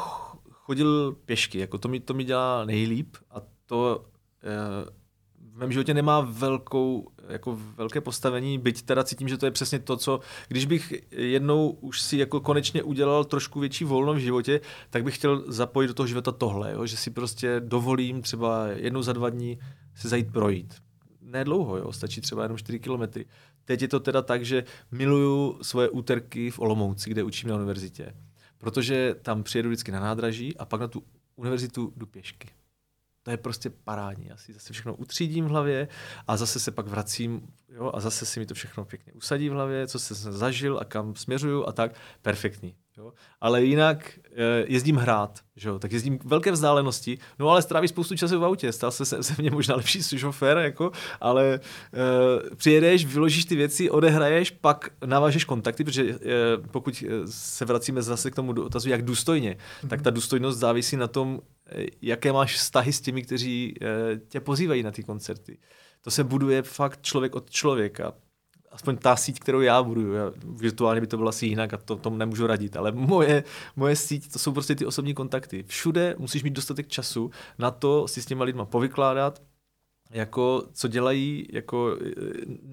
chodil pěšky, jako to mi, to mi dělá nejlíp a to e, v mém životě nemá velkou, jako velké postavení, byť teda cítím, že to je přesně to, co, když bych jednou už si jako konečně udělal trošku větší volno v životě, tak bych chtěl zapojit do toho života tohle, jo? že si prostě dovolím třeba jednou za dva dní se zajít projít ne dlouho, jo, stačí třeba jenom 4 kilometry. Teď je to teda tak, že miluju svoje úterky v Olomouci, kde učím na univerzitě. Protože tam přijedu vždycky na nádraží a pak na tu univerzitu jdu pěšky. To je prostě parádní. Já si zase všechno utřídím v hlavě a zase se pak vracím jo, a zase si mi to všechno pěkně usadí v hlavě, co jsem zažil a kam směřuju a tak. Perfektní. Jo. Ale jinak e, jezdím hrát, že jo. tak jezdím velké vzdálenosti, no ale stráví spoustu času v autě, stal se se mně možná lepší šofér, jako, ale e, přijedeš, vyložíš ty věci, odehraješ, pak navážeš kontakty, protože e, pokud se vracíme zase k tomu dotazu, jak důstojně, mm-hmm. tak ta důstojnost závisí na tom, jaké máš vztahy s těmi, kteří e, tě pozývají na ty koncerty. To se buduje fakt člověk od člověka aspoň ta síť, kterou já budu. Já, virtuálně by to bylo asi jinak a to tomu nemůžu radit, ale moje, moje síť, to jsou prostě ty osobní kontakty. Všude musíš mít dostatek času na to si s těma lidma povykládat, jako co dělají, jako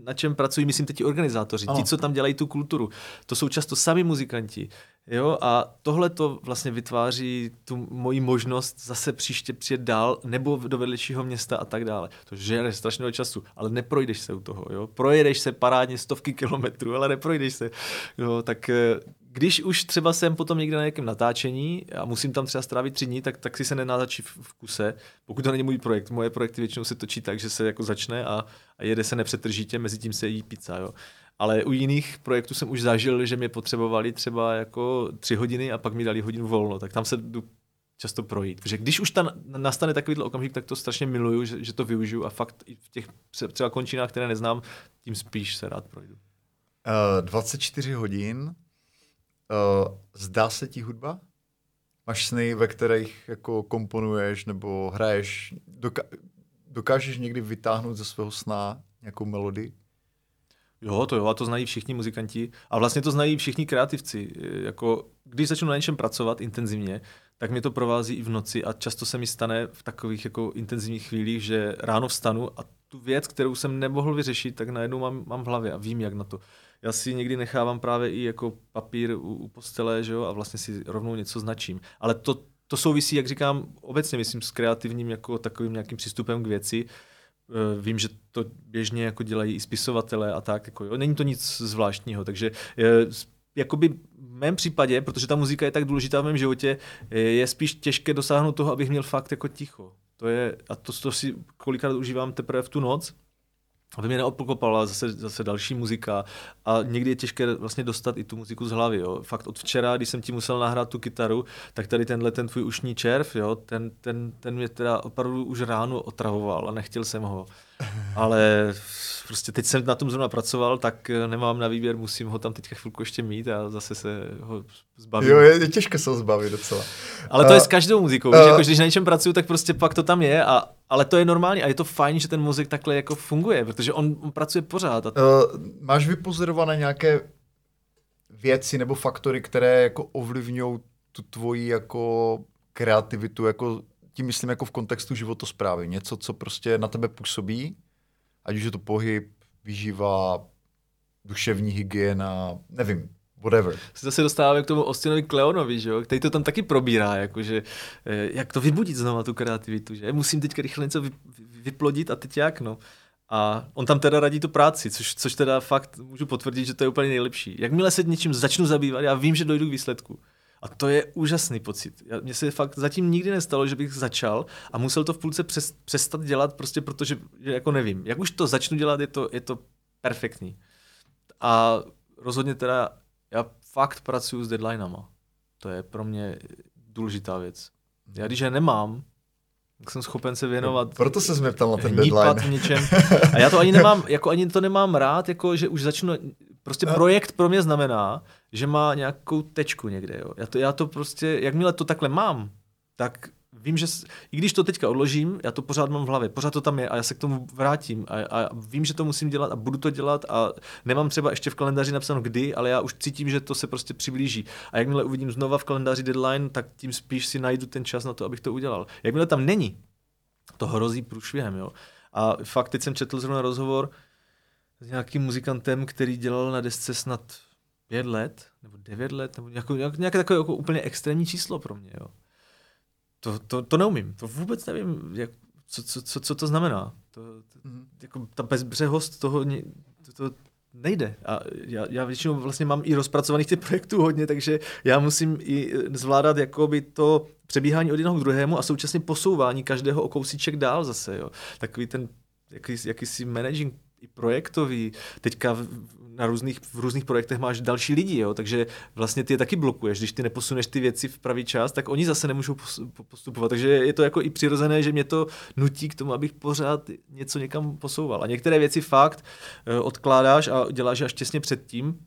na čem pracují, myslím teď ti organizátoři, ano. ti, co tam dělají tu kulturu. To jsou často sami muzikanti. Jo, a tohle to vlastně vytváří tu moji možnost zase příště přijet dál nebo do vedlejšího města a tak dále. To žere strašného času, ale neprojdeš se u toho. Jo? Projedeš se parádně stovky kilometrů, ale neprojdeš se. Jo, tak eh, když už třeba jsem potom někde na nějakém natáčení a musím tam třeba strávit tři dny, tak, tak si se nenatáčí v, v kuse, pokud to není můj projekt. Moje projekty většinou se točí tak, že se jako začne a, a jede se nepřetržitě, mezi tím se jí pizza. Jo. Ale u jiných projektů jsem už zažil, že mě potřebovali třeba jako tři hodiny a pak mi dali hodinu volno, tak tam se jdu často projít. Protože když už ta, nastane takovýhle okamžik, tak to strašně miluju, že, že to využiju a fakt i v těch třeba končinách, které neznám, tím spíš se rád projdu. Uh, 24 hodin. Uh, zdá se ti hudba? Máš sny, ve kterých jako komponuješ nebo hraješ? Doka- dokážeš někdy vytáhnout ze svého sna nějakou melodii? Jo, to jo, a to znají všichni muzikanti. A vlastně to znají všichni kreativci. Jako, když začnu na něčem pracovat intenzivně, tak mě to provází i v noci a často se mi stane v takových jako intenzivních chvílích, že ráno vstanu a tu věc, kterou jsem nemohl vyřešit, tak najednou mám, mám v hlavě a vím, jak na to. Já si někdy nechávám právě i jako papír u, u postele, že jo, a vlastně si rovnou něco značím. Ale to, to souvisí, jak říkám, obecně myslím s kreativním jako takovým nějakým přístupem k věci, Eh, vím, že to běžně jako dělají i spisovatelé a tak. Jako, jo. Není to nic zvláštního, takže eh, jakoby v mém případě, protože ta muzika je tak důležitá v mém životě, eh, je spíš těžké dosáhnout toho, abych měl fakt jako ticho. To je, a to, to si kolikrát užívám teprve v tu noc, aby mě neopokopala zase, zase další muzika a někdy je těžké vlastně dostat i tu muziku z hlavy. Jo. Fakt od včera, když jsem ti musel nahrát tu kytaru, tak tady tenhle ten tvůj ušní červ, jo, ten, ten, ten mě teda opravdu už ráno otravoval a nechtěl jsem ho. Ale prostě teď jsem na tom zrovna pracoval, tak nemám na výběr, musím ho tam teďka chvilku ještě mít a zase se ho zbavím. Jo, je, je těžké se ho zbavit docela. Ale to uh, je s každou muzikou, uh, že jako, když na něčem pracuju, tak prostě pak to tam je a ale to je normální a je to fajn, že ten mozek takhle jako funguje, protože on, on pracuje pořád. A... Uh, máš vypozorované nějaké věci nebo faktory, které jako ovlivňují tu tvoji jako kreativitu, jako tím myslím jako v kontextu životosprávy. Něco, co prostě na tebe působí, ať už je to pohyb, výživa, duševní hygiena, nevím, whatever. Se zase dostáváme k tomu Austinovi Kleonovi, že jo? který to tam taky probírá, jakože, eh, jak to vybudit znovu tu kreativitu, že musím teď rychle něco vyplodit a teď jak, no. A on tam teda radí tu práci, což, což teda fakt můžu potvrdit, že to je úplně nejlepší. Jakmile se něčím začnu zabývat, já vím, že dojdu k výsledku. A to je úžasný pocit. Mně se fakt zatím nikdy nestalo, že bych začal a musel to v půlce přes, přestat dělat, prostě protože že jako nevím. Jak už to začnu dělat, je to, je to perfektní. A rozhodně teda já fakt pracuji s deadlinama. To je pro mě důležitá věc. Já když je nemám, tak jsem schopen se věnovat. Proto se jsme ptal na ten deadline. V něčem. A já to ani nemám, jako ani to nemám rád, jako že už začnu, prostě projekt pro mě znamená, že má nějakou tečku někde. Jo. Já, to, já to prostě, jakmile to takhle mám, tak vím, že i když to teďka odložím, já to pořád mám v hlavě, pořád to tam je a já se k tomu vrátím a, a vím, že to musím dělat a budu to dělat a nemám třeba ještě v kalendáři napsáno kdy, ale já už cítím, že to se prostě přiblíží. A jakmile uvidím znova v kalendáři deadline, tak tím spíš si najdu ten čas na to, abych to udělal. Jakmile tam není, to hrozí průšvihem, jo. A fakt teď jsem četl zrovna rozhovor s nějakým muzikantem, který dělal na desce snad pět let, nebo devět let, nebo nějakou, nějaké takové jako úplně extrémní číslo pro mě, jo to, to, to neumím, to vůbec nevím, jak, co, co, co, co to znamená. To, to, mm. jako ta bezbřehost toho to, to nejde. A já, já většinou vlastně mám i rozpracovaných těch projektů hodně, takže já musím i zvládat jakoby to přebíhání od jednoho k druhému a současně posouvání každého o kousíček dál zase. Jo. Takový ten jaký, jakýsi managing i projektový. Teďka na různých, v různých projektech máš další lidi, jo? takže vlastně ty je taky blokuješ. Když ty neposuneš ty věci v pravý čas, tak oni zase nemůžou postupovat. Takže je to jako i přirozené, že mě to nutí k tomu, abych pořád něco někam posouval. A některé věci fakt eh, odkládáš a děláš až těsně předtím,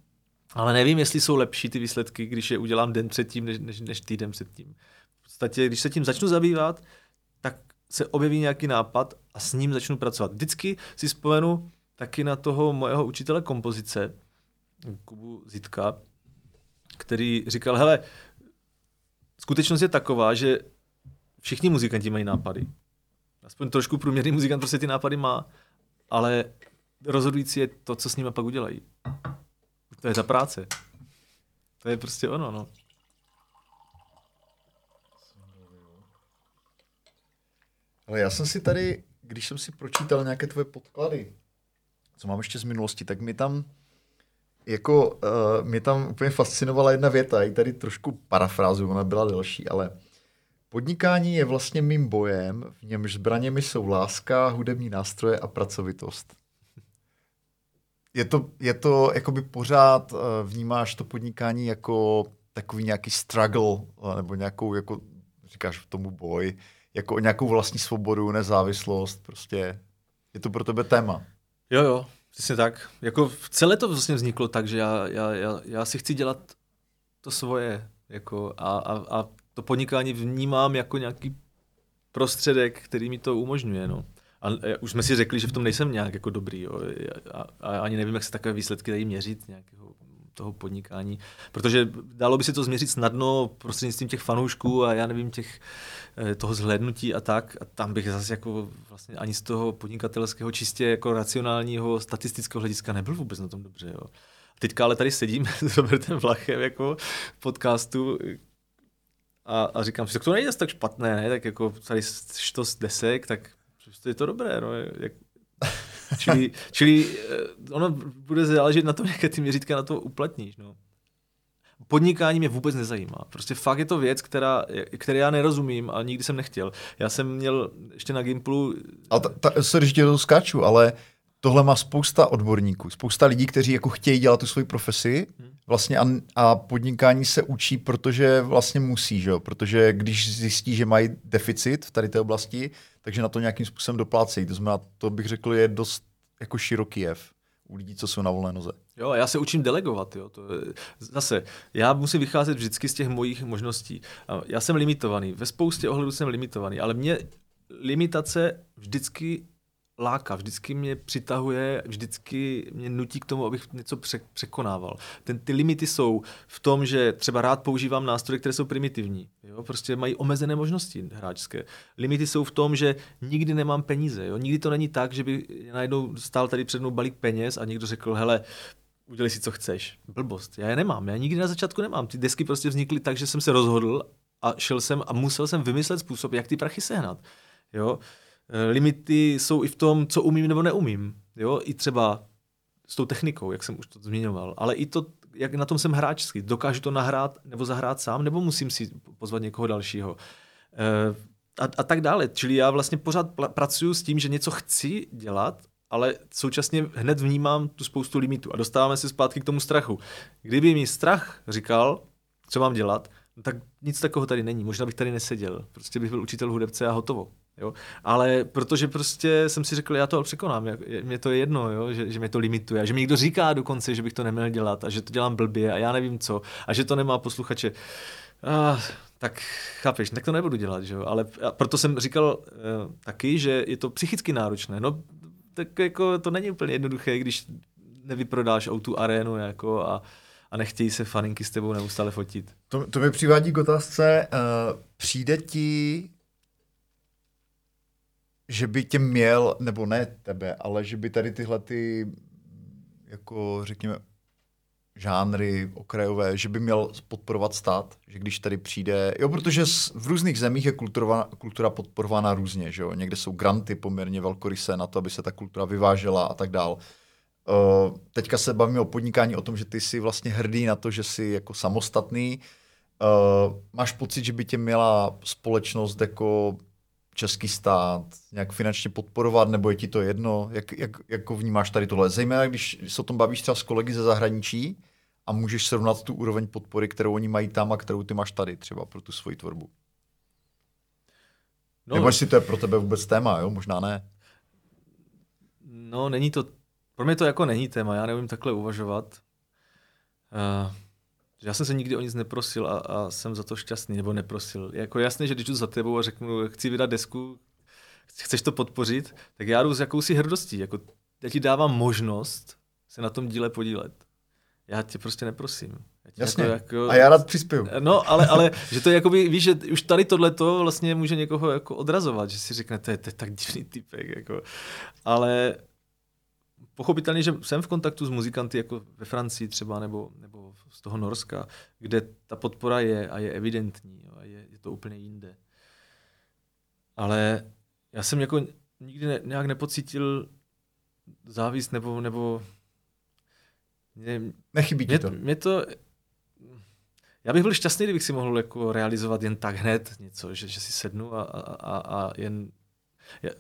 ale nevím, jestli jsou lepší ty výsledky, když je udělám den předtím, než, než, než týden předtím. V podstatě, když se tím začnu zabývat, tak se objeví nějaký nápad a s ním začnu pracovat. Vždycky si vzpomenu, taky na toho mojeho učitele kompozice, Kubu Zitka, který říkal, hele, skutečnost je taková, že všichni muzikanti mají nápady. Aspoň trošku průměrný muzikant prostě ty nápady má, ale rozhodující je to, co s nimi pak udělají. To je ta práce. To je prostě ono, no. Ale já jsem si tady, když jsem si pročítal nějaké tvoje podklady, co mám ještě z minulosti, tak mi tam jako uh, mě tam úplně fascinovala jedna věta, i tady trošku parafrázu, ona byla delší, ale podnikání je vlastně mým bojem, v němž zbraněmi jsou láska, hudební nástroje a pracovitost. Je to, je to jakoby pořád uh, vnímáš to podnikání jako takový nějaký struggle, uh, nebo nějakou, jako říkáš tomu boj, jako nějakou vlastní svobodu, nezávislost, prostě je to pro tebe téma. Jo, jo, přesně tak. Jako celé to vlastně vzniklo tak, že já, já, já, já si chci dělat to svoje. Jako a, a, a to podnikání vnímám jako nějaký prostředek, který mi to umožňuje. No. A už jsme si řekli, že v tom nejsem nějak jako dobrý. Jo. A, a ani nevím, jak se takové výsledky dají měřit nějakého toho podnikání, protože dalo by se to změřit snadno prostřednictvím těch fanoušků a já nevím, těch, eh, toho zhlédnutí a tak. A tam bych zase jako vlastně ani z toho podnikatelského čistě jako racionálního statistického hlediska nebyl vůbec na tom dobře. Jo. Teďka ale tady sedím s Robertem Vlachem jako podcastu a, a říkám si, tak to nejde tak špatné, ne? tak jako tady štos desek, tak je to dobré, no, jak, čili, čili eh, ono bude záležet na tom, jaké ty měřítka na to uplatníš. No. Podnikání mě vůbec nezajímá. Prostě fakt je to věc, která, které já nerozumím a nikdy jsem nechtěl. Já jsem měl ještě na Gimplu... Ale ta, ta, sorry, že to skáču, ale tohle má spousta odborníků, spousta lidí, kteří jako chtějí dělat tu svoji profesi hmm. vlastně a, a podnikání se učí, protože vlastně musí, že jo? protože když zjistí, že mají deficit v tady té oblasti, takže na to nějakým způsobem doplácejí. To znamená, to bych řekl, je dost jako široký jev u lidí, co jsou na volné noze. Jo, já se učím delegovat. Jo. To je, zase, já musím vycházet vždycky z těch mojich možností. Já jsem limitovaný, ve spoustě ohledů jsem limitovaný, ale mě limitace vždycky láká, vždycky mě přitahuje, vždycky mě nutí k tomu, abych něco překonával. Ten, ty limity jsou v tom, že třeba rád používám nástroje, které jsou primitivní. Jo? Prostě mají omezené možnosti hráčské. Limity jsou v tom, že nikdy nemám peníze. Jo? Nikdy to není tak, že by najednou stál tady před mnou balík peněz a někdo řekl, hele, udělej si, co chceš. Blbost. Já je nemám. Já nikdy na začátku nemám. Ty desky prostě vznikly tak, že jsem se rozhodl a šel jsem a musel jsem vymyslet způsob, jak ty prachy sehnat. Jo? Eh, limity jsou i v tom, co umím nebo neumím. Jo? I třeba s tou technikou, jak jsem už to zmiňoval, ale i to, jak na tom jsem hráčský. Dokážu to nahrát nebo zahrát sám, nebo musím si pozvat někoho dalšího. E, a, a tak dále. Čili já vlastně pořád pracuji s tím, že něco chci dělat, ale současně hned vnímám tu spoustu limitů a dostáváme se zpátky k tomu strachu. Kdyby mi strach říkal, co mám dělat, no tak nic takového tady není. Možná bych tady neseděl. Prostě bych byl učitel hudebce a hotovo. Jo? Ale protože prostě jsem si řekl, já to překonám, mě to je jedno, jo? Že, že mě to limituje. Že mi někdo říká dokonce, že bych to neměl dělat a že to dělám blbě a já nevím co. A že to nemá posluchače. Ah, tak chápeš, tak to nebudu dělat, že jo? Ale proto jsem říkal uh, taky, že je to psychicky náročné. No, tak jako to není úplně jednoduché, když nevyprodáš o tu arénu jako a, a nechtějí se faninky s tebou neustále fotit. To, to mi přivádí k otázce, uh, přijde ti že by tě měl, nebo ne tebe, ale že by tady tyhle ty, jako řekněme, žánry okrajové, že by měl podporovat stát, že když tady přijde, jo, protože v různých zemích je kultura, kultura podporována různě, že jo, někde jsou granty poměrně velkorysé na to, aby se ta kultura vyvážela a tak dál. Uh, teďka se bavíme o podnikání, o tom, že ty jsi vlastně hrdý na to, že jsi jako samostatný. Uh, máš pocit, že by tě měla společnost jako český stát nějak finančně podporovat, nebo je ti to jedno? Jak, jak, jak vnímáš tady tohle? Zejména, když se o tom bavíš třeba s kolegy ze zahraničí a můžeš srovnat tu úroveň podpory, kterou oni mají tam a kterou ty máš tady třeba pro tu svoji tvorbu. No, nebo jestli to je pro tebe vůbec téma, jo? Možná ne. No, není to, pro mě to jako není téma, já nevím takhle uvažovat. Uh, já jsem se nikdy o nic neprosil a, a jsem za to šťastný, nebo neprosil. Jako jasně, že když jdu za tebou a řeknu, chci vydat desku, chceš to podpořit, tak já jdu s jakousi hrdostí. Jako, já ti dávám možnost se na tom díle podílet. Já tě prostě neprosím. Já Jasně. Jako, jako, a já rád přispěju. No, ale, ale že to je jako, víš, že už tady tohleto vlastně může někoho jako odrazovat, že si řekne, to je, to je tak divný typek. Jako. Ale pochopitelně, že jsem v kontaktu s muzikanty jako ve Francii třeba nebo, nebo z toho Norska, kde ta podpora je a je evidentní jo, a je, je to úplně jinde. Ale já jsem jako nikdy ne, nějak nepocítil závis nebo, nebo mě, Nechybí mě, to. Mě to já bych byl šťastný, kdybych si mohl jako realizovat jen tak hned něco, že, že si sednu a, a, a jen... Já,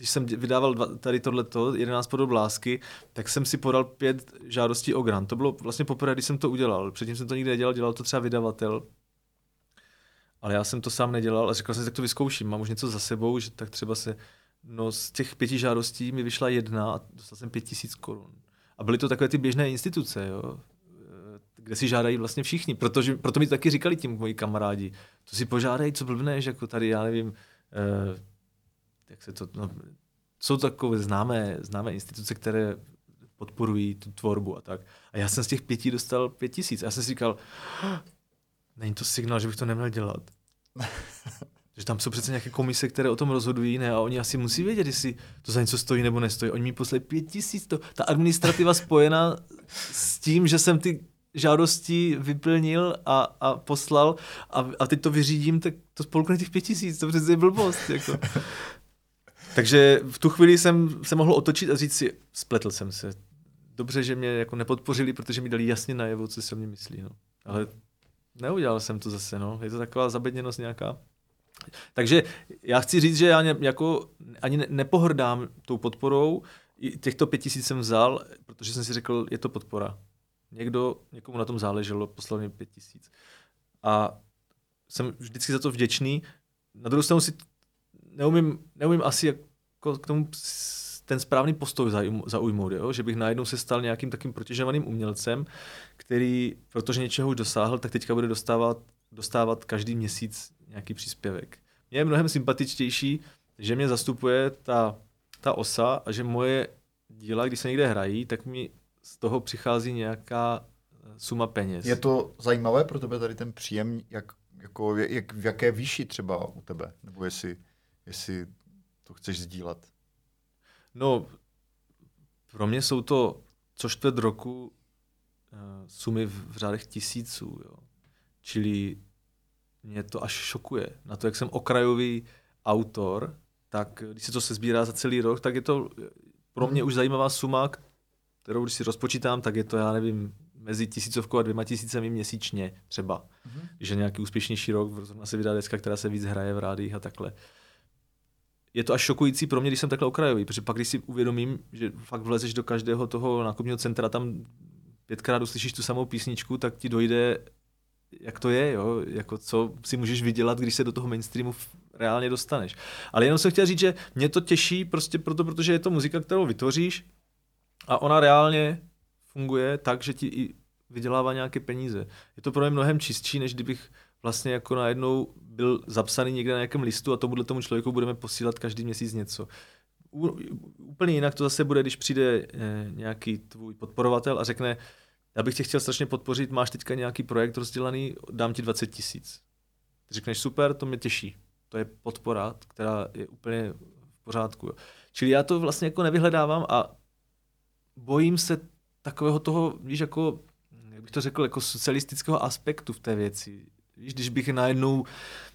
když jsem vydával tady tohleto, 11 podob lásky, tak jsem si podal pět žádostí o grant. To bylo vlastně poprvé, když jsem to udělal. Předtím jsem to nikdy nedělal, dělal to třeba vydavatel. Ale já jsem to sám nedělal a říkal jsem, tak to vyzkouším. Mám už něco za sebou, že tak třeba se, no z těch pěti žádostí mi vyšla jedna a dostal jsem pět tisíc korun. A byly to takové ty běžné instituce, jo, kde si žádají vlastně všichni. Protože, proto mi to taky říkali tím moji kamarádi. To si požádají, co blbneš, jako tady, já nevím, eh, jak se to, no, jsou takové známé, známé instituce, které podporují tu tvorbu a tak. A já jsem z těch pěti dostal pět tisíc. A já jsem si říkal, není to signál, že bych to neměl dělat. že tam jsou přece nějaké komise, které o tom rozhodují, ne? A oni asi musí vědět, jestli to za něco stojí nebo nestojí. Oni mi poslali pět tisíc. To, ta administrativa spojená s tím, že jsem ty žádosti vyplnil a, a poslal a, a teď to vyřídím, tak to spolkne těch pět tisíc. To přece je blbost. Jako. Takže v tu chvíli jsem se mohl otočit a říct si, spletl jsem se. Dobře, že mě jako nepodpořili, protože mi dali jasně najevo, co si o mě myslí. No. Ale neudělal jsem to zase. No. Je to taková zabedněnost nějaká. Takže já chci říct, že já ně, jako ani nepohrdám tou podporou. I těchto pět tisíc jsem vzal, protože jsem si řekl, je to podpora. Někdo, někomu na tom záleželo, poslal mi pět tisíc. A jsem vždycky za to vděčný. Na druhou stranu si neumím, neumím asi jako k tomu ten správný postoj zaujmout, jo? že bych najednou se stal nějakým takým protěžovaným umělcem, který, protože něčeho už dosáhl, tak teďka bude dostávat, dostávat každý měsíc nějaký příspěvek. Mně je mnohem sympatičtější, že mě zastupuje ta, ta osa a že moje díla, když se někde hrají, tak mi z toho přichází nějaká suma peněz. Je to zajímavé pro tebe tady ten příjem, jak, jako, jak, v jaké výši třeba u tebe? Nebo jestli jestli to chceš sdílet. No, pro mě jsou to co čtvrt roku sumy v, v řádech tisíců. Jo. Čili mě to až šokuje. Na to, jak jsem okrajový autor, tak když se to se sbírá za celý rok, tak je to pro mě už zajímavá suma, kterou když si rozpočítám, tak je to, já nevím, mezi tisícovkou a dvěma tisícemi měsíčně třeba. Mm-hmm. Když je nějaký úspěšnější rok, zrovna se vydá deska, která se víc hraje v rádiích a takhle. Je to až šokující pro mě, když jsem takhle okrajový, protože pak, když si uvědomím, že fakt vlezeš do každého toho nákupního centra, tam pětkrát uslyšíš tu samou písničku, tak ti dojde, jak to je, jo? Jako co si můžeš vydělat, když se do toho mainstreamu reálně dostaneš. Ale jenom jsem chtěl říct, že mě to těší prostě proto, protože je to muzika, kterou vytvoříš a ona reálně funguje tak, že ti i vydělává nějaké peníze. Je to pro mě mnohem čistší, než kdybych vlastně jako najednou byl zapsaný někde na nějakém listu a tomuhle tomu člověku budeme posílat každý měsíc něco. Úplně jinak to zase bude, když přijde eh, nějaký tvůj podporovatel a řekne, já bych tě chtěl strašně podpořit, máš teďka nějaký projekt rozdělaný, dám ti 20 tisíc. Ty řekneš, super, to mě těší. To je podpora, která je úplně v pořádku. Čili já to vlastně jako nevyhledávám a bojím se takového toho, víš, jako, jak bych to řekl, jako socialistického aspektu v té věci. Víš, když bych najednou,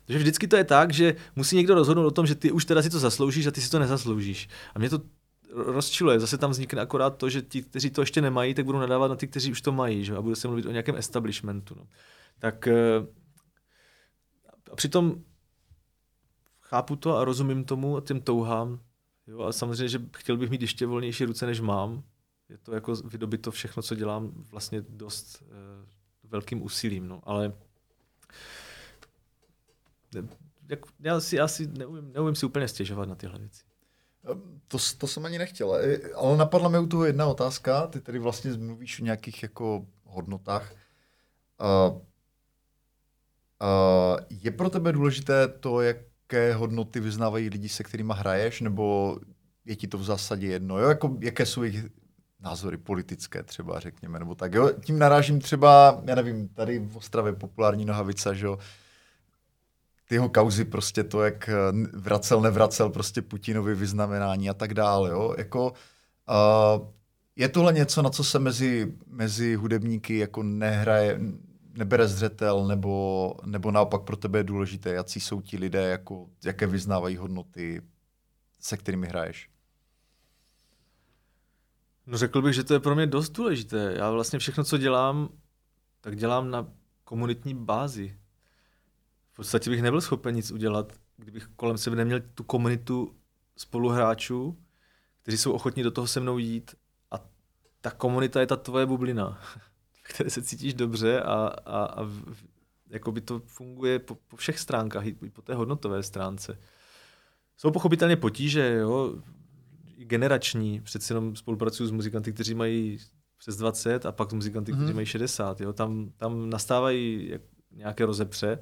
že vždycky to je tak, že musí někdo rozhodnout o tom, že ty už teda si to zasloužíš a ty si to nezasloužíš. A mě to rozčiluje. Zase tam vznikne akorát to, že ti, kteří to ještě nemají, tak budou nadávat na ty, kteří už to mají. Že? A bude se mluvit o nějakém establishmentu. No. Tak eh, a přitom chápu to a rozumím tomu a těm touhám. Jo, a samozřejmě, že chtěl bych mít ještě volnější ruce, než mám, je to jako vydobit to všechno, co dělám vlastně dost uh, velkým úsilím, no, ale já si, já si neumím, neumím si úplně stěžovat na tyhle věci. Ehm, to, to jsem ani nechtěl, e, ale napadla mi u toho jedna otázka. Ty tady vlastně mluvíš o nějakých jako hodnotách. Uh, uh, je pro tebe důležité to, jaké hodnoty vyznávají lidi, se kterými hraješ, nebo je ti to v zásadě jedno? Jo? Jako, jaké jsou jejich názory politické třeba, řekněme, nebo tak. Jo? Tím narážím třeba, já nevím, tady v Ostravě populární nohavica, že jo, ty jeho kauzy, prostě to, jak eh, vracel, nevracel prostě Putinovi vyznamenání a tak dále, jo, jako uh, je tohle něco, na co se mezi, mezi hudebníky jako nehraje, nebere zřetel, nebo, nebo naopak pro tebe je důležité, jaký jsou ti lidé, jako, jaké vyznávají hodnoty, se kterými hraješ? No řekl bych, že to je pro mě dost důležité. Já vlastně všechno, co dělám, tak dělám na komunitní bázi. V podstatě bych nebyl schopen nic udělat, kdybych kolem sebe neměl tu komunitu spoluhráčů, kteří jsou ochotní do toho se mnou jít a ta komunita je ta tvoje bublina, v které se cítíš dobře a, a, a jakoby to funguje po, po všech stránkách, i po té hodnotové stránce. Jsou pochopitelně potíže, jo? generační, přeci jenom spolupracuju s muzikanty, kteří mají přes 20 a pak s muzikanty, kteří mhm. mají 60. Jo? Tam, tam nastávají nějaké rozepře.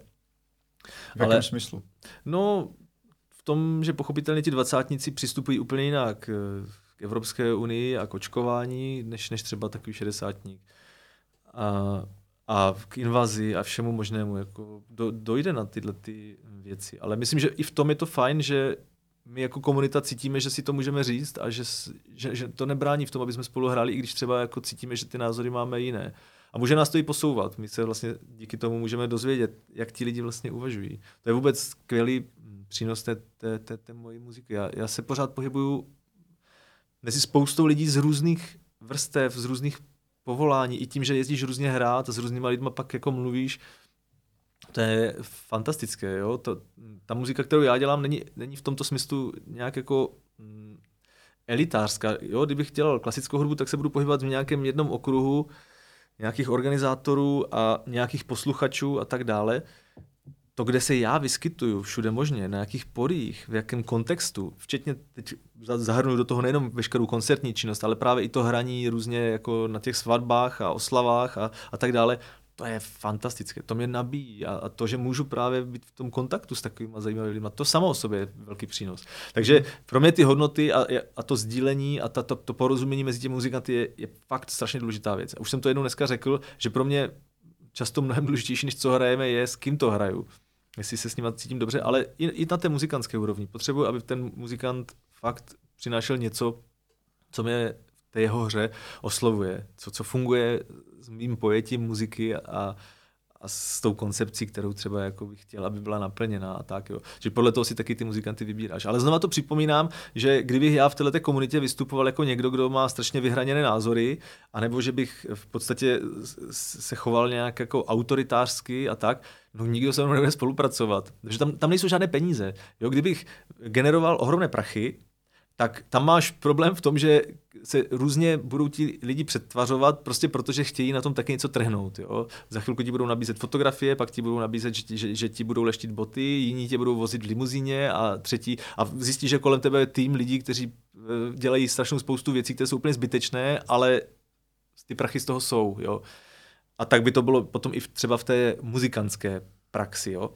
V jakém ale, smyslu? No, v tom, že pochopitelně ti dvacátníci přistupují úplně jinak k Evropské unii a k očkování, než, než třeba takový šedesátník. A, a k invazi a všemu možnému. Jako do, dojde na tyhle ty věci. Ale myslím, že i v tom je to fajn, že my jako komunita cítíme, že si to můžeme říct a že, že, že to nebrání v tom, aby jsme spolu hráli, i když třeba jako cítíme, že ty názory máme jiné. A může nás to i posouvat. My se vlastně díky tomu můžeme dozvědět, jak ti lidi vlastně uvažují. To je vůbec skvělý přínos té, té, té, té mojí muziky. Já, já se pořád pohybuju mezi spoustou lidí z různých vrstev, z různých povolání, i tím, že jezdíš různě hrát a s různýma lidma pak jako mluvíš, to je fantastické, jo. To, ta muzika, kterou já dělám, není, není v tomto smyslu nějak jako mm, elitářská. Jo, kdybych dělal klasickou hudbu, tak se budu pohybovat v nějakém jednom okruhu nějakých organizátorů a nějakých posluchačů a tak dále. To, kde se já vyskytuju všude možně, na jakých porích, v jakém kontextu, včetně teď zahrnu do toho nejenom veškerou koncertní činnost, ale právě i to hraní různě jako na těch svatbách a oslavách a, a tak dále, to je fantastické, to mě nabíjí a, a to, že můžu právě být v tom kontaktu s takovými zajímavými lidmi, to samo o sobě je velký přínos. Takže pro mě ty hodnoty a, a to sdílení a ta, to, to porozumění mezi těmi muzikanty je, je fakt strašně důležitá věc. A už jsem to jednou dneska řekl, že pro mě často mnohem důležitější, než co hrajeme, je s kým to hraju. Jestli se s nimi cítím dobře, ale i, i na té muzikantské úrovni. Potřebuji, aby ten muzikant fakt přinášel něco, co mě té jeho hře oslovuje, co, co funguje s mým pojetím muziky a, a s tou koncepcí, kterou třeba jako bych chtěl, aby byla naplněna a tak. Jo. Že podle toho si taky ty muzikanty vybíráš. Ale znova to připomínám, že kdybych já v této komunitě vystupoval jako někdo, kdo má strašně vyhraněné názory, anebo že bych v podstatě se choval nějak jako autoritářsky a tak, no nikdo se mnou nebude spolupracovat. Takže tam, tam nejsou žádné peníze. Jo, kdybych generoval ohromné prachy, tak tam máš problém v tom, že se různě budou ti lidi přetvařovat, prostě protože chtějí na tom taky něco trhnout. Jo? Za chvilku ti budou nabízet fotografie, pak ti budou nabízet, že ti, že, že ti budou leštit boty, jiní tě budou vozit v limuzíně a třetí. A zjistíš, že kolem tebe je tým lidí, kteří eh, dělají strašnou spoustu věcí, které jsou úplně zbytečné, ale ty prachy z toho jsou. Jo? A tak by to bylo potom i v, třeba v té muzikantské praxi. Jo?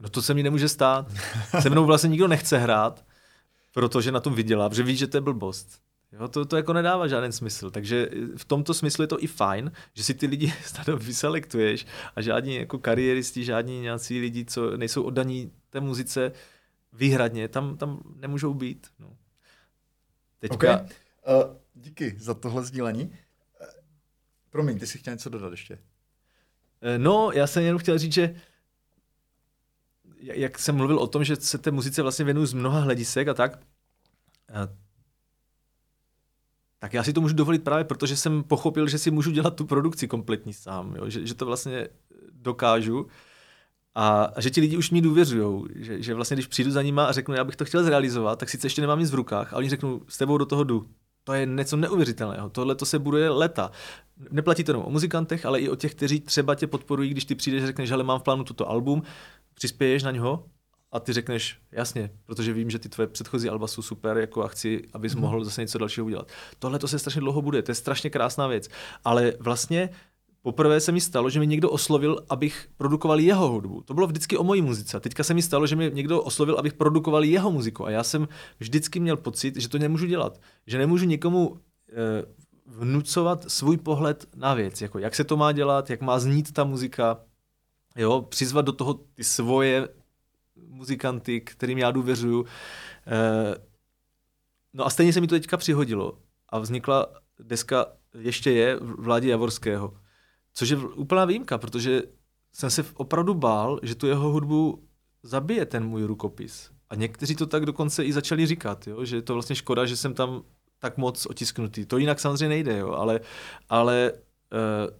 No to se mi nemůže stát. Se mnou vlastně nikdo nechce hrát, protože na tom vydělá, protože ví, že to je blbost. Jo, to, to jako nedává žádný smysl. Takže v tomto smyslu je to i fajn, že si ty lidi snad vyselektuješ a žádní jako kariéristi, žádní nějací lidi, co nejsou oddaní té muzice výhradně, tam, tam nemůžou být. No. Teďka... Okay. Uh, díky za tohle sdílení. Uh, promiň, ty jsi chtěl něco dodat ještě? Uh, no, já jsem jenom chtěl říct, že jak jsem mluvil o tom, že se té muzice vlastně věnuju z mnoha hledisek a tak, tak já si to můžu dovolit právě protože jsem pochopil, že si můžu dělat tu produkci kompletní sám, jo? Že, že to vlastně dokážu a, a že ti lidi už mi důvěřují, že, že vlastně když přijdu za nima a řeknu, já bych to chtěl zrealizovat, tak sice ještě nemám nic v rukách, ale oni řeknou, s tebou do toho jdu. To je něco neuvěřitelného. Tohle to se bude leta. Neplatí to jenom o muzikantech, ale i o těch, kteří třeba tě podporují, když ty přijdeš a řekneš, že mám v plánu toto album, přispěješ na něho a ty řekneš, jasně, protože vím, že ty tvoje předchozí alba jsou super jako a chci, abys mm. mohl zase něco dalšího udělat. Tohle to se strašně dlouho bude, to je strašně krásná věc. Ale vlastně poprvé se mi stalo, že mi někdo oslovil, abych produkoval jeho hudbu. To bylo vždycky o mojí muzice. Teďka se mi stalo, že mi někdo oslovil, abych produkoval jeho muziku. A já jsem vždycky měl pocit, že to nemůžu dělat. Že nemůžu někomu e, vnucovat svůj pohled na věc. Jako jak se to má dělat, jak má znít ta muzika, jo, přizvat do toho ty svoje muzikanty, kterým já důvěřuju. Eh, no a stejně se mi to teďka přihodilo a vznikla deska ještě je Vládě Javorského, což je úplná výjimka, protože jsem se opravdu bál, že tu jeho hudbu zabije ten můj rukopis. A někteří to tak dokonce i začali říkat, jo? že je to vlastně škoda, že jsem tam tak moc otisknutý. To jinak samozřejmě nejde, jo? ale, ale uh,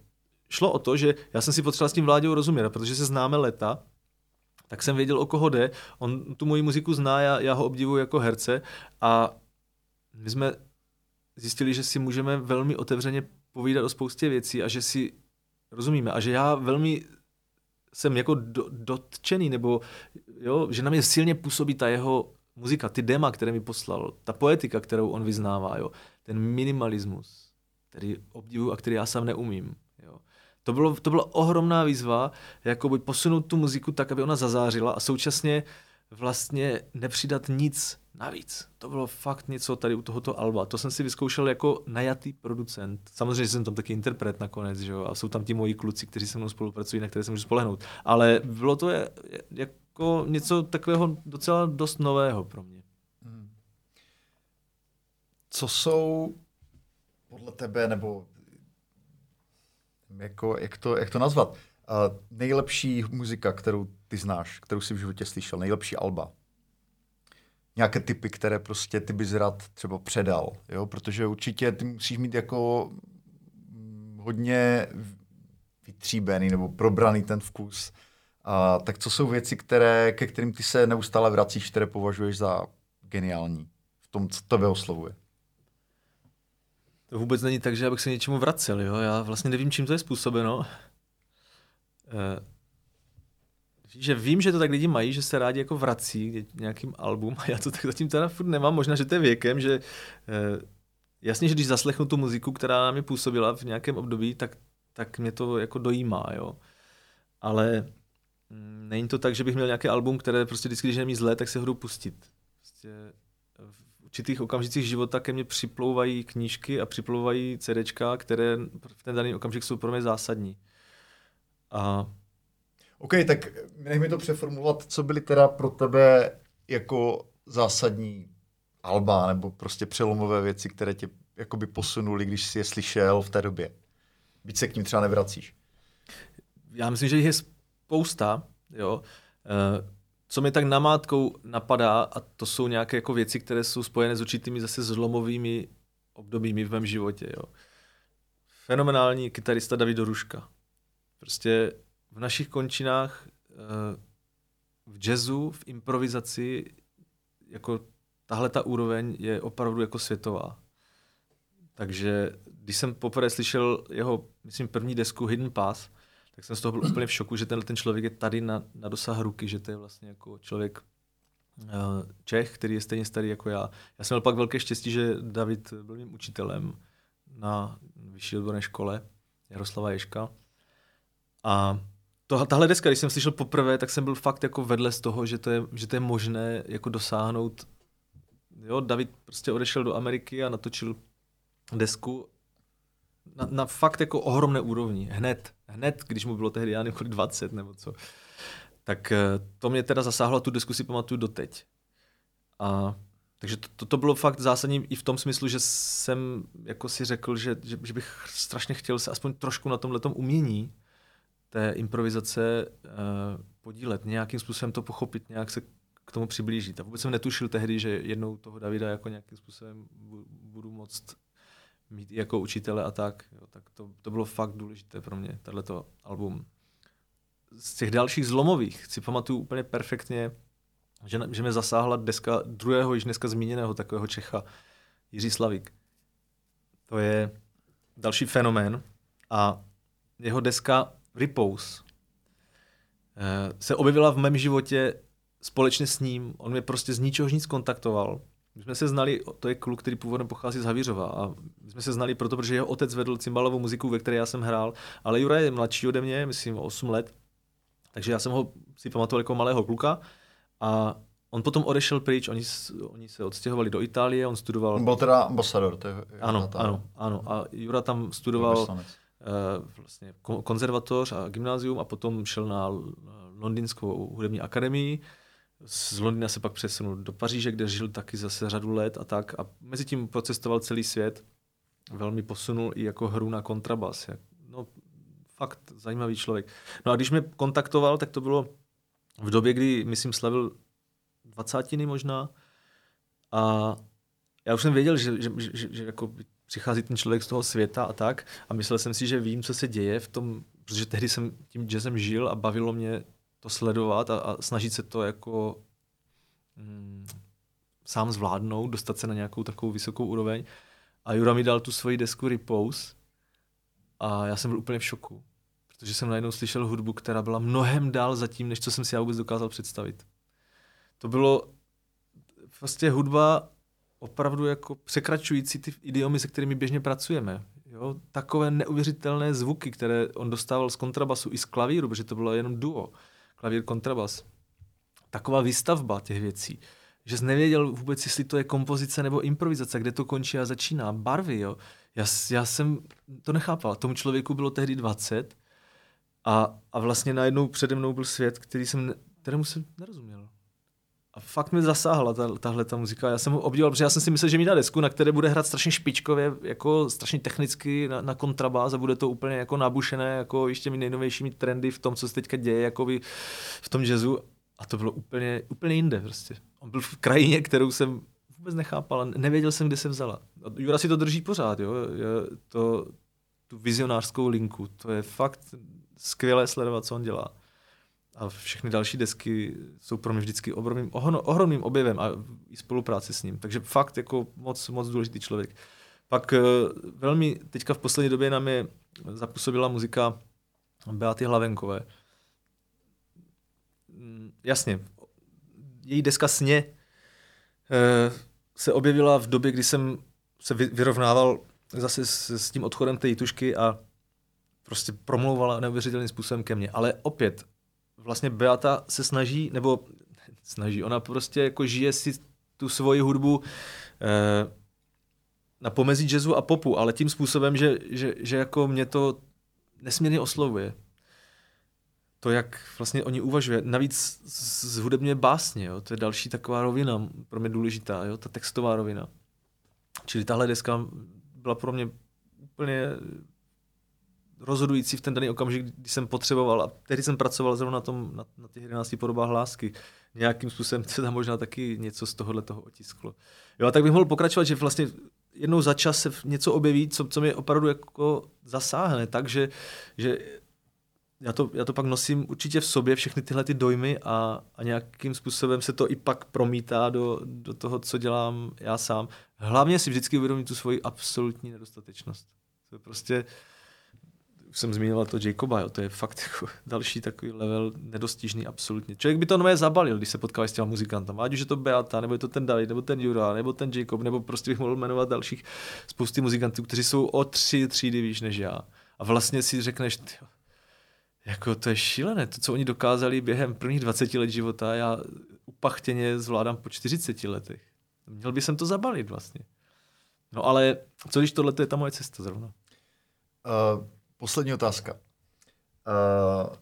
šlo o to, že já jsem si potřeboval s tím Vláďou rozumět, protože se známe leta, tak jsem věděl, o koho jde. On tu moji muziku zná, já, já ho obdivuji jako herce a my jsme zjistili, že si můžeme velmi otevřeně povídat o spoustě věcí a že si rozumíme a že já velmi jsem jako do, dotčený, nebo jo, že na mě silně působí ta jeho muzika, ty dema, které mi poslal, ta poetika, kterou on vyznává, jo, ten minimalismus, který obdivuju a který já sám neumím. To, bylo, to byla ohromná výzva, jako posunout tu muziku tak, aby ona zazářila a současně vlastně nepřidat nic navíc. To bylo fakt něco tady u tohoto alba. To jsem si vyzkoušel jako najatý producent. Samozřejmě jsem tam taky interpret nakonec, že jo? a jsou tam ti moji kluci, kteří se mnou spolupracují, na které se můžu spolehnout. Ale bylo to jako něco takového docela dost nového pro mě. Hmm. Co jsou podle tebe, nebo jako, jak, to, jak to nazvat? Uh, nejlepší muzika, kterou ty znáš, kterou jsi v životě slyšel, nejlepší alba. Nějaké typy, které prostě ty bys rád třeba předal, jo? Protože určitě ty musíš mít jako mm, hodně vytříbený nebo probraný ten vkus. Uh, tak co jsou věci, které, ke kterým ty se neustále vracíš, které považuješ za geniální v tom, co tebe oslovuje? To vůbec není tak, že abych se něčemu vracel, jo? Já vlastně nevím, čím to je způsobeno. Eh, že vím, že to tak lidi mají, že se rádi jako vrací k nějakým album a já to tak zatím teda furt nemám. Možná, že to je věkem, že eh, jasně, že když zaslechnu tu muziku, která na mě působila v nějakém období, tak, tak mě to jako dojímá, jo. Ale mm, není to tak, že bych měl nějaký album, které prostě vždycky, když je mi zlé, tak se jdu pustit. Prostě určitých okamžicích života ke mně připlouvají knížky a připlouvají CDčka, které v ten daný okamžik jsou pro mě zásadní. A... OK, tak nech mi to přeformulovat, co byly teda pro tebe jako zásadní alba nebo prostě přelomové věci, které tě jakoby posunuli, když jsi je slyšel v té době? Byť se k ním třeba nevracíš. Já myslím, že jich je spousta. Jo. Uh, co mi tak namátkou napadá, a to jsou nějaké jako věci, které jsou spojené s určitými zase zlomovými obdobími v mém životě. Jo. Fenomenální kytarista David Doruška. Prostě v našich končinách eh, v jazzu, v improvizaci, jako tahle ta úroveň je opravdu jako světová. Takže když jsem poprvé slyšel jeho, myslím, první desku Hidden Path, tak jsem z toho byl úplně v šoku, že tenhle ten člověk je tady na, na dosah ruky, že to je vlastně jako člověk uh, Čech, který je stejně starý jako já. Já jsem měl pak velké štěstí, že David byl mým učitelem na vyšší odborné škole Jaroslava Ješka. A to, tahle deska, když jsem slyšel poprvé, tak jsem byl fakt jako vedle z toho, že to je, že to je možné jako dosáhnout. Jo, David prostě odešel do Ameriky a natočil desku na, na fakt jako ohromné úrovni. Hned, hned, když mu bylo tehdy, já nevím, 20 nebo co. Tak eh, to mě teda zasáhlo, tu diskusi pamatuju doteď. A takže to, to, to bylo fakt zásadní i v tom smyslu, že jsem jako si řekl, že, že, že bych strašně chtěl se aspoň trošku na tomhle umění té improvizace uh, podílet, nějakým způsobem to pochopit, nějak se k tomu přiblížit. A vůbec jsem netušil tehdy, že jednou toho Davida jako nějakým způsobem budu moct mít jako učitele a tak. Jo, tak to, to bylo fakt důležité pro mě, tohleto album. Z těch dalších zlomových si pamatuju úplně perfektně, že, že mě zasáhla deska druhého, již dneska zmíněného takového Čecha, Jiří Slavík. To je další fenomén a jeho deska Repose eh, se objevila v mém životě společně s ním. On mě prostě z ničeho nic kontaktoval my jsme se znali, to je kluk, který původem pochází z Havířova a my jsme se znali proto, protože jeho otec vedl cymbalovou muziku, ve které já jsem hrál, ale Jura je mladší ode mě, myslím o 8 let, takže já jsem ho si pamatoval jako malého kluka a on potom odešel pryč, oni, oni se odstěhovali do Itálie, on studoval... On byl teda ambasador. To je, ano, ano, ano. A Jura tam studoval uh, vlastně konzervatoř a gymnázium a potom šel na Londýnskou hudební akademii z Londýna se pak přesunul do Paříže, kde žil taky zase řadu let a tak. A mezi tím procestoval celý svět. Velmi posunul i jako hru na kontrabas. No, fakt zajímavý člověk. No a když mě kontaktoval, tak to bylo v době, kdy, myslím, slavil dvacátiny možná. A já už jsem věděl, že, že, že, že jako přichází ten člověk z toho světa a tak. A myslel jsem si, že vím, co se děje v tom, protože tehdy jsem tím jazzem žil a bavilo mě to sledovat a, a snažit se to jako mm, sám zvládnout, dostat se na nějakou takovou vysokou úroveň. A Jura mi dal tu svoji desku Repose a já jsem byl úplně v šoku, protože jsem najednou slyšel hudbu, která byla mnohem dál za tím, než co jsem si já vůbec dokázal představit. To bylo vlastně hudba opravdu jako překračující ty idiomy, se kterými běžně pracujeme. Jo? Takové neuvěřitelné zvuky, které on dostával z kontrabasu i z klavíru, protože to bylo jenom duo klavír, kontrabas. Taková výstavba těch věcí, že jsi nevěděl vůbec, jestli to je kompozice nebo improvizace, kde to končí a začíná. Barvy, jo. Já, já jsem to nechápal. Tomu člověku bylo tehdy 20 a, a vlastně najednou přede mnou byl svět, který jsem, kterému jsem nerozuměl. A fakt mi zasáhla ta, tahle ta muzika. Já jsem ho obdivoval, protože já jsem si myslel, že mi dá desku, na které bude hrát strašně špičkově, jako strašně technicky na, na kontrabás a bude to úplně jako nabušené, jako ještě těmi nejnovějšími trendy v tom, co se teďka děje, jako v tom jazzu. A to bylo úplně, úplně jinde prostě. On byl v krajině, kterou jsem vůbec nechápal, nevěděl jsem, kde se vzala. A Jura si to drží pořád, jo. Je to, tu vizionářskou linku. To je fakt skvělé sledovat, co on dělá a všechny další desky jsou pro mě vždycky ohromným, ohromným objevem a i spolupráci s ním. Takže fakt jako moc, moc důležitý člověk. Pak eh, velmi teďka v poslední době nám je zapůsobila muzika Beaty Hlavenkové. Mm, jasně, její deska Sně eh, se objevila v době, kdy jsem se vyrovnával zase s, s tím odchodem té jitušky a prostě promlouvala neuvěřitelným způsobem ke mně. Ale opět, vlastně Beata se snaží, nebo snaží, ona prostě jako žije si tu svoji hudbu eh, na pomezí jazzu a popu, ale tím způsobem, že, že, že jako mě to nesmírně oslovuje. To, jak vlastně oni uvažuje. Navíc z, hudebně básně, jo? to je další taková rovina pro mě důležitá, jo? ta textová rovina. Čili tahle deska byla pro mě úplně rozhodující v ten daný okamžik, kdy jsem potřeboval, a tehdy jsem pracoval zrovna na, tom, na, na těch 11 podobách lásky. Nějakým způsobem se tam možná taky něco z tohohle toho otisklo. Jo, a tak bych mohl pokračovat, že vlastně jednou za čas se něco objeví, co, co mě opravdu jako zasáhne, takže že já to, já to pak nosím určitě v sobě, všechny tyhle ty dojmy a, a nějakým způsobem se to i pak promítá do, do toho, co dělám já sám. Hlavně si vždycky uvědomit tu svoji absolutní nedostatečnost. To je prostě, už jsem zmiňoval to Jacoba, jo, to je fakt jako další takový level nedostižný absolutně. Člověk by to nové zabalil, když se potkal s těma muzikantama, ať už je to Beata, nebo je to ten David, nebo ten Jura, nebo ten Jacob, nebo prostě bych mohl jmenovat dalších spousty muzikantů, kteří jsou o tři třídy výš než já. A vlastně si řekneš, tyjo, jako to je šílené, to, co oni dokázali během prvních 20 let života, já upachtěně zvládám po 40 letech. Měl by jsem to zabalit vlastně. No ale co když tohle je ta moje cesta zrovna? Uh, poslední otázka. Uh,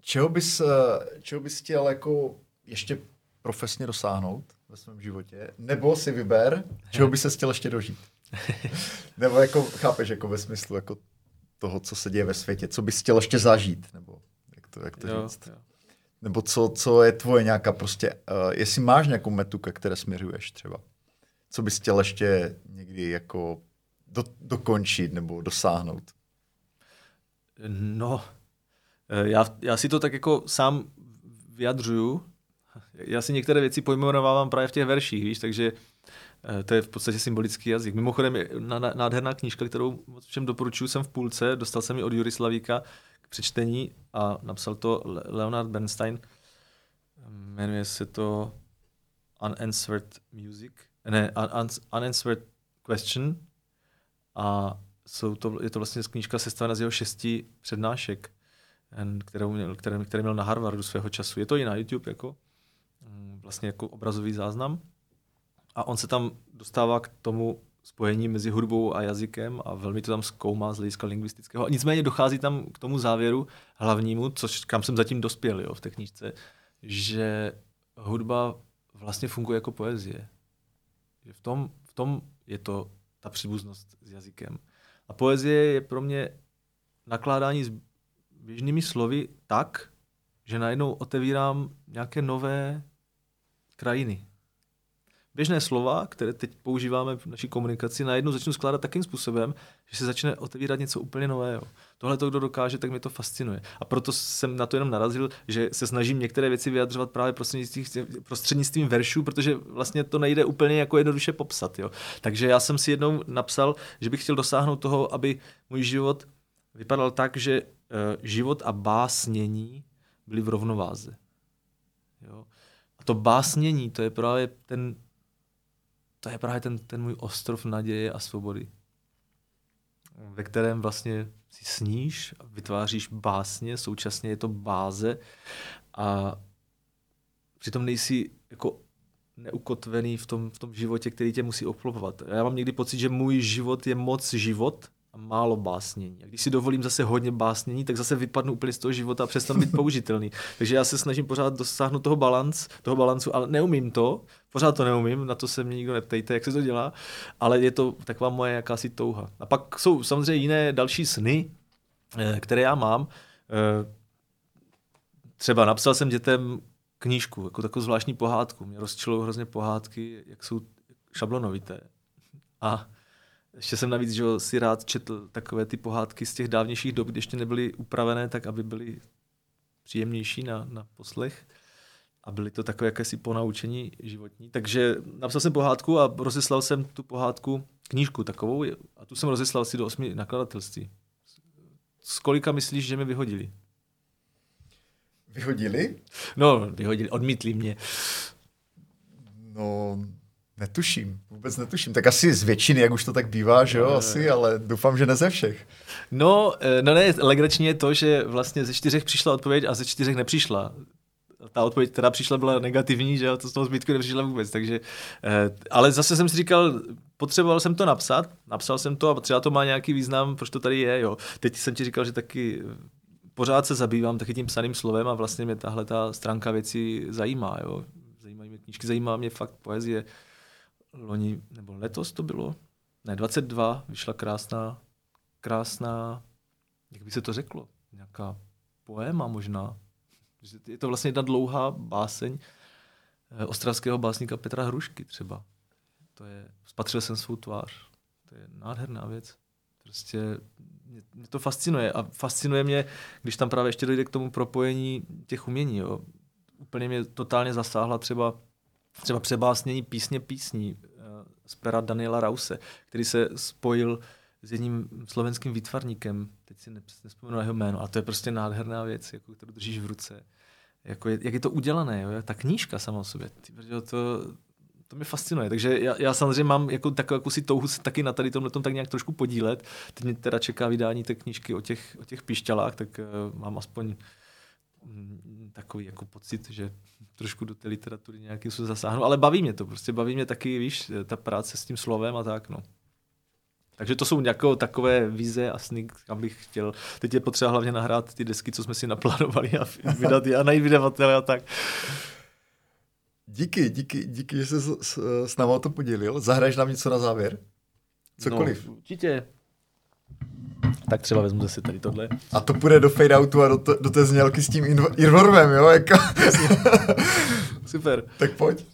čeho, bys, čeho bys chtěl jako ještě profesně dosáhnout ve svém životě? Nebo si vyber, čeho by se chtěl ještě dožít? Nebo jako, chápeš, jako ve smyslu, jako toho, co se děje ve světě, co bys chtěl ještě zažít, nebo jak to, jak to jo, říct. Jo. Nebo co, co je tvoje nějaká prostě, uh, jestli máš nějakou metu, ke které směřuješ třeba. Co bys chtěl ještě někdy jako do, dokončit nebo dosáhnout? No, eh, já, já si to tak jako sám vyjadřuju. Já si některé věci pojmenovávám právě v těch verších, víš, takže Eh, to je v podstatě symbolický jazyk. Mimochodem, nádherná knížka, kterou všem doporučuji, jsem v půlce, dostal jsem ji od Jury Slavíka k přečtení a napsal to Leonard Bernstein. Jmenuje se to Unanswered Music, ne, un, Unanswered Question a jsou to, je to vlastně knížka sestavena z jeho šesti přednášek, kterou měl, které, které měl na Harvardu svého času. Je to i na YouTube jako, mm, vlastně jako obrazový záznam. A on se tam dostává k tomu spojení mezi hudbou a jazykem a velmi to tam zkoumá z hlediska lingvistického. Nicméně dochází tam k tomu závěru hlavnímu, což kam jsem zatím dospěl jo, v té knížce, že hudba vlastně funguje jako poezie. Že v tom, v tom je to ta příbuznost s jazykem. A poezie je pro mě nakládání s běžnými slovy tak, že najednou otevírám nějaké nové krajiny, běžné slova, které teď používáme v naší komunikaci, najednou začnu skládat takým způsobem, že se začne otevírat něco úplně nového. Tohle to, kdo dokáže, tak mě to fascinuje. A proto jsem na to jenom narazil, že se snažím některé věci vyjadřovat právě prostřednictvím, prostřednictvím veršů, protože vlastně to nejde úplně jako jednoduše popsat. Jo. Takže já jsem si jednou napsal, že bych chtěl dosáhnout toho, aby můj život vypadal tak, že uh, život a básnění byly v rovnováze. Jo. A to básnění, to je právě ten to je právě ten, ten můj ostrov naděje a svobody, ve kterém vlastně si sníš, vytváříš básně, současně je to báze a přitom nejsi jako neukotvený v tom, v tom životě, který tě musí obklopovat. Já mám někdy pocit, že můj život je moc život a málo básnění. A když si dovolím zase hodně básnění, tak zase vypadnu úplně z toho života a přestanu být použitelný. Takže já se snažím pořád dosáhnout toho balans, toho balancu, ale neumím to, pořád to neumím, na to se mě nikdo neptejte, jak se to dělá, ale je to taková moje jakási touha. A pak jsou samozřejmě jiné další sny, eh, které já mám. Eh, třeba napsal jsem dětem knížku, jako takovou zvláštní pohádku. Mě rozčilují hrozně pohádky, jak jsou šablonovité. A ještě jsem navíc, že si rád četl takové ty pohádky z těch dávnějších dob, kdy ještě nebyly upravené tak, aby byly příjemnější na, na poslech a byly to takové jakési ponaučení životní. Takže napsal jsem pohádku a rozeslal jsem tu pohádku, knížku takovou, a tu jsem rozeslal si do osmi nakladatelství. S kolika myslíš, že mi vyhodili? Vyhodili? No, vyhodili, odmítli mě. No, Netuším, vůbec netuším. Tak asi z většiny, jak už to tak bývá, že jo, asi, ale doufám, že ne ze všech. No, eh, no ne, legrační je to, že vlastně ze čtyřech přišla odpověď a ze čtyřech nepřišla. Ta odpověď, která přišla, byla negativní, že jo, to z toho zbytku nepřišla vůbec, takže, eh, ale zase jsem si říkal, potřeboval jsem to napsat, napsal jsem to a třeba to má nějaký význam, proč to tady je, jo. Teď jsem ti říkal, že taky pořád se zabývám taky tím psaným slovem a vlastně mě tahle ta stránka věcí zajímá, jo. Zajímají mě knížky, zajímá mě fakt poezie, loni, nebo letos to bylo, ne, 22, vyšla krásná, krásná, jak by se to řeklo, nějaká poéma možná. Je to vlastně jedna dlouhá báseň eh, ostravského básníka Petra Hrušky třeba. To je, spatřil jsem svou tvář. To je nádherná věc. Prostě mě, mě to fascinuje a fascinuje mě, když tam právě ještě dojde k tomu propojení těch umění. Jo. Úplně mě totálně zasáhla třeba, třeba přebásnění písně písní eh, z pera Daniela Rause, který se spojil s jedním slovenským výtvarníkem, teď si nespomenu jeho jméno, a to je prostě nádherná věc, jako, kterou držíš v ruce. Jako je, jak je to udělané, jo? ta knížka sama o sobě, ty, to, to mě fascinuje. Takže já, já samozřejmě mám jako takovou jakousi touhu se taky na tady tomhle tak nějak trošku podílet. Teď mě teda čeká vydání té knížky o těch, o těch pišťalách, tak uh, mám aspoň takový jako pocit, že trošku do té literatury nějakým se zasáhnu, ale baví mě to, prostě baví mě taky, víš, ta práce s tím slovem a tak, no. Takže to jsou nějaké takové vize a sny, kam bych chtěl. Teď je potřeba hlavně nahrát ty desky, co jsme si naplánovali a vydat je a najít vydavatele a tak. Díky, díky, díky, že jsi s, s, s náma o to podělil. Zahraješ nám něco na závěr? Cokoliv. No, určitě. Tak třeba vezmu zase tady tohle. A to půjde do fade outu a do, to, do té znělky s tím Irvormem, jo? Jako... Super. tak pojď.